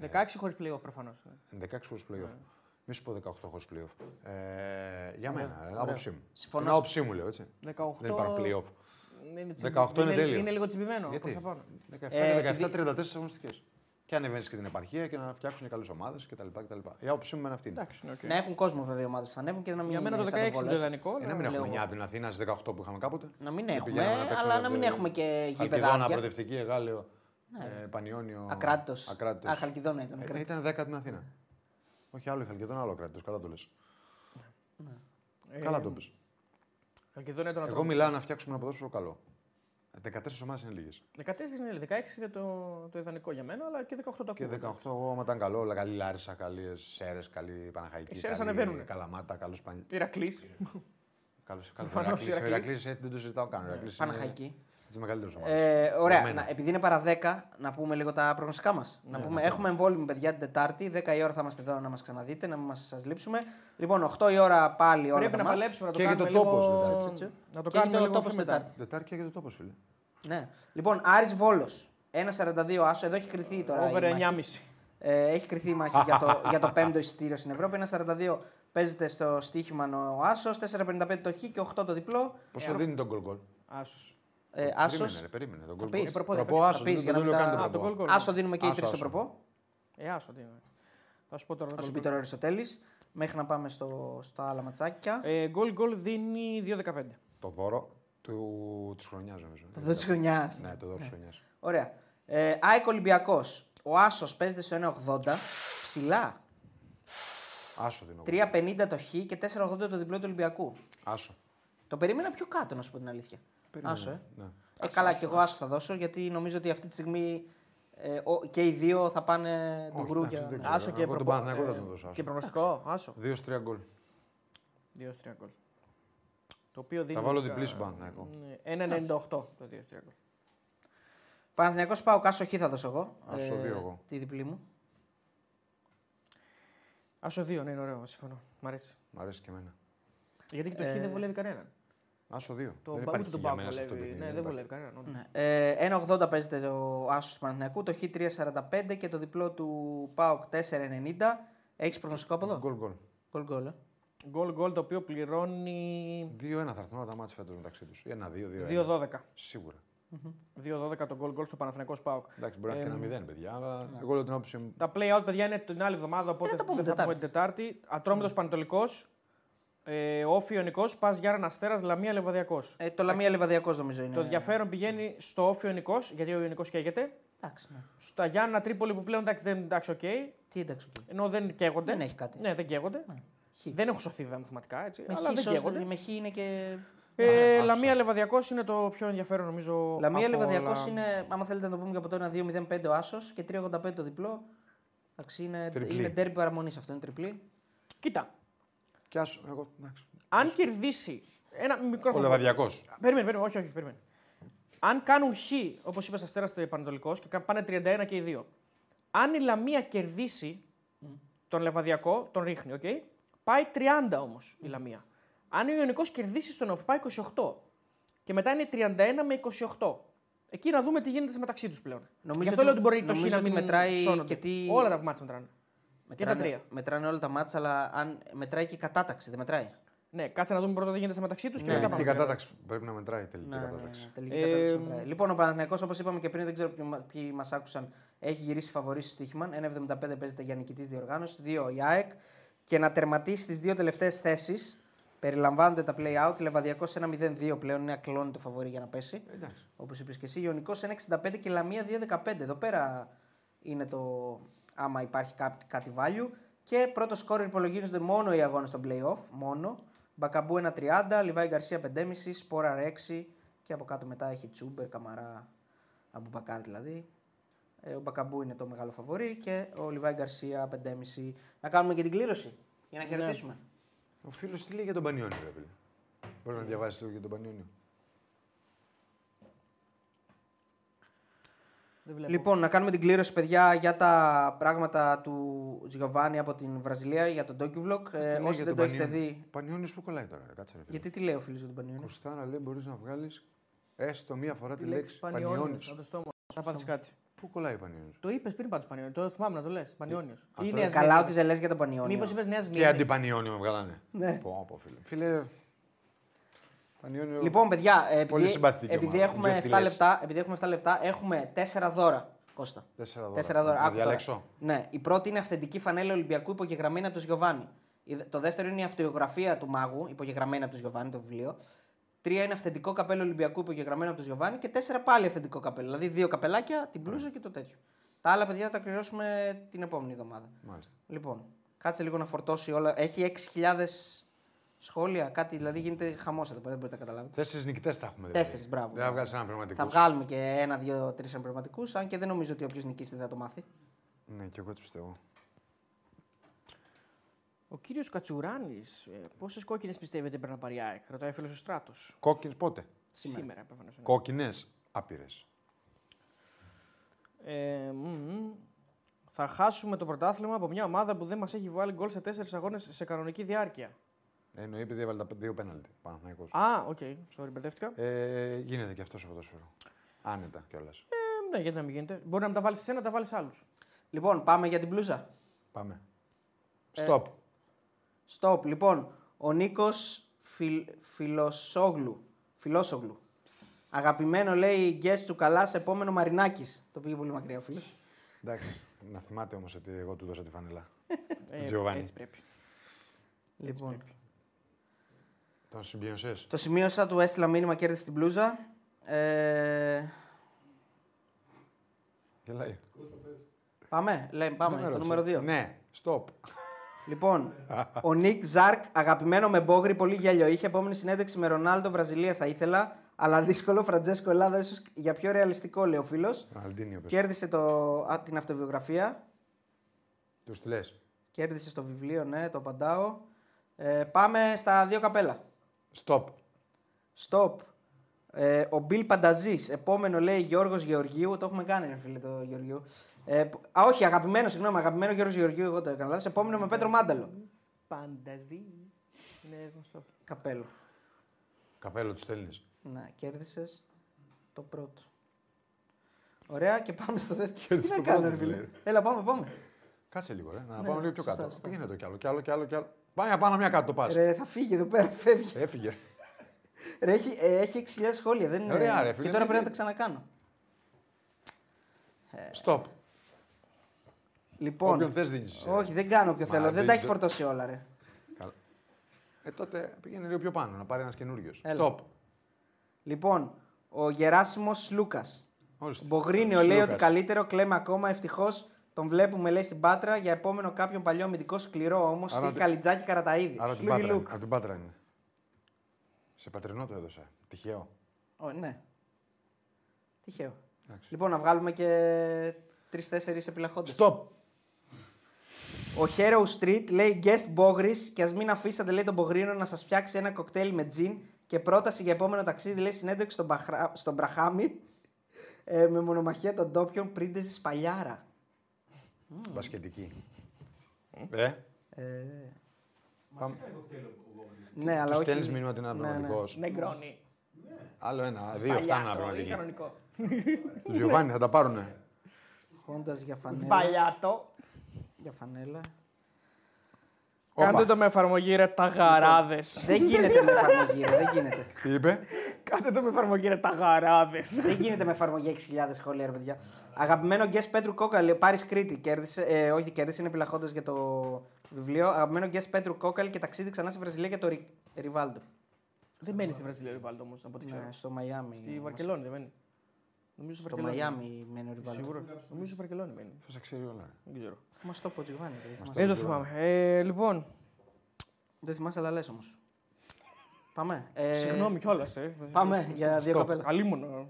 16 χωρίς πλοίο προφανώς. 16 χωρίς play-off. Ναι. Μη σου πω 18 χωρίς play-off. Ε, για μένα, ε, άποψή μου. Συμφωνώ. Την άποψή μου λέω έτσι. 18... Δεν υπάρχουν play-off. Είναι 18 είναι τέλειο. Είναι λίγο τσιμπημένο. Γιατί; προς τα πάνω. 17 Ε, και επειδή- 17-34 αγωνιστικές. Και ανεβαίνεις και την επαρχία και να φτιάξουν καλές ομάδες κτλ. Η άποψή μου είναι αυτή. είναι. Εντάξει, είναι οκ. Να έχουν κόσμο βέβαια οι ομάδες που θα ανέβουν και να μην Για μένα το είναι 16 σαν είναι το Βόλο, έτσι. ιδανικό. Ε, να αλλά- μην έχουμε λέω 9 από την Αθήνα στις 18 που είχαμε κάποτε. Να μην Και έχουμε, πηγαίναμε να παίξουμε αλλά να μην με- έχουμε και Χαλκιδόνα, γηπεδάκια. Προοδευτική, Εγάλεο, ε, Πανιόνιο. Ακράτητος. Ακράτητος. Α, Χαλκιδόνα ήταν. Ε, Ακράτητος. ήταν 10 την Αθήνα. Όχι άλλο η Χαλκιδόνα, άλλο Ακράτητος. Καλά το λες. Ε, Καλά το πες. Χαλκιδόνα ήταν Εγώ μιλάω να φτιάξουμε ένα ποδόσφαιρο καλό. 14 ομάδες είναι λίγες. 14 είναι, 16 είναι το, το ιδανικό για μένα, αλλά και 18 το Και ακούω. 18 εγώ, άμα ήταν καλό, όλα καλή Λάρισα, καλή Σέρες, καλή Παναχαϊκή. Οι Σέρρες καλή ανεβαίνουνε. Καλαμάτα, καλό Πανι. Ηρακλής. Καλό καλό Προφανώς, Ηρακλής. Ο Ηρακλής. Ηρακλής, ε, δεν το συζητάω καν. Ο Ηρακλής είναι Παναχαϊκή. Τις μεγαλύτερες ομάδες. Ε, ωραία. Για μένα. Να, επειδή είναι παρά 10, να πούμε λίγο τα προγνωστικά μας. να πούμε, έχουμε εμβόλυμη παιδιά την Τετάρτη. 10 η ώρα θα είμαστε εδώ να μας ξαναδείτε, να μην σας λείψουμε. Λοιπόν, 8 η ώρα πάλι όλα Πρέπει τα να μάτς. παλέψουμε να το Και για κάνουμε το λίγο... τόπος, έτσι, έτσι. Να το Και κάνουμε το λίγο τόπος πιο μετά. Τετάρτη. Τετάρτη και το τόπος, φίλε. Ναι. Λοιπόν, Άρης Βόλος. 1,42 άσο. Εδώ έχει κρυθεί τώρα. η Over μάχη. 9,5. Ε, έχει κρυθεί η μάχη για το, για το πέμπτο εισιτήριο στην Ευρώπη. 1,42 παίζεται στο στοίχημα ο Άσος. 4,55 το Χ και 8 το διπλό. Πόσο δίνει τον γκολ γκολ. Άσος. Ε, Άσος. Περίμενε, ρε, περίμενε. Τον γκολ πεις. γκολ. Ε, προπό, θα Προπό, πεις, άσος, θα πεις, δεν για το να λέω μην καν τα- τον Α, το προπό. γκολ γκολ. Άσο δίνουμε και οι Άσο, τρεις στο άσο. προπό; Ε, άσο τι είναι. Θα σου πω τώρα. Θα το σου γκολ πει τώρα ο Αριστοτέλης. Μέχρι να πάμε στο, στα άλλα ματσάκια. Ε, γκολ γκολ δίνει 2-15. Το δώρο του, της χρονιάς νομίζω. το δω της χρονιάς. Ναι, το δώρο της χρονιάς. Ωραία. Ε, ΑΕΚ Ολυμπιακός. Ο Άσος παίζεται στο 1,80. Ψηλά. Άσο δίνω. 3,50 το χ και 4,80 το διπλό του Ολυμπιακού. Άσο. Το περίμενα πιο κάτω, να σου πω την αλήθεια. Περίμενε. Άσο, ε. Ναι. Ε, καλά, και εγώ άσο θα δώσω γιατί νομίζω ότι αυτή τη στιγμή ε, ο- και οι δύο θα πάνε τον Όχι, γκρου εντάξει, για. δεν ξέρω. Άσο και, Εγώ τον προπο- Παναθηναϊκό θα τον δώσω, άσο. και προγνωστικό. Άσο. 2-3 γκολ. 2-3 γκολ. Το οποίο δίνει. βάλω δικά- διπλή στον Παναθηναϊκό. Ναι, 1,98 το 2-3 γκολ. Παναθηναϊκός πάω κάσο χ θα δώσω εγώ. Ε, Άσο δύο εγώ. Τη διπλή μου. Άσο 2, ναι, είναι ωραίο, συμφωνώ. Μ' αρέσει. Μ' αρέσει και εμένα. Γιατί και το Ε, χ δεν βολεύει κανέναν. Άσο 2. Το δεν μπα- υπάρχει ούτε τον για Πάο μένα σε αυτό το βολεύει. παιχνίδι. Ναι, δεν υπάρχει. βολεύει κανέναν. όντως. Ναι. Ε, 1,80 παίζεται ο άσος του Παναθηναϊκού. Το χ 3,45 και το διπλό του ΠΑΟΚ 4,90. Έχεις προγνωστικό από εδώ; Γκολ γκολ. Γκολ γκολ. ε. Γκολ γκολ το οποίο πληρώνει 2-1 θα έρθουν όλα τα μάτια φέτος μεταξύ τους. 1-2, 2-1. 2-12. Σίγουρα. 2-12 το γκολ γκολ στο Παναθηναϊκός ΠΑΟΚ. Εντάξει, μπορεί να Ε, έχει και ένα 0, παιδιά, αλλά εγώ λέω την άποψή μου. Τα play-out, παιδιά, είναι την άλλη εβδομάδα, οπότε Ε, τα πούμε δεν θα πούμε Τετάρτη. την Τετάρτη. Ατρόμητος Πανετολικός, ε, ΟΦΗ Ιωνικός, Πας Γιάννα Αστέρας, Λαμία Λεβαδιακός. Ε, το Λαμία Λεβαδιακός νομίζω είναι. Το ενδιαφέρον πηγαίνει στο ΟΦΗ Ιωνικός, γιατί ο Ιωνικός καίγεται. Εντάξει, ναι. Στα Γιάννα Τρίπολη που πλέον εντάξει, δεν εντάξει, οκ. Τι εντάξει. οκ. Ενώ δεν καίγονται. Δεν έχει κάτι. Ναι, δεν καίγονται. Χ. Δεν έχουν σωθεί βέβαια μαθηματικά, έτσι. Με αλλά χ, δεν σώστε, καίγονται. με χ είναι και. Ε, άσο. Λαμία Λεβαδιακός είναι το πιο ενδιαφέρον νομίζω. Λαμία από Λεβαδιακός όλα. είναι, άμα θέλετε να το πούμε και από τώρα, 2-0-5 ο Άσος και 3-85 το διπλό. Εντάξει, είναι, Τριπλή. είναι derby παραμονής αυτό, είναι τριπλή. Κοίτα, Κι άσο, εγώ. εντάξει. αν κερδίσει. Ένα μικρό Ο θα πω. Λεβαδιακό. Περίμενε, περίμενε, όχι, όχι, περίμενε. Αν κάνουν χ, όπως είπες Αστέρας στο Παναιτωλικό και κα- πάνε 31 και οι δύο. Αν η Λαμία κερδίσει τον Λεβαδιακό, τον ρίχνει, οκ. Πάει 30 όμως η Λαμία. Αν ο Ιωνικός κερδίσει στον ΟΦΗ, πάει 28. Και μετά είναι 31 με 28. Εκεί να δούμε τι γίνεται μεταξύ τους πλέον. Νομίζω Γι' αυτό ότι- λέω ότι μπορεί το χ νομίζω να ότι μην μετράει σώνονται. και τι- Όλα τα μάτια μετράνε. Και τα Μετράνε, τρία. μετράνε όλα τα μάτσα, αλλά αν μετράει και η κατάταξη, δεν μετράει. Ναι, κάτσε να δούμε πρώτα τι γίνεται μεταξύ τους και Ναι, μετά ναι. πάμε. Την στο- κατάταξη πρέπει να μετράει τελική Ναι, ναι, κατάταξη. ναι, τελική Ε, κατάταξη μετράει. Λοιπόν, ο Παναθηναϊκός, όπως είπαμε και πριν, δεν ξέρω ποιοι, μα- ποιοι μας άκουσαν, έχει γυρίσει φαβορή στο στοίχημα. 1,75 παίζεται για νικητής διοργάνωσης, 2 η ΑΕΚ. Και να τερματίσει τι δύο τελευταίες θέσεις. Περιλαμβάνονται τα play-out. Λεβαδιακός 1,02 πλέον είναι ακλόνητο φαβορή για να πέσει. Εντάξει. Όπως είπες και εσύ. Ιωνικό 1,65 και Λαμία 2,15. Εδώ πέρα είναι το άμα υπάρχει κάτι, κάτι value. Και πρώτο σκόρ υπολογίζονται μόνο οι αγώνες των playoff. Μόνο. Μπακαμπού 1,30, Λιβάη Γκαρσία 5,5, Σπόρα 6 και από κάτω μετά έχει Τσούμπερ, Καμαρά, Αμπουμπακάρ δηλαδή. Ε, ο Μπακαμπού είναι το μεγάλο φαβορή και ο Λιβάη Γκαρσία 5,5. Να κάνουμε και την κλήρωση για να Ναι. χαιρετήσουμε. Ο φίλος τι λέει για τον Πανιόνιο, ρε φίλε; Μπορείς να διαβάσεις λίγο για τον Πανιόνιο. Δεν βλέπω. Λοιπόν, να κάνουμε την κλήρωση, παιδιά, για τα πράγματα του Τζιοβάνι από την Βραζιλία, για τον DocuVlog. Ε, όσοι δεν το έχετε δει. Πανιόνιος που κολλάει τώρα, ρε, κάτσε ρε φίλε. Γιατί τι λέει ο φίλος για τον Πανιόνιο. Κοστάρα λέει μπορείς να βγάλεις έστω μία φορά τη Τη λέξη Πανιόνιος, Πανιόνιος. από το στόμα. Θα πάθει κάτι. Πού κολλάει Πανιόνιος; Το είπες πριν πάντως Πανιόνιο. Το θυμάμαι να το λες. Πανιόνιος. το Ή λες. Νέας Καλά, ότι δεν λες για τον Πανιόνιο. Μήπως είπες Νέας Και Σμύρνη. αντιπανιόνιο με βγάλανε. Ναι. Πω, πω, φίλε. Φίλε. Πανιόνιο. Λοιπόν, παιδιά, ε, Πολύ επειδή, συμπαθητική επειδή, ομάδα. έχουμε Δεν ξέρω 7 τι λες; λεπτά, επειδή έχουμε 7 λεπτά, έχουμε 4 δώρα. Κώστα. Τέσσερα δώρα. Τέσσερα δώρα. Να Άκου τώρα. διαλέξω. Ναι, η πρώτη είναι αυθεντική φανέλα Ολυμπιακού υπογεγραμμένη από τον Γιωβάνι. Η δε- Το δεύτερο είναι η αυτογραφία του μάγου, υπογεγραμμένη από τον Γιωβάνι, το βιβλίο. Τρία είναι αυθεντικό καπέλο Ολυμπιακού υπογεγραμμένο από τον Γιωβάνι. Και τέσσερα πάλι αυθεντικό καπέλο. Δηλαδή δύο καπελάκια, την πλούζα και το τέτοιο. Τα άλλα παιδιά θα τα κληρώσουμε την επόμενη εβδομάδα. Μάλιστα. Λοιπόν, κάτσε λίγο να φορτώσει όλα. Έχει 6.000 σχόλια, κάτι δηλαδή γίνεται χαμός εδώ πέρα, δεν μπορείτε να καταλάβετε. Τέσσερις νικητές θα έχουμε. δηλαδή. Τέσσερις, μπράβο. Δεν θα βγάλεις ένα πραγματικό. Θα βγάλουμε και ένα, δύο, τρεις εμπνευματικού, αν και δεν νομίζω ότι όποιος νικήσει δεν θα το μάθει. Ναι, και εγώ έτσι πιστεύω. Ο κύριος Κατσουράνης, πόσες κόκκινες πιστεύετε πρέπει να πάρει η ΑΕΚ, ρωτάει ο φίλος ο Στράτος. Κόκκινες πότε; Σήμερα, Σήμερα προφανώς. Κόκκινες άπειρες. Ε, μ, μ. θα χάσουμε το πρωτάθλημα από μια ομάδα που δεν μας έχει βάλει γκολ σε τέσσερις αγώνες σε κανονική διάρκεια. Εννοεί επειδή έβαλε τα δύο πέναλτι. Παναθηναϊκός. Α, ok, sorry, μπερδεύτηκα. Ε, γίνεται και αυτό στο ποδόσφαιρο. Άνετα κιόλας. Ε, ναι, γιατί να μην γίνεται. Μπορεί να μην τα βάλεις σε ένα, τα βάλεις σε άλλους. Λοιπόν, πάμε για την μπλούζα. Πάμε. Ε, Stop. Stop. Λοιπόν, ο Νίκος Φιλ... Φιλοσόγλου. Φιλόσογλου. Αγαπημένο λέει guest του καλά σε επόμενο Μαρινάκης. Το πήγε πολύ μακριά ο φίλος. Εντάξει. Να θυμάται όμως ότι εγώ του δώσα τη φανελά. Ε, Giovanni. έτσι πρέπει. Λοιπόν, Το σημείωσε. το σημείωσα, του έστειλα μήνυμα, κέρδισε την μπλούζα. Ε, Γελάει. πάμε, λέμε, πάμε, Δεν το με ρώτησε. νούμερο 2. Ναι, stop. Λοιπόν, ο Νίκ Ζαρκ, αγαπημένο με μπόγρι, πολύ γέλιο. Είχε επόμενη συνέντευξη με Ρονάλντο Βραζιλία θα ήθελα, αλλά δύσκολο. Φραντζέσκο Ελλάδα, ίσως για πιο ρεαλιστικό, λέει ο φίλος. Ροναλντίνιο πες. Κέρδισε το, α, την αυτοβιογραφία. Τους τη λες. Κέρδισε στο βιβλίο, ναι, το απαντάω. Ε, πάμε στα δύο καπέλα. Stop. Stop. Ε, ο Μπιλ Πανταζής. Επόμενο λέει Γιώργος Γεωργίου. Το έχουμε κάνει, ρε φίλε, το Γεωργίου. Ε, που- α, όχι, αγαπημένο, συγγνώμη, αγαπημένο Γιώργος Γεωργίου. Εγώ το έκανα λάθος. Επόμενο με Πέτρο Μάνταλο. Πανταζής. Είναι γνωστό. Καπέλο. Καπέλο τους στέλνεις. Ναι, κέρδισες το πρώτο. Ωραία και πάμε στο δεύτερο. Τι Κέρδισε να το κάνω, πρώτο, ρε φίλε; λέει. Έλα, πάμε, πάμε. Κάτσε λίγο, ρε. Να Ναι, πάμε λίγο πιο σωστά, κάτω. σωστά. Πήγαινε το κι άλλο, κι άλλο, κι άλλο, κι άλλο. Πάμε για πάνω μια κάτω το πας. Ρε, θα φύγει εδώ πέρα, φεύγει. Έφυγε. Ρε, έχει, ε, έχει 6.000 σχόλια. Δεν είναι... Ωραία, ρε, και φίλε, τώρα δεν πρέπει να είναι. τα ξανακάνω. Stop. Λοιπόν, Όποιον θες δίνεις. όχι, δεν κάνω όποιο Μα, θέλω. Δεν δεν- τα έχει δεν- φορτώσει όλα, ρε. Καλά. Ε, τότε πήγαινε λίγο πιο πάνω, να πάρει ένας καινούριο. Έλα. Stop. Λοιπόν, ο Γεράσιμος Λούκας. Ορίστε. Μπογρίνιο λέει Σλούκας. ότι καλύτερο κλαίμε ακόμα. Ευτυχώς τον βλέπουμε λέει στην Πάτρα για επόμενο κάποιον παλιό αμυντικό σκληρό όμως. Άρα Στη τι- Καλιτζάκη Καραταίδη. Άρα την Σλούγι Πάτρα, Λουκ. από την Πάτρα είναι. Σε πατρινό το έδωσα. Τυχαίο. Ω, ναι. Τυχαίο. Εντάξει. Λοιπόν, να βγάλουμε και τρει-τέσσερι επιλαχόντες. Stop. Ο Hero Street λέει guest Bogris και ας μην αφήσατε λέει τον Μπογρίνο να σας φτιάξει ένα κοκτέιλ με τζιν και πρόταση για επόμενο ταξίδι λέει συνέντευξη στον, Μπαχρα... στον Μπραχάμι ε, με μονομαχία των ντόπιων πρίντεζη Σπαλιάρα. Μπασκετική. Ε, Ε, πάμε. ναι, αλλά Τους όχι. στέλνεις μήνυμα ότι είναι Ναι, ναι. πραγματικό. Νεγκρόνι. Άλλο ένα, δύο αυτά είναι πραγματικοί. Κανονικό. Τους Γιωβάνι θα τα πάρουνε. Χόντας για φανέλα. Μπαλιάτο. Για φανέλα. Όπα. Κάντε το με εφαρμογή ρε τα γαράδες. δεν γίνεται με εφαρμογή, ρε, δεν γίνεται. Τι είπε; Κάντε το με εφαρμογή ρε τα γαράδες. δεν γίνεται με εφαρμογή 6.000 σχόλια, ρε παιδιά. Αγαπημένο guest Πέτρου Κόκα, λέει, Πάρη Κρήτη. Κέρδισε, ε, όχι, κέρδισε, είναι επιλαχώντα για το βιβλίο. Αγαπημένο guest Πέτρου Κόκαλ και ταξίδι ξανά στη Βραζιλία για το Ρι- Ριβάλντο. Δεν μένει στη Βραζιλία ο Ριβάλτο όμως, από ό,τι ξέρω. Ναι, στο Μαϊάμι. Στη Βαρκελόνη δεν μένει. Νομίζω στη Στο Βαρκελόνη. Μαϊάμι μένει ο Ριβάλντο. Σίγουρα. Νομίζω στη Βαρκελόνη μένει. Θα σε ξέρει όλα. Δεν ξέρω. Μας το πω, Τζιβάνι. ρε, θυμάσαι. Δεν το θυμάμαι. Ε, λοιπόν, Δεν θυμάσαι, αλλά λες όμως. Πάμε. Ε, συγγνώμη κιόλας. Ε. Πάμε για δύο Stop. καπέλα. Αλίμονο.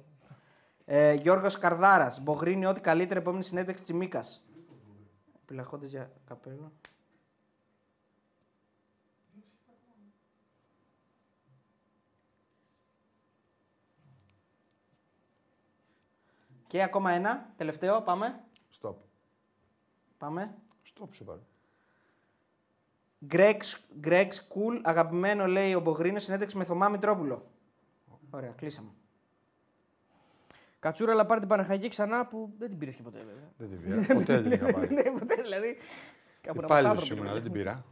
Ε, Γιώργος Καρδάρας. Μπογρίνει ό,τι καλύτερο επόμενη συνέντευξη Τσιμίκας. Επιλαχώντε για καπέλο. Και ακόμα ένα, τελευταίο, πάμε. Stop. Πάμε. Stop σου είπα. Greg, Greg School, αγαπημένο λέει ο Μπογρίνος, συνέντευξη με Θωμά Μητρόπουλο. Ωραία, κλείσαμε. Κατσούρα, αλλά πάρει την Παναχαϊκή ξανά που δεν την πήρες και ποτέ, βέβαια. Δεν την πήρα. Ποτέ δεν την είχα πάρει. ναι, ποτέ δηλαδή. Κάπου να Υπάλληλος μας ήμουνα, δεν την πήρα.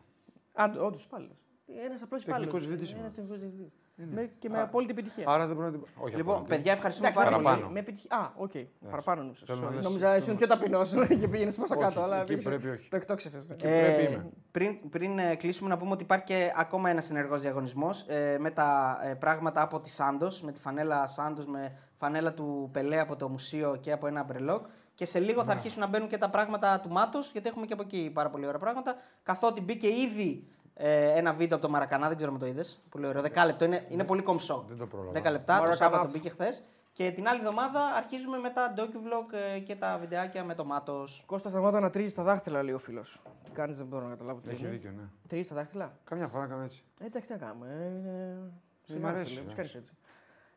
Α, όντως υπάλληλος. Ένας απλός υπάλληλος. Τεχνικός διευθυντής Ένας ήμουν. τεχνικός διευθυντής. Με- Και με απόλυτη επιτυχία. Άρα δεν πρέπει να την Όχι, Λοιπόν, απόλυτη. παιδιά, ευχαριστούμε Εντάξει, πάρα πολύ. παραπάνω. Με επιτυχία. Α, οκ. Παραπάνω νους. Θέλω να λες- Νόμιζα ήσουν πιο ταπεινός και πήγαινες προς τα Όχι, κάτω. Αλλά εκεί πήγες- πρέπει όχι. Το εκτόξευε. Εκεί πρέπει είμαι. πριν πριν ε, κλείσουμε να πούμε ότι υπάρχει και ακόμα ένας ενεργός διαγωνισμός ε, με τα ε, πράγματα από τη Σάντος, με τη φανέλα Σάντος, με φανέλα του Πελέ από το μουσείο και από ένα μπρελόκ. Και σε λίγο θα αρχίσουν να μπαίνουν και τα πράγματα του Μάτος, γιατί έχουμε και από εκεί πάρα πολύ ωραία πράγματα. Καθότι μπήκε ήδη ε, ένα βίντεο από το Μαρακανά, δεν ξέρω αν το είδες. Πολύ ωραίο, δεκάλεπτο. Είναι, είναι πολύ κομψό. Δεν το πρόλαβα. 10 λεπτά, το Μαρακανάς. Σάββατο μπήκε χθες. Και την άλλη εβδομάδα αρχίζουμε με τα docu-vlog ε, και τα βιντεάκια με το Μάτος. Κώστας σταμάτα να τρίζεις τα δάχτυλα, λέει ο φίλος. Τι κάνεις, δεν μπορώ να καταλάβω τι Έχει είναι. δίκιο, ναι. Τρίζεις τα δάχτυλα; Καμιά φορά κάνω έτσι. Ε, εντάξει, τι να κάνουμε. Ε, είναι... μ' σιγά, αρέσει, φίλε, πώς εντάξει. κάνεις έτσι.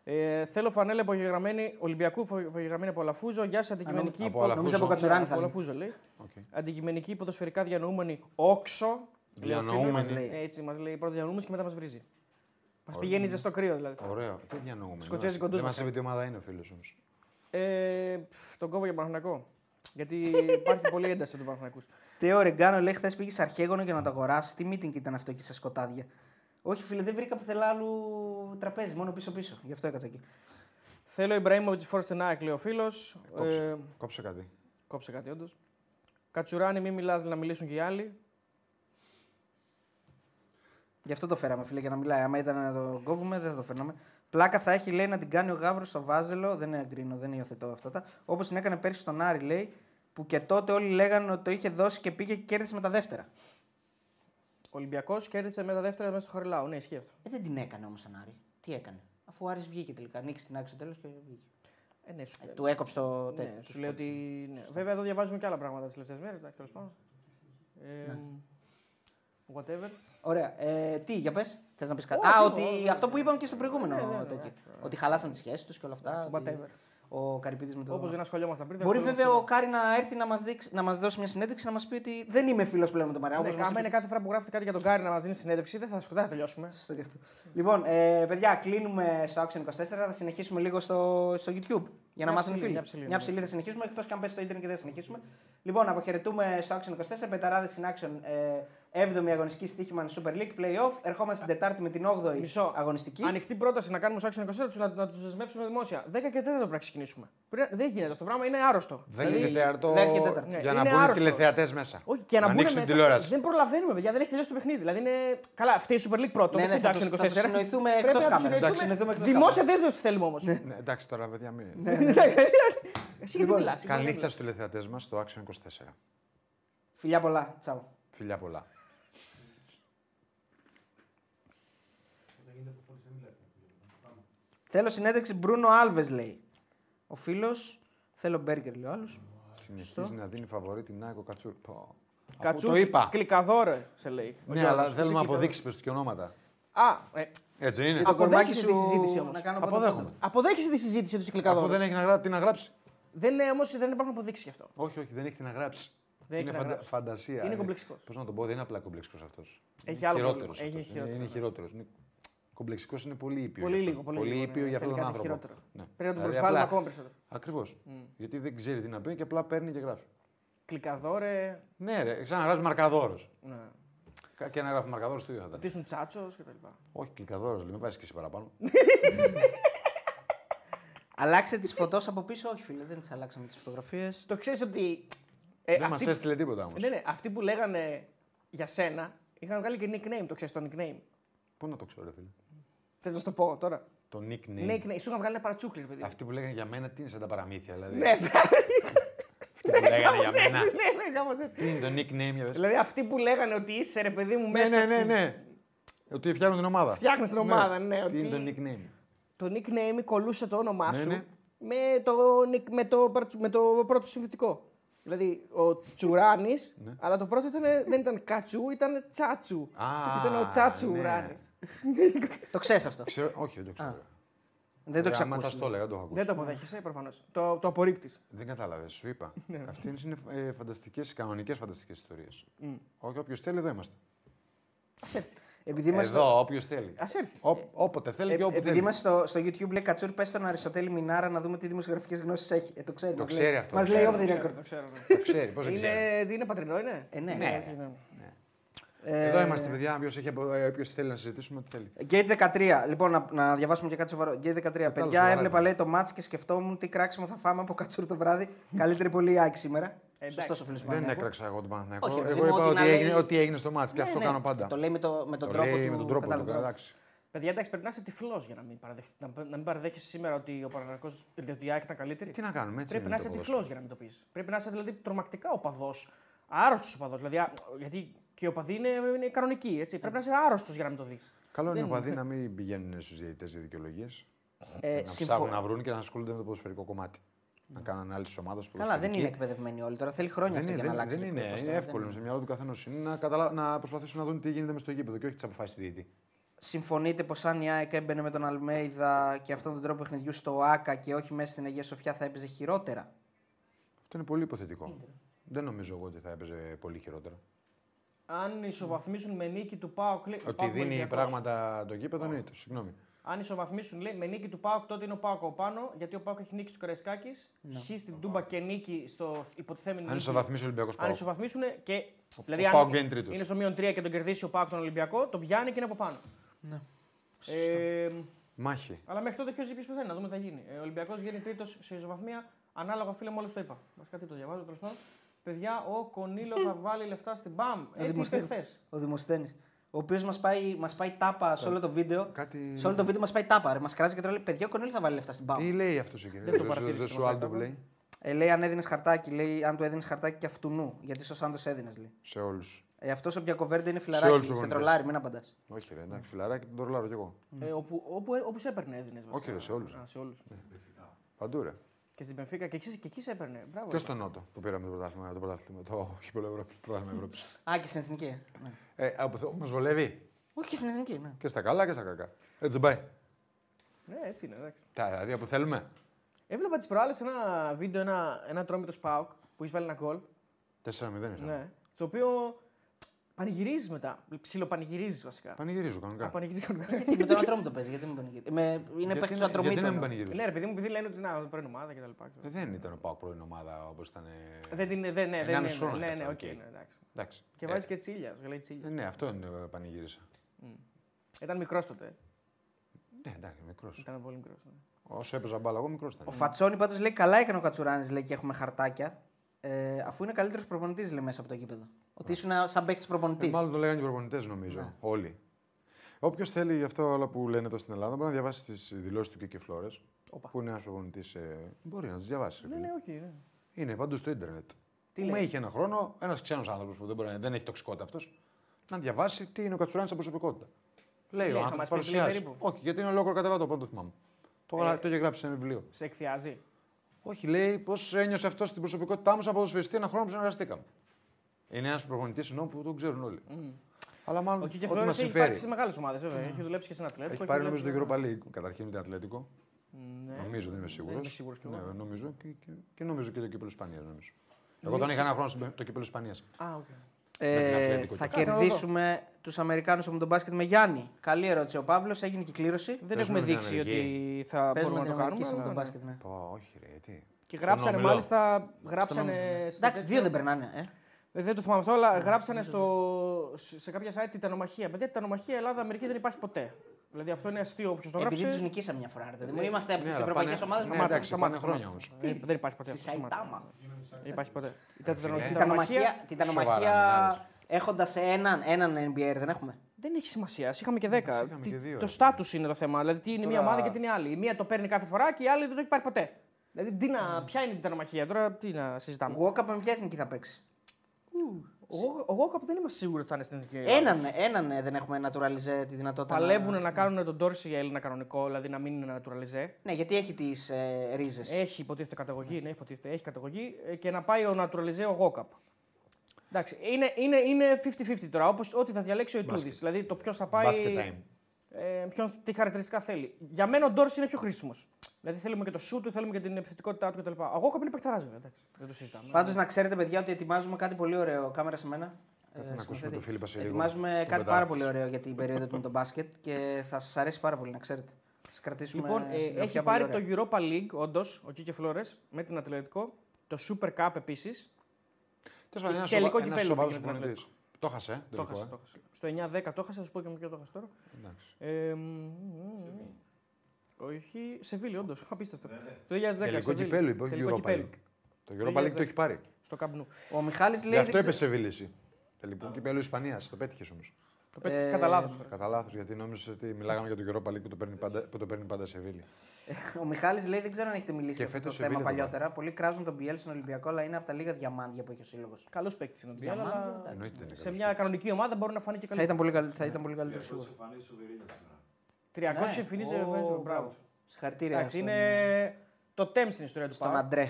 Ε, θέλω φανέλα υπογεγραμμένη, Ολυμπιακού υπογεγραμμένη από Αλαφούζο. Γεια σας, αντικειμενική. Από υπο- Αλαφούζο. Νομίζω από Κατσουράνη από θα είναι. Αλαφούζο, λέει. Οκ. Αντικειμενική ποδοσφαιρικά διανοούμενη όξο. Λέει ο φίλος. Διανοούμενη. λέει. Έτσι μας λέει πρώτα διανοούμενη και μετά μας βρίζει. Μας πηγαίνει ζεστό κρύο δηλαδή. Ωραίο. Τι διανοούμε. Σκοτσέζικο Δεν ντους μας μας είπε τι ομάδα είναι ο φίλος όμως. Ε, πφ, τον κόβω για Παναθηναϊκό. Γιατί υπάρχει πολλή ένταση από τον Παναθηναϊκούς. Τέο Ρεγκάνο λέει: Χθες πήγες σε αρχαίγωνο για να το αγοράσεις. Τι meeting ήταν αυτό εκεί στα σκοτάδια; Όχι, φίλε, δεν βρήκα πουθενά άλλου τραπέζι, μόνο πίσω-πίσω. Γι' αυτό έκατσα εκεί. Θέλω Ιμπραήμοβιτς Φόρστε Νάικ, λέει ο φίλος. Κόψε. Ε, Κόψε κάτι. κόψε κάτι όντως. Κατσουράνη, μην μιλάς να μιλήσουν και οι άλλοι. Γι' αυτό το φέραμε, φίλε, για να μιλάει. Άμα ήταν να το κόβουμε, δεν θα το φέρναμε. Πλάκα θα έχει, λέει, να την κάνει ο Γάβρος στο Βάζελο. Δεν εγκρίνω, δεν υιοθετώ αυτά. Όπως την έκανε πέρσι στον Άρη, λέει, που και τότε όλοι λέγανε ότι το είχε δώσει και πήγε και κέρδισε με τα δεύτερα. Ο Ολυμπιακός κέρδισε με τα δεύτερα μέσα στο Χαριλάου. Ναι, ισχύει αυτό. Ε, δεν την έκανε όμως τον Άρη. Τι έκανε; Αφού ο Άρης βγήκε τελικά. Νίκησε την άκρη στο τέλος και βγήκε. Ε, ναι, σου, Ε, του έκοψε το ναι, τέτοιο. σου λέει ότι. Ναι. Βέβαια εδώ διαβάζουμε και άλλα πράγματα τις τελευταίες μέρες. Εντάξει, τέλος πάντων. Ε, Ναι. Whatever. Ωραία. Ε, τι, για πες. Θες να πεις κάτι; Όχι, Α, όχι, ότι όχι. αυτό που είπαμε και στο προηγούμενο. Ναι, ναι, ναι, τέτοιο. εντάξει, ναι. Ότι χαλάσαν τις σχέσεις τους και όλα αυτά. ότι Whatever. Ο Καρυπίδης με το. Όπως δεν ασχολιόμασταν πριν. δεν Μπορεί ασχολούμαστε βέβαια ο τώρα. Κάρι να έρθει να μας να μας δώσει μια συνέντευξη να μας πει ότι δεν είμαι φίλος πλέον με τον Μαριά. Ναι, όπως μας άμα είναι είχε- κάθε φορά που γράφετε κάτι για τον Κάρι να μας δίνει συνέντευξη, δεν θα, δεν θα τελειώσουμε. Σωστό και αυτό. Λοιπόν, ε, παιδιά, κλείνουμε στο Action 24. Θα συνεχίσουμε λίγο στο, στο YouTube για να Μια μάθουν οι ψηλή, φίλοι. μια ψηλή, μια ναι. ψηλή θα συνεχίσουμε, εκτός και αν πέσει στο Ιντερνετ και δεν θα συνεχίσουμε. Λοιπόν, αποχαιρετούμε στο Action 24. Πεταράδες in Action. Ε, 7η αγωνιστική στοίχημα Super League Playoff. Ερχόμαστε την Τετάρτη με την 8η Μισό. αγωνιστική. Ανοιχτή πρόταση να κάνουμε στο Action 24 τους, να, να τους δεσμεύσουμε δημόσια. 10 και 4 πρέπει να ξεκινήσουμε. Πρέπει- δεν γίνεται αυτό το πράγμα, είναι άρρωστο. Δεν Δηλαδή, είναι τέταρτο δέκα και τέταρτο. για Ναι, να είναι μπουν οι άρρωστο. τηλεθεατές μέσα. Όχι, και να, μπουν ανοίξουν μέσα. τηλεόραση. Δεν προλαβαίνουμε, παιδιά, δεν έχει τελειώσει το παιχνίδι. Δηλαδή είναι. Καλά, αυτή η Super League πρώτο. Ναι, δεν ναι, φταίει θα το τους- Action θα τους 24. συνοηθούμε Πρέπει εκτός να τους κάμερας. συνοηθούμε. Θα συνοηθούμε εκτός Δημόσια δέσμευση θέλουμε όμως. Ναι, εντάξει τώρα, παιδιά, μην. Εσύ γιατί Λοιπόν, μιλάς. Καληνύχτα στους τηλεθεατές μας στο Action 24. Φιλιά πολλά. Τσαου. Φιλιά πολλά. Όταν γίνεται αποφώνηση δεν μιλάτε. Πάμε. Θέλω συνέντευξη Μπρούνο Άλβες λέει. Ο φίλος. Θέλω μπέργκερ λέει ο άλλος. Συνεχίζει να δίνει φαβορή την Νάικο Κατσούρ. Πω. Αφού Κατσού, το είπα. κλικαδόρε σε λέει. Ο Ναι, Γιώργος. αλλά Εσύ θέλουμε κοίτα. αποδείξεις πες και ονόματα. Α, ε, Έτσι δεν είναι. το Αποδέχεσαι τη συζήτηση όμως. να κάνω Αποδέχομαι. πρώτο- αποδέχεσαι τη συζήτηση ότι είσαι Αφού κλικαδόρε. δεν έχει να γράψει, τι να γράψει. Δεν είναι όμως δεν υπάρχουν αποδείξεις γι' αυτό. Όχι, όχι, δεν έχει τι να γράψει. Δεν έχει είναι να φαντα- γράψει. φαντασία. Είναι κομπλεξικός. Πώς να το πω, δεν είναι απλά κομπλεξικός αυτός. Έχει άλλο χειρότερος. πρόβλημα. Έχει Είναι, χειρότερο, είναι ναι. χειρότερος. Είναι... Κομπλεξικός είναι πολύ ήπιο. Πολύ γι' αυτό. λίγο. Πολύ, πολύ λίγο, ήπιο ναι. για αυτόν Θέλει τον κάτι άνθρωπο. χειρότερο. Ναι. Πρέπει να τον Δηλαδή, προσβάλλουμε απλά- ακόμα περισσότερο. Ακριβώς. Γιατί δεν ξέρει τι να πει και απλά παίρνει και γράφει. Κλικαδόρε. Ναι, ρε, σαν να γράφεις μαρκαδόρος. Ναι. Και να γράφεις μαρκαδόρος το ίδιο θα ήταν. Ότι ήσουν τσάτσο κτλ. Όχι, κλικαδόρος, λέει, με βάζεις και εσύ παραπάνω. Αλλάξε τις φωτός από πίσω, όχι φίλε, δεν τις αλλάξαμε τις φωτογραφίες. Το ξέρεις ότι. Ε, δεν αυτοί- μας έστειλε τίποτα όμως. Ναι, ναι, αυτοί που λέγανε για σένα είχαν βγάλει και nickname, το ξέρεις το nickname; Πού να το ξέρω, ρε φίλε; Θες να σου το πω τώρα; Το nickname. Nickname. Σου είχαν βγάλει ένα παρατσούκλι, ρε παιδί. Αυτοί που λέγανε για μένα τι είναι σαν τα παραμύθια, δηλαδή. Ναι, Αυτοί που λέγανε για ναι, μένα. ναι, ναι, κάπως έτσι. Τι είναι το nickname, για πες. Δηλαδή αυτοί που λέγανε ότι είσαι ρε παιδί μου Ναι, μέσα ναι, ναι, στην- ναι. Ότι φτιάχνουν την ομάδα. Φτιάχνεις την ομάδα, ναι, Τι ότι- είναι το nickname. Το nickname κολούσε το όνομά Ναι, σου ναι. με, το, nick- με, το, παρατσου- με το πρώτο συνθετικό. Δηλαδή ο Τσουράνης, Ναι. αλλά το πρώτο ήταν, δεν ήταν Κατσού, ήταν Τσάτσου. Α, ήταν ο Τσάτσου ναι. Ουράνη. Το ξέρεις αυτό. Ξέρω, όχι, δεν το ξέρω. Δεν το Ε, έχεις άμα ακούσει. τα στο έλεγα, δεν το έχω ακούσει. Δεν το αποδέχεσαι προφανώς. Το, το απορρίπτεις. Δεν κατάλαβες, σου είπα. Ναι. Αυτές είναι ε, φανταστικές, κανονικές φανταστικές ιστορίες. Όχι, όποιος θέλει, εδώ είμαστε. Α έρθει. Επειδή είμαστε Εδώ, όποιος θέλει. Ας έρθει. Ό, όποτε θέλει Ε, και όπου επειδή θέλει. είμαστε στο, στο YouTube, λέει Κατσούρ, πες στον Αριστοτέλη Μινάρα να δούμε τι δημοσιογραφικές γνώσεις έχει. Ε, το ξέρει. Το μας ξέρει λέει. αυτό, Μας το λέει ξέρει, off the Το record. ξέρω, το ξέρω. ναι. Το ξέρει, πώς δεν ξέρει. Είναι, τι είναι πατρινό, είναι; Ε, ναι. Ναι. Ε, Εδώ είμαστε, παιδιά. Όποιος θέλει να συζητήσουμε, ό,τι θέλει. Gate 13. Λοιπόν, να, να διαβάσουμε και κάτι σοβαρό. Gate 13. Παιδιά, σοβαρά έβλεπα είναι. λέει το μάτς και σκεφτόμουν τι κράξιμο θα φάμε από Κατσούρ το βράδυ. Καλύτερη πολύ άκη σήμερα. Εντάξει. Σωστός ο φίλος του Δεν Παναθηναϊκού. έκραξα εγώ τον Παναθηναϊκό. Όχι, ρε παιδί Εγώ μου, είπα ότι ότι να έγινε, λέει- ότι έγινε στο μάτς και Ναι, αυτό ναι. κάνω πάντα. Το λέει με, το, με τον Το τρόπο λέει του. με τον τρόπο του. κατάλαβες. Εντάξει. Παιδιά, εντάξει, πρέπει να είσαι τυφλός για να μην, παραδεχ... να, να μην παραδέχεσαι σήμερα ότι ο Παναγιακός ότι η ΑΕΚ ήταν καλύτερη. Τι να κάνουμε, έτσι. Πρέπει είναι να το είσαι ποδόσφαιρο. τυφλός για να μην το πεις. Πρέπει να είσαι δηλαδή τρομακτικά οπαδός. Άρρωστος οπαδός. Δηλαδή, α- γιατί και οι οπαδοί είναι, είναι κανονικοί. Έτσι. Πρέπει να είσαι άρρωστος για να μην το δεις. Καλό είναι οι Δεν οπαδοί να μην πηγαίνουν στους διαιτητές για δικαιολογίες. Ε, να συμφω- ψάχνουν να βρουν και να ασχολούνται με το ποδοσφαιρικό κομμάτι. Να κάνουν ανάλυση τη ομάδα Καλά, δεν είναι εκπαιδευμένοι όλοι τώρα. Θέλει χρόνια Δεν αυτό είναι, για να δεν, αλλάξει. δεν το είναι, πώς είναι τώρα, εύκολο. δεν Στο μυαλό του καθενό είναι να, καταλα... να προσπαθήσουν να δουν τι γίνεται μες στο γήπεδο και όχι τις αποφάσεις του διαιτητή. Συμφωνείτε πως αν η ΑΕΚ έμπαινε με τον Αλμέιδα και αυτόν τον τρόπο παιχνιδιού στο ΑΚΑ και όχι μέσα στην Αγία Σοφιά θα έπαιζε χειρότερα; Αυτό είναι πολύ υποθετικό. Δεν νομίζω εγώ ότι θα έπαιζε πολύ χειρότερα. Αν ισοβαθμίσουν με νίκη του ΠΑΟΚ. λέει- Ότι ΠΑΟΚ δίνει Ολυμπιακός. πράγματα το γήπεδο, ναι, το συγγνώμη. Αν ισοβαθμίσουν λέει, με νίκη του ΠΑΟΚ, τότε είναι ο ΠΑΟΚ ο πάνω. Γιατί ο ΠΑΟΚ έχει νίκη στο Καραϊσκάκη. Ναι. Χ στην Τούμπα και νίκη στο υποτιθέμενη Αν νίκη. ισοβαθμίσει ο Ολυμπιακός Αν Πάο. ισοβαθμίσουν και. Δηλαδή, ο αν ΠΑΟΚ βγαίνει τρίτος. είναι στο μείον 3 και τον κερδίσει ο ΠΑΟΚ τον Ολυμπιακό, τον πιάνει και είναι από πάνω. Ναι. Ε, Μάχη. αλλά μέχρι τότε ποιος ποιος πεθαίνει, να δούμε τι θα γίνει. Ε, ο Ολυμπιακός βγαίνει τρίτος σε ισοβαθμία. Ανάλογα, φίλε, μόλι το είπα. Βασικά τι το διαβάζω τέλος πάντων. Παιδιά, ο Κονίλο θα βάλει λεφτά στην ΠΑΜ. Έτσι είπε Δημοσθένης. χθες. Ο Δημοσθένης. Ο οποίος μας πάει, μας πάει τάπα σε όλο το βίντεο. Κάτι... Σε όλο το βίντεο μας πάει τάπα. Ρε. Μας κράζει και τώρα λέει: Παιδιά, ο Κονέλη θα βάλει λεφτά στην Πάο. Τι λέει αυτός εκεί. Δεν το παρατήρησα Δεν το σου άλτο φάκελο. που λέει; Ε, λέει αν έδινες χαρτάκι, λέει αν του έδινες χαρτάκι και αυτού νου. Γιατί στο Σάντος έδινες. Λέει. Σε όλους. Ε, αυτός ο Μπιακοβέρντε είναι όλους φιλαράκι. τους Σε γονείς. τρολάρι, μην απαντάς. Όχι, ρε, εντάξει, φιλαράκι, τον τρολάρω κι εγώ. Ε, όπου, όπου, όπου σε έπαιρνε, έδινες. Όχι, ρε, σε όλους. Α, σε όλους. Παντού, ρε. Και στην Πενφύκα και εκεί, και εκεί σε έπαιρνε. Μπράβο. Και ρε. στο Νότο που πήραμε το πρωτάθλημα, το πρωτάθλημα, το κύπελο Ευρώπη. Το πρωτάθλημα Ευρώπης. Α, και στην εθνική. ε. Ναι. Ε, μας βολεύει Όχι και στην εθνική, ναι. και στα καλά και στα κακά. Έτσι πάει. Ναι, έτσι είναι, εντάξει. Τα δηλαδή που θέλουμε. Έβλεπα τις προάλλες ένα βίντεο, ένα, ένα τρόμητος Σπάουκ που έχει βάλει ένα γκολ. 4-0 ήταν. Ναι. Το οποίο πανηγυρίζεις μετά. Ψιλοπανηγυρίζεις βασικά. Πανηγυρίζω Α, κανονικά. πανηγυρίζεις κανονικά. Γιατί με τον ατρόμο το παίζει, γιατί με πανηγύρι. Με... Είναι Γιατί παίκτης του να- Γιατί να μην ατρομήτων. πανηγυρίζω; Ναι, ρε παιδί μου, επειδή λένε ότι να, πρώην ομάδα και τα λοιπά. Ε, Δεν ήταν ο Πάοκ πρώην ομάδα όπως ήταν. ε, Δεν την. Δεν, ναι, δεν Ενάμιση είναι. χρόνο Ναι, έκατσα, ναι, οκ. οκ, ναι, εντάξει. Εντάξει. Και Ε, βάζει και τσίλιας. Σου λέει τσίλια. ε, Ναι, αυτό είναι ε, πανηγύρισα. Ήταν μικρός τότε. Ναι, εντάξει, μικρός. Ήταν πολύ μικρός. Όσο έπαιζα μπάλα, εγώ μικρός Ο ήταν. Φατσόνι πάντως λέει καλά έκανε ο Κατσουράνης λέει και έχουμε χαρτάκια. Ε, αφού είναι καλύτερος προπονητής λέει μέσα από το γήπεδο. Ότι ήσουν σαν παίκτης προπονητής. Ε, μάλλον το λέγανε οι προπονητές, νομίζω. Ναι. Όλοι. Όποιος θέλει γι' αυτό όλα που λένε εδώ στην Ελλάδα μπορεί να διαβάσει τις δηλώσεις του Κίκε Φλόρες. Όπα. Που είναι ένας προπονητής. Ε, μπορεί να τις διαβάσει. ρε Ναι, φίλε. ναι, όχι. Ναι. Είναι παντού στο ίντερνετ. Τι που λέει; με είχε ένα χρόνο, ένας ξένος άνθρωπος που δεν, μπορεί, να- δεν έχει τοξικότητα αυτός, να διαβάσει τι είναι ο Κατσουράνης σαν προσωπικότητα. Λέει λέει, ο θα άνθρωπος μας πει τι λέει παρουσιάζει. περίπου; Όχι, γιατί είναι ολόκληρο κατεβάτο από το θυμάμαι. Το, γρα- Ε. το είχε γράψει σε ένα βιβλίο. Σε εκθιάζει. Όχι, λέει πώς ένιωσε αυτό στην προσωπικότητά μου σαν ποδοσφαιριστή ένα χρόνο που συνεργαστήκαμε. Είναι ένας προπονητής ενώ που τον ξέρουν όλοι. Αλλά μάλλον Ο Κίκε ό,τι Φλόρε μας έχει συμφέρει. υπάρξει σε μεγάλες ομάδες βέβαια. Έχει δουλέψει και στην Ατλέτικο. Έχει πάρει νομίζω το Europa League καταρχήν με την Ατλέτικο. Ναι. Νομίζω, δεν είμαι σίγουρος. Δεν είμαι σίγουρος κι εγώ. Ναι, νομίζω και, και, και νομίζω και το κύπελο Ισπανίας. Νομίζω. Εγώ τον είχα ένα χρόνο στο κύπελο Ισπανίας. Α, οκ. Με την Ε, Ατλέτικο θα και αυτά. κερδίσουμε τους Αμερικάνους από τον μπάσκετ με Γιάννη. Καλή ερώτηση ο Παύλος, έγινε και κλήρωση. Δεν Παίζουμε έχουμε με την δείξει Αμερική. ότι θα Παίζουμε μπορούμε την να το Αμερική κάνουμε. σήμερα αλλά τον ναι. μπάσκετ. Ναι. Πω, όχι, ρε, γιατί. Και Στον γράψανε όμιλο. μάλιστα. Γράψανε. Στον- στο Εντάξει, τέτοιο- δύο δεν περνάνε. Ε. Ε, Δεν το θυμάμαι αυτό, αλλά γράψανε στο, σε κάποια site τιτανομαχία. Παιδιά, τιτανομαχία Ελλάδα-Αμερική δεν υπάρχει ποτέ. Δηλαδή αυτό είναι αστείο όποιο το Επειδή του γράψει. νικήσαμε μια φορά, ρε παιδί μου. Είμαστε από Ναι, τις αλλά ευρωπαϊκές πάνε- ομάδες. Ναι, Σταμάτα, εντάξει, σταμάτα, πάνε χρόνια όμως. Ε, Δεν υπάρχει ποτέ Στη αυτό. σταμάτα. Σαϊτάμα. Δεν υπάρχει ποτέ. Η Φίλε. τιτανομαχία- Τιτανομαχία, τιτανομαχία μιλάς. έχοντας έναν, έναν NBA δεν έχουμε. Δεν έχει σημασία. Ας Είχαμε και 10. είχαμε Τι- και δύο, το ρε. στάτου είναι το θέμα. Δηλαδή τι είναι Τώρα- μία ομάδα και τι είναι η άλλη. Η μία το παίρνει κάθε φορά και η άλλη δεν το έχει πάρει ποτέ. Δηλαδή τι να, ποια είναι η τιτανομαχία τώρα, τι να συζητάμε; Ο Γουόκαπ με ποια εθνική θα παίξει; Εγώ, εγώ κάπου δεν είμαστε σίγουροι ότι θα είναι στην εθνική. Έναν, έναν ε, δεν έχουμε naturalize τη δυνατότητα. Παλεύουν να κάνουν τον Τόρση για Έλληνα κανονικό, δηλαδή να μην είναι naturalize. Ναι, γιατί έχει τις ε, ρίζες. Έχει υποτίθεται καταγωγή, ναι, υποτίθεται, έχει καταγωγή ε, και να πάει ο naturalize ο Γόκαπ. Εντάξει, είναι, είναι, είναι 50-50 τώρα, όπως ό,τι θα διαλέξει ο Ιτούδη. Δηλαδή το ποιος θα πάει. Basket time. ε, ποιον, τι χαρακτηριστικά θέλει. Για μένα ο Ντόρση είναι πιο χρήσιμος. Δηλαδή θέλουμε και το σουτ του, θέλουμε και την επιθετικότητά του κτλ. Ο Γόκαπ είναι παιχταράς, βέβαια. Εντάξει, δεν το συζητάμε. Πάντως να ξέρετε, παιδιά, ότι ετοιμάζουμε κάτι πολύ ωραίο. Κάμερα σε μένα. Κάτσε Ε, να ακούσουμε σκηνοθέτη. τον Φίλιππα σε λίγο. Ετοιμάζουμε Τον κάτι πεντάρχη. πάρα πολύ ωραίο για την περίοδο του με τον μπάσκετ και θα σας αρέσει πάρα πολύ να ξέρετε. Σα κρατήσουμε. Λοιπόν, ε, συντροφιά έχει πολύ πάρει ωραία. το Europa League, όντως, ο Κίκε Φλόρες, με την Ατλετικό. Το Super Cup επίσης. Τέλος πάντων, και ένας τελικό σοβα- ένας κυπέλλου σοβαρός πήγε με την προπονητής. Το χασε, ε, Το τελικό, έχασε, ε. το έχασε. Στο 9-10 το έχασε, θα σου πω και με ποιο το έχασε τώρα. Εντάξει. Ε, μ, μ, μ, όχι, Σεβίλη, όντω. Απίστευτο. Το 2010. Τελικό Σεβίλη. κυπέλου, είπε, όχι Τελικό Europa κυπέλλου. League. Το Europa League το έχει πάρει. Στο Καμπνού. Ο Μιχάλης Γι' λέει. αυτό δεν είπε ξέρω- Σεβίλη. εσύ. Τελικό κυπέλο Ισπανίας. Το πέτυχες όμως. Το πέτυχες Ε, κατά λάθος. Κατά λάθος, γιατί νόμιζες ότι μιλάγαμε για το Europa League που το παίρνει πάντα, που το παίρνει πάντα Σεβίλη. Ο Μιχάλης λέει: Δεν ξέρω αν έχετε μιλήσει Και για αυτό το φέτος θέμα Σεβίλη το παλιότερα. Πολλοί κράζουν τον Πιέλ στον Ολυμπιακό, αλλά είναι από τα λίγα διαμάντια που έχει ο σύλλογος. Καλός παίκτης είναι ο Ντιάλ, Διαμάντι, αλλά εντάξει. Εννοείται δεν είναι σε καλός μια παίκτης. κανονική ομάδα μπορεί να φανεί και Θα καλύτερο. ήταν πολύ, καλ- θα ήταν πολύ καλύτερος σίγουρα. 300 Ναι. εμφανίζει Ω, μπράβο. Συγχαρητήρια. Εντάξει, στον- είναι το τέμ στην ιστορία του Στον Πάου. Αντρέ.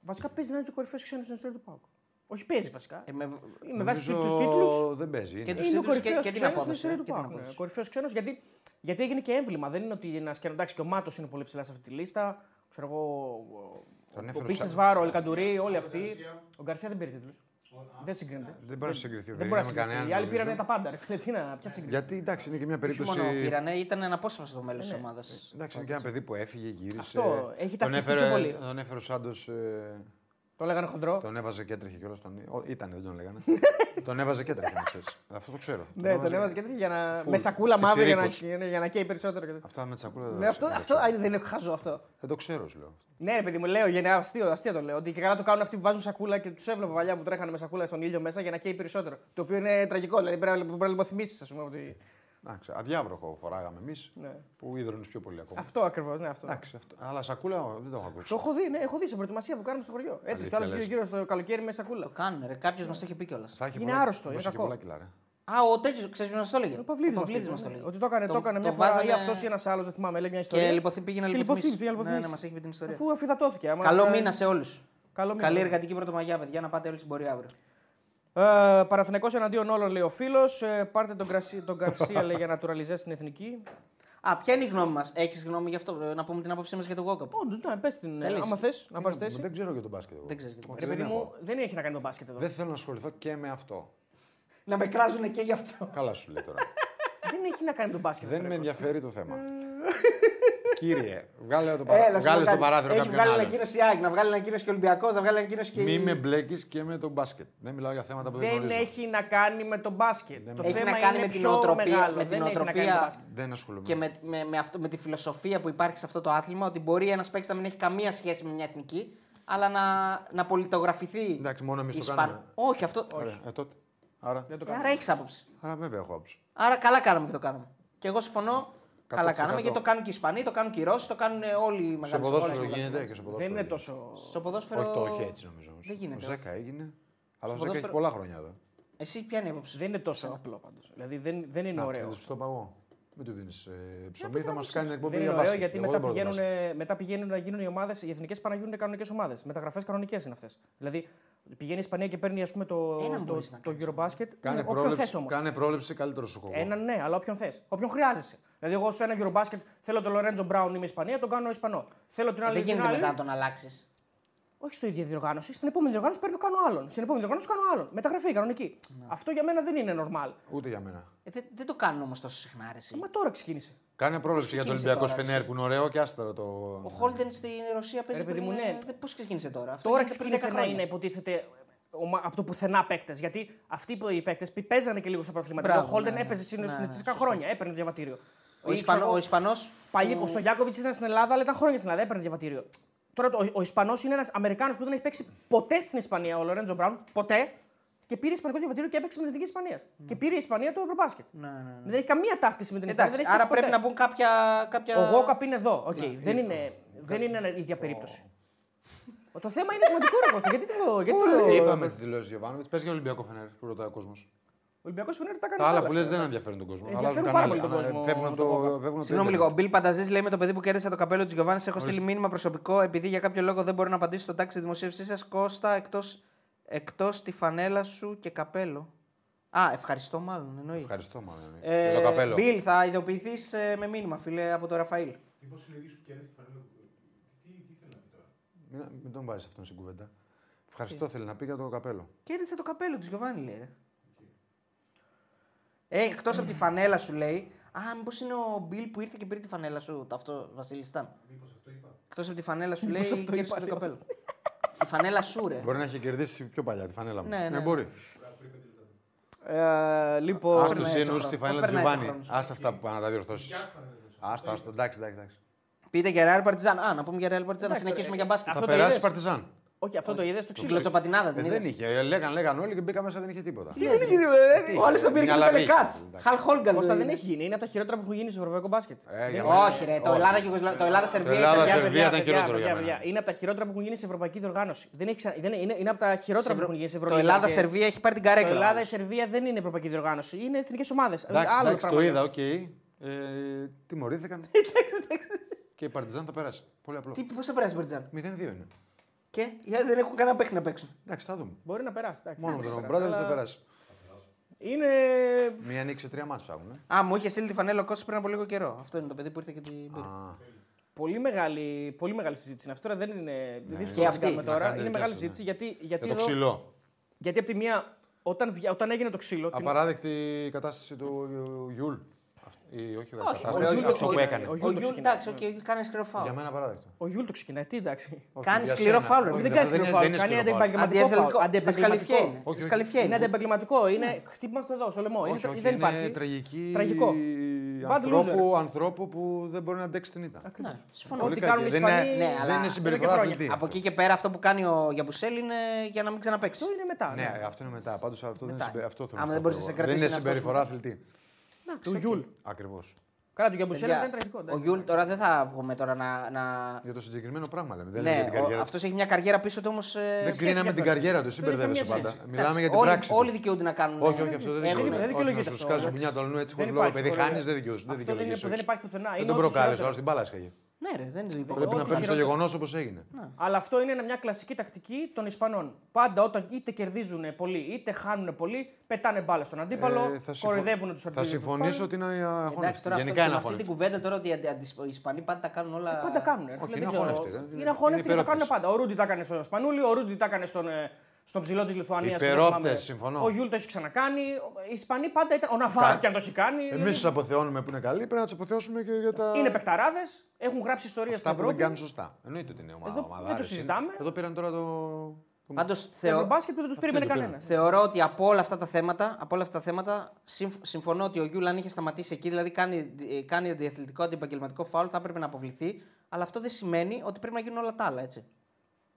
Βασικά παίζει να είναι και ο κορυφαίος ξένος στην ιστορία του Πάου. Όχι παίζει βασικά. Ε, με- Με βάση Νομίζω τους τίτλους. Δεν παίζει. Και είναι. τους Είναι ο τίτλους και- κορυφαίος και την ξένος στην απόδοση, ιστορία ε, του και την Πάου. απόδοση. Κορυφαίος ξένος γιατί, γιατί έγινε και έμβλημα. Δεν είναι ότι ένας σκένο. Εντάξει, και ο Μάτος είναι πολύ ψηλά σε αυτή τη λίστα. Ξέρω εγώ. ο- Τον Ο έφερε Πίσε σαν- Βάρο, ο Ελκαντουρί, όλοι αυτοί. Ο Γκαρσία δεν πήρε τίτλους. Δεν συγκρίνεται. Δεν μπορεί να συγκριθεί ο Δεν μπορεί να Βερίνια με συγκριθεί. κανέναν. Οι άλλοι νομίζω. πήραν τα πάντα. Ρε φίλε, τι να, ποια συγκρίνεται. Γιατί εντάξει, είναι και μια Όχι περίπτωση. μόνο πήρανε, ήταν αναπόσπαστο μέλο της ναι. ομάδας. Εντάξει, είναι και ένα παιδί που έφυγε, γύρισε. Αυτό, έχει τον ταυτιστεί έφερε, πιο πολύ. Τον έφερε ο Σάντος. Ε, Το λέγανε χοντρό. Τον έβαζε και έτρεχε κιόλας. Τον... Ω, Ήταν, δεν τον λέγανε. τον έβαζε και έτρεχε, να ξέρεις. Αυτό το ξέρω. Ναι, τον έβαζε και τέτοια για να. Φουλ. Με σακούλα μαύρη για να, Πιτσιρίκος. για να- για να καίει περισσότερο. και τέτοια. Αυτά με τη σακούλα δεν Ναι, τα αυτό, ξέρω. αυτό α, δεν είναι χαζό αυτό. Δεν το ξέρω, σου λέω. Ναι, ρε παιδί μου, λέω γενικά αστείο, αστείο το λέω. Ότι και καλά το κάνουν αυτοί που βάζουν σακούλα και τους έβλεπα παλιά που τρέχανε με σακούλα στον ήλιο μέσα για να καίει περισσότερο. Το οποίο είναι τραγικό. Δηλαδή πρέπει να- πρέπει να λιποθυμήσει, ας πούμε. Ότι... Εντάξει, αδιάβροχο φοράγαμε εμείς Ναι. που ίδρωνε πιο πολύ ακόμα. Αυτό ακριβώς, ναι, αυτό. Εντάξει, αυτό. Αλλά σακούλα ο, δεν το έχω ακούσει. Το έχω δει, ναι, έχω δει σε προετοιμασία που κάνουμε στο χωριό. Έτσι, Αλήθεια, κι άλλο λες. γύρω γύρω στο καλοκαίρι με σακούλα. Το κάνουν, ρε. Κάποιος μας το είχε πει κιόλας. Θα έχει Είναι πολλά- άρρωστο, θα είναι έχει κακό. πολλά κιλά, ρε. Α, ο τέτοιος, ξέρεις ποιος μας το έλεγε; Ο Παυλίδης μας Παυλίδης μας το το έλεγε. έλεγε. Ότι το έκανε, το, Το- έκανε το μια φορά ή βάζανε- αυτός ή ένας άλλος, δεν θυμάμαι, λέει μια ιστορία. Και λιποθύ πήγαινε να Και λιποθυμήσει. λιποθύμη, πήγε να Ναι, ναι, λιποθυμήσει. μας έχει πει την ιστορία. Αφού αφιδατώθηκε. άμα Καλό δεν- μήνα σε όλους. Καλό μήνα. Καλή εργατική πρωτομαγιά, παιδιά, να πάτε όλοι στην πορεία αύριο. Ε, Παναθηναϊκός εναντίον όλων, λέει ο φίλος. Ε, πάρτε τον, Γκρασί, τον Γκαρσία λέει, για να τουραλιζέ στην εθνική. Α, ποια είναι η γνώμη μας; Έχεις γνώμη γι' αυτό, ε, να πούμε την άποψή μας για το Walkup. Όντως, ναι, πες την. Θέλεις. Άμα θες, να πάρει θέση. Δεν ξέρω για τον μπάσκετ. εγώ. Δεν ξέρεις για τον Ρε δεν παιδί έχω. μου, δεν έχει να κάνει με το μπάσκετ εδώ. Δεν θέλω να ασχοληθώ και με αυτό. Να με κράζουν και γι' αυτό. Καλά σου λέει τώρα. Δεν έχει να κάνει με το μπάσκετ. δεν αυτό, με ρε, ενδιαφέρει το θέμα. Κύριε, βγάλε το, παρά... Έλα, σου πω βγάλε στο κάτι. παράθυρο Έχει κάποιον βγάλει άλλον. ανακοίνωση η ΑΕΚ, να βγάλει ανακοίνωση και ο Ολυμπιακός, να βγάλει ανακοίνωση και. Μη η- με μπλέκεις και με τον μπάσκετ. Δεν μιλάω για θέματα που δεν, Δεν γνωρίζω. έχει να κάνει με το μπάσκετ. Δεν το με- Έχει θέμα να κάνει είναι με την πιο νοοτροπία- μεγάλο. με την δεν έχει να κάνει με το νοοτροπία- μπάσκετ. Δεν ασχολούμαι. Και με, με, με, αυτό, με τη φιλοσοφία που υπάρχει σε αυτό το άθλημα, ότι μπορεί ένας παίκτης να μην έχει καμία σχέση με μια εθνική, αλλά να, να πολιτογραφηθεί. Εντάξει, μόνο εμείς το Ισπαν- κάνουμε. Όχι, αυτό. Ωραία, ε, τότε. Άρα, Δεν το Ε, κάνω. Άρα έχεις άποψη. άρα βέβαια έχω άποψη. Άρα καλά κάναμε και το κάναμε. Και εγώ συμφωνώ. Καλά 100%. κάναμε γιατί το κάνουν και οι Ισπανοί, το κάνουν και οι Ρώσοι, το κάνουν όλοι οι Στο μεγάλες ποδόσφαιρο γίνεται και στο ποδόσφαιρο. Δεν είναι γίνεται. τόσο. Στο ποδόσφαιρο. Όχι, το όχι έτσι νομίζω. όμως. Δεν γίνεται. Ο Ζέκα έγινε. Αλλά ο Στο Ζέκα έχει ποδόσφαιρο- πολλά χρόνια εδώ. Εσύ ποια είναι η άποψη. Δεν είναι τόσο απλό πάντως. Δηλαδή δεν, δεν είναι Να, ωραίο. και Στο παγώ. Μην του δίνεις ψωμί, θα μας κάνει εκπομπή Δεν είναι για ωραίο μπάσκετ. γιατί Εγώ μετά δεν μπορώ να πηγαίνουν, δώσω. μετά πηγαίνουν να γίνουν οι ομάδες, οι εθνικές πάνε να γίνουν κανονικές ομάδες. Μεταγραφές κανονικές είναι αυτές. Δηλαδή πηγαίνεις η Ισπανία και παίρνει ας πούμε, το, Έναν το, μπορείς να το κάνεις. Eurobasket. Κάνε Ναι, όποιον πρόληψη, θες όμως. κάνε πρόληψη καλύτερο σου κόβω. Έναν ναι, αλλά όποιον θες. Όποιον χρειάζεσαι. Δηλαδή, εγώ σε ένα Eurobasket θέλω τον Λορέντζο Μπράουν, είμαι Ισπανία, τον κάνω Ισπανό. Θέλω την Ε, άλλη. δεν την γίνεται άλλη. μετά να τον αλλάξεις. Όχι στο ίδιο διοργάνωση. Στην επόμενη διοργάνωση παίρνω κάνω άλλον. Στην επόμενη διοργάνωση κάνω άλλον. Μεταγραφή κανονική. Ναι. Αυτό για μένα δεν είναι normal. Ούτε για μένα. Ε, δεν, δεν το κάνουν όμως τόσο συχνά. Ρε, εσύ. Μα τώρα ξεκίνησε. Κάνε πρόληψη για το ξεκίνησε Ολυμπιακό τώρα, Σφενέρ που είναι ωραίο και άστερα το. Ο Χόλντεν στην Ρωσία παίζει. Ρε, παιδί μου, πριν, ναι. ε, Πώς ξεκίνησε τώρα; Αυτό Τώρα γίνεται πριν ξεκίνησε 10 να χρόνια. είναι υποτίθεται ομα- από το πουθενά παίκτες. Γιατί αυτοί που οι παίκτες παίζανε και λίγο στα προαθλήματα. Μπράβο, Ο Χόλντεν ναι, ναι. έπαιζε συνήθως Ναι, ναι, συνηθιστικά σωστό. χρόνια. Έπαιρνε διαβατήριο. Ο, Ή, Ισπανό, ξέρω, ο Ισπανός Παλιοί, που- ο Στογιάκοβιτς ήταν στην Ελλάδα, αλλά ήταν χρόνια στην Ελλάδα. Έπαιρνε διαβατήριο. Τώρα το- ο, ο Ισπανός είναι ένας Αμερικάνος που δεν έχει παίξει ποτέ στην Ισπανία, ο Λορέντζο Μπράουν. Ποτέ. Και πήρε Ισπανικό διαβατήριο και έπαιξε με την Εθνική Ισπανίας. Και πήρε η Ισπανία το Ευρωμπάσκετ. Ναι, ναι, ναι. Δεν έχει καμία ταύτιση με την Ισπανία. Εντάξει, δεν έχει άρα παίξει πρέπει να ποτέ. μπουν κάποια. κάποια... Ο Γόκαπ είναι εδώ. Οκ, Ναι, δεν, είναι, δεν είναι η ίδια περίπτωση. Το θέμα είναι σημαντικό ρε Κώστα. Γιατί το. Γιατί το... Είπαμε τις δηλώσεις Γιοβάνοβιτς. Πες για Ολυμπιακό Φενέρ που ρωτάει ο κόσμος. Ο Ολυμπιακός Φενέρ τα κάνει. Τα άλλα όλα που λες αυτά. δεν ενδιαφέρουν τον κόσμο. Ενδιαφέρουν Αλλάζουν πάρα κανάλι. πολύ τον Ανα- κόσμο, Φεύγουν από το το. Βόκα. φεύγουν από το Συγγνώμη ίντερνετ. λίγο. Ο Μπιλ Πανταζή λέει με το παιδί που κέρδισε το καπέλο τη Γιωβάνη. Έχω στείλει Ορίστε. μήνυμα προσωπικό επειδή για κάποιο λόγο δεν μπορεί να απαντήσει στο τάξη τη δημοσίευσής σας. Κώστα εκτός εκτός τη φανέλα σου και καπέλο. Α, ευχαριστώ μάλλον εννοεί. Ευχαριστώ μάλλον. Ε, Για το καπέλο. Μπιλ, θα ειδοποιηθείς με μήνυμα, φίλε, από τον Ραφαήλ. Μήπως είναι ίδιο που κέρδισε τη φανέλα. Τι, τι θέλει να πει τώρα; Μην, μην τον βάζεις αυτόν στην κουβέντα. Ευχαριστώ θέλει να πει για το καπέλο. Κέρδισε το καπέλο τη Γιωβάνη, λέει. Ρε. Ε, εκτός από τη φανέλα σου λέει. Α, μήπως είναι ο Μπιλ που ήρθε και πήρε τη φανέλα σου. Το αυτό, Βασίλισταν. Μήπως αυτό είπα. Εκτός από τη φανέλα σου λέει. Μήπως αυτό Κέρδισε είπα, το λέω. καπέλο. τη φανέλα σου, ρε. Μπορεί να έχει κερδίσει πιο παλιά τη φανέλα μου. Ναι, ναι. μπορεί. Ε, λοιπόν. Άστο περνάει εσύ έτσι ο εννοούσε τη χρόνος. φανέλα Πώς του περνάει έτσι ο Γιωβάνη. χρόνος. Άστα αυτά που πάνε να τα διορθώσεις. Ποια φανέλα εννοούσα. Άστα, άστα. Εντάξει, εντάξει. εντάξει. Πείτε για Real Partizan. Α, να πούμε για Real Partizan, να Εντάξει, συνεχίσουμε ε, για μπάσκετ. αυτό Θα το περάσει είδες; Παρτιζάν. Όχι, αυτό το είδες στο Την ξύλο. κλωτσοπατινάδα Ε, δεν δεν είδες; είχε. Λέγαν, λέγαν όλοι και μπήκα μέσα δεν είχε τίποτα. Τι δεν γίνει, ρε. Ο άλλος τον πήρε και Μια του λαβή. έκανε κάτ. Χαλ Χόλγκαν. Κώστα δεν έχει γίνει. Είναι από τα χειρότερα που έχουν γίνει στο ευρωπαϊκό μπάσκετ. Ε, Δεν για είναι. μένα- Όχι, ρε. Το Όχι. Ελλάδα και Ιουγκοσλα- το Ελλάδα-Σερβία Το ήταν. Ελλάδα- για- Σερβία ήταν παιδιά, χειρότερο παιδιά, για μένα. παιδιά. Είναι από τα χειρότερα που έχουν γίνει σε ευρωπαϊκή διοργάνωση. Δεν έχει ξα- δεν είναι, είναι, είναι από τα χειρότερα που έχουν γίνει σε Το Ευρωλίγα. Ελλάδα-Σερβία έχει πάρει την Το καρέκλα. Ελλάδα, η όμως. Σερβία δεν είναι ευρωπαϊκή διοργάνωση. Είναι εθνικές ομάδες. Εντάξει, εντάξει, το είδα, οκ. Ε, Τιμωρήθηκαν. Και η Παρτιζάν θα περάσει. Πολύ απλό. Τι, πώς θα περάσει η Παρτιζάν; 0-2 είναι. Και γιατί δεν έχουν κανένα παίχτη να παίξουν. Εντάξει, θα δούμε. Μπορεί να περάσει. εντάξει, Μόνο με μπορεί τον να Μπράδερ περάσει, θα αλλά περάσει. Είναι. Μία νίκη σε τρία μάτς ψάχνουν. ε. Α, μου είχε στείλει τη φανέλα ο Κώστας πριν από λίγο καιρό. Αυτό είναι το παιδί που ήρθε και την πήρε. Α, Πολύ μεγάλη, πολύ μεγάλη συζήτηση είναι αυτή. Τώρα δεν είναι δύσκολο Και να αυτή. κάνουμε Να τώρα. κάνετε Είναι δικιά μεγάλη σας, συζήτηση ναι. γιατί, γιατί, Για το εδώ, ξυλό. γιατί από τη μία, όταν, βγα- όταν έγινε το ξύλο. την- Απαράδεκτη η κατάσταση του Γιούλ. Ή όχι, ο Όχι, Καταστάσης, ο Γιούλ το αυτό που ξεκινάει. έκανε. Ο Ο Γιούλ το Γιούλ, ξεκινάει. εντάξει, οκ, κάνει σκληρό φάουλ. Για μένα παράδεκτο. Ο Γιούλ το ξεκινάει. Τι εντάξει. Όχι, Κάνει για σκληρό σένα. φάουλ, ρε. Όχι, Δεν αυτό κάνει σκληρό είναι- φάουλ. δεν είναι Κάνει σκληρό φάουλ. αντιεπαγγελματικό φάουλ. Αντιεθνικό. Δυσκαλιφιέ Αντιεπαγγελματικό. είναι. Όχι, όχι. Δυσκαλιφιέ Είναι είναι. αντιεπαγγελματικό. Είναι χτύπημα στο εδώ, στο λαιμό. Είναι- Όχι, όχι, Δεν είναι υπάρχει. τραγική Τραγικό. Bad ανθρώπου, ανθρώπου που δεν μπορεί να αντέξει την ήττα. Ναι, συμφωνώ. Πολύ Ό,τι κακή. κάνουν οι Δεν Ισπανοί. είναι- Ναι, Δεν αλλά είναι εδώ συμπεριφορά χρόνια. αθλητή. Από εκεί και πέρα αυτό που κάνει ο Γιαμπουσέλ είναι για να μην ξαναπέξει. Αυτό είναι μετά. Ναι, αυτό είναι μετά. Πάντως αυτό δεν είναι Μετά. συμπε- αυτό θέλω Άμα να δεν πω μπορείς να εγώ. σε κρατήσει Δεν είναι ένας συμπεριφορά αυτό αθλητή. Του Γιούλ. Ακριβώς. Καλά, του Γιαμπουσέλ Παιδιά, δεν είναι τραγικό. Ο εντάξει. Γιούλ τώρα δεν θα βγούμε τώρα να. να... Για το συγκεκριμένο πράγμα λέμε. Δεν είναι Ναι, για την καριέρα. αυτός έχει μια καριέρα πίσω του όμως. Δεν κρίναμε την καριέρα του, εσύ Δεν έχει μπερδεύεσαι καμία πάντα. σχέση. Μιλάμε για την όλοι, πράξη. του. Όλοι δικαιούνται να κάνουν. Όχι, όχι, αυτό δεν Ε, δικαιούται. δεν δικαιολογείται Όχι, να σου αυτό. σκάσει μπουνιά το αλλού έτσι Δεν χωρίς λόγο. υπάρχει. Επειδή χωρίς- χάνεις, δεν δικαιούσε. Αυτό δεν είναι- δεν υπάρχει πουθενά. Δεν Είναι τον ό,τι προκάλεσε, χειρότερο. όλο στην μπάλα έσκαγε. Ναι, ρε, δεν είναι Πρέπει να ό,τι παίρνεις το χειρότερο. γεγονός όπως έγινε. Αλλά αυτό είναι μια κλασική τακτική των Ισπανών. Πάντα όταν είτε κερδίζουν πολύ είτε χάνουν πολύ, πετάνε μπάλα στον αντίπαλο, Ε, θα συμφω- κοροϊδεύουν τους Θα αντίπαλους. συμφωνήσω ότι είναι Εντάξει, αγώνιστη. τώρα Γενικά αυτό, είναι με αυτή την αγώνιστη. κουβέντα τώρα ότι οι αντι- αντι- οι Ισπανοί πάντα τα κάνουν όλα. Πάντα κάνουν. Όχι, δεν είναι ξέρω. αγώνευτοι, δεν- Είναι είναι αγώνευτοι και το κάνουν υπερόπτες. πάντα. Ο Ρούντι τα έκανε στον Σπανούλη, ο Ρούντι τα έκανε στον, ε, στον ψηλό της Λιθουανίας. Υπερόπτες, συμφωνώ. Ο Γιούλ το έχει ξανακάνει. Οι Ισπανοί πάντα ήταν. Ο Ναβάρο Κα- και αν το έχει κάνει. Εμείς δηλαδή, τους αποθεώνουμε που είναι καλοί, πρέπει να τους αποθεώσουμε και για τα. Είναι παικταράδες, έχουν γράψει ιστορία στην Αυτά που δεν Ευρώπη. κάνουν σωστά. Εννοείται ότι είναι ομάδα. Εδώ δεν το ομαδάρες. συζητάμε. Εδώ πήραν τώρα το. το- Πάντως Το θεω... μπάσκετ που δεν τους περίμενε το πήραν. κανένα. θεωρώ ότι από όλα αυτά τα θέματα, από όλα αυτά τα θέματα συμφ- συμφωνώ ότι ο Γιούλ αν είχε σταματήσει εκεί, δηλαδή κάνει, ε, κάνει αντιαθλητικό αντιεπαγγελματικό φάουλ, θα έπρεπε να αποβληθεί. Αλλά αυτό δεν σημαίνει ότι πρέπει να γίνουν όλα τα άλλα. Έτσι.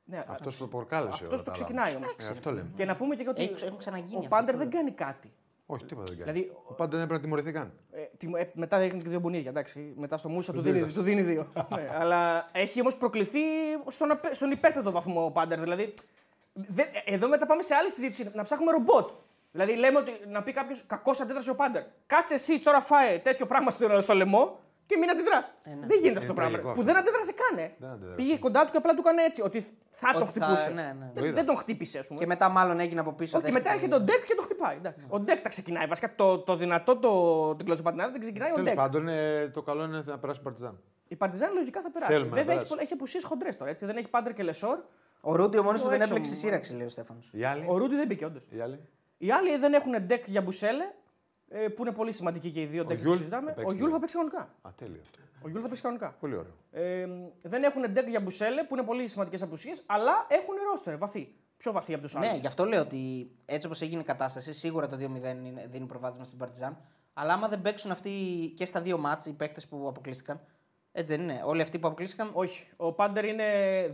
Ναι, Αυτός που το προκάλεσε. Αυτός όλα το τα άλλα ξεκινάει όμως. όμως. Ε, αυτό λέμε. Και να πούμε και ότι Έχουν- έχουν ξαναγίνει ο αυτό, Πάντερ αυτό δεν κάνει κάτι. Όχι, τίποτα δεν κάνει. Δηλαδή, Ο Πάντα δεν έπρεπε να τιμωρηθεί καν. Ε, τι- ε, μετά έριχνε και δύο μπουνίδια, εντάξει. Μετά στο Μούσα του το δίνει, είδα. του δίνει δύο. ναι, αλλά έχει όμως προκληθεί στον, απε- στον υπέρτατο βαθμό ο Πάντερ. Δηλαδή, δεν- ε, εδώ μετά πάμε σε άλλη συζήτηση να ψάχνουμε ρομπότ. Δηλαδή, λέμε ότι να πει κάποιος κακός αντέδρασε ο Πάντερ. Κάτσε εσύ τώρα φάε τέτοιο πράγμα στο, στο λαιμό και μην αντιδράς. ναι. Δεν γίνεται αυτό το πράγμα. τραγικό Που αυτό. δεν αντέδρασε καν. ε. Δεν αντέδρασε. Πήγε κοντά του και απλά του έκανε έτσι. Ότι θα τον Ότι θα- χτυπούσε. ναι, ναι. Δεν, Το είδα. δεν τον χτύπησε, ας πούμε. Και μετά μάλλον έγινε από πίσω. Όχι, δεν μετά χτυπάει. έρχεται ο Ντεκ και το χτυπάει. Εντάξει. Ο Ντεκ τα ξεκινάει. Βασικά το, το δυνατό το, την κλωτσοπατινάδα δεν ξεκινάει ο Τέλος Ντεκ. πάντων, ε, το καλό είναι να περάσει ο Παρτιζάν. Η Παρτιζάν λογικά θα περάσει. Θέλουμε να Βέβαια έχει, περάσει. πολλα- έχει απουσίες χοντρές τώρα. Έτσι. Δεν έχει πάντρ και λεσόρ. Ο Ρούντι ο μόνος Το που δεν έξω έπλεξε μου. σύραξη, λέει ο Στέφανος. Οι άλλοι; Ο Ρούντι δεν μπήκε όντως. Οι άλλοι; Οι άλλοι δεν έχουν ντεκ για μπουσέλε. Ε, Που είναι πολύ σημαντικοί και οι δύο ντεκ που Γιούλ συζητάμε. θα Ο παίξει Γιούλ θα λίγο. παίξει κανονικά. Α, τέλειο αυτό. Ο Γιούλ θα παίξει κανονικά. Πολύ ωραίο. Ε, δεν έχουν Ντεκ Γιαμπουσέλε που είναι πολύ σημαντικές απουσίες, αλλά έχουν ρόστερ βαθύ. Πιο βαθύ από τους άλλους. Ναι, γι' αυτό λέω ότι έτσι όπως έγινε η κατάσταση, σίγουρα το 2-0 είναι- δίνει προβάδισμα στην Παρτιζάν. Αλλά άμα δεν παίξουν αυτοί και στα δύο μάτς οι παίκτες που αποκλείστηκαν. Έτσι δεν είναι. Όλοι αυτοί που αποκλείστηκαν. Όχι. Ο Πάντερ είναι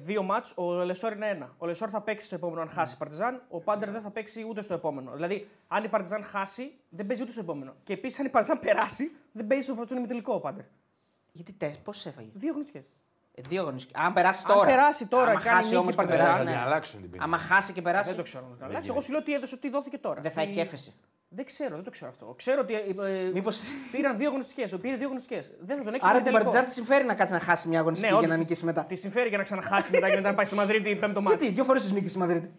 δύο μάτς, ο Λεσόρ είναι ένα. Ο Λεσόρ θα παίξει στο επόμενο αν χάσει η Παρτιζάν, ο Πάντερ δεν θα παίξει ούτε στο επόμενο. Δηλαδή, αν η Παρτιζάν χάσει, δεν παίζει ούτε στο επόμενο. Και επίσης, αν η Παρτιζάν περάσει, δεν παίζει στο στον ημιτελικό ο Πάντερ. Γιατί τες, πώς έφαγε; Δύο αγωνιστικές. Ε, δύο αγωνιστικές. Αν περάσει Αν τώρα. περάσει τώρα, άμα κάνει χάσει νίκη όμως η και Παρτιζάν, περάσει, Θα την ναι. αλλάξουν την ποινή. Άμα χάσει και περάσει. Δεν το ξέρω. να το αλλάξει. γίνεται. Εγώ σου λέω τι έδωσε, τι δόθηκε τώρα. Δεν θα έχει Τι- και έφεση. Δεν ξέρω, δεν το ξέρω αυτό. Ξέρω ότι ε, ε, Μήπως- πήραν δύο αγωνιστικές. Πήρε δύο αγωνιστικές. Δεν θα τον έχει Άρα στο την τελικό. Παρτιζάν τη συμφέρει να κάτσει να χάσει μια αγωνιστική Ναι, για να όντως, νικήσει μετά. Τη συμφέρει για να ξαναχάσει μετά και μετά να πάει στη Μαδρίτη πέμπτο μάτι. Γιατί, δύο φορές του νίκησε στη Μαδρίτη.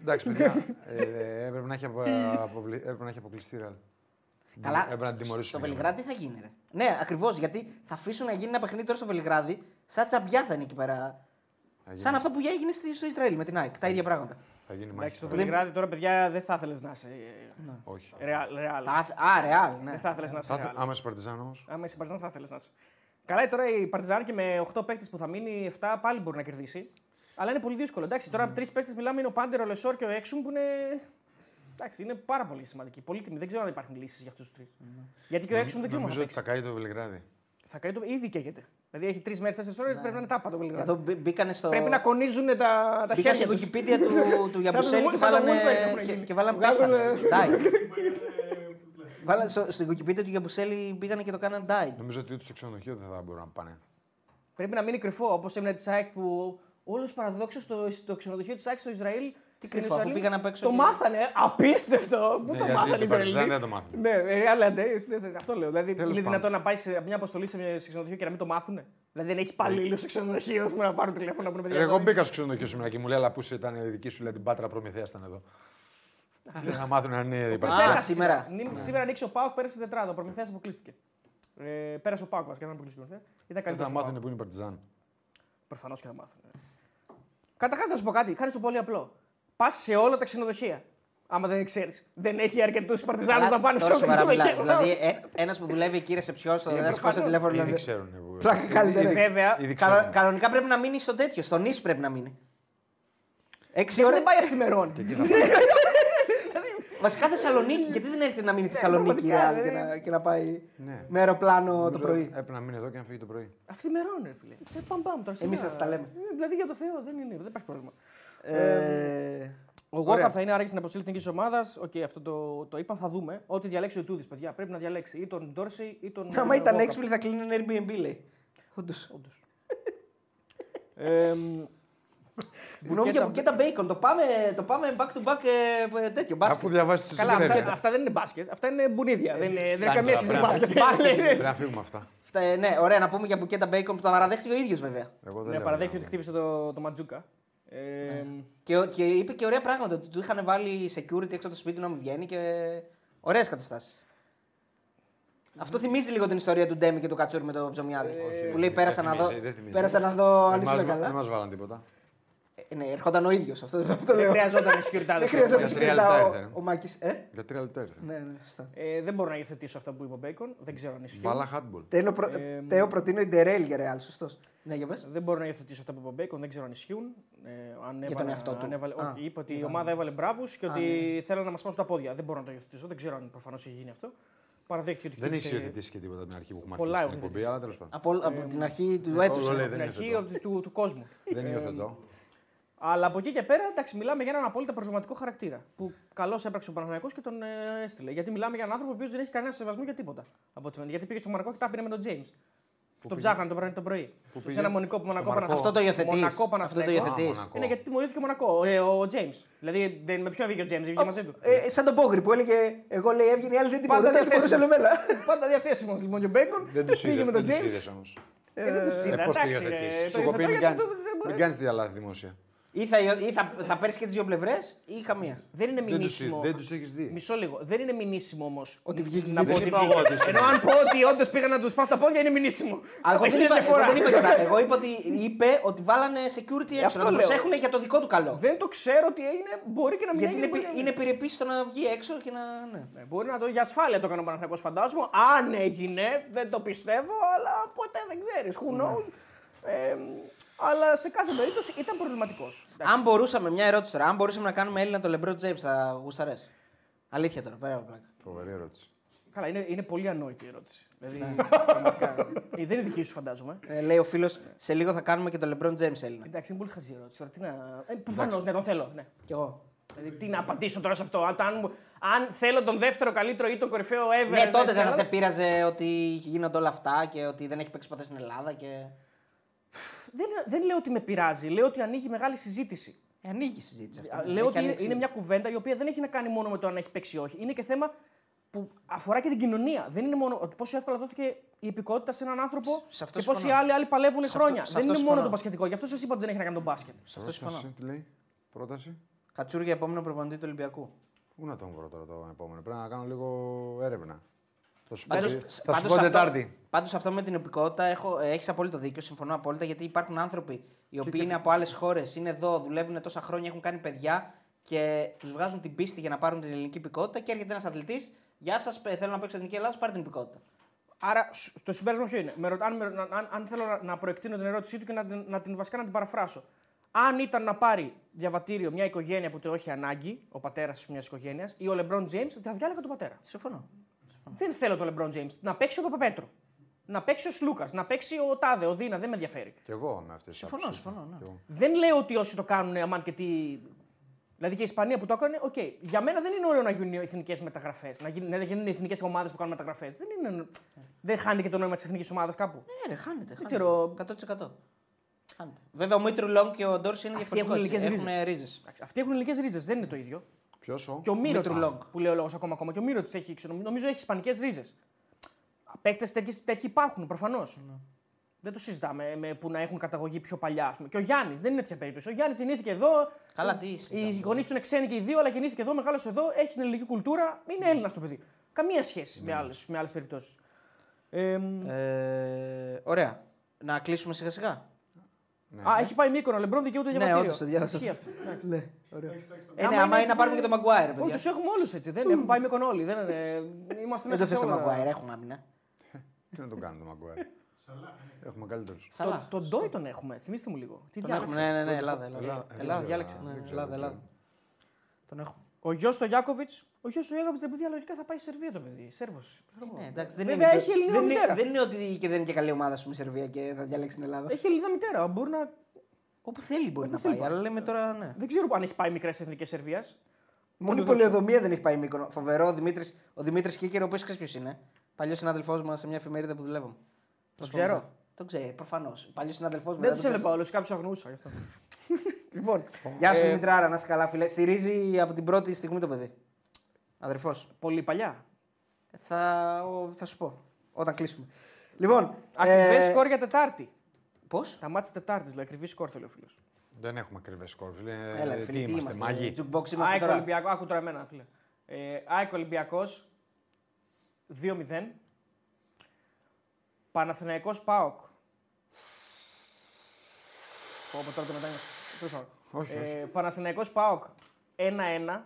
Εντάξει, παιδιά, ε, ε, έπρεπε να έχει απο- αποβλη- έπρεπε να έχει αποκλειστεί η Real. Καλά, Έπρεπε να την τιμωρήσουν. στο για μένα. Βελιγράδι τι θα γίνει. Ρε. Ναι, ακριβώς γιατί θα αφήσουν να γίνει ένα παιχνίδι τώρα στο Βελιγράδι, σαν τσαμπιά θα είναι εκεί πέρα. Θα γίνει- Σαν αυτό που έγινε στη- στο Ισραήλ με την ΑΕΚ. Τα ίδια πράγματα. Θα γίνει μάχη. Εντάξει, στο στα- Βελιγράδι τώρα, παιδιά, δεν θα ήθελες να είσαι. ε, Όχι. Ρεάλ. ρεάλ. Τα... Α, ρεάλ, ναι. Δεν θα ήθελες να είσαι. Θα ήθελα- ρεάλ. Άμα είσαι Παρτιζάν όμως. Άμα είσαι Παρτιζάν, θα ήθελες να είσαι. Καλά, τώρα η Παρτιζάν και με 8 παίκτες που θα μείνει, 7 πάλι μπορεί να κερδίσει. Αλλά είναι πολύ δύσκολο. Εντάξει, τώρα τρεις παίκτες μιλάμε είναι ο Πάντερ, ο Λεσόρ και ο Έξουμ που είναι. Εντάξει, είναι πάρα πολύ σημαντικοί. Πολύτιμοι. Δεν ξέρω αν υπάρχουν λύσεις για αυτούς τους τρεις. Γιατί και ο Έξουμ δεν ξέρουμε. Νομίζω ότι θα καεί το Βελιγράδι. Θα κάνει το. ήδη καίγεται. Δηλαδή έχει τρεις μέρες, τέσσερις ώρες πρέπει να είναι τάπα το Βελιγράδι. Εδώ μπή- μπήκανε στο. Πρέπει να κονίζουν τα, τα Μπήκαν χέρια στο τους. Wikipedia του, του Γιαμπουσέλη Σαν και το Wolf- σαν το βάλανε. Wolf έκανε και, πριν. και βάλανε Βγάζουν, πέθανε. ε, Die. Βάλανε στο, στο Wikipedia του Γιαμπουσέλη πήγανε και το κάνανε die. Νομίζω ότι ούτε στο ξενοδοχείο δεν θα μπορούν να πάνε. Πρέπει να μείνει κρυφό όπως έμεινε της ΑΕΚ που όλος παραδόξως στο, στο ξενοδοχείο της ΑΕΚ στο Ισραήλ. Τι στην κρυφό, αφού Ιερουσαλήμ, πήγαν απ' έξω Το και- μάθανε. Απίστευτο. Πού Ναι, το γιατί μάθανε οι την Παρτιζάν Ισραηλοί. δεν το μάθουν. Ναι, ε, αλλά ναι, ναι, ναι, αυτό λέω. Δηλαδή, Τέλος είναι πάντων. δυνατόν να πάει σε μια αποστολή σε, σε ξενοδοχείο και να μην το μάθουν. Δηλαδή, δεν έχει υπαλλήλους σε ξενοδοχείο ας πούμε, να πάρουν τηλέφωνο να πούνε παιδιά. Εγώ εδώ μπήκα στο ξενοδοχείο σήμερα και μου λέει: Αλλά πού ήταν η δική σου, λέει την Πάτρα Προμηθέα ήταν εδώ. Λέει, Να μάθουν αν είναι η Πώς Παρτιζάν. έχασε σήμερα. Νι- Σήμερα ανοίξει ο Πάοκ, πέρασε τετράδα. Ο Προμηθέας αποκλείστηκε. Ε, πέρασε ο Πάοκ βασικά, δεν αποκλείστηκε. ο Προμηθέας. Ήταν Δεν θα καλύτερος. μάθουν που είναι η Παρτιζάν. Προφανώς και θα μάθουν. Καταρχάς να σου πω κάτι, κάνει το πολύ απλό. Πας σε όλα τα ξενοδοχεία. Άμα δεν ξέρεις. Δεν έχει αρκετούς Παρτιζάνους Αλλά να πάνε σε τώρα όλε τι σοβαρά μιλάω. επιλογέ. Δηλαδή, ένας που δουλεύει εκεί ρεσεψιό, θα δεν σηκώσει το τηλέφωνο. Ήδη δηλαδή. ξέρουν. που- Πλάκα καλύτερα. Βέβαια, Ήδη Κανο- ξέρουν. Κανονικά πρέπει να μείνει στο τέτοιο, στο νησ πρέπει να μείνει. Έξι δεν ώρες. πάει εφημερών. Βασικά Θεσσαλονίκη, γιατί δεν έρχεται να μείνει στη Θεσσαλονίκη η πραγματικά, Real και δηλαδή. να, και να πάει Ναι. με αεροπλάνο το Νομίζω πρωί. Έπρεπε να μείνει εδώ και να φύγει το πρωί. Αφημερών, ρε φίλε. Ε, Παμ, παμ, τώρα Εμείς σιγά. σας τα λέμε. Ε, Δηλαδή για το Θεό δεν είναι, δεν υπάρχει πρόβλημα. Ε, Ο Ωραία. Γόκαπ θα είναι άραγε στην αποστολή εθνικής ομάδας. Οκ, αυτό το, το είπαν, θα δούμε. Ό,τι διαλέξει ο Τούδης, παιδιά. Πρέπει να διαλέξει ή τον Ντόρσεϊ ή τον. Άμα ήταν Walkup. έξυπνοι θα κλείνει ένα Airbnb, λέει. Όντως. Όντως. Ε, μ, Γνώμη για Μπουκέτα- μπουκέτα bacon. Το πάμε, το πάμε back to back ε, τέτοιο. Αφού Μπάσκετ. διαβάσει τις Καλά, αυτά, αυτά δεν είναι μπάσκετ. Αυτά είναι μπουνίδια. δεν είναι, δεν είναι φτάνει καμία τώρα, σχέση με πρέπει να- μπάσκετ. Πρέπει να φύγουμε αυτά. Αυτά, ε, ναι, ωραία να πούμε για μπουκέτα bacon που τα παραδέχτηκε ο ίδιος βέβαια. Εγώ δεν Ναι, λέω παραδέχεται να- ότι χτύπησε το, το Ματζούκα. Ε, Και, ο- και είπε και ωραία πράγματα. Ότι του είχαν βάλει security έξω από το σπίτι να μην βγαίνει και. Ωραίες καταστάσεις. Αυτό θυμίζει λίγο την ιστορία του Ντέμι και του Κατσούρ με το ψωμιάδι. Όχι, που λέει δεν πέρασα να, δω, θυμίζει, δεν θυμίζει. πέρασα να δω αν Δεν ήσουν μας- καλά. Δεν μας βάλαν τίποτα. Ε, ναι, ερχόταν ο ίδιος. Αυτό, αυτό δεν λέω. χρειαζόταν σκυρτάδε. Δεν χρειαζόταν Για τρία συγκεκριτά λεπτά ο, ήρθε. ο Μάκης. Ε; Για τρία λεπτά ήρθε. Ναι, ναι, σωστά. Ε, δεν μπορώ να υιοθετήσω αυτά που είπε ο Μπέικον. Δεν ξέρω αν ισχύει. Βάλα handball. Τέλο, προ... Ε, Τέο προτείνω η Ντερέλ για ρεάλ, σωστός. Ναι, για πες. Δεν μπορώ να υιοθετήσω αυτά που είπε ο Μπέικον, δεν ξέρω αν ισχύουν. Ε, αν τον έβαλε- εαυτό του. αν έβαλε- Α, όχι, είπε ότι η ήταν- ομάδα έβαλε μπράβους και Α, ότι ναι. θέλω να μας πάσουν τα πόδια. Δεν μπορώ να το υιοθετήσω. Δεν ξέρω αν προφανώς έχει γίνει αυτό. Παραδέχτηκε ότι Δεν έχει χτύπησε υιοθετήσει και τίποτα από την αρχή που έχουμε Πολλά αρχίσει την έχω εκπομπή, αλλά τέλος πάντων. Από, από την αρχή του ε, έτους. όλο λέει, την δεν αρχή υιοθετώ. του, του, του κόσμου. Δεν Ε, υιοθετώ. Αλλά από εκεί και πέρα, εντάξει, μιλάμε για έναν απόλυτα προβληματικό χαρακτήρα. Που καλώς έπραξε ο Παναγιακό και τον ε, έστειλε. Γιατί μιλάμε για έναν άνθρωπο ο οποίος δεν έχει κανένα σεβασμό για τίποτα. Από ό,τι φαίνεται. Γιατί πήγε στο Μονακό και τα πήρε με τον Τζέιμς. Τον πήγε; ψάχναν το πρωί. Το πρωί. Πού σε πήγε; ένα μονικό που Στο Μονακό Μαρκό. Παναθηναϊκός. Αυτό το υιοθετείς. Μονακό Αυτό το Παναθηναϊκός. υιοθετείς. Μονακό. Είναι γιατί τιμωρήθηκε ο Μονακό, ε, ο Τζέιμς. Δηλαδή δεν, με ποιον βγήκε ο Τζέιμς, βγήκε μαζί του. Ε, σαν τον Πόγρη που έλεγε Εγώ λέει έβγαινε η άλλη δεν την Πάντα μπορούσε, δεν την μπορούσε διαθέσιμος. εμένα. Πάντα διαθέσιμος λοιπόν και ο Μπέικον. Δεν τους πήγε με τον Τζέιμς. είδε όμως. Ε, δεν τους είδα. Πώς το Εντάξει, ρε, υιοθετήσει. το Σου κοπεί, υιοθετώ μην γιατί κάνεις- το- δεν μπορεί- μην κάνεις τη λάθη δημόσια. Ή θα, ή θα, θα παίρνεις και τις δύο πλευρές ή καμία. Δεν είναι Δεν τους- μηνύσιμο. Δεν τους έχεις δει. Μισό λίγο. Δεν είναι μηνύσιμο όμως. Ότι βγήκε Να και πω Δεν ότι είπα βγήκε. εγώ ότι είσαι Ενώ αν πω ότι όντως πήγαν να τους φάω τα πόδια είναι μηνύσιμο. Αλλά εγώ δεν Είναι είπα, εγώ διαφορά. δεν είπα για τα- Εγώ είπα ότι είπε ότι βάλανε security έξω. αυτό Να το λέω. προσέχουν για το δικό του καλό. Δεν το ξέρω τι έγινε. Μπορεί και να μην Γιατί έγινε. είναι, μπορεί να πι- μην είναι επιρρεπή στο να βγει έξω και να. Ναι. Ναι, μπορεί να το για ασφάλεια το έκανε ο Παναθηναϊκός φαντάζομαι. Αν έγινε, δεν το πιστεύω, αλλά ποτέ δεν ξέρεις. Who Ναι. knows; Ε, αλλά σε κάθε περίπτωση ήταν προβληματικός. Αν μπορούσαμε, μια ερώτηση τώρα, αν μπορούσαμε να κάνουμε Έλληνα το LeBron James, θα γουσταρέ. Αλήθεια τώρα, πέρα από πλάκα. Φοβερή ερώτηση. Καλά, είναι, είναι πολύ ανόητη η ερώτηση. Δηλαδή, Ναι. πραγματικά. Ε, δεν είναι δική σου, φαντάζομαι. Ε, λέει ο φίλος, σε λίγο θα κάνουμε και το LeBron James Έλληνα. Εντάξει, είναι πολύ χαζή η ερώτηση. Τώρα, τι να... ε, Προφανώς, ναι, τον θέλω. Ναι. Κι εγώ. Δηλαδή, τι να απαντήσω τώρα σε αυτό. Αν, αν, μου- αν θέλω τον δεύτερο καλύτερο ή τον κορυφαίο ever. Ναι, τότε στην δεν θα Ελλάδα, σε πείραζε ότι γίνονται όλα αυτά και ότι δεν έχει παίξει ποτέ στην Ελλάδα και. Δεν, δεν λέω ότι με πειράζει. Λέω ότι ανοίγει μεγάλη συζήτηση. Ε, ανοίγει η συζήτηση αυτή. Λέω Έχει ότι είναι, ανοίξει. είναι μια κουβέντα η οποία δεν έχει να κάνει μόνο με το αν έχει παίξει ή όχι. Είναι και θέμα που αφορά και την κοινωνία. Δεν είναι μόνο ότι πόσο εύκολα δόθηκε η υπηκότητα σε έναν άνθρωπο σε αυτό και πόσοι συμφωνώ. άλλοι, άλλοι παλεύουν Σε αυτό- χρόνια. σε δεν αυτό είναι μόνο συμφωνώ. το μπασκετικό. Γι' αυτό σας είπα ότι δεν έχει να κάνει με τον μπάσκετ. Σε αυτό συμφωνώ. Πρόταση, τι λέει; Πρόταση; Κατσούρ για επόμενο προπονητή του Ολυμπιακού. Πού να τον βρω τώρα το επόμενο; Πρέπει να κάνω λίγο έρευνα. Θα σου πω, Πάντως- θα σου πάντως πω αυτό- Τετάρτη. Πάντως αυτό με την οπικότητα έχω, ε, έχεις απόλυτο δίκιο, συμφωνώ απόλυτα γιατί υπάρχουν άνθρωποι οι οποίοι είναι από άλλες χώρες, είναι εδώ, δουλεύουν τόσα χρόνια, έχουν κάνει παιδιά και τους βγάζουν την πίστη για να πάρουν την ελληνική υπηκότητα και έρχεται ένας αθλητής, γεια σας, παι- θέλω να παίξω εθνική Ελλάδα, πάρε την υπηκότητα. Άρα σ- το συμπέρασμα ποιο είναι; Με, ρω- αν, με, αν, αν θέλω να, να προεκτείνω την ερώτησή του και να, την- να την βασικά να την παραφράσω. Αν ήταν να πάρει διαβατήριο μια οικογένεια που το έχει ανάγκη, ο πατέρας μιας οικογένειας, ή ο LeBron James, θα διάλεγα τον πατέρα. Συμφωνώ. Δεν θέλω τον LeBron James. Να παίξει ο Παπαπέτρου. Να παίξει ο Σλούκας. Να παίξει ο Τάδε, ο Δείνα. Δεν με ενδιαφέρει. Κι εγώ με αυτές τις Συμφωνώ, συμφωνώ, ναι. Δεν λέω ότι όσοι το κάνουν, αμάν και τι. Δηλαδή και η Ισπανία που το έκανε, οκ. Για μένα δεν είναι ωραίο να γίνουν εθνικές μεταγραφές. Να γίνουν, να γίνουν εθνικές ομάδες που κάνουν μεταγραφές. Δεν, είναι... δεν χάνει και το νόημα της εθνικής ομάδας κάπου. Ναι, ρε, χάνεται. χάνεται. ξέρω. 100%. Χάνεται. Βέβαια ο Μίτρου Λόγκ και ο Ντόρση είναι Αυτοί έχουν διαφορετικοί. ελληνικές Έχουν ρίζες. ρίζες. Εντάξει, Αυτοί έχουν ελληνικέ ρίζες, δεν είναι το ίδιο. Ποιος ο; Και ο Μύρο Μήτρου που λέει ο λόγος ακόμα, ακόμα. Και ο Μύρο έχει, ξέρω, νομίζω έχει ισπανικές ρίζες. Παίκτε τέτοιοι, τέτοιοι υπάρχουν προφανώς. Ναι. Δεν το συζητάμε με, που να έχουν καταγωγή πιο παλιά. ας πούμε. Και ο Γιάννης δεν είναι τέτοια περίπτωση. Ο Γιάννης γεννήθηκε εδώ. Καλά, τι Οι συζητάμε. γονείς του είναι ξένοι και οι δύο, αλλά γεννήθηκε εδώ, μεγάλωσε εδώ, έχει την ελληνική κουλτούρα. Είναι Έλληνας το παιδί. Καμία σχέση με άλλες με άλλες περιπτώσεις. Ε, Ε, ωραία. Να κλείσουμε σιγά σιγά. Ναι. Α, έχει πάει μήκονο. Λεμπρόν δικαιούται Ναι, διαβατήριο. όντως, το διάβασα. Ισχύει αυτό. Εντάξει. Ναι, ωραίο. Έχεις τάξει το- Ε, ναι, Άμα άμα είναι είναι να έτσι, πάρουμε δεν- και τον Μαγκουάιρ, Όχι, παιδιά. του έχουμε όλους έτσι. Δεν έχουν πάει μήκονο όλοι. Δεν είναι... Είμαστε Δεν μέσα το θες σε τον όλα. Μαγκουάιρ, έχουμε άμυνα. Τι να τον κάνουμε τον Μαγκουάιρ. Σαλάχ, ναι. Έχουμε καλύτερους. Σαλάχ. Το- Τον Ντόι τον έχουμε. Θυμήστε μου λίγο. Τι Τον έχουμε, διάλεξε. ναι, ναι, ναι, Τότε Ελλάδα, θα- Ελλάδα. Ελλάδα, Ελλάδα, δεν διάλεξε. ξέρω, Ναι, δεν ξέρω, Ελλάδα, δεν Ελλάδα. ξέρω. Τον έχουμε. Ο γιος του Γιάκοβιτς. Ο γιος του Γιάκοβιτ, ρε παιδιά, λογικά θα πάει στη Σερβία το παιδί. Σέρβος. Ναι, εντάξει, δεν Βέβαια, είναι, έχει ελληνική δεν, είναι, μητέρα. δεν είναι ότι και δεν είναι και καλή ομάδα σου η Σερβία και θα διαλέξει την Ελλάδα. Έχει Ελληνίδα μητέρα. Μπορεί να... Όπου θέλει μπορεί Όπου να θέλει πάει, πάει. αλλά λέμε τώρα ναι. Δεν ξέρω αν έχει πάει μικρές εθνικές Σερβίας. Μόνο η Πολύ πολιοδομία δεν έχει πάει μήκονο. Φοβερό ο Δημήτρη ο Δημήτρης Κίκερ, ο οποίος ξέρεις ποιος είναι; Παλιός συνάδελφός μας σε μια εφημερίδα που δουλεύαμε. Το ξέρω. Το ξέρει, προφανώς. Παλιός συνάδελφός μου. Δεν τους έβλεπα όλους, κάποιου αγνούσα γι' αυτό. λοιπόν, Γεια σου ε, Δημητράρα, να είσαι καλά, φίλε. Στηρίζει από την πρώτη στιγμή το παιδί. Αδερφός. πολύ παλιά. Θα, ο- θα σου πω όταν κλείσουμε. Λοιπόν. Ακριβές ε, σκόρ για Τετάρτη. Πώς; Τα μάτια Τετάρτης, λέει. Ακριβή σκόρ θέλει ο φίλος. Δεν έχουμε ακριβές σκόρ. φίλε. Έλα, Ε, φίλε, τι είμαστε, μάγοι. Jukebox είμαστε ΑΕΚ τώρα. Ολυμπιακό, άκου τώρα εμένα, φίλε. Ε, ΑΕΚ Ολυμπιακός 2-0. Παναθηναϊκός ΠΑΟΚ. Πω, πω, τώρα το μετάνιωσα. Τέλος πάντων. Όχι, Ε, Παναθηναϊκός ΠΑΟΚ 1-1.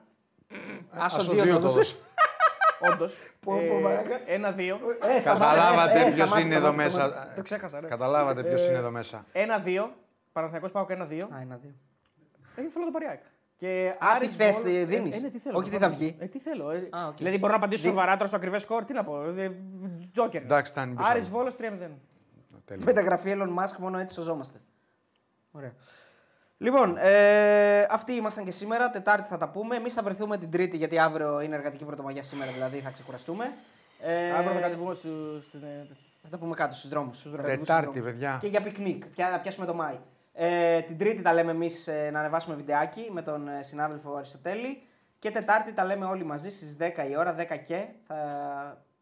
Άσο Άσο δύο δύο το το έδωσες. Όντως. Πω, πω, μαλάκα. 1-2. Ε, σταμάτα, Καταλάβατε ε, ε, ποιος σταμάτα, είναι εδώ σταμάτα, σταμάτα. μέσα. Το ξέχασα, ρε. Καταλάβατε ποιος Ε, είναι εδώ μέσα. 1-2. Παναθηναϊκός ΠΑΟΚ 1-2. Α, ένα, δύο. Ε, θέλω να το πάρει η ΑΕΚ. Και Α, τι Άρης θες, Βόλ- τι ε, δίνεις. ε, ναι, τι θέλω. Όχι να τι θα πάρω. βγει. Ε, τι θέλω. Ε, Α, οκ. Δηλαδή μπορώ να απαντήσω Δι- σοβαρά τώρα στο ακριβές σκορ. Τι να πω. Ε, Τζόκερ. Εντάξει, θα είναι πίσω. Άρης Βόλος 3-0. Τέλεια. Μεταγραφή Elon Musk, μόνο έτσι σωζόμαστε. Ωραία. Λοιπόν, ε, αυτοί ήμασταν και σήμερα. Τετάρτη θα τα πούμε. Εμείς θα βρεθούμε την Τρίτη, γιατί αύριο είναι εργατική πρωτομαγιά σήμερα, δηλαδή θα ξεκουραστούμε. Ε, Αύριο θα κατεβούμε στου- στην. ε, θα τα πούμε κάτω στους δρόμους. Τετάρτη, παιδιά. Και για πικνίκ. Πια, να πιάσουμε το Μάη. Ε, την Τρίτη τα λέμε εμείς να ανεβάσουμε βιντεάκι με τον ε, συνάδελφο Αριστοτέλη. Και Τετάρτη τα λέμε όλοι μαζί στις 10 η ώρα, 10 και. Θα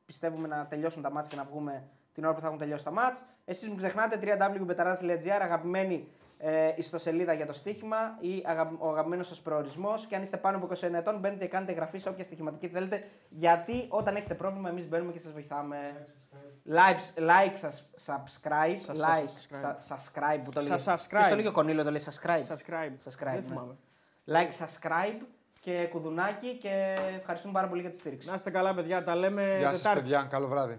πιστεύουμε να τελειώσουν τα ματς και να βγούμε την ώρα που θα έχουν τελειώσει τα μάτς. Εσείς μην ξεχνάτε www.betarades.gr, αγαπημένη ε, ιστοσελίδα για το στοίχημα ή αγα- ο αγαπημένος σας προορισμός και αν είστε πάνω από 21 ετών μπαίνετε και κάνετε εγγραφή σε όποια στοιχηματική θέλετε γιατί όταν έχετε πρόβλημα εμείς μπαίνουμε και σας βοηθάμε. Like, like σας, subscribe, Σας- like, subscribe. σα- subscribe που το Σας λέει. subscribe. Ποιος το λέει και ο Κονίλο, το λέει subscribe. Subscribe. Subscribe, Δεν ναι. θυμάμαι. Like, subscribe και κουδουνάκι και ευχαριστούμε πάρα πολύ για τη στήριξη. Να είστε καλά, παιδιά. Τα λέμε Γεια σας, Τετάρτη. παιδιά. Καλό βράδυ.